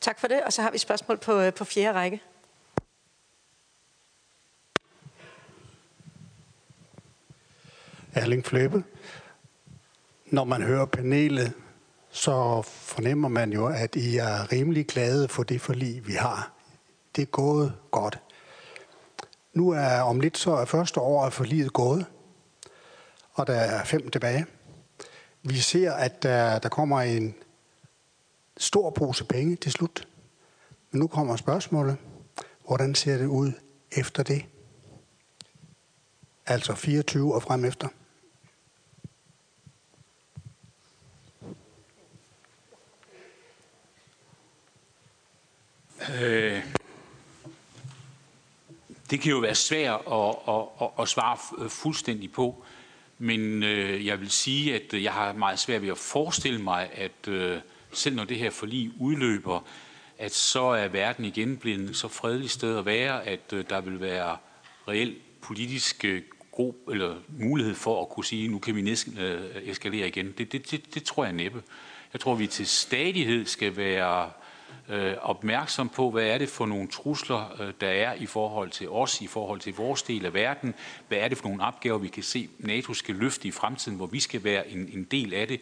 Tak for det, og så har vi et spørgsmål på, øh, på fjerde række.
Erling Fløbe. Når man hører panelet, så fornemmer man jo, at I er rimelig glade for det forlig, vi har. Det er gået godt. Nu er om lidt så er første år af forliget gået, og der er fem tilbage. Vi ser, at der, der kommer en stor pose penge til slut. Men nu kommer spørgsmålet. Hvordan ser det ud efter det? Altså 24 og frem efter.
Øh, det kan jo være svært at, at, at, at svare øh, fuldstændig på, men øh, jeg vil sige, at jeg har meget svært ved at forestille mig, at øh, selv når det her forlig udløber, at så er verden igen blevet så fredelig sted at være, at øh, der vil være reelt politisk øh, god, eller mulighed for at kunne sige, nu kan vi næsten øh, eskalere igen. Det, det, det, det tror jeg næppe. Jeg tror, vi til stadighed skal være øh, opmærksom på, hvad er det for nogle trusler, øh, der er i forhold til os, i forhold til vores del af verden. Hvad er det for nogle opgaver, vi kan se, NATO skal løfte i fremtiden, hvor vi skal være en, en del af det.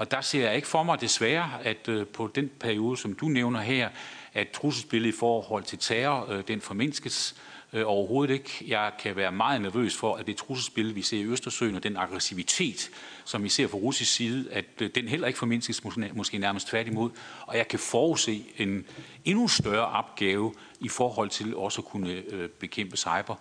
Og der ser jeg ikke for mig desværre, at øh, på den periode, som du nævner her, at trusselsbilledet i forhold til terror, øh, den formindskes øh, overhovedet ikke. Jeg kan være meget nervøs for, at det trusselsbillede, vi ser i Østersøen, og den aggressivitet, som vi ser fra russisk side, at øh, den heller ikke formindskes, måske, måske nærmest tværtimod. Og jeg kan forudse en endnu større opgave i forhold til også at kunne øh, bekæmpe cyber.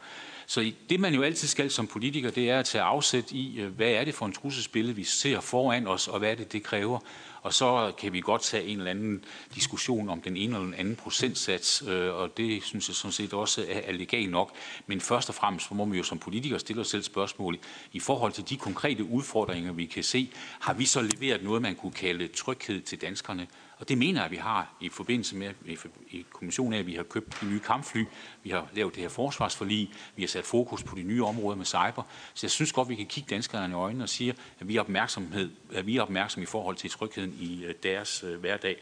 Så det, man jo altid skal som politiker, det er at tage afsæt i, øh, hvad er det for en trusselsbillede, vi ser foran os, og hvad er det, det kræver. Og så kan vi godt tage en eller anden diskussion om den ene eller den anden procentsats, øh, og det synes jeg sådan set også er legal nok. Men først og fremmest må vi jo som politikere stille os selv spørgsmål i forhold til de konkrete udfordringer, vi kan se. Har vi så leveret noget, man kunne kalde tryghed til danskerne? Og det mener jeg, at vi har i forbindelse med, i kommissionen af, at vi har købt de nye kampfly, vi har lavet det her forsvarsforlig, vi har sat fokus på de nye områder med cyber. Så jeg synes godt, vi kan kigge danskerne i øjnene og sige, at vi er, opmærksomhed, at vi er opmærksom i forhold til trygheden i øh, deres øh, hverdag.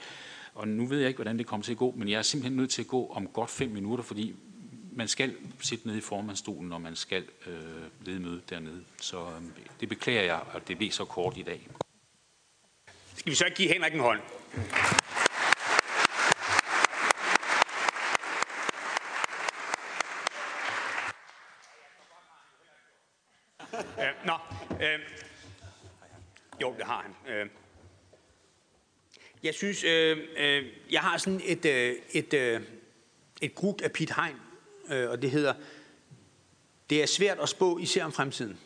Og nu ved jeg ikke, hvordan det kommer til at gå, men jeg er simpelthen nødt til at gå om godt fem minutter, fordi man skal sidde nede i formandstolen, når man skal øh, lede møde dernede. Så øh, det beklager jeg, at det blev så kort i dag.
Skal vi så ikke give Henrik en hånd? Øh, nå, øh, jo, det har han. Øh, jeg synes, øh, øh, jeg har sådan et, øh, et, øh, et gruk af Pete Hein, øh, og det hedder, det er svært at spå især om fremtiden.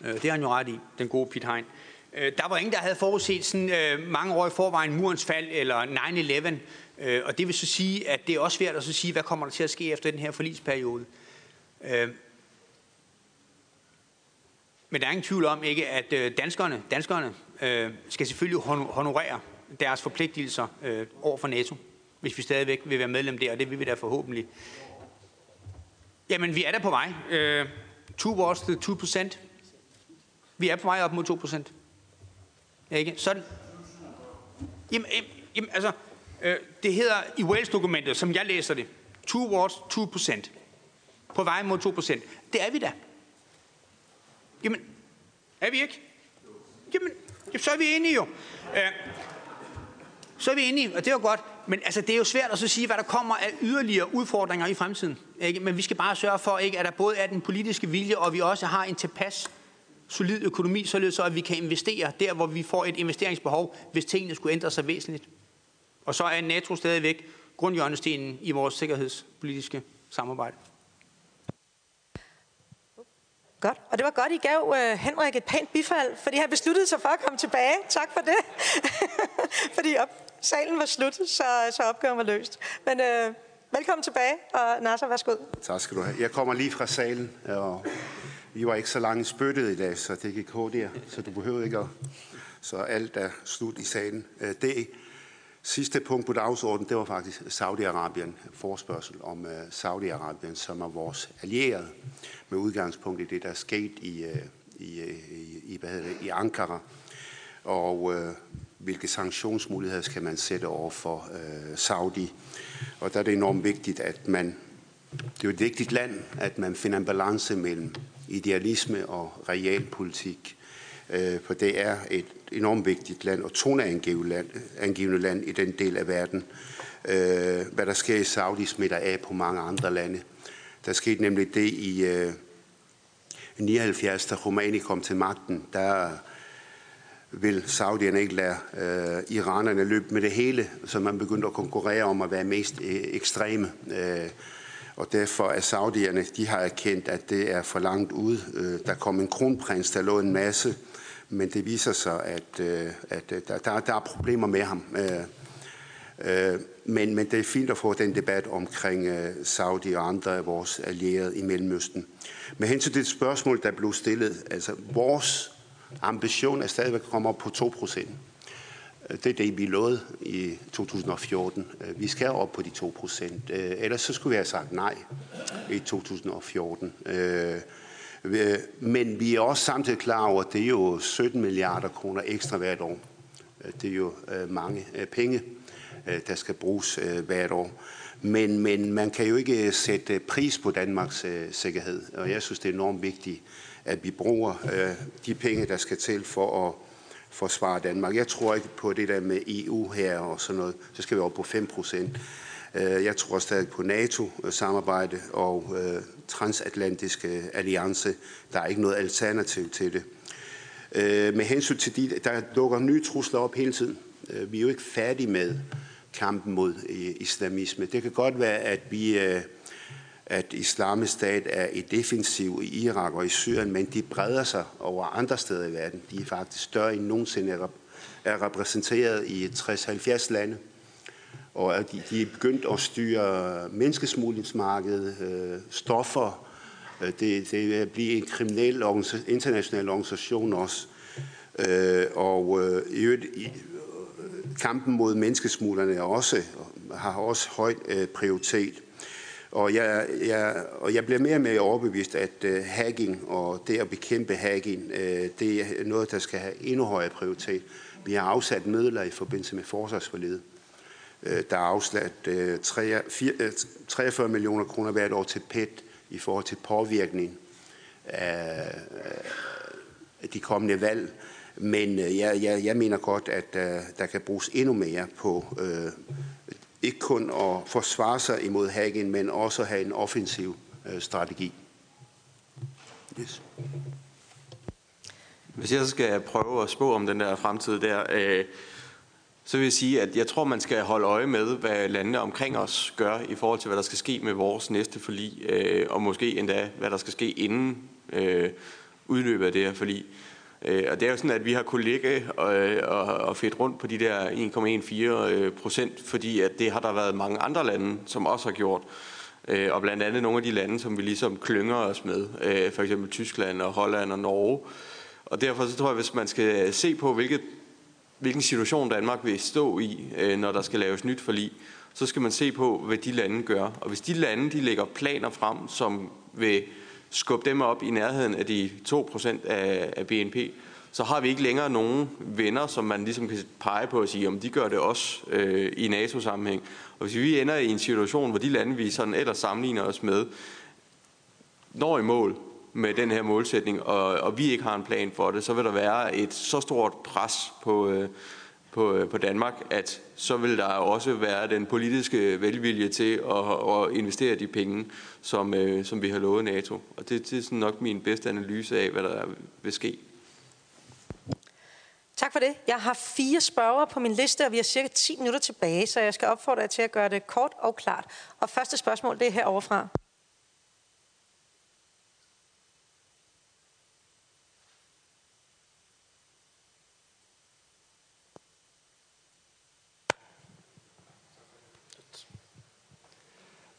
Øh, det har han jo ret i, den gode Pete Hein. Øh, Øh, der var ingen, der havde forudset sådan, øh, mange år i forvejen murens fald eller 9-11. Øh, og det vil så sige, at det er også svært at så sige, hvad kommer der til at ske efter den her forlisperiode. Øh, men der er ingen tvivl om, ikke, at øh, danskerne, danskerne øh, skal selvfølgelig honorere deres forpligtelser øh, over for NATO, hvis vi stadigvæk vil være medlem der, og det vil vi da forhåbentlig. Jamen, vi er der på vej. Øh, towards 2%. Vi er på vej op mod 2% ikke? Så, Jamen, jamen altså, øh, det hedder i Wales-dokumentet, som jeg læser det, towards 2%. På vej mod 2%. Det er vi da. Jamen, er vi ikke? Jamen, så er vi enige jo. Øh, så er vi enige, og det er jo godt. Men altså, det er jo svært at så sige, hvad der kommer af yderligere udfordringer i fremtiden. Ikke? Men vi skal bare sørge for, ikke, at der både er den politiske vilje, og vi også har en tilpas solid økonomi, således så at vi kan investere der, hvor vi får et investeringsbehov, hvis tingene skulle ændre sig væsentligt. Og så er NATO stadigvæk grundhjørnestenen i vores sikkerhedspolitiske samarbejde.
Godt. Og det var godt, I gav uh, Henrik et pænt bifald, fordi han besluttede sig for at komme tilbage. Tak for det. fordi op, salen var slut, så, så opgaven var løst. Men uh, velkommen tilbage, og Nasser, værsgo.
Tak skal du have. Jeg kommer lige fra salen, og vi var ikke så langt spyttet i dag, så det gik hurtigere, så du behøver ikke at... Så alt er slut i salen. Øh, det sidste punkt på dagsordenen, det var faktisk Saudi-Arabien, forspørgsel om øh, Saudi-Arabien, som er vores allierede, med udgangspunkt i det, der er sket i, øh, i, i, i, hedder det, i Ankara, og øh, hvilke sanktionsmuligheder skal man sætte over for øh, Saudi. Og der er det enormt vigtigt, at man, det er jo et vigtigt land, at man finder en balance mellem idealisme og realpolitik. Øh, for det er et enormt vigtigt land og toneangivende land, angivende land i den del af verden. Øh, hvad der sker i Saudi smitter af på mange andre lande. Der skete nemlig det i øh, 79, da Khomeini kom til magten. Der vil Saudierne ikke lade øh, iranerne løbe med det hele, så man begyndte at konkurrere om at være mest øh, ekstreme. Øh, og derfor er saudierne, de har erkendt, at det er for langt ud. Øh, der kom en kronprins, der lå en masse, men det viser sig, at, øh, at øh, der, der, der er problemer med ham. Men, men det er fint at få den debat omkring Saudi og andre af vores allierede i Mellemøsten. Med hensyn til det spørgsmål, der blev stillet, altså vores ambition er stadigvæk at komme op på 2 procent. Det er det, vi lovede i 2014. Øh, vi skal op på de 2 procent. Øh, ellers så skulle vi have sagt nej i 2014. Øh, men vi er også samtidig klar over, at det er jo 17 milliarder kroner ekstra hvert år. Det er jo mange penge, der skal bruges hvert år. Men, men man kan jo ikke sætte pris på Danmarks sikkerhed, og jeg synes, det er enormt vigtigt, at vi bruger de penge, der skal til for at forsvare Danmark. Jeg tror ikke på det der med EU her og sådan noget. Så skal vi op på 5 procent. Øh, jeg tror stadig på NATO-samarbejde øh, og øh, transatlantiske alliance. Der er ikke noget alternativ til det. Øh, med hensyn til de, der dukker nye trusler op hele tiden. Øh, vi er jo ikke færdige med kampen mod islamisme. Det kan godt være, at vi at islamisk stat er i defensiv i Irak og i Syrien, men de breder sig over andre steder i verden. De er faktisk større end nogensinde er repræsenteret i 60-70 lande. Og de, de er begyndt at styre menneskesmuglingsmarkedet, øh, stoffer. Øh, det, det bliver en kriminel international organisation også. Øh, og øh, i, øh, kampen mod menneskesmuglerne er også, har også høj øh, prioritet. Og jeg, jeg, og jeg bliver mere og mere overbevist, at uh, hacking og det at bekæmpe hacking, uh, det er noget, der skal have endnu højere prioritet. Vi har afsat midler i forbindelse med forsvarsforledet. Uh, øh, der er afsat uh, 43 millioner kroner hvert år til PET i forhold til påvirkning af, af de kommende valg. Men uh, jeg, jeg, jeg mener godt, at uh, der kan bruges endnu mere på uh, ikke kun at forsvare sig imod hacken, men også have en offensiv øh, strategi.
Yes. Hvis jeg så skal prøve at spå om den der fremtid der, øh, så vil jeg sige, at jeg tror, man skal holde øje med, hvad landene omkring os gør i forhold til, hvad der skal ske med vores næste forlig, øh, og måske endda, hvad der skal ske inden øh, udløbet af det her forlig. Øh, Øh, og det er jo sådan, at vi har kunnet ligge og, og, og fedt rundt på de der 1,14 øh, procent, fordi at det har der været mange andre lande, som også har gjort. Øh, og blandt andet nogle af de lande, som vi ligesom klynger os med, for eksempel Tyskland og Holland og Norge. Og derfor så tror jeg, hvis man skal se på, hvilket, hvilken situation Danmark vil stå i, når der skal laves nyt forlig, så skal man se på, hvad de lande gør. Og hvis de lande de lægger planer frem, som vil skubbe dem op i nærheden af de 2% af, af BNP, så har vi ikke længere nogen venner, som man ligesom kan pege på og sige, om de gør det også øh, i NATO-sammenhæng. Og hvis vi ender i en situation, hvor de lande, vi sådan ellers sammenligner os med, når i mål med den her målsætning, og, og vi ikke har en plan for det, så vil der være et så stort pres på, øh, på, øh, på Danmark, at så vil der også være den politiske velvilje til at, at investere de penge, som, øh, som vi har lovet NATO. Og det, det er sådan nok min bedste analyse af, hvad der vil ske.
Tak for det. Jeg har fire spørger på min liste, og vi har cirka 10 minutter tilbage, så jeg skal opfordre jer til at gøre det kort og klart. Og første spørgsmål, det er heroverfra.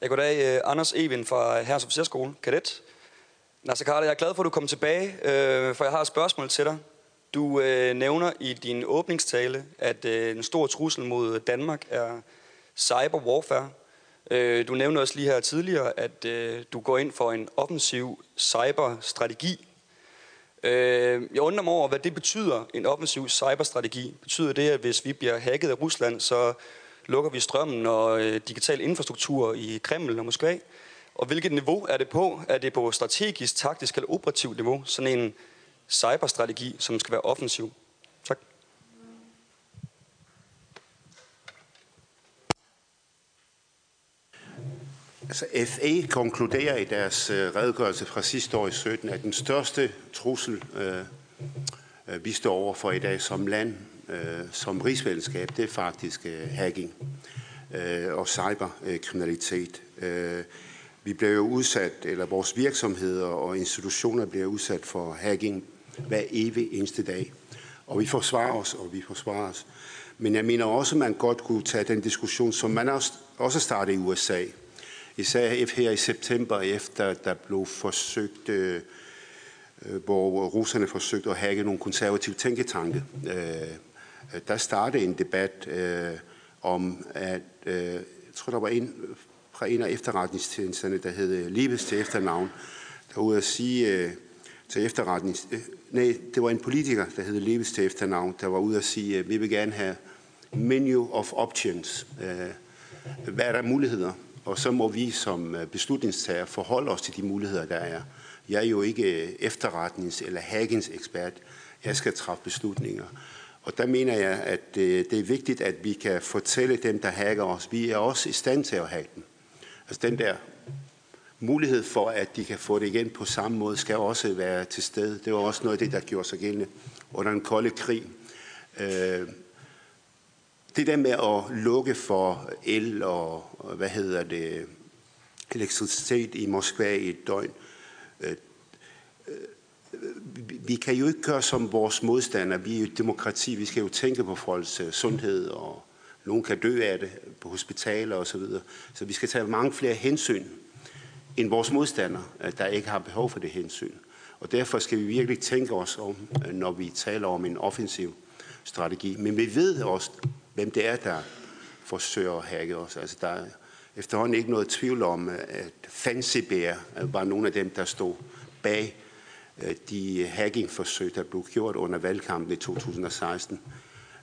Ja, goddag. Uh, Anders Even fra Herres Officerskole, kadet. Nasser Carter, jeg er glad for, at du kom tilbage, uh, for jeg har et spørgsmål til dig. Du øh, nævner i din åbningstale, at en stor trussel mod Danmark er cyber warfare. Du nævnte også lige her tidligere, at du går ind for en offensiv cyberstrategi. Jeg undrer mig over, hvad det betyder, en offensiv cyberstrategi. Betyder det, at hvis vi bliver hacket af Rusland, så lukker vi strømmen og øh, digital infrastruktur i Kreml og Moskva? Og hvilket niveau er det på? Er det på strategisk, taktisk eller operativt niveau? Sådan en cyberstrategi, som skal være offensiv. Tak.
Altså FA konkluderer i deres øh, redegørelse fra sidste år i 17, at den største trussel, øh, øh vi står over for i dag som land, øh, som rigsfællesskab, det er faktisk øh, hacking øh, og cyberkriminalitet. Øh, vi bliver jo udsat, eller vores virksomheder og institutioner bliver udsat for hacking hver evig eneste dag. Og vi forsvarer os, og vi forsvarer os. Men jeg mener også, at man godt kunne tage den diskussion, som man også, også startede i USA. Især her i september, efter der blev forsøgt øh, øh, hvor russerne forsøgte at hacke nogle konservative tænketanke. Øh, Øh, der startede en debat øh, om, at øh, jeg tror, der var en fra en af efterretningstjenesterne, der hed øh, Libes til efternavn, der var ude at sige øh, til efterretnings... Øh, nej, det var en politiker, der hed Libes til efternavn, der var ude at sige, øh, vi vil gerne have menu of options. Øh, hvad er der muligheder? Og så må vi som øh, beslutningstager forholde os til de muligheder, der er. Jeg er jo ikke efterretnings- eller hackingsekspert. Jeg skal træffe beslutninger. Og der mener jeg, at øh, det er vigtigt, at vi kan fortælle dem, der hacker os, vi er også i stand til at hacke dem. Altså den der mulighed for, at de kan få det igen på samme måde, skal også være til stede. Det var også noget af det, der gjorde sig gældende under den kolde krig. Øh, det der med at lukke for el og, hvad hedder det, elektricitet i Moskva i et døgn, øh, vi kan jo ikke gøre som vores modstandere. Vi er jo et demokrati. Vi skal jo tænke på folks øh, sundhed, og nogen kan dø af det på hospitaler osv. Så, videre. så vi skal tage mange flere hensyn end vores modstandere, øh, der ikke har behov for det hensyn. Og derfor skal vi virkelig tænke os om, øh, når vi taler om en offensiv strategi. Men vi ved også, hvem det er, der forsøger at hacke os. Altså, der er efterhånden ikke noget tvivl om, at Fancy Bear var nogle af dem, der stod bag Øh, de hackingforsøg, der blev gjort under valgkampen i 2016.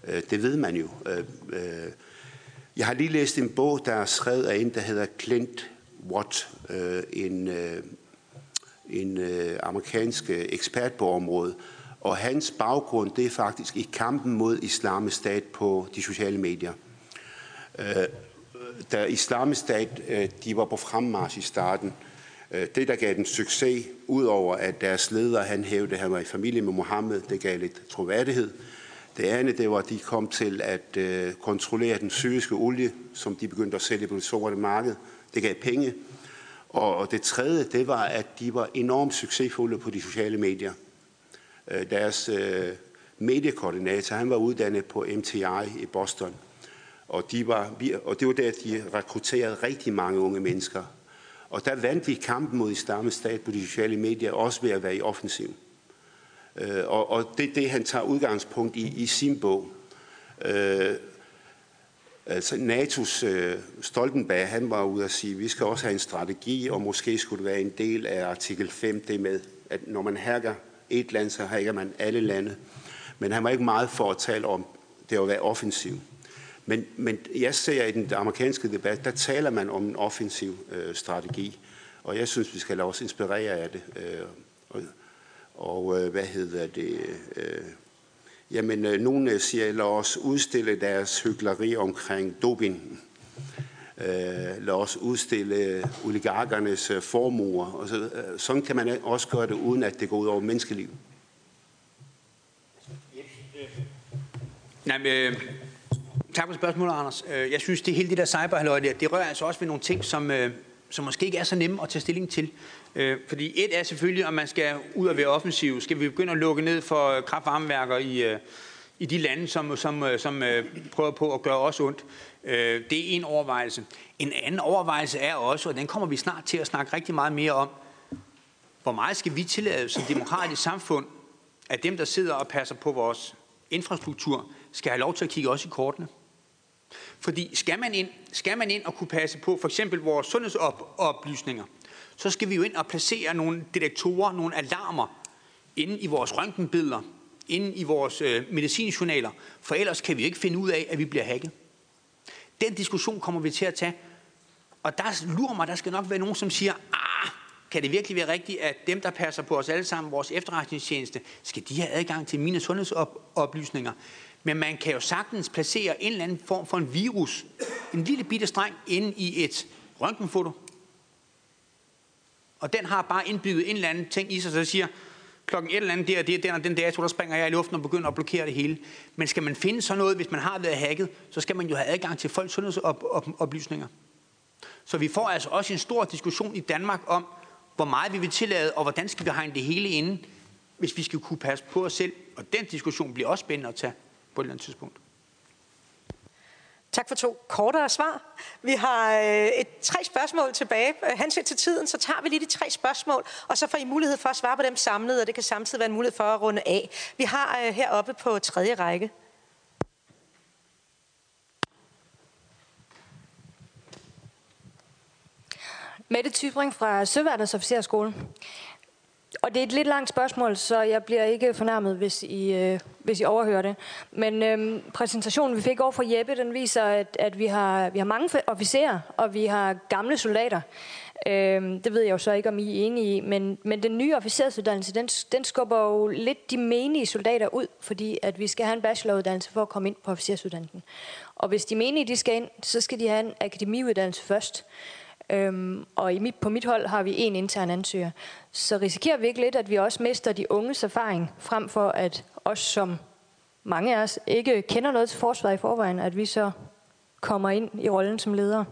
Øh, det ved man jo. Øh, jeg har lige læst en bog, der er skrevet af en, der hedder Clint Watt, en, en amerikansk ekspert på området. Og hans baggrund, det er faktisk i kampen mod islamisk stat på de sociale medier. Da islamisk stat, de var på fremmarsch i starten, Øh, det, der gav den succes, udover at deres leder, han hævde, at han var i familie med Mohammed, det gav lidt troværdighed. Det andet, det var, at de kom til at øh, kontrollere den syriske olie, som de begyndte at sælge på det sorte marked. Det gav penge. Og det tredje, det var, at de var enormt succesfulde på de sociale medier. Øh, deres øh, mediekoordinator, han var uddannet på MTI i Boston. Og, de var, og det var der, de rekrutterede rigtig mange unge mennesker. Og der vandt vi kampen mod islamisk stat på de sociale medier, også ved at være i offensiv. Øh, og, og det er det, han tager udgangspunkt i i sin bog. Øh, altså NATO's øh, Stoltenberg, han var ude at sige, at vi skal også have en strategi, og måske skulle det være en del af artikel 5, det med, at når man hacker et land, så hacker man alle lande. Men han var ikke meget for at tale om det at være offensiv. Men, men jeg ser i den amerikanske debat, der taler man om en offensiv øh, strategi, og jeg synes, vi skal lade os inspirere af det. Øh, og, og øh, hvad hedder det? Øh, jamen, øh, nogle øh, siger, lad os udstille deres hyggeleri omkring doping. Øh, lad os udstille oligarkernes øh, formuer. Og så, øh, sådan kan man også gøre det, uden at det går ud over menneskeliv.
Nej, men, øh, tak for spørgsmålet, Anders. Øh, jeg synes, det hele det der cyberhalløj der, det rører altså også ved nogle ting, som, øh, som måske ikke er så nemme at tage stilling til. Øh, fordi et er selvfølgelig, om man skal ud og være offensiv. Skal vi begynde at lukke ned for kraftvarmeværker i, i de lande, som, som, som prøver på at gøre os ondt? Det er en overvejelse. En anden overvejelse er også, og den kommer vi snart til at snakke rigtig meget mere om, hvor meget skal vi tillade som demokratisk samfund, at dem, der sidder og passer på vores infrastruktur, skal have lov til at kigge også i kortene? Fordi skal man ind, skal man ind og kunne passe på for eksempel vores sundhedsoplysninger, så skal vi jo ind og placere nogle detektorer, nogle alarmer inde i vores røntgenbilleder, inde i vores øh, medicinjournaler, for ellers kan vi ikke finde ud af, at vi bliver hacket. Den diskussion kommer vi til at tage. Og der lurer mig, der skal nok være nogen, som siger, ah, kan det virkelig være rigtigt, at dem, der passer på os alle sammen, vores efterretningstjeneste, skal de have adgang til mine sundhedsoplysninger? Men man kan jo sagtens placere en eller anden form for en virus, en lille bitte streng, inde i et røntgenfoto, og den har bare indbygget en eller anden ting i sig, så det siger, klokken et eller andet der, det er den og den dato, der springer jeg i luften og begynder at blokere det hele. Men skal man finde sådan noget, hvis man har været hacket, så skal man jo have adgang til folks sundhedsoplysninger. Så vi får altså også en stor diskussion i Danmark om, hvor meget vi vil tillade, og hvordan skal vi hegne det hele inde, hvis vi skal kunne passe på os selv. Og den diskussion bliver også spændende at tage på et eller andet tidspunkt.
Tak for to kortere svar. Vi har øh, et, tre spørgsmål tilbage. Henset til tiden, så tager vi lige de tre spørgsmål, og så får I mulighed for at svare på dem samlet, og det kan samtidig være en mulighed for at runde af. Vi har øh, heroppe på tredje række.
Mette Tybring fra Søværnets Officerskole. Og det er et lidt langt spørgsmål, så jeg bliver ikke fornærmet, hvis I, øh, hvis I overhører det. Men øh, præsentationen, vi fik over fra Jeppe, den viser, at, at vi, har, vi har mange officerer, og vi har gamle soldater. Øh, det ved jeg jo så ikke, om I er enige i, men, men den nye officersuddannelse, den, den skubber jo lidt de menige soldater ud, fordi at vi skal have en bacheloruddannelse for at komme ind på officersuddannelsen. Og hvis de menige de skal ind, så skal de have en akademiuddannelse først. Øhm, og i mit, på mit hold har vi en intern ansøger. Så risikerer vi ikke lidt, at vi også mister de unges erfaring, frem for at os som mange af os ikke kender noget til forsvaret i forvejen, at vi så kommer ind i rollen som leder.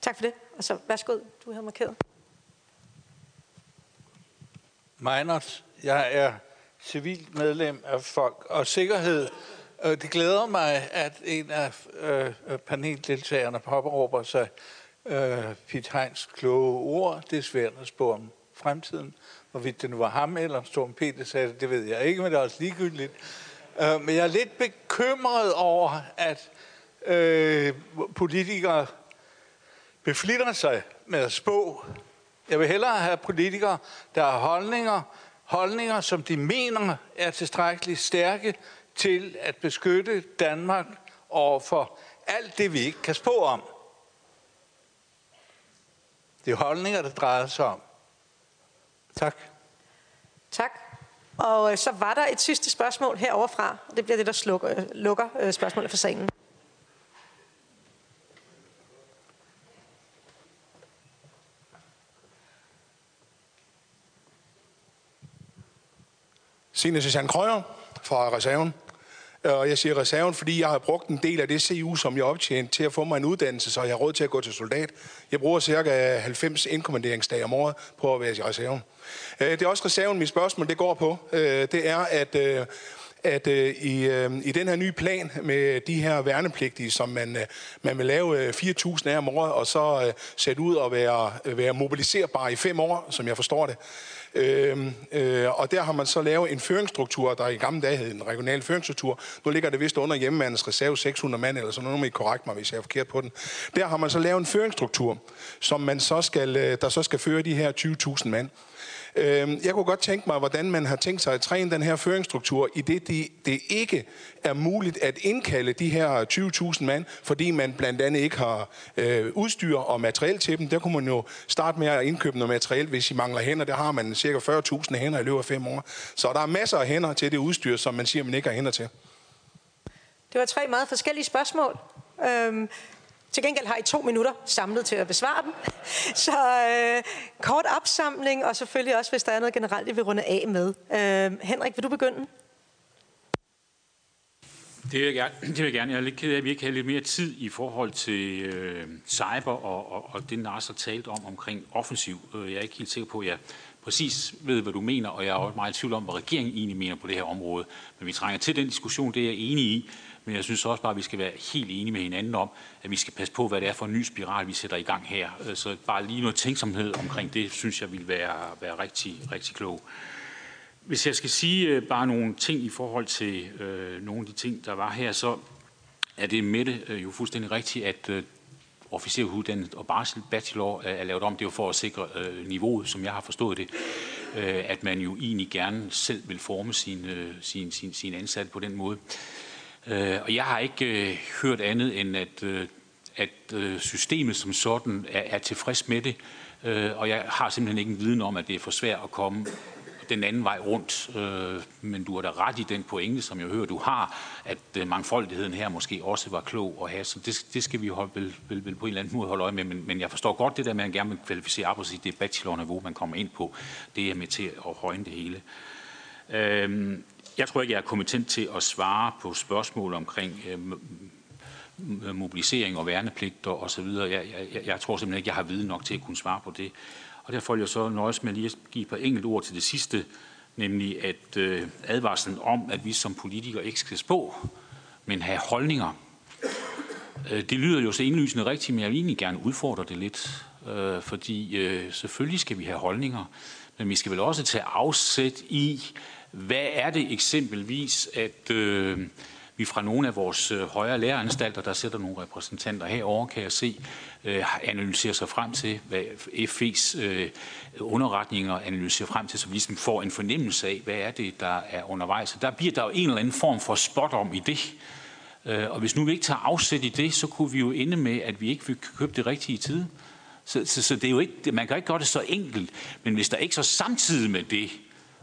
Tak for det. Og så værsgo, du har markeret.
Meinert, jeg er civilt medlem af Folk og Sikkerhed. Det glæder mig, at en af øh, paneldeltagerne påberåber sig øh, Piet Heins kloge ord. Det er svært at spå om fremtiden. Hvorvidt det nu var ham eller Storm Peter sagde det, det ved jeg ikke, men det er også ligegyldigt. Øh, men jeg er lidt bekymret over, at øh, politikere beflitter sig med at spå. Jeg vil hellere have politikere, der har holdninger, holdninger, som de mener er tilstrækkeligt stærke til at beskytte Danmark over for alt det, vi ikke kan spå om. Det er holdninger, der drejer sig om. Tak.
Tak. Og øh, så var der et sidste spørgsmål heroverfra, og det bliver det, der slukker, øh, lukker øh, spørgsmålet for salen.
Signe Susanne Krøyer fra reserven. Øh, og jeg siger reserven, fordi jeg har brugt en del af det CU, som jeg optjente til at få mig en uddannelse, så jeg har råd til at gå til soldat. Jeg bruger cirka 90 indkommanderingsdage om året på at være i reserven. Øh, det er også reserven, mit spørgsmål det går på. Øh, det er, at at øh, i, øh, i den her nye plan med de her værnepligtige, som man, øh, man vil lave øh, 4.000 af om året, og så øh, sætte ud og være, øh, være mobiliserbare i fem år, som jeg forstår det, Øh, øh, og der har man så lavet en føringsstruktur, der i gamle dage hed en regional føringsstruktur. Nu ligger det vist under hjemmemandens reserve 600 mand, eller sådan noget, nu korrekt mig, hvis jeg er forkert på den. Der har man så lavet en føringsstruktur, som man så skal, øh, der så skal føre de her 20.000 mand. Øhm, jeg kunne godt tænke mig, hvordan man har tænkt sig at træne den her føringsstruktur, i det det, det ikke er muligt at indkalde de her 20.000 mand, fordi man blandt andet ikke har øh, udstyr og materiel til dem. Der kunne man jo starte med at indkøbe noget materiel, hvis I mangler hænder. Der har man cirka 40.000 hænder i løbet af fem år. Så der er masser af hænder til det udstyr, som man siger, man ikke har hænder til.
Det var tre meget forskellige spørgsmål. Øhm, til gengæld har I to minutter samlet til at besvare dem. Så øh, kort opsamling, og selvfølgelig også, hvis der er noget generelt, I vil runde af med. Øh, Henrik, vil du begynde?
Det vil jeg gerne. Det vil jeg, gerne. jeg er lidt ked af, at vi ikke har lidt mere tid i forhold til øh, cyber og, og, og det, Nars har talt om omkring offensiv. Øh, jeg er ikke helt sikker på, at jeg præcis ved, hvad du mener, og jeg er også meget i tvivl om, hvad regeringen egentlig mener på det her område. Men vi trænger til den diskussion, det er jeg enig i. Men jeg synes også bare, at vi skal være helt enige med hinanden om, at vi skal passe på, hvad det er for en ny spiral, vi sætter i gang her. Øh, så bare lige noget tænksomhed omkring det, synes jeg vil være, være rigtig, rigtig klog. Hvis jeg skal sige øh, bare nogle ting i forhold til øh, nogle af de ting, der var her, så er det med det øh, jo fuldstændig rigtigt, at øh, officeruddannet og barsel bachelor øh, er lavet om. Det er jo for at sikre øh, niveauet, som jeg har forstået det. Øh, at man jo egentlig gerne selv vil forme sin, sin, sin, sin ansatte på den måde. Øh, Øh, og jeg har ikke øh, hørt andet end, at, øh, at øh, systemet som sådan er, er tilfreds med det. Øh, og jeg har simpelthen ikke en viden om, at det er for svært at komme den anden vej rundt. Øh, men du har da ret i den pointe, som jeg hører, du har, at øh, mangfoldigheden her måske også var klog at have. Så det, det skal vi holde, vel, vel, vel på en eller anden måde holde øje med. Men, men jeg forstår godt det der med, at man gerne vil kvalificere op og sige, det er bachelorniveau, man kommer ind på. Det er med til at højne det hele. Øh, jeg tror ikke, jeg er kompetent til at svare på spørgsmål omkring øh, mobilisering og værnepligter osv. Jeg, jeg, jeg tror simpelthen ikke, jeg har viden nok til at kunne svare på det. Og derfor vil jeg så nøjes med lige at give et par enkelte ord til det sidste, nemlig at øh, advarslen om, at vi som politikere ikke skal spå, men have holdninger. Øh, det lyder jo så indlysende rigtigt, men jeg vil egentlig gerne udfordre det lidt, øh, fordi øh, selvfølgelig skal vi have holdninger, men vi skal vel også tage afsæt i, hvad er det eksempelvis, at øh, vi fra nogle af vores øh, højere læreranstalter, der sætter nogle repræsentanter herover, kan jeg se, øh, analyserer sig frem til, hvad FE's øh, underretninger analyserer frem til, så vi ligesom får en fornemmelse af, hvad er det, der er undervejs. Så der bliver der jo en eller anden form for spot om i det. Øh, og hvis nu vi ikke tager afsæt i det, så kunne vi jo ende med, at vi ikke fik købt det rigtige i tide. Så, så, så det er jo ikke, man kan ikke gøre det så enkelt. Men hvis der ikke så samtidig med det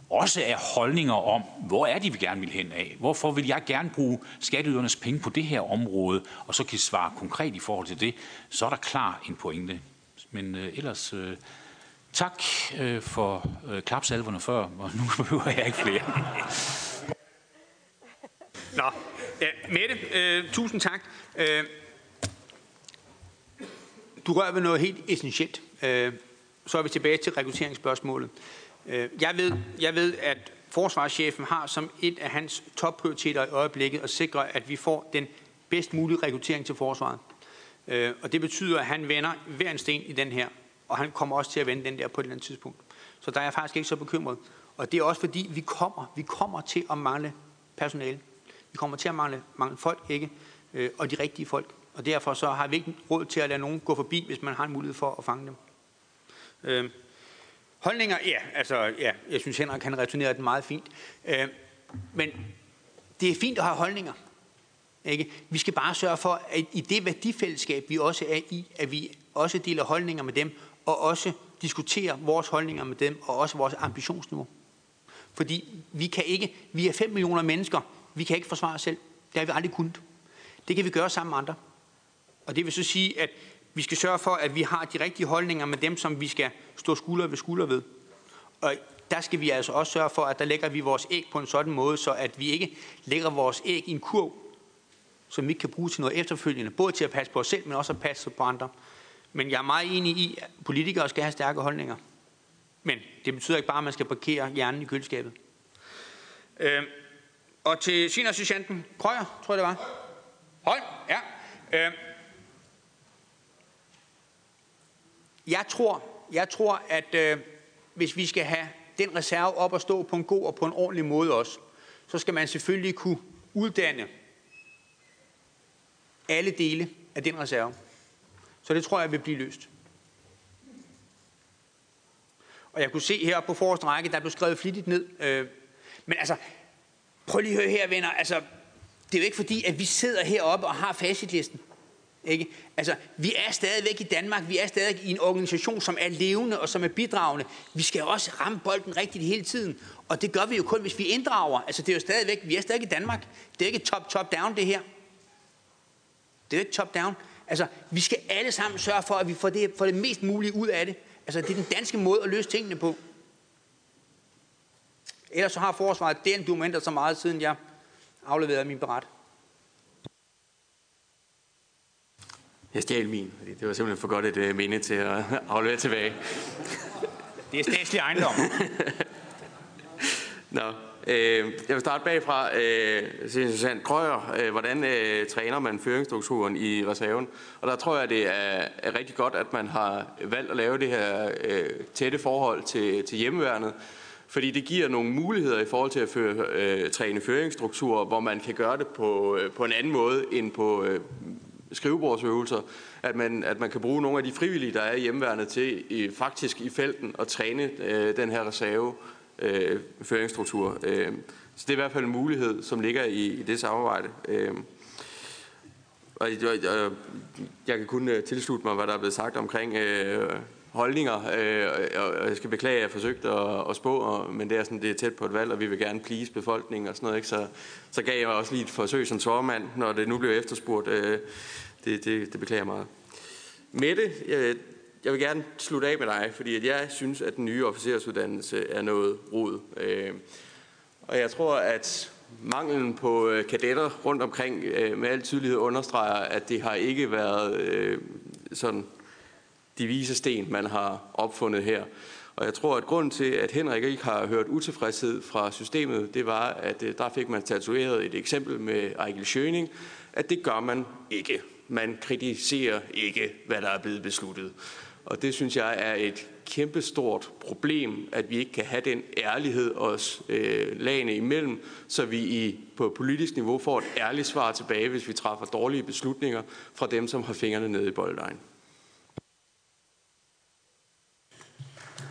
også er holdninger om, hvor er de, vi gerne vil hen af? Hvorfor vil jeg gerne bruge skatteydernes penge på det her område, og så kan svare konkret i forhold til det, så er der klar en pointe. Men øh, ellers øh, tak øh, for øh, klapsalverne før, og nu behøver jeg ikke flere.
Nå, ja, Mette, øh, tusind tak. Øh, du rører ved noget helt essentielt. Øh, så er vi tilbage til rekrutteringsspørgsmålet. Øh, jeg ved, jeg ved, at forsvarschefen har som et af hans topprioriteter i øjeblikket at sikre, at vi får den bedst mulige rekruttering til forsvaret. Øh, og det betyder, at han vender hver en sten i den her, og han kommer også til at vende den der på et eller andet tidspunkt. Så der er jeg faktisk ikke så bekymret. Og det er også fordi, vi kommer, vi kommer til at mangle personale. Vi kommer til at mangle, mangle folk, ikke? Øh, og de rigtige folk. Og derfor så har vi ikke råd til at lade nogen gå forbi, hvis man har en mulighed for at fange dem. Øh, Holdninger, ja, altså, ja, jeg synes Henrik kan returnere den meget fint. Øh, men det er fint at have holdninger. Ikke? Vi skal bare sørge for, at i det værdifællesskab, vi også er i, at vi også deler holdninger med dem, og også diskuterer vores holdninger med dem, og også vores ambitionsniveau. Fordi vi kan ikke, vi er 5 millioner mennesker, vi kan ikke forsvare os selv. Det har vi aldrig kunnet. Det kan vi gøre sammen med andre. Og det vil så sige, at vi skal sørge for, at vi har de rigtige holdninger med dem, som vi skal stå skulder ved skulder ved. Og der skal vi altså også sørge for, at der lægger vi vores æg på en sådan måde, så at vi ikke lægger vores æg i en kurv, som vi ikke kan bruge til noget efterfølgende, både til at passe på os selv, men også at passe på andre. Men jeg er meget enig i, at politikere skal have stærke holdninger. Men det betyder ikke bare, at man skal parkere hjernen i køleskabet. Øh, og til seniorsergeanten Krøyer, tror jeg det var. Holm, ja. Øh, jeg tror, jeg tror, at øh, hvis vi skal have den reserve op at stå på en god og på en ordentlig måde også, så skal man selvfølgelig kunne uddanne alle dele af den reserve. Så det tror jeg vil blive løst. Og jeg kunne se her på forreste række, der blev skrevet flittigt ned. Øh, men altså, prøv lige at høre her, venner. Altså, det er jo ikke fordi, at vi sidder heroppe og har facitlisten. Ikke? Altså, vi er stadigvæk i Danmark, vi er stadig i en organisation, som er levende og som er bidragende. Vi skal også ramme bolden rigtigt hele tiden, og det gør vi jo kun, hvis vi inddrager. Altså, det er jo stadigvæk, vi er stadig i Danmark. Det er ikke top-top-down, det her. Det er jo ikke top-down. Altså, vi skal alle sammen sørge for, at vi får det, får det mest mulige ud af det. Altså, det er den danske måde at løse tingene på. Ellers så har forsvaret den dokumenter så meget, siden jeg afleverede min beret.
Jeg stjal min, det var simpelthen for godt et uh, minde til at aflevere tilbage.
Det er statslig ejendom.
Nå, øh, jeg vil starte bagfra. Øh, Susanne Krøyer, øh, hvordan øh, træner man føringsstrukturen i reserven? Og der tror jeg, det er, er rigtig godt, at man har valgt at lave det her øh, tætte forhold til, til hjemmeværnet. Fordi det giver nogle muligheder i forhold til at føre, øh, træne føringsstrukturer, hvor man kan gøre det på, øh, på en anden måde end på øh, skrivebordsøvelser, at man, at man kan bruge nogle af de frivillige, der er i hjemmeværende til i, faktisk i felten at træne øh, den her reserve øh, føringsstruktur. Øh, så det er i hvert fald en mulighed, som ligger i, i det samarbejde. Øh, og jeg, jeg, jeg kan kun øh, tilslutte mig, hvad der er blevet sagt omkring øh, holdninger, øh, og jeg skal beklage, at jeg forsøgte at, at spå, og, men det er sådan, det er tæt på et valg, og vi vil gerne please befolkningen og sådan noget, ikke? Så, så gav jeg også lige et forsøg som tormand, når det nu blev efterspurgt. Øh, det, det, det beklager jeg meget. Mette, jeg, jeg vil gerne slutte af med dig, fordi at jeg synes, at den nye officersuddannelse er noget rod. Øh, og jeg tror, at manglen på øh, kadetter rundt omkring øh, med al tydelighed understreger, at det har ikke været øh, sådan de vise sten, man har opfundet her. Og jeg tror, at grunden til, at Henrik ikke har hørt utilfredshed fra systemet, det var, at øh, der fik man tatoveret et eksempel med Ejgil Schøning, at det gør man ikke. Man kritiserer ikke, hvad der er blevet besluttet. Og det synes jeg er et kæmpestort problem, at vi ikke kan have den ærlighed os øh, lagene imellem, så vi i, på politisk niveau får et ærligt svar tilbage, hvis vi træffer dårlige beslutninger fra dem, som har fingrene nede i bolddejen.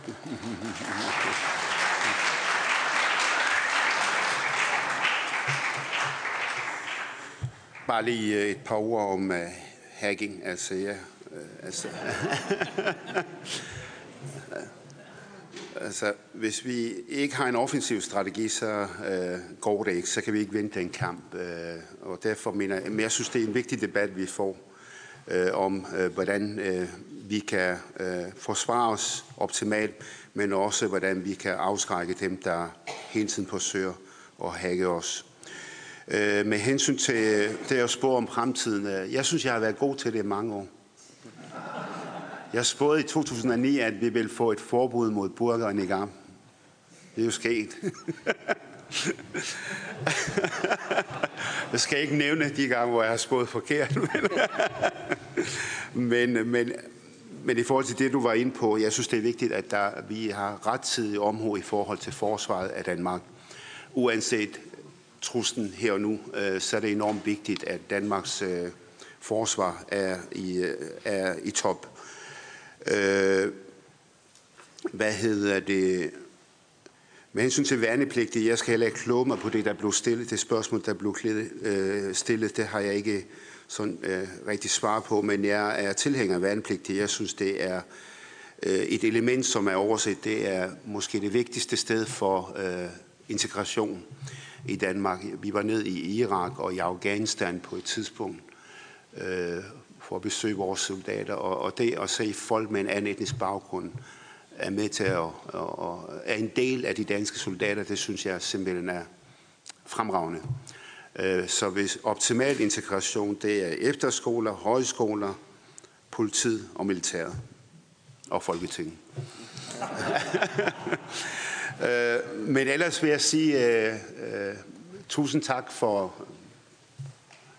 Bare lige øh, et par ord om uh, hacking. Altså, ja, uh, altså, altså, hvis vi ikke har en offensiv strategi, så uh, går det ikke. Så kan vi ikke vinde den kamp. Uh, og derfor mener jeg, men jeg synes, det er en vigtig debat, vi får uh, om, uh, hvordan uh, vi kan uh, forsvare os optimalt, men også hvordan vi kan afskrække dem, der hele tiden forsøger at hacke os. Øh, med hensyn til det at spå om fremtiden, øh, jeg synes, jeg har været god til det i mange år. Jeg spåede i 2009, at vi ville få et forbud mod burger og niqab. Det er jo sket. jeg skal ikke nævne de gange, hvor jeg har spået forkert. men, men, men i forhold til det, du var inde på, jeg synes, det er vigtigt, at der, vi har rettidig omhu i forhold til forsvaret af Danmark. Uanset truslen her og nu, øh, så er det enormt vigtigt, at Danmarks øh, forsvar er i, øh, er i top. Øh, hvad hedder det? Med hensyn til værnepligtige, jeg skal heller ikke kloge mig på det, der blev stillet. Det spørgsmål, der blev øh, stillet, det har jeg ikke sådan øh, rigtig svar på, men jeg er tilhænger af værnepligtige. Jeg synes, det er øh, et element, som er overset. Det er måske det vigtigste sted for øh, integration i Danmark. Vi var ned i Irak og i Afghanistan på et tidspunkt øh, for at besøge vores soldater, og, og det at se folk med en anden etnisk baggrund er med til at og, er en del af de danske soldater, det synes jeg simpelthen er fremragende. Øh, så hvis optimal integration, det er efterskoler, højskoler, politiet og militæret og Folketinget. Øh, men ellers vil jeg sige uh, uh, tusind tak for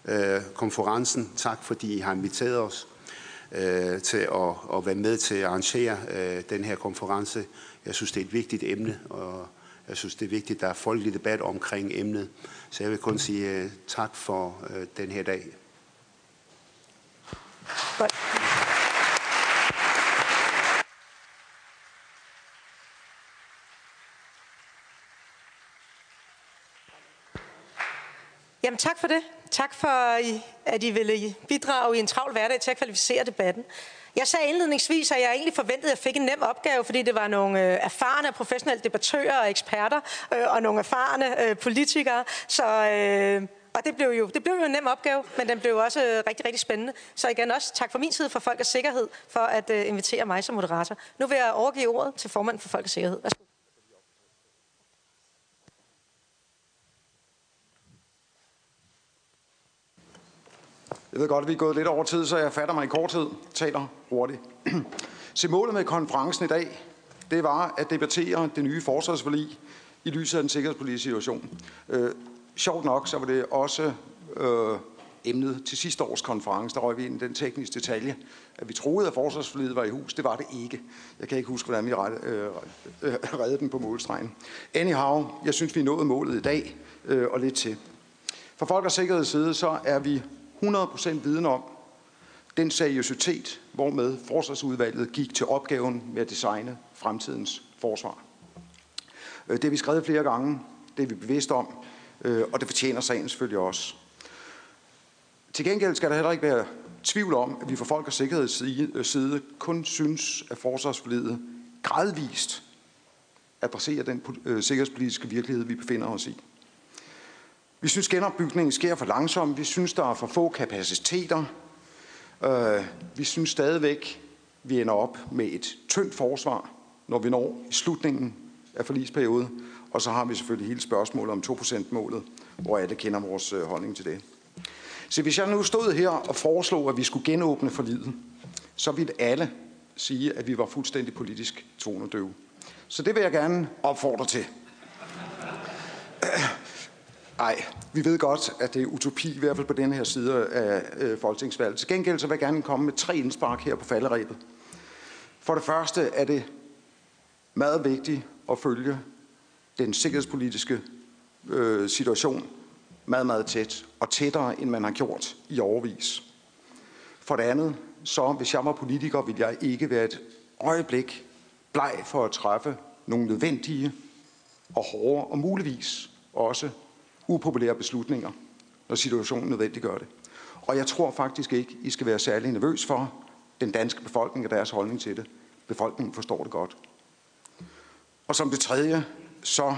uh, konferencen. Tak fordi I har inviteret os uh, til at, at være med til at arrangere uh, den her konference. Jeg synes, det er et vigtigt emne, og jeg synes, det er vigtigt, at der er folkelig debat omkring emnet. Så jeg vil kun sige uh, tak for uh, den her dag.
Godt. Jamen tak for det. Tak for, at I ville bidrage i en travl hverdag til at kvalificere debatten. Jeg sagde indledningsvis, at jeg egentlig forventede, at jeg fik en nem opgave, fordi det var nogle øh, erfarne og professionelle debattører og eksperter, øh, og nogle erfarne øh, politikere. Så, øh, og det blev, jo, det blev jo en nem opgave, men den blev også øh, rigtig, rigtig spændende. Så igen også tak fra min side for Folkets Sikkerhed for at øh, invitere mig som moderator. Nu vil jeg overgive ordet til formanden for Folkets Sikkerhed. Værsgo.
Jeg ved godt, at vi er gået lidt over tid, så jeg fatter mig i kort tid. Taler hurtigt. Så målet med konferencen i dag, det var at debattere det nye forsvarsforlig i lyset af den sikkerhedspolitiske situation. Øh, sjovt nok, så var det også øh, emnet til sidste års konference. Der røg vi ind i den tekniske detalje, at vi troede, at forsvarsforliget var i hus. Det var det ikke. Jeg kan ikke huske, hvordan vi redde, øh, øh, redde den på målstregen. Anyhow, jeg synes, vi nåede målet i dag, øh, og lidt til. For folk og sikkerheds side, så er vi 100% viden om den seriøsitet, hvormed forsvarsudvalget gik til opgaven med at designe fremtidens forsvar. Øh, det har vi skrevet flere gange, det er vi bevidste om, øh, og det fortjener sagen selvfølgelig også. Til gengæld skal der heller ikke være tvivl om, at vi fra Folk og Sikkerheds øh, side kun synes, at forsvarsforledet gradvist adresserer den sikkerhedspolitiske virkelighed, vi befinder os i. Vi synes, genopbygningen sker for langsomt. Vi synes, der er for få kapaciteter. Øh, vi synes stadigvæk, vi ender op med et tyndt forsvar, når vi når i slutningen af forlisperioden. Og så har vi selvfølgelig hele spørgsmålet om 2%-målet, hvor alle kender vores øh, holdning til det. Så hvis jeg nu stod her og foreslog, at vi skulle genåbne forlidet, så ville alle sige, at vi var fuldstændig politisk tonedøve. Så det vil jeg gerne opfordre til. Nej, vi ved godt, at det er utopi, i hvert fald på den her side af øh, folketingsvalget. Til gengæld så vil jeg gerne komme med tre indspark her på falderæbet. For det første er det meget vigtigt at følge den sikkerhedspolitiske øh, situation meget, meget tæt, og tættere, end man har gjort i overvis. For det andet, så hvis jeg var politiker, ville jeg ikke være et øjeblik bleg for at træffe nogle nødvendige og hårde og muligvis også upopulære beslutninger, når situationen nødvendiggør det. Og jeg tror faktisk ikke, I skal være særlig nervøs for den danske befolkning og deres holdning til det. Befolkningen forstår det godt. Og som det tredje, så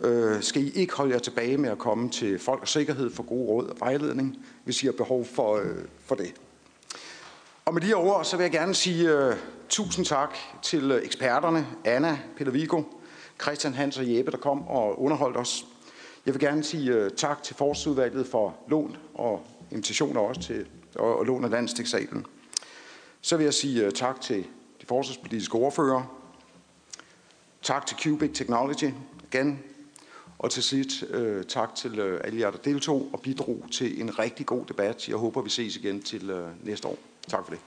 øh, skal I ikke holde jer tilbage med at komme til folk og sikkerhed for gode råd og vejledning, hvis I har behov for, øh, for det. Og med de ord, så vil jeg gerne sige øh, tusind tak til øh, eksperterne, Anna, Peter Vigo, Christian Hans og Jeppe, der kom og underholdt os. Jeg vil gerne sige uh, tak til Forsudvalget for lån og invitationer også til og, og lån af landstikssalen. Så vil jeg sige uh, tak til de forsvarspolitiske ordfører. Tak til Cubic Technology igen. Og til sidst uh, tak til uh, alle jer, der deltog og bidrog til en rigtig god debat. Jeg håber, vi ses igen til uh, næste år. Tak for det.